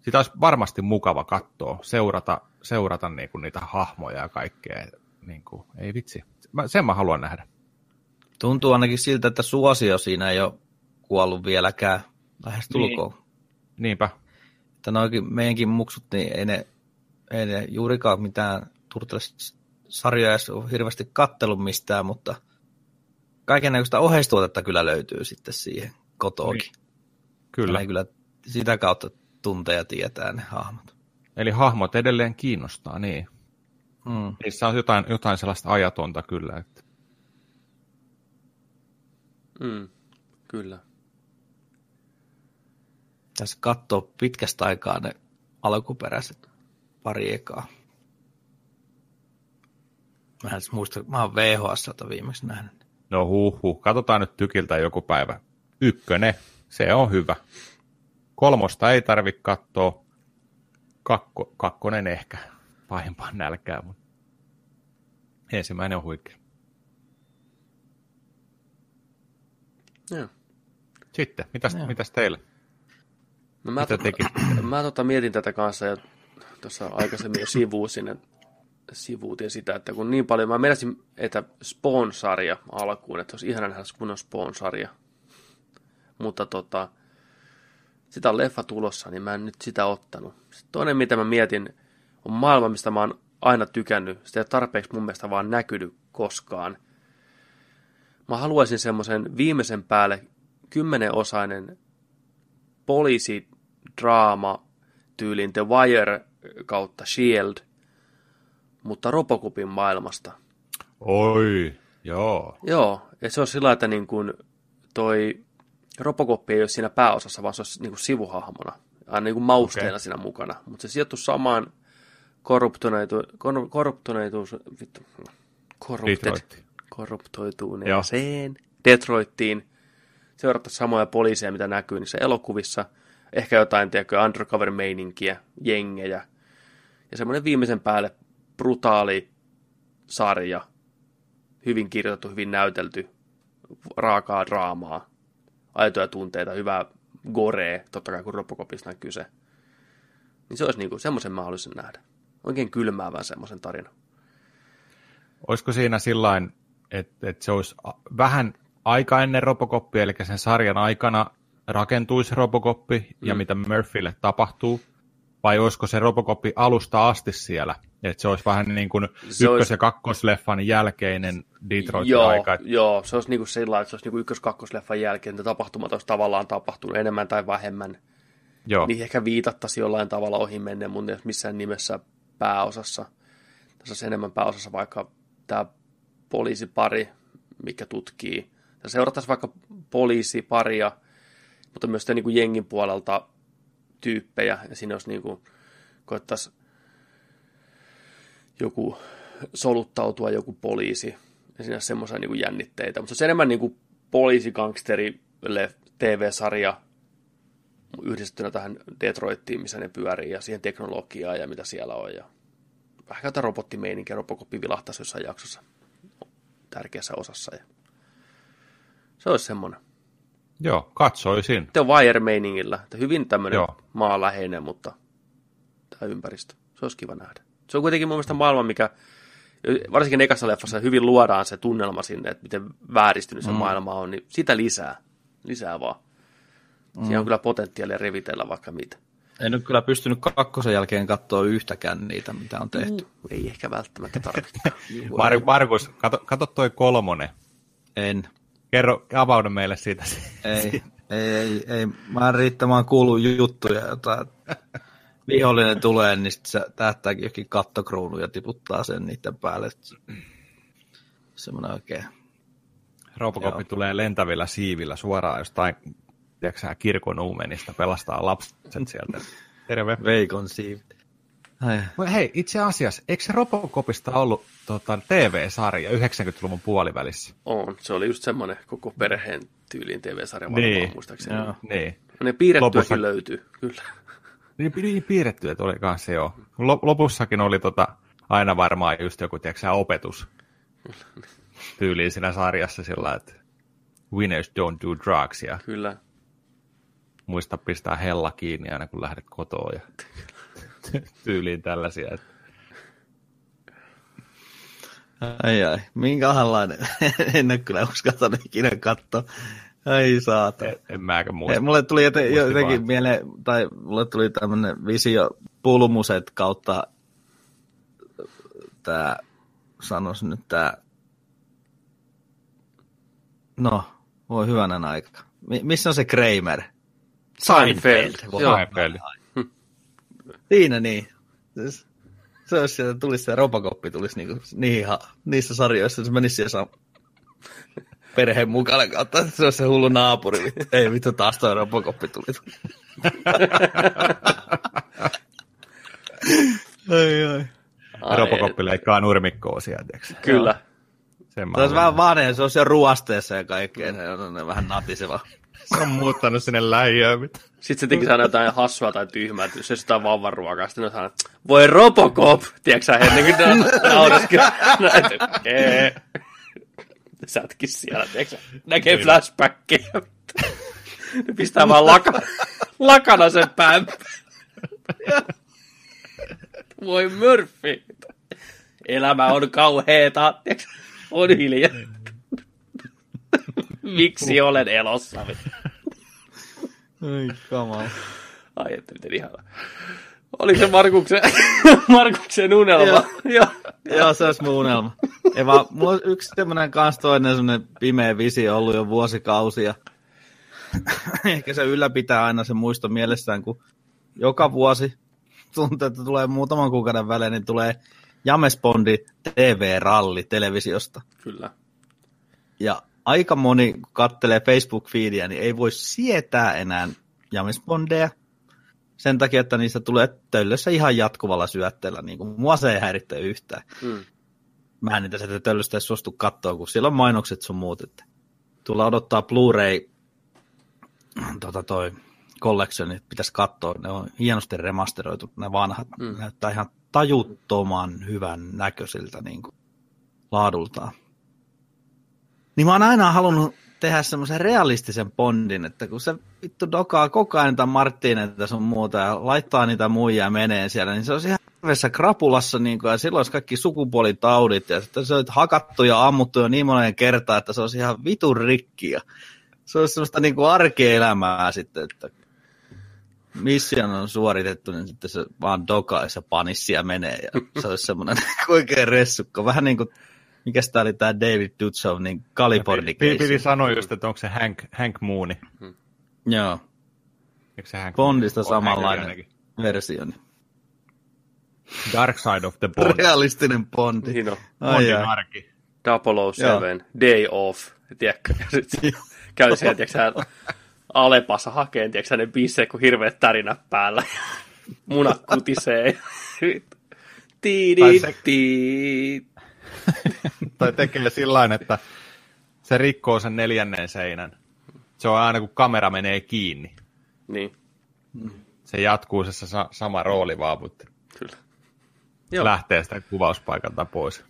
Sitä olisi varmasti mukava katsoa, seurata, seurata niin kuin niitä hahmoja ja kaikkea niin kuin, ei vitsi. Mä, sen mä haluan nähdä. Tuntuu ainakin siltä, että suosio siinä ei ole kuollut vieläkään. Lähes tulkoon. Niin. Niinpä. Että noikin meidänkin muksut, niin ei ne, ei ne juurikaan mitään Turtles-sarjoja edes ole hirveästi kattellut mistään, mutta kaiken näköistä oheistuotetta kyllä löytyy sitten siihen kotoakin. Niin. Kyllä. Ne kyllä sitä kautta tuntee ja tietää ne hahmot. Eli hahmot edelleen kiinnostaa, niin. Mm. Niissä on jotain, jotain sellaista ajatonta kyllä. Että... Mm, kyllä. Tässä katsoo pitkästä aikaa ne alkuperäiset pari ekaa. Mä en muista, mä oon VHS viimeksi nähnyt. No huh, huh. Katsotaan nyt tykiltä joku päivä. Ykkönen, se on hyvä. Kolmosta ei tarvi katsoa. Kakko, kakkonen ehkä pahimpaan nälkää, mutta ensimmäinen on huikea. Joo. Sitten, mitäs, Joo. mitäs teille? No mä, Mitä tota, teki? mä tota mietin tätä kanssa ja tuossa aikaisemmin jo sivuusin, että sivuutin sitä, että kun niin paljon, mä menisin, että Spawn-sarja alkuun, että olisi ihana nähdä kunnon Spawn-sarja. Mutta tota, sitä on leffa tulossa, niin mä en nyt sitä ottanut. Sitten toinen, mitä mä mietin, on maailma, mistä mä oon aina tykännyt. Sitä ei ole tarpeeksi mun mielestä vaan näkynyt koskaan. Mä haluaisin semmoisen viimeisen päälle kymmenenosainen poliisidraama tyylin The Wire kautta Shield, mutta Robocopin maailmasta. Oi, joo. Joo, ja se on sillä että niin kuin toi Robocop ei ole siinä pääosassa, vaan se olisi niin kuin sivuhahmona, aina niin kuin mausteena Okei. siinä mukana. Mutta se sijoittuu samaan korruptoitu, kor, korruptoituus, vittu, corrupted, Detroit. korruptoituneeseen Detroittiin. Seurattaisiin samoja poliiseja, mitä näkyy niissä elokuvissa. Ehkä jotain, tiedätkö, undercover-meininkiä, jengejä. Ja semmoinen viimeisen päälle brutaali sarja, hyvin kirjoitettu, hyvin näytelty, raakaa draamaa, aitoja tunteita, hyvää gorea, totta kai kun Robocopista on kyse. Niin se olisi niinku, semmoisen mä haluaisin nähdä. Oikein kylmäävän semmoisen tarinan. Olisiko siinä sillain, että, että se olisi vähän aika ennen Robocopia, eli sen sarjan aikana rakentuisi Robocoppi mm. ja mitä Murphylle tapahtuu, vai olisiko se Robocoppi alusta asti siellä? Että se olisi vähän niin kuin Se ykkös- olisi- ja kakkosleffan jälkeinen Detroitin Joo, aika. joo, se olisi niinku sillä lailla, että se olisi niinku ykkös-kakkosleffan jälkeen, että tapahtumat olisi tavallaan tapahtunut enemmän tai vähemmän. Joo, Niihin ehkä viitattaisiin jollain tavalla ohi menneen, ole missään nimessä pääosassa. Tässä enemmän pääosassa vaikka tämä poliisipari, mikä tutkii. Ja seurattaisiin vaikka poliisiparia, mutta myös niin kuin jengin puolelta tyyppejä, ja siinä olisi niin kuin, joku soluttautua joku poliisi, ja siinä olisi semmoisia niin jännitteitä. Mutta se on enemmän niin kuin poliisigangsteri TV-sarja, yhdistettynä tähän Detroittiin, missä ne pyörii, ja siihen teknologiaan ja mitä siellä on. Ja vähän jotain robottimeininkiä, Robocoppi vilahtaisi jossain jaksossa tärkeässä osassa. Ja se olisi semmoinen. joo, katsoisin. Sitten on Wire-meiningillä, että hyvin tämmöinen Joo. maaläheinen, mutta tämä ympäristö. Se olisi kiva nähdä. Se on kuitenkin mun mielestä maailma, mikä varsinkin ekassa leffassa hyvin luodaan se tunnelma sinne, että miten vääristynyt se mm. maailma on, niin sitä lisää. Lisää vaan. Mm. Siinä on kyllä potentiaalia revitellä vaikka mitä. En ole kyllä pystynyt kakkosen jälkeen katsoa yhtäkään niitä, mitä on tehty. Uh, ei ehkä välttämättä tarvitse. Mar- Markus, kato, kato toi kolmonen. En. Kerro, avaudu meille siitä. Ei, ei, ei, ei. Mä en riittämään kuulu juttuja, jota vihollinen tulee, niin sit se tähtääkin jokin kattokruunu ja tiputtaa sen niiden päälle. Semmoinen oikein. Robocop tulee lentävillä siivillä suoraan jostain tiedätkö, kirkon uumenista, pelastaa lapset sieltä. Terve. Veikon Hei, itse asiassa, eikö se Robocopista ollut tota, TV-sarja 90-luvun puolivälissä? On, se oli just semmoinen koko perheen tyyliin TV-sarja varmaan Niin. muistaakseni. Joo. Niin. Ne piirrettyäkin Lopussa- löytyy, kyllä. Niin, niin piirretty, että oli kanssa joo. Lo- Lopussakin oli tota, aina varmaan just joku, tiedätkö, opetus tyyliin siinä sarjassa sillä, että winners don't do drugs ja Kyllä. Muista pistää hella kiinni aina kun lähdet kotoa ja tyyliin tällaisia. Että Ai ai, minkälainen? en ole kyllä uskaltanut ikinä katsoa. Ai saata. En, en mäkään muista. Hei, mulle tuli joten, jotenkin vaan. mieleen, tai mulle tuli tämmönen visio pulmuset kautta tää, sanois nyt tää, no, voi hyvänen aika. Mi- missä on se Kramer? Seinfeld. Joo. Seinfeld. Siinä niin. Siis Se olisi sieltä, tulisi se Robocop tulisi niinku, niihin, ha- niissä sarjoissa, se menisi siellä perheen mukana kautta, se olisi se hullu naapuri. vittu. Ei vittu, taas toi Robocop tuli. ai, ai. Ai, Robocop leikkaa nurmikkoa sieltä? Kyllä. Sen Se olisi vähän vanha, se olisi jo ruosteessa ja kaikkea, se on ne vähän natiseva. Se on muuttanut sinne lähiöön. Sitten se teki aina jotain hassua tai tyhmää, että jos se jotain vauvan ruokaa, sitten on sanonut, voi Robocop, tiedätkö sä, ennen kuin. Näin, okei. Sätkis siellä, tiedätkö sä, näkee flashbackia. Ne pistää vaan laka, lakana sen pään. Voi Murphy. Elämä on kauheeta, sä, on hiljaa. Miksi olen elossa? Ai kamala. Ai, että miten ihana. Oliko se Markuksen, Markuksen unelma? Joo. Joo. Se olisi mun unelma. Ei vaan, mulla on yksi semmoinen kans toinen semmoinen pimeä visio ollut jo vuosikausia. Ehkä se ylläpitää aina se muisto mielessään, kun joka vuosi tuntuu, että tulee muutaman kuukauden välein, niin tulee James Bondi TV-ralli televisiosta. Kyllä. Ja aika moni, kun kattelee Facebook-feediä, niin ei voi sietää enää James Bondeja. Sen takia, että niistä tulee töllössä ihan jatkuvalla syötteellä. Niin kuin mua se ei häiritse yhtään. Mm. Mä en niitä sieltä töllöstä edes suostu katsoa, kun siellä on mainokset sun muut. Että tulla odottaa Blu-ray tota toi collection, että pitäisi katsoa. Ne on hienosti remasteroitu, ne vanhat. Mm. Mm. Näyttää ihan tajuttoman hyvän näköisiltä niin kuin, laadultaan. Niin mä oon aina halunnut tehdä semmoisen realistisen bondin, että kun se vittu dokaa koko ajan niitä Marttineita sun muuta ja laittaa niitä muijia menee siellä, niin se on ihan hirveässä krapulassa niin kuin, ja silloin olisi kaikki sukupuolitaudit ja sitten se on hakattu ja ammuttu jo niin monen kertaa, että se olisi ihan vitun rikki ja se olisi semmoista niin kuin arkielämää sitten, että mission on suoritettu, niin sitten se vaan dokaa ja panissia menee ja se olisi semmoinen oikein ressukka. Vähän niin kuin, mikä tämä oli tämä David Dutchow, niin California Piti, piti sanoa just, että onko se Hank, Hank Mooni. Joo, Eikö se Hank Bondista on samanlainen versio. Dark Side of the Bond. Realistinen Bondi. Niin on. Bondin ai. arki. 007, Day Off, tiedätkö? Ja sitten käy siellä, tiedätkö sä, Alepassa hakeen, tiedätkö sä, ne bissejä, kun hirveät tärinät päällä. Munat kutisee. Tai Tiidi, se- tiidi. tai tekee sillä että se rikkoo sen neljännen seinän. Se on aina kun kamera menee kiinni. Niin, Se jatkuu se sa- sama rooli vaan, mutta kyllä. Joo. Joo, lähtee sitä kuvauspaikalta pois.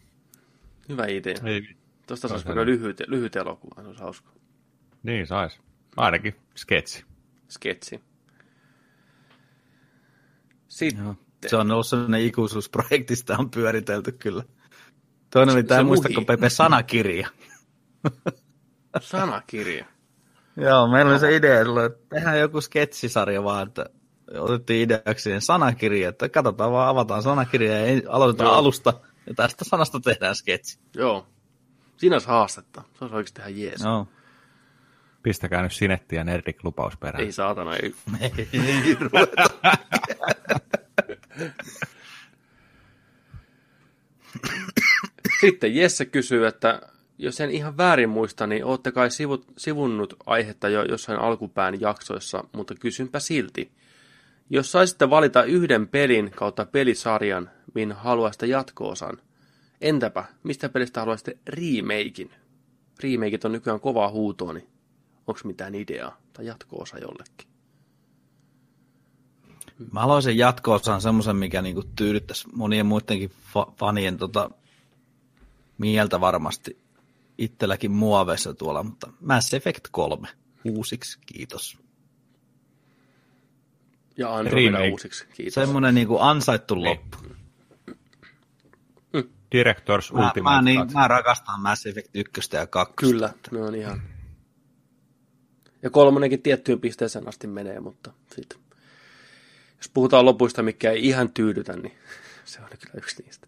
hyvä idea. Ei, Tuosta saisi on vaikka lyhyt, lyhyt elokuva, se olisi hauska. niin sais. Ainakin sketsi. Sketsi. Sitten, Joo. Se on ollut sellainen ikuisuusprojekti, sitä on pyöritelty kyllä. Toinen oli tämä, muistatko Pepe, sanakirja? sanakirja. Joo, meillä oli se idea, että tehdään joku sketsisarja vaan, että otettiin ideaksi sanakirja, että katsotaan vaan, avataan sanakirja ja ei- aloitetaan Joo. alusta, ja tästä sanasta tehdään sketsi. Joo. Siinä olisi haastetta. Se olisi oikeasti ihan jees. Joo. Pistäkää nyt Sinetti ja Nerdik lupaus perään. Ei saatana, ei. Ei ruveta. Sitten Jesse kysyy, että jos en ihan väärin muista, niin ootte kai sivut, sivunnut aihetta jo jossain alkupään jaksoissa, mutta kysynpä silti. Jos saisitte valita yhden pelin kautta pelisarjan, min haluaisitte jatko-osan, entäpä, mistä pelistä haluaisitte remakein? Remakeit on nykyään kovaa huutoa, niin onko mitään ideaa tai jatko-osa jollekin? Mä haluaisin jatko-osan semmoisen, mikä niinku tyydyttäisi monien muidenkin fa- fanien tota, mieltä varmasti itselläkin muoveissa tuolla, mutta Mass Effect 3 uusiksi, kiitos. Ja Andromeda Remake. uusiksi, kiitos. Semmoinen niinku ansaittu Niin. loppu. Directors Mä, Ultimate mä, niin, mä rakastan Mass Effect 1 ja 2. Kyllä, ne on ihan... Ja kolmonenkin tiettyyn pisteeseen asti menee, mutta sitten... Jos puhutaan lopuista, mikä ei ihan tyydytä, niin se on kyllä yksi niistä.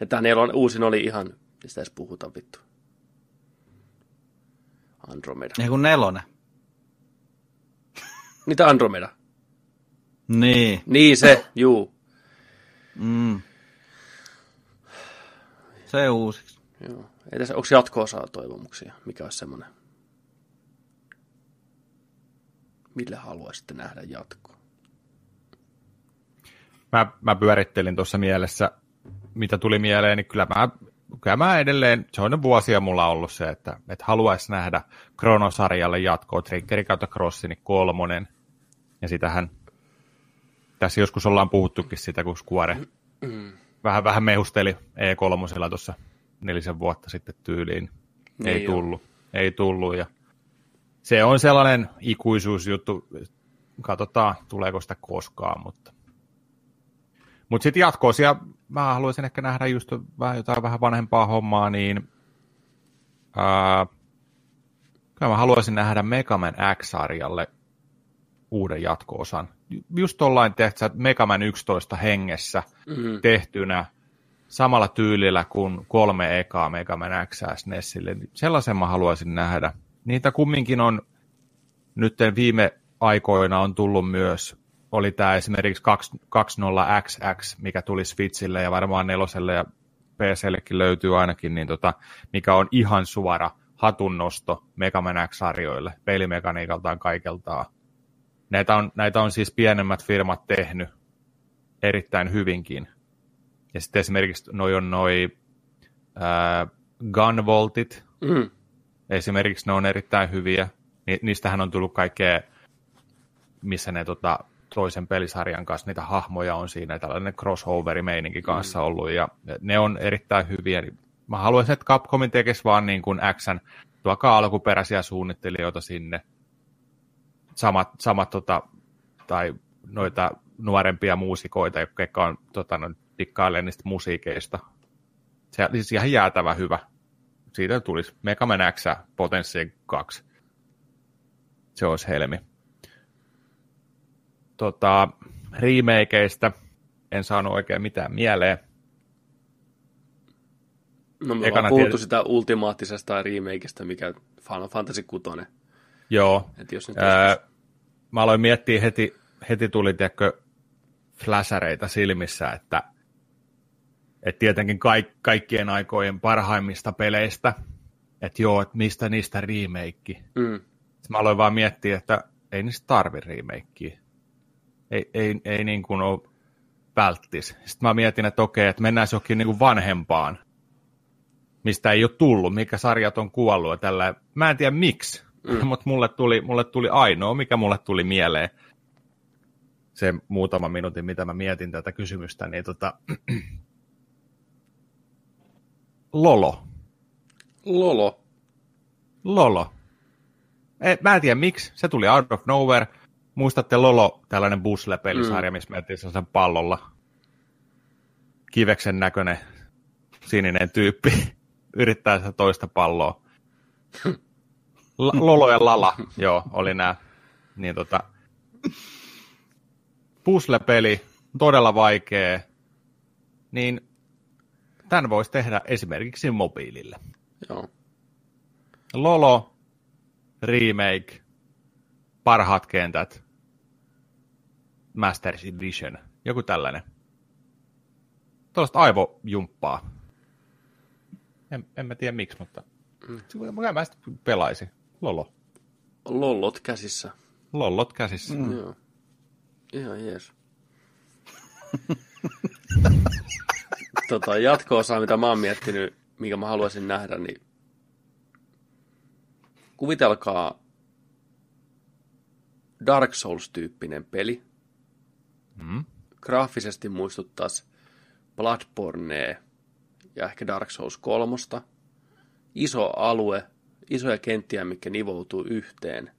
Ja tämä nelon uusin oli ihan, mistä edes puhutaan vittu. Andromeda. Niin kuin nelonen. Mitä Andromeda? Niin. Niin se, juu. Mm. Se uusiksi. Joo. Ei tässä, onko jatko-osaa toivomuksia? Mikä olisi semmoinen? Millä haluaisitte nähdä jatkoa? Mä, mä pyörittelin tuossa mielessä, mitä tuli mieleen, niin kyllä mä, kyllä mä edelleen, se on ne vuosia mulla ollut se, että, että haluaisi nähdä Kronosarjalle jatkoa, Triggeri kautta Crossini kolmonen, ja sitähän tässä joskus ollaan puhuttukin sitä, kun Square vähän, vähän mehusteli E3 tuossa nelisen vuotta sitten tyyliin. Niin ei joo. tullut, ei tullut, ja se on sellainen ikuisuusjuttu, katsotaan tuleeko sitä koskaan, mutta mutta sitten jatkoosia, mä haluaisin ehkä nähdä just vähän jotain vähän vanhempaa hommaa, niin ää, kyllä mä haluaisin nähdä Megaman X-sarjalle uuden jatko-osan. Just tollain tehtä, että Megaman 11 hengessä Mm. tehtynä samalla tyylillä kuin kolme ekaa Megaman XS Nessille. Sellaisen mä haluaisin nähdä. Niitä kumminkin on nyt viime aikoina on tullut myös, oli tämä esimerkiksi 20XX, mikä tuli Switchille ja varmaan neloselle ja PCllekin löytyy ainakin, niin tota, mikä on ihan suora hatunnosto Megaman X-sarjoille, pelimekaniikaltaan kaikeltaan. Näitä on, näitä on siis pienemmät firmat tehnyt erittäin hyvinkin. Ja sitten esimerkiksi noi on noi ää, Gunvoltit, Mm. esimerkiksi ne on erittäin hyviä. Ni, niistähän on tullut kaikkea, missä ne tota, toisen pelisarjan kanssa, niitä hahmoja on siinä, tällainen crossoveri-meininki kanssa mm. ollut, ja ne on erittäin hyviä. Mä haluaisin, että Capcomin tekisi vaan niin kuin Xn, tuokaa alkuperäisiä suunnittelijoita sinne, samat, samat tota, tai noita nuorempia muusikoita, jotka on tota, no, dikkailee niistä musiikeista. Se siis ihan jäätävä hyvä. Siitä tulisi Mega Man X Potenssiin 2. Se olisi helmi. Tota, remakeista en saanut oikein mitään mieleen. No me Ekana ollaan puhuttu tiety- sitä ultimaattisesta remakeista, mikä Final Fantasy 6. Joo. Että jos nyt joskus... mä aloin miettiä heti, heti tuli tiedätkö, flashareita silmissä, että, että tietenkin kaik, kaikkien aikojen parhaimmista peleistä, että joo, että mistä niistä remake. Mm. Sitten mä aloin vaan miettiä, että ei niistä tarvi remakea. Ei, ei, ei niin kuin ole välttis. Sitten mä mietin, että okei, että mennään johonkin niin kuin vanhempaan, mistä ei ole tullut, mikä sarjat on kuollut ja tällä. Mä en tiedä miksi, mm. mutta mulle tuli, mulle tuli ainoa, mikä mulle tuli mieleen, se muutama minuutin, mitä mä mietin tätä kysymystä, niin tota, Lolo. Lolo. Lolo. Ei, mä en tiedä miksi, se tuli out of nowhere. Muistatte Lolo, tällainen busle-pelisarja, mm. missä mentiin sellaisen pallolla. Kiveksen näköinen sininen tyyppi yrittää sitä toista palloa. Lolo ja Lala, joo, oli nämä. Niin tota, puzzle-peli, todella vaikea, niin tämän voisi tehdä esimerkiksi mobiilille. Joo. Lolo, remake, parhaat kentät, Masters Edition, joku tällainen. Tuollaista aivojumppaa. En, en mä tiedä miksi, mutta mm. mä sitten pelaisin. Lolo. Lollot käsissä. Lollot käsissä. Mm. Mm. Joo. Ihan jees. tota, jatko-osaa, mitä mä oon miettinyt, mikä mä haluaisin nähdä, niin kuvitelkaa Dark Souls-tyyppinen peli. Mm. Graafisesti muistuttaisi Bloodbornea ja ehkä Dark Souls 3. Iso alue, isoja kenttiä, mikä nivoutuu yhteen.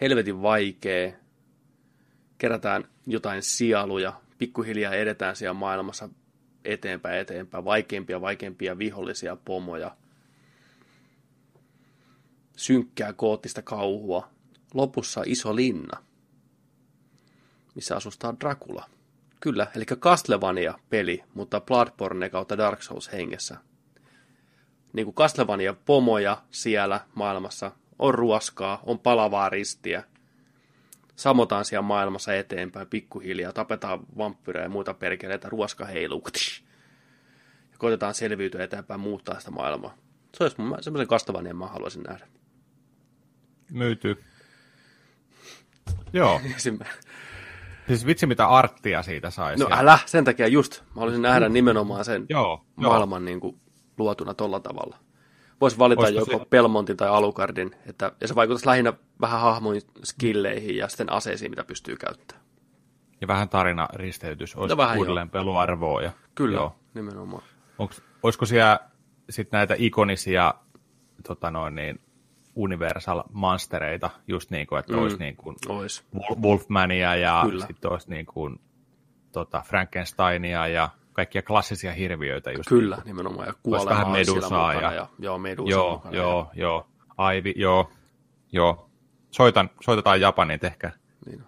Helvetin vaikea. Kerätään jotain sieluja, pikkuhiljaa edetään siellä maailmassa eteenpäin, eteenpäin, vaikeampia, vaikeampia vihollisia pomoja, synkkää koottista kauhua, lopussa iso linna, missä asustaa Dracula. Kyllä, eli Castlevania-peli, mutta Bloodborne kautta Dark Souls hengessä. Niin kuin Castlevania-pomoja siellä maailmassa, on ruoskaa, on palavaa ristiä, samotaan siellä maailmassa eteenpäin pikkuhiljaa, tapetaan vampyrejä ja muita perkeleitä, ruoska heiluu. Ja koitetaan selviytyä eteenpäin, muuttaa sitä maailmaa. Se olisi mun, semmoisen Castlevanian mä haluaisin nähdä. Myyty. Joo. Siis vitsi mitä arttia siitä saisi. No älä, sen takia just. Mä haluaisin nähdä nimenomaan sen Joo, maailman niin kuin, luotuna tolla tavalla. Voisi valita Olisiko joko se- Pelmontin tai Alucardin, että, ja se vaikuttaisi lähinnä vähän hahmoin skilleihin ja sitten aseisiin, mitä pystyy käyttämään. Ja vähän tarina risteytys. Olisi No vähän uudelleen peluarvoa. Ja, Kyllä, Joo. Joo. nimenomaan. Onks, olisiko siellä sit näitä ikonisia tota noin, niin, Universal Monstereita, just niin kuin, että mm. olisi niin kuin Ois. Wol- Wolfmania ja sitten olisi niin kuin, tota, Frankensteinia ja kaikkia klassisia hirviöitä. Just Kyllä, Niin nimenomaan. Ja vähän kuolema on siellä Medusaa ja- Ja, joo, Medusa joo, mukana. joo, joo. Aivi, joo, joo. Soitan, soitetaan Japaniin, tehkää. Niin.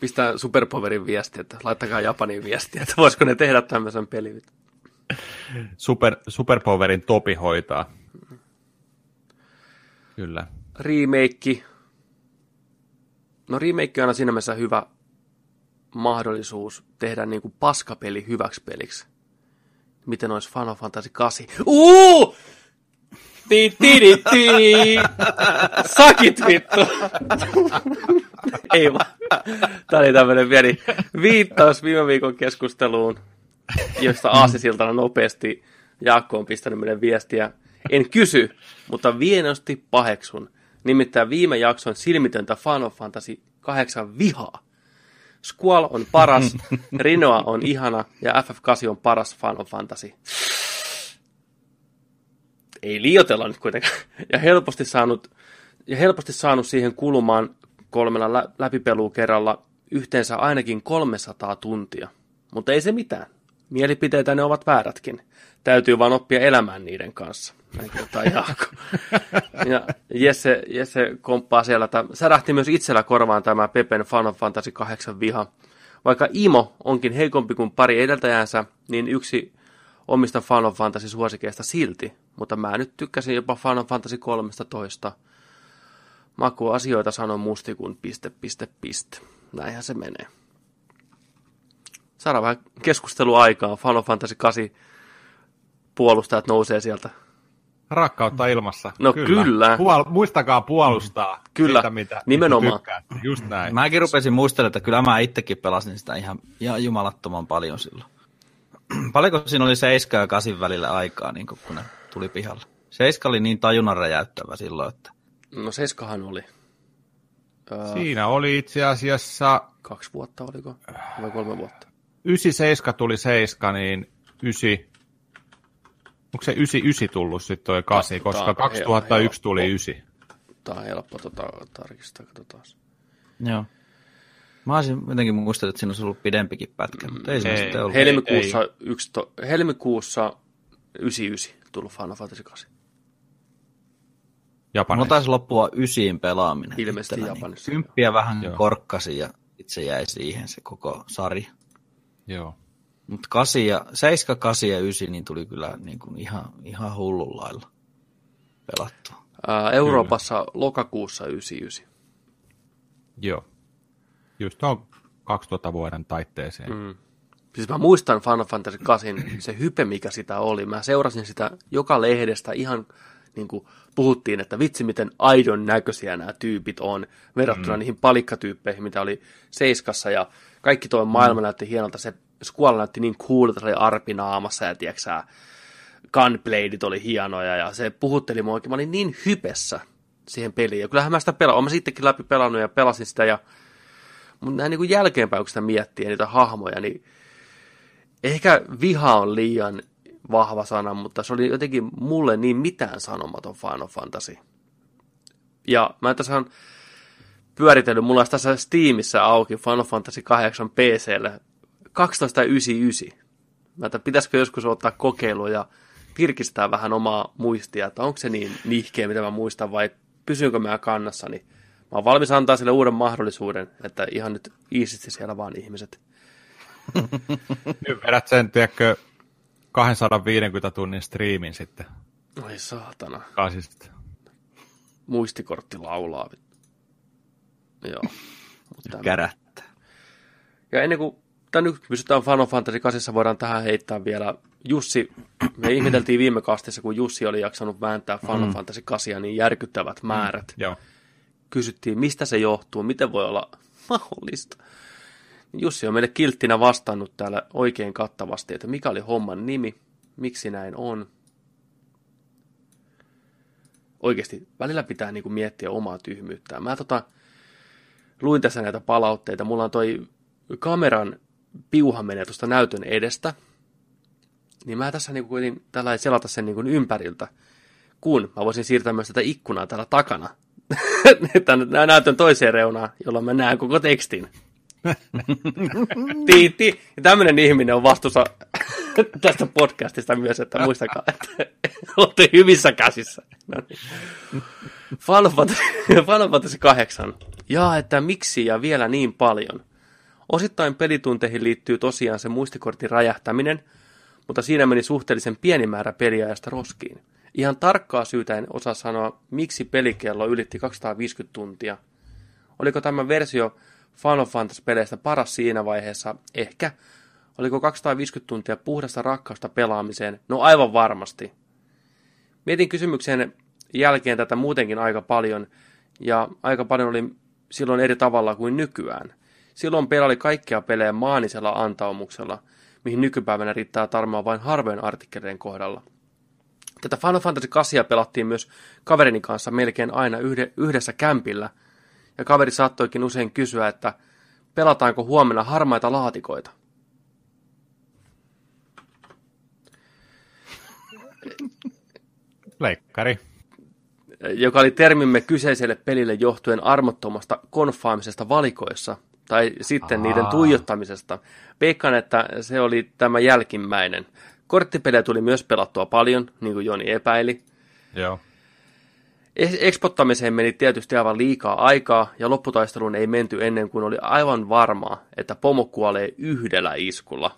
Pistää Superpowerin viesti, että laittakaa Japanin viestiä, että voisiko ne tehdä tämmöisen pelin. Super, Superpowerin topi hoitaa. Kyllä. remake. No remake on aina siinä mielessä hyvä mahdollisuus tehdä niin kuin paskapeli hyväksi peliksi. Miten olisi Final Fantasy 8? Uu! Ti, ti, ti, ti. Sakit vittu! Ei vaan. Tämä oli tämmöinen pieni viittaus viime viikon keskusteluun, josta Aasisiltana nopeasti Jaakko on pistänyt meille viestiä. En kysy, mutta vienosti paheksun. Nimittäin viime jakson silmitöntä Final Fantasy 8 vihaa. Squall on paras, Rinoa on ihana ja FF8 on paras Final Fantasy. Ei liotella nyt kuitenkaan. Ja helposti saanut, ja helposti saanut siihen kulumaan kolmella lä- läpipelua kerralla yhteensä ainakin 300 tuntia. Mutta ei se mitään. Mielipiteitä ne ovat väärätkin. Täytyy vaan oppia elämään niiden kanssa. Näin Jaakko. Ja Jesse, Jesse komppaa siellä, että särähti myös itsellä korvaan tämä Pepen Final Fantasy 8 viha. Vaikka Imo onkin heikompi kuin pari edeltäjäänsä, niin yksi omista Final Fantasy suosikeista silti. Mutta mä nyt tykkäsin jopa Final Fantasy 13. Maku asioita sanon musti kuin piste, piste, piste. Näinhän se menee. Saadaan vähän keskusteluaikaa. Final Fantasy 8 puolustajat nousee sieltä. Rakkautta ilmassa. No kyllä. Puol- muistakaa puolustaa Kyllä, sitä, mitä nimenomaan. mitä tykkäätte. Just näin. Mäkin rupesin muistelemaan, että kyllä mä itsekin pelasin sitä ihan, ihan jumalattoman paljon silloin. Paljonko siinä oli 7 ja 8 välillä aikaa, niin kun ne tuli pihalle? 7 oli niin tajunnan räjäyttävä silloin, että No Seskahan oli. Siinä oli itse asiassa kaksi vuotta oliko? Vai kolme vuotta? 97 tuli 7, niin 9... Onko se 99 tullut sitten toi 8, Ta- koska ta- 2001 helppo. tuli 9. Tämä on helppo tota, tarkistaa, katsotaan. joo. Mä olisin jotenkin muistellut, että siinä olisi ollut pidempikin pätkä, mutta ei se Ei. sitten ollut. Helmikuussa, yksito, helmikuussa 99 tullut Final Fantasy 8. Mulla Japanissa. taisi loppua ysiin pelaaminen. Ilmeisesti itselläni. Japanissa. Kymppiä vähän Joo. korkkasin ja itse jäi siihen se koko sarja. Joo. Mutta 8 ja, 7, 8 ja 9 niin tuli kyllä niin kuin ihan, ihan hullun lailla pelattua. Ää, Euroopassa lokakuussa 99. Joo. Just tuon 2000 vuoden taitteeseen. Mm. Siis mä muistan Final Fantasy 8, se hype mikä sitä oli. Mä seurasin sitä joka lehdestä ihan niin kuin puhuttiin, että vitsi miten aidon näköisiä nämä tyypit on verrattuna mm. niihin palikkatyyppeihin, mitä oli Seiskassa ja kaikki tuo maailma mm. näytti hienolta. Se Squall näytti niin coolilta, se oli arpinaamassa ja tiedätkö gunbladeit oli hienoja ja se puhutteli mua oikein. Mä olin niin hypessä siihen peliin ja kyllähän mä sitä pelaan. Olen mä sittenkin läpi pelannut ja pelasin sitä ja mutta näin niin kuin jälkeenpäin, kun sitä miettii niitä hahmoja, niin ehkä viha on liian vahva sana, mutta se oli jotenkin mulle niin mitään sanomaton Final Fantasy. Ja mä tässä on pyöritellyt, mulla tässä Steamissa auki Final Fantasy 8 PClle 1299. Mä että pitäisikö joskus ottaa kokeilu ja virkistää vähän omaa muistia, että onko se niin nihkeä, mitä mä muistan, vai pysyykö mä kannassa, niin mä oon valmis antaa sille uuden mahdollisuuden, että ihan nyt iisisti siellä vaan ihmiset. Nyt vedät sen, tiedätkö, 250 tunnin striimin sitten. Ai saatana. Kasista. Muistikortti laulaa. Joo. Mut tämä- Kärättää. Ja ennen kuin tai nyt pysytään Final Fantasy 8, voidaan tähän heittää vielä Jussi. Me ihmeteltiin viime kastissa, kun Jussi oli jaksanut vääntää Final mm. Fantasy 8 niin järkyttävät määrät. Joo. Kysyttiin, mistä se johtuu, miten voi olla mahdollista. Jussi on meille kilttinä vastannut täällä oikein kattavasti, että mikä oli homman nimi, miksi näin on. Oikeasti välillä pitää niin kuin miettiä omaa tyhmyyttään. Mä tota, luin tässä näitä palautteita. Mulla on toi kameran piuha menee tuosta näytön edestä. Niin mä tässä niin kuin tällä selata sen niin kuin ympäriltä. Kun mä voisin siirtää myös tätä ikkunaa täällä takana. Tänne näytön toiseen reunaan, jolloin mä näen koko tekstin. Tiitti. Ja tämmöinen ihminen on vastuussa tästä podcastista myös, että muistakaa, että olette hyvissä käsissä. No niin. Final Fantasy, Final Fantasy 8. Ja että miksi ja vielä niin paljon. Osittain pelitunteihin liittyy tosiaan se muistikortin räjähtäminen, mutta siinä meni suhteellisen pieni määrä peliajasta roskiin. Ihan tarkkaa syytä en osaa sanoa, miksi pelikello ylitti 250 tuntia. Oliko tämä versio Final Fantasy-peleistä paras siinä vaiheessa? Ehkä. Oliko 250 tuntia puhdasta rakkausta pelaamiseen? No aivan varmasti. Mietin kysymyksen jälkeen tätä muutenkin aika paljon, ja aika paljon oli silloin eri tavalla kuin nykyään. Silloin pelaili kaikkia pelejä maanisella antaumuksella, mihin nykypäivänä riittää tarmoa vain harvojen artikkeleiden kohdalla. Tätä Final Fantasy 8 pelattiin myös kaverini kanssa melkein aina yhde, yhdessä kämpillä, ja kaveri saattoikin usein kysyä, että pelataanko huomenna harmaita laatikoita. Leikkari. joka oli termimme kyseiselle pelille johtuen armottomasta konfaamisesta valikoissa, tai sitten Aa. niiden tuijottamisesta. Veikkaan, että se oli tämä jälkimmäinen. Korttipelejä tuli myös pelattua paljon, niin kuin Joni epäili. Joo. Es- Expottamiseen meni tietysti aivan liikaa aikaa, ja lopputaisteluun ei menty ennen kuin oli aivan varmaa, että pomo kuolee yhdellä iskulla.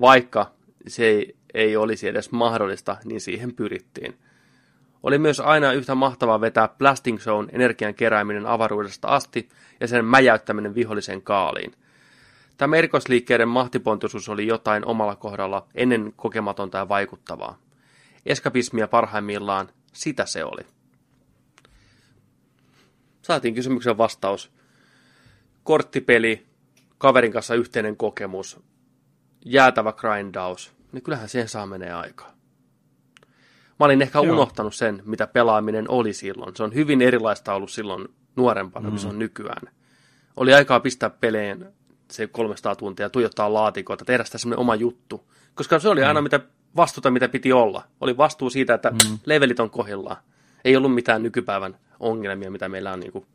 Vaikka se ei, ei olisi edes mahdollista, niin siihen pyrittiin. Oli myös aina yhtä mahtavaa vetää Blasting Zone energian kerääminen avaruudesta asti ja sen mäjäyttäminen vihollisen kaaliin. Tämä erikoisliikkeiden mahtipontoisuus oli jotain omalla kohdalla ennen kokematonta ja vaikuttavaa. Eskapismia parhaimmillaan, sitä se oli. Saatiin kysymyksen vastaus. Korttipeli, kaverin kanssa yhteinen kokemus, jäätävä grindaus, niin kyllähän siihen saa menee aikaa. Mä olin ehkä Joo. unohtanut sen, mitä pelaaminen oli silloin. Se on hyvin erilaista ollut silloin nuorempana, mm. kuin se on nykyään. Oli aikaa pistää peleen se 300 tuntia, tuijottaa laatikoita, tehdä sitä semmoinen oma juttu. Koska se oli aina mitä vastuuta, mitä piti olla. Oli vastuu siitä, että mm. levelit on kohdillaan. Ei ollut mitään nykypäivän ongelmia, mitä meillä on niin kuin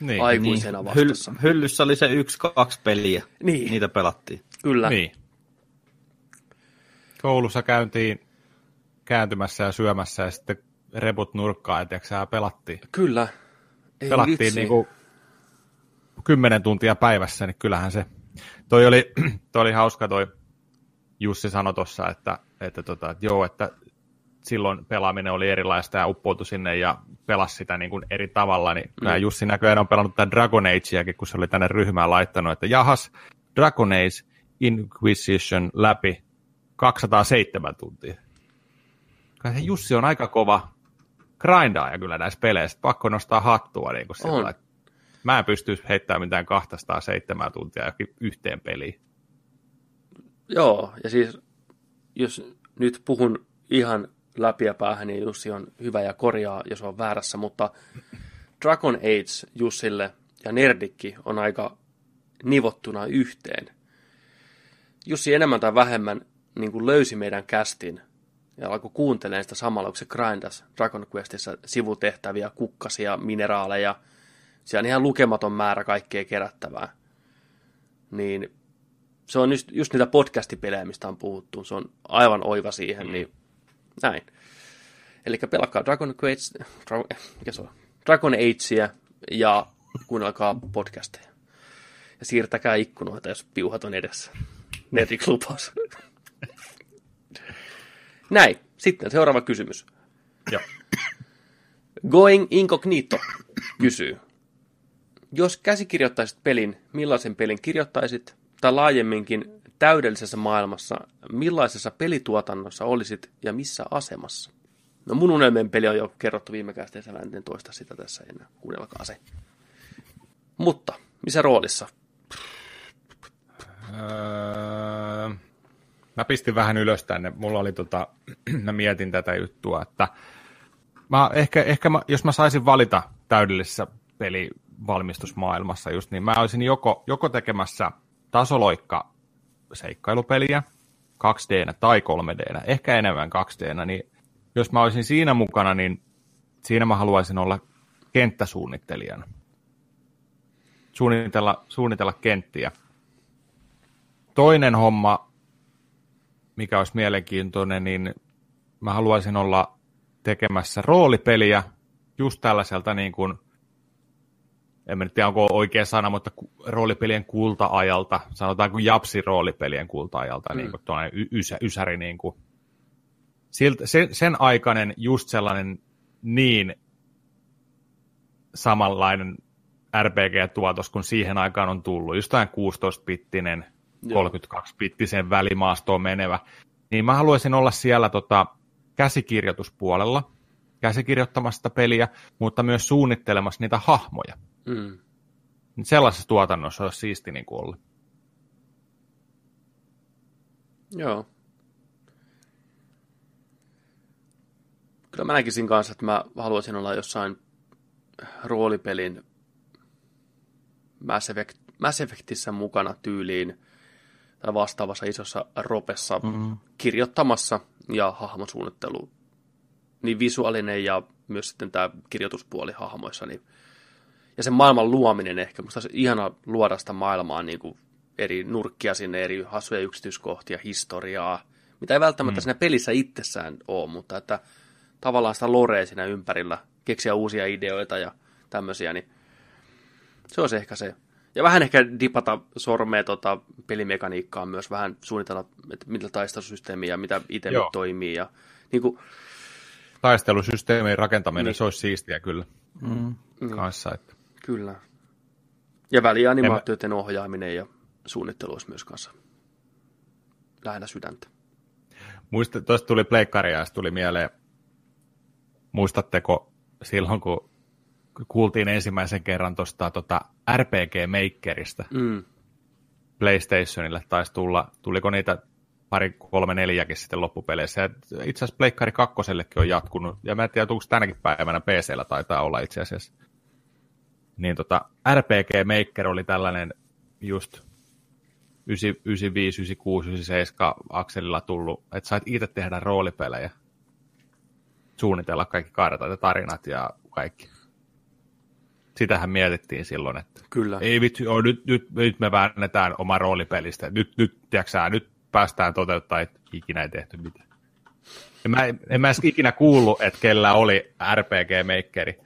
Niin. aikuisena Hyll- vastassa. hyllyssä oli se yksi, kaksi peliä. Niin. Niitä pelattiin. Kyllä. Niin. Koulussa käyntiin kääntymässä ja syömässä ja sitten reput nurkkaan, että sä pelattiin. Kyllä. Ei Pelattiin vitsi. niinku kymmenen tuntia päivässä, niin kyllähän se... Toi oli, toi oli hauska toi Jussi sanoi tuossa, että, että, tota, että joo, että silloin pelaaminen oli erilaista ja uppoutui sinne ja pelasi sitä niin kuin eri tavalla, niin mm. Jussi näköjään on pelannut tätä Dragon Ageakin, kun se oli tänne ryhmään laittanut, että jahas, Dragon Age Inquisition läpi 207 tuntia. Jussi on aika kova grindaaja kyllä näissä peleissä, pakko nostaa hattua niin kuin sillä, On. että mä en pysty heittämään mitään 207 tuntia johonkin yhteen peliin. Joo, ja siis jos nyt puhun ihan läpi ja päähän, niin Jussi on hyvä ja korjaa, jos on väärässä, mutta Dragon Age Jussille ja Nerdikki on aika nivottuna yhteen. Jussi enemmän tai vähemmän niin kuin löysi meidän kästin ja alkoi kuuntelemaan sitä samalla, kun se grindas Dragon Questissa sivutehtäviä, kukkasia, mineraaleja. Siellä on ihan lukematon määrä kaikkea kerättävää. Niin se on just, just niitä podcastipelejä, mistä on puhuttu. Se on aivan oiva siihen, niin näin. Eli pelakkaa Dragon Quest, Dragon, mikä se on? Dragon Agea ja kuunnelkaa podcasteja. Ja siirtäkää ikkunoita, jos piuhat on edessä. Netflix lupaus. Näin. Sitten seuraava kysymys. Joo. Going Incognito kysyy. Jos käsikirjoittaisit pelin, millaisen pelin kirjoittaisit? Tai laajemminkin täydellisessä maailmassa, millaisessa pelituotannossa olisit ja missä asemassa? No mun unelmien peli on jo kerrottu viime kästeessä, mä en toista sitä tässä enää, kuunnelkaa se. Mutta, missä roolissa? Öö, mä pistin vähän ylös tänne. Mulla oli tota, mä mietin tätä juttua, että mä ehkä, ehkä mä, jos mä saisin valita täydellisessä pelivalmistusmaailmassa just niin, mä olisin joko, joko tekemässä tasoloikka seikkailupeliä 2 d tai 3 d ehkä enemmän 2 d niin jos mä olisin siinä mukana, niin siinä mä haluaisin olla kenttäsuunnittelijana. Suunnitella, suunnitella kenttiä. Toinen homma, mikä olisi mielenkiintoinen, niin mä haluaisin olla tekemässä roolipeliä just tällaiselta niin kuin, en mä nyt tiedä onko oikea sana, mutta roolipelien kulta-ajalta, sanotaanko japsi roolipelien kulta-ajalta, mm. niin kuin tuonne ysä, ysäri niin kuin siltä, sen, sen aikainen just sellainen niin samanlainen RPG-tuotos kuin siihen aikaan on tullut, just 16-bittinen, 32-bittisen välimaastoon menevä, niin mä haluaisin olla siellä tota, käsikirjoituspuolella, käsikirjoittamassa peliä, mutta myös suunnittelemassa niitä hahmoja. Mm. Sellaisessa tuotannossa olisi siisti niin kuin olla. Joo. Kyllä mä näkisin kanssa, että mä haluaisin olla jossain roolipelin Mass, Effect, Mass Effectissä mukana tyyliin tai vastaavassa isossa ropessa mm-hmm. kirjoittamassa ja hahmosuunnittelu, niin visuaalinen ja myös sitten tämä kirjoituspuoli hahmoissa, niin, ja sen maailman luominen ehkä, musta olisi ihana luoda sitä maailmaa niin kuin eri nurkkia sinne, eri hassuja yksityiskohtia, historiaa, mitä ei välttämättä mm. siinä pelissä itsessään ole, mutta että tavallaan sitä lorea siinä ympärillä, keksiä uusia ideoita ja tämmöisiä, niin se olisi ehkä se. Ja vähän ehkä dipata sormea tota pelimekaniikkaa myös, vähän suunnitella, että mitä taistelusysteemiä ja mitä itse nyt toimii. Ja, niin kuin... Taistelusysteemien rakentaminen, niin. se olisi siistiä kyllä. Mm. Kanssa, että... Kyllä. Ja välianimaatioiden en... ohjaaminen ja suunnittelu olisi myös kanssa lähinnä sydäntä. Muista, tuosta tuli pleikkaria ja tuli mieleen Muistatteko silloin, kun kuultiin ensimmäisen kerran tuosta tota RPG Makerista mm. PlayStationille taisi tulla, tuliko niitä pari, kolme, neljäkin sitten loppupeleissä. Ja itse asiassa Pleikkari kakkosellekin on jatkunut, ja mä en tiedä, onko tänäkin päivänä PCllä taitaa olla itse asiassa. Niin tota, RPG Maker oli tällainen just 95, 96, 97 akselilla tullut, että sait itse tehdä roolipelejä suunnitella kaikki kartat ja tarinat ja kaikki. Sitähän mietittiin silloin, että Kyllä. ei vitsi, oh, nyt, nyt, nyt, me väännetään oma roolipelistä. Nyt, nyt, tiiäksä, nyt päästään toteuttaa, että ikinä ei tehty mitään. En mä, en mä edes ikinä kuullut, että kellä oli RPG-makeri.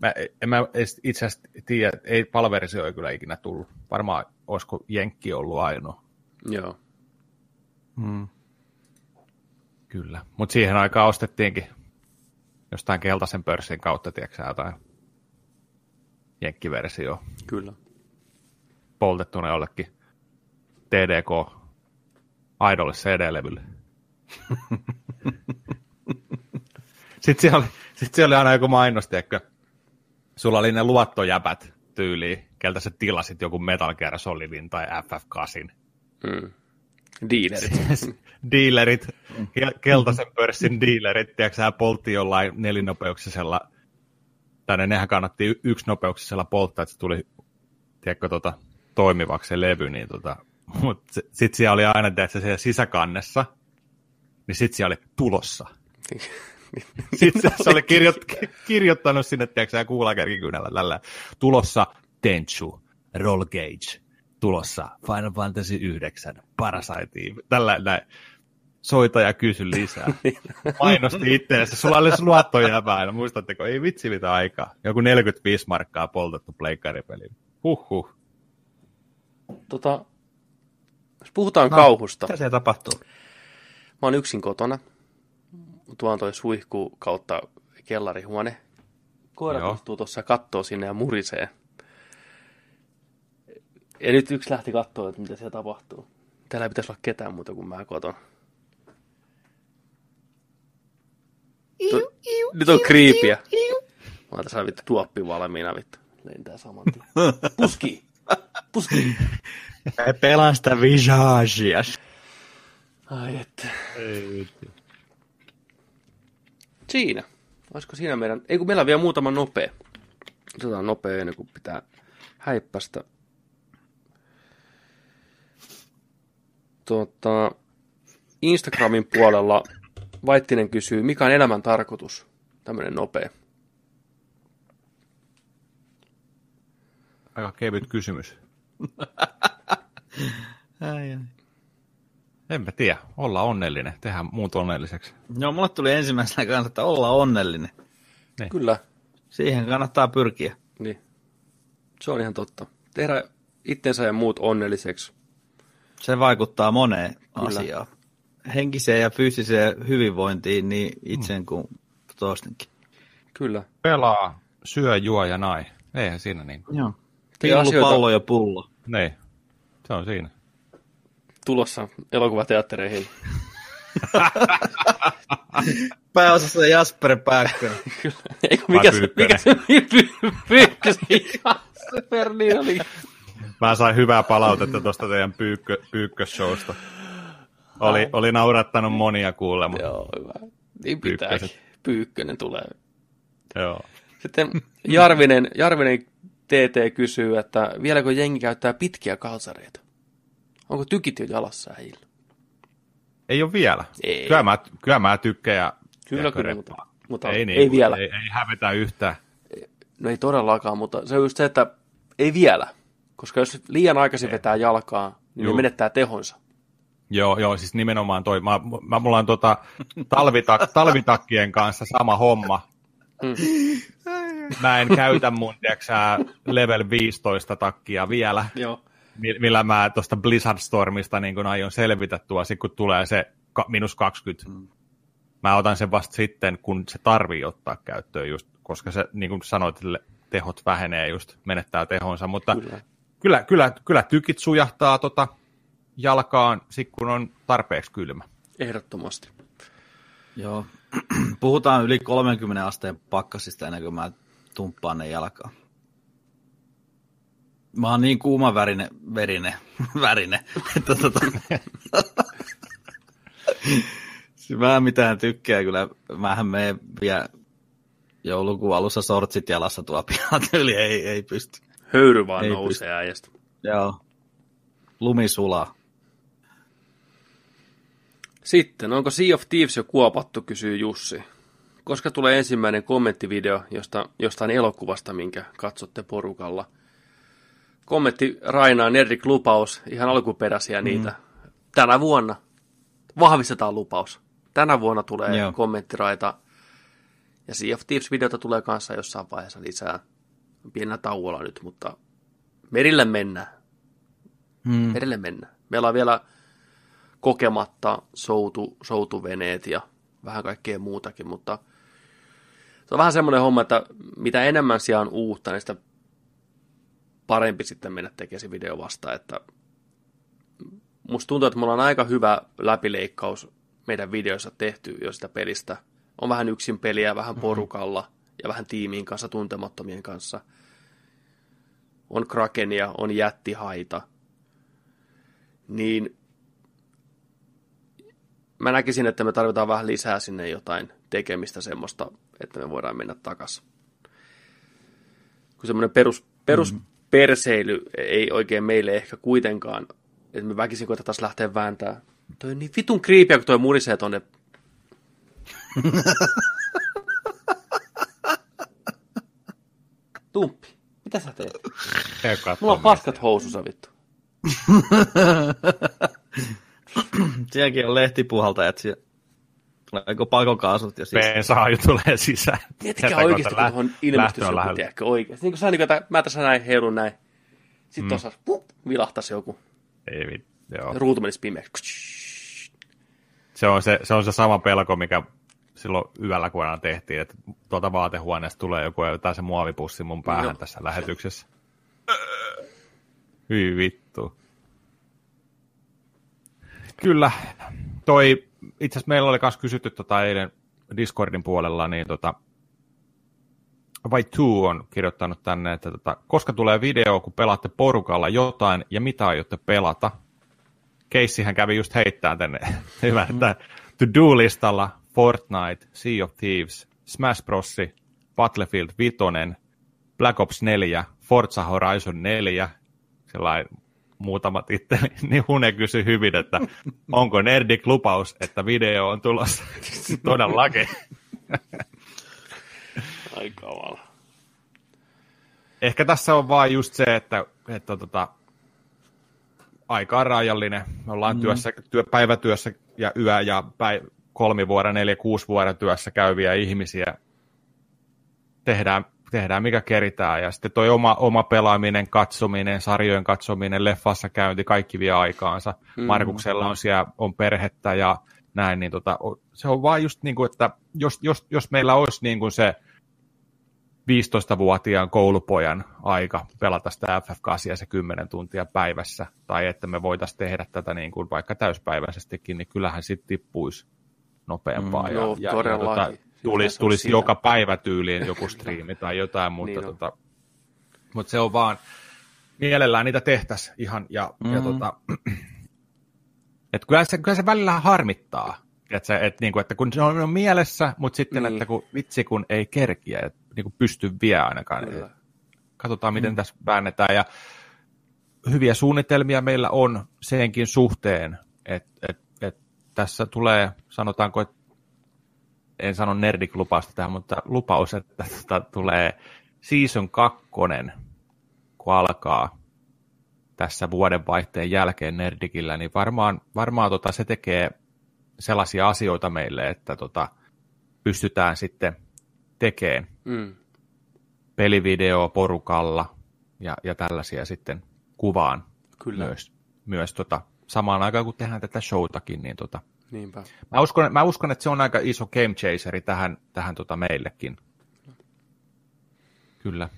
Mä, en mä itse asiassa tiedä, ei palversio ei kyllä ikinä tullut. Varmaan olisiko Jenkki ollut ainoa. Joo. Hmm. Kyllä, mutta siihen aikaan ostettiinkin jostain keltaisen pörssin kautta, tiedätkö jotain jenkkiversio. Kyllä. Poltettuna jollekin TDK Idolle CD-levylle. sitten, siellä oli, sitten siellä oli aina joku mainos, tiedätkö? Sulla oli ne luottojäpät tyyliin, keltä sä tilasit joku Metal Gear Solidin tai FF8. Mm. Dealerit. dealerit, keltaisen pörssin dealerit, tiedätkö sä poltti jollain nelinopeuksisella, tai nehän kannatti yksinopeuksisella polttaa, että se tuli, tiedätkö, tota, toimivaksi se levy, niin tota, mutta sitten siellä oli aina, että siellä sisäkannessa, niin sitten siellä oli tulossa. sitten se oli kirjoit- kirjoittanut sinne, tiedätkö kuulakärkikynällä tällä tulossa Tenchu, Roll Gauge, tulossa Final Fantasy 9, Parasite, tällä näin. Soita ja kysy lisää. Mainosti itseensä. Sulla olisi luottojäämää. Muistatteko? Ei vitsi mitä aikaa. Joku 45 markkaa poltettu pleikkaripeli. Huhhuh. Tota, jos puhutaan no, kauhusta. Mitä siellä tapahtuu? Mä oon yksin kotona. Tuon toi suihku kautta kellarihuone. Koira Joo. istuu tuossa ja kattoo sinne ja murisee. Ja nyt yksi lähti kattoo, että mitä siellä tapahtuu. Täällä ei pitäisi olla ketään muuta kuin mä kotona. Tu- nyt on kriipiä. Mä oon tässä vittu tuoppi valmiina vittu. Lentää saman tien. Puski! Puski! Me pelaan sitä visagea. Ai että. Siinä. Olisiko siinä meidän... Ei kun meillä on vielä muutama nopea. Otetaan nopea ennen kuin pitää häippästä. Tota, Instagramin puolella Vaittinen kysyy, mikä on elämän tarkoitus? Tämmöinen nopea. Aika kevyt kysymys. Ai, ai. En mä tiedä. Olla onnellinen. Tehdään muut onnelliseksi. No, mulle tuli ensimmäisenä kanssa, että olla onnellinen. Kyllä. Siihen kannattaa pyrkiä. Niin. Se on ihan totta. Tehdä itsensä ja muut onnelliseksi. Se vaikuttaa moneen asiaan. Henkiseen ja fyysiseen hyvinvointiin niin itsen kuin toistenkin. Kyllä. Pelaa, syö, juo ja nai. Eihän siinä niin. Joo. Asioita- pallo ja pullo. Niin. Se on siinä. Tulossa elokuvateattereihin. Pääosassa Jasper Pääkkönen. Eikö, mikä, se, mikä se Jasper niin oli? Mä sain hyvää palautetta tuosta teidän pyykkö, pyykköshowsta. Oli, oli naurattanut monia kuulemma. Joo. Hyvä. Niin pitääkin. Pyykköset. Pyykkönen tulee. Joo. Sitten Jarvinen, Jarvinen TT kysyy, että vieläkö jengi käyttää pitkiä kalsareita? Onko tykit jo jalassa äijillä? Ei ole vielä. Ei. Kyllä mä, kyllä mä tykkään. Ja, Kyllä, ja kyllä, mutta, mutta ei, ei, niin, ei vielä. Ei, ei hävetä yhtään. No ei todellakaan, mutta se on just se, että ei vielä. Koska jos liian aikaisin vetää jalkaa, niin Juu. ne menettää tehonsa. Joo, joo, siis nimenomaan toi. Mä, mä, mulla on tota, talvitak, talvitakkien kanssa sama homma. Mm. Mä en käytä mun, tiiäksä, level 15 takkia vielä, Joo. mi- millä mä tuosta Blizzard Stormista niin kun aion selvitä tuo, sit kun tulee se ka- minus 20. Mä otan sen vasta sitten, kun se tarvii ottaa käyttöön just, koska se, niin kuin sanoit, tehot vähenee just, menettää tehonsa, mutta Kyllä. kyllä, kyllä, kyllä tykit sujahtaa tota jalkaan, sit kun on tarpeeksi kylmä. Ehdottomasti. Joo. Puhutaan yli 30 asteen pakkasista ennen kuin mä tumppaan ne jalkaan. Mä oon niin kuuma värine, verine, värine, että tota... Siis mä en mitään tykkää kyllä. Mähän menen vielä joulukuun alussa sortsit jalassa tuo pihan yli, ei, ei pysty. Höyry vaan Ei nousee äijästä. Joo. Lumi sulaa. Sitten, onko Sea of Thieves jo kuopattu, kysyy Jussi. Koska tulee ensimmäinen kommenttivideo josta, jostain elokuvasta, minkä katsotte porukalla? Kommentti Rainaa Nerdik lupaus, ihan alkuperäisiä niitä. Tänä vuonna vahvistetaan lupaus. Tänä vuonna tulee Joo. kommenttiraita. Ja Sea of Thieves-videota tulee kanssa jossain vaiheessa lisää. Pienellä tauolla nyt, mutta merille mennään. Hmm. Merille mennään. Meillä on vielä kokematta soutu, soutuveneet ja vähän kaikkea muutakin, mutta se on vähän semmoinen homma, että mitä enemmän siellä on uutta, niin sitä parempi sitten mennä tekemään se video vasta, että musta tuntuu, että me ollaan aika hyvä läpileikkaus meidän videoissa tehty jo sitä pelistä. On vähän yksin peliä, vähän porukalla ja vähän tiimiin kanssa, tuntemattomien kanssa. On krakenia, on jättihaita. Niin mä näkisin, että me tarvitaan vähän lisää sinne jotain tekemistä semmoista, että me voidaan mennä takaisin. Kun semmoinen perus, perus perseily ei oikein meille ehkä kuitenkaan, että me väkisin koitetaan lähteä vääntää. Toi on niin vitun kriipiä, kun toi murisee tonne. Tumppi, mitä sä teet? Mulla on paskat housussa vittu. Sielläkin on lehtipuhaltajat. Siellä tuleeko pakokaasut ja siis... Bensaaju tulee sisään. Miettikää Sieltä oikeasti, kun tuohon ilmestyisi joku, lähellä. tiedätkö, oikeasti. Niin kuin sä, niin kuin, että mä tässä näin heilun näin. Sitten mm. tuossa pup, vilahtaisi joku. Ei mit, joo. Ruutu menisi pimeäksi. Se on se, se on se sama pelko, mikä silloin yöllä kun aina tehtiin, että tuolta vaatehuoneesta tulee joku ja jotain se muovipussi mun päähän Joo. tässä lähetyksessä. Hyi vittu. Kyllä, toi, itse asiassa meillä oli myös kysytty tota eilen Discordin puolella, niin tota, vai Two on kirjoittanut tänne, että tota, koska tulee video, kun pelaatte porukalla jotain ja mitä aiotte pelata. Keissihän kävi just heittää tänne. Että to-do-listalla Fortnite, Sea of Thieves, Smash Bros, Battlefield 5, Black Ops 4, Forza Horizon 4, sellainen muutama titteli, niin Hune kysyi hyvin, että onko Nerdik lupaus, että video on tulossa todellakin. Ai kamala. Ehkä tässä on vaan just se, että, että tota, aika on rajallinen. Me ollaan mm. työssä, työ, päivätyössä ja yö- ja päi, kolmivuoden, neljä, kuusi vuoden työssä käyviä ihmisiä. Tehdään, tehdään mikä keritään. Ja sitten toi oma, oma pelaaminen, katsominen, sarjojen katsominen, leffassa käynti, kaikki vie aikaansa. Mm. Markuksella on siellä on perhettä ja näin. Niin tota, se on vaan just niin kuin, että jos, jos, jos meillä olisi niin kuin se 15-vuotiaan koulupojan aika pelata sitä FF8 se 10 tuntia päivässä, tai että me voitaisiin tehdä tätä niin kuin vaikka täyspäiväisestikin, niin kyllähän sitten tippuisi nopeampaa. Mm, ja, joo, ja, ja tota, tulisi, on tulisi sitä. joka päivä tyyliin joku striimi tai jotain, mutta, Niin tota, mutta se on vaan, mielellään niitä tehtäisiin ihan, ja, mm. ja tota, että kyllä se, kyllä se välillä harmittaa, että, se, että, niin kuin, että kun se on, mielessä, mutta sitten, Niin. niin. että kun, vitsi kun ei kerkiä, että niin kuin pysty vielä ainakaan. Kyllä. Katsotaan, miten mm. tässä väännetään. Ja hyviä suunnitelmia meillä on senkin suhteen, että et, et tässä tulee, sanotaanko, että en sano nerdiklupausta tähän, mutta lupaus, että tota, tulee season kakkonen, kun alkaa tässä vuodenvaihteen jälkeen Nerdikillä, niin varmaan, varmaan tota, se tekee sellaisia asioita meille, että tota, pystytään sitten tekemään Mm. pelivideo porukalla ja, ja tällaisia sitten kuvaan Kyllä. myös, myös tota, samaan aikaan, kun tehdään tätä showtakin, niin tota, Niinpä. mä, uskon, mä uskon, että se on aika iso game chaseri tähän, tähän tota meillekin. Kyllä,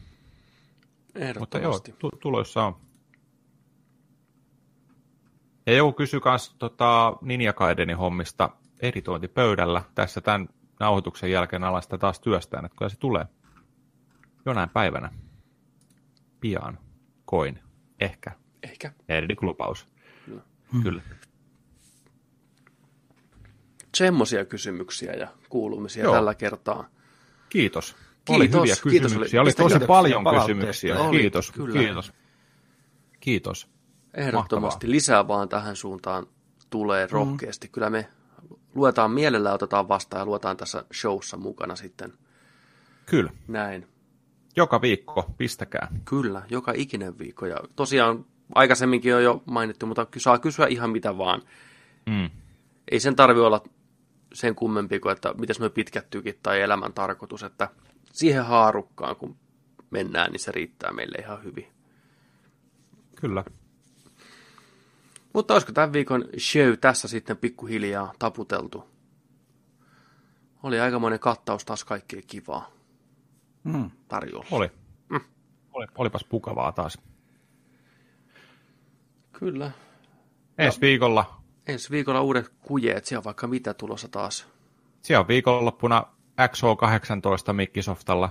mutta joo, tu- tuloissa on. Ja joku kysyi myös tota, Ninja Gaidenin hommista editointipöydällä. Tässä tämän nauhoituksen jälkeen alan sitä taas työstään, että kyllä se tulee jonain päivänä. Pian. Koin. Ehkä. Ehkä. Nerdik-lupaus. Kyllä. Kyllä. Semmoisia kysymyksiä ja kuulumisia Joo. tällä kertaa. Kiitos. Oli Kiitos, hyviä kiitos, kysymyksiä. oli- Oli tosi paljon kysymyksiä. Oli, Kiitos. kyllä. Kiitos. Kiitos. Ehdottomasti Mahtavaa. lisää vaan tähän suuntaan tulee rohkeasti. Kyllä me luetaan mielellä, otetaan vastaan ja luetaan tässä showssa mukana sitten. Kyllä. Näin. Joka viikko. Pistäkää. Kyllä, joka ikinen viikko. Ja tosiaan aikaisemminkin on jo mainittu, mutta saa kysyä ihan mitä vaan. Mm. Ei sen tarvi olla sen kummempi kuin, että miten me pitkät tykit tai elämän tarkoitus, että siihen haarukkaan kun mennään, niin se riittää meille ihan hyvin. Kyllä. Mutta olisiko tämän viikon show tässä sitten pikkuhiljaa taputeltu? Oli aikamoinen kattaus taas kaikkea kivaa Mm. tarjolla. Oli. Oli. Olipas pukavaa taas. Kyllä. Ensi viikolla Ensi viikolla uudet kujeet, siellä on vaikka mitä tulossa taas. Siellä on viikonloppuna XO18 Microsoftalla.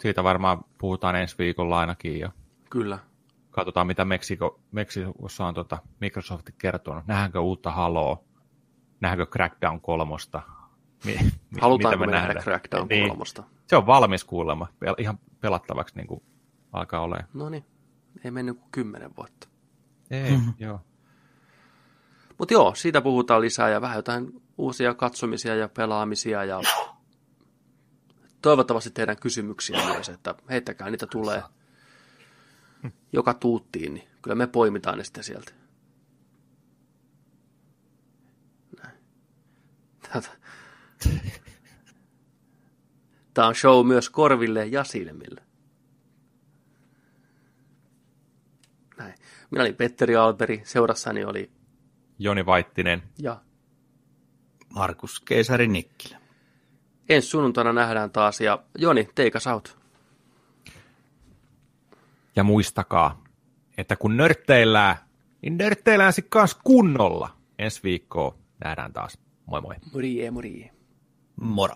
Siitä varmaan puhutaan ensi viikolla ainakin ja Kyllä. katsotaan mitä Meksiko, Meksikossa on tota Microsoft kertonut. Nähdäänkö uutta Haloa? Nähdäänkö Crackdown kolmosta? Mi, mi- Halutaanko mitä me nähdä? Crackdown Niin. kolmosta? Se on valmis kuulemma. Ihan pelattavaksi niin kuin alkaa olemaan. No niin, ei mennyt kuin kymmenen vuotta. Ei, Mhm. mm-hmm. joo. Mutta joo, siitä puhutaan lisää ja vähän jotain uusia katsomisia ja pelaamisia ja toivottavasti teidän kysymyksiä myös, että heittäkää niitä tulee. joka tuuttiin, niin kyllä me poimitaan ne sitten sieltä. Tämä on show myös korville ja silmille. Näin. Minä olin Petteri Alberi, seurassani oli Joni Vaittinen. ja Markus Keisari Nikkilä. ensi sunnuntaina nähdään taas ja Joni, teikas out. Ja muistakaa, että kun nörtteillään, niin nörtteillään sitten kanssa kunnolla. Ensi viikkoa nähdään taas. Moi moi. Morie, morie. Moro.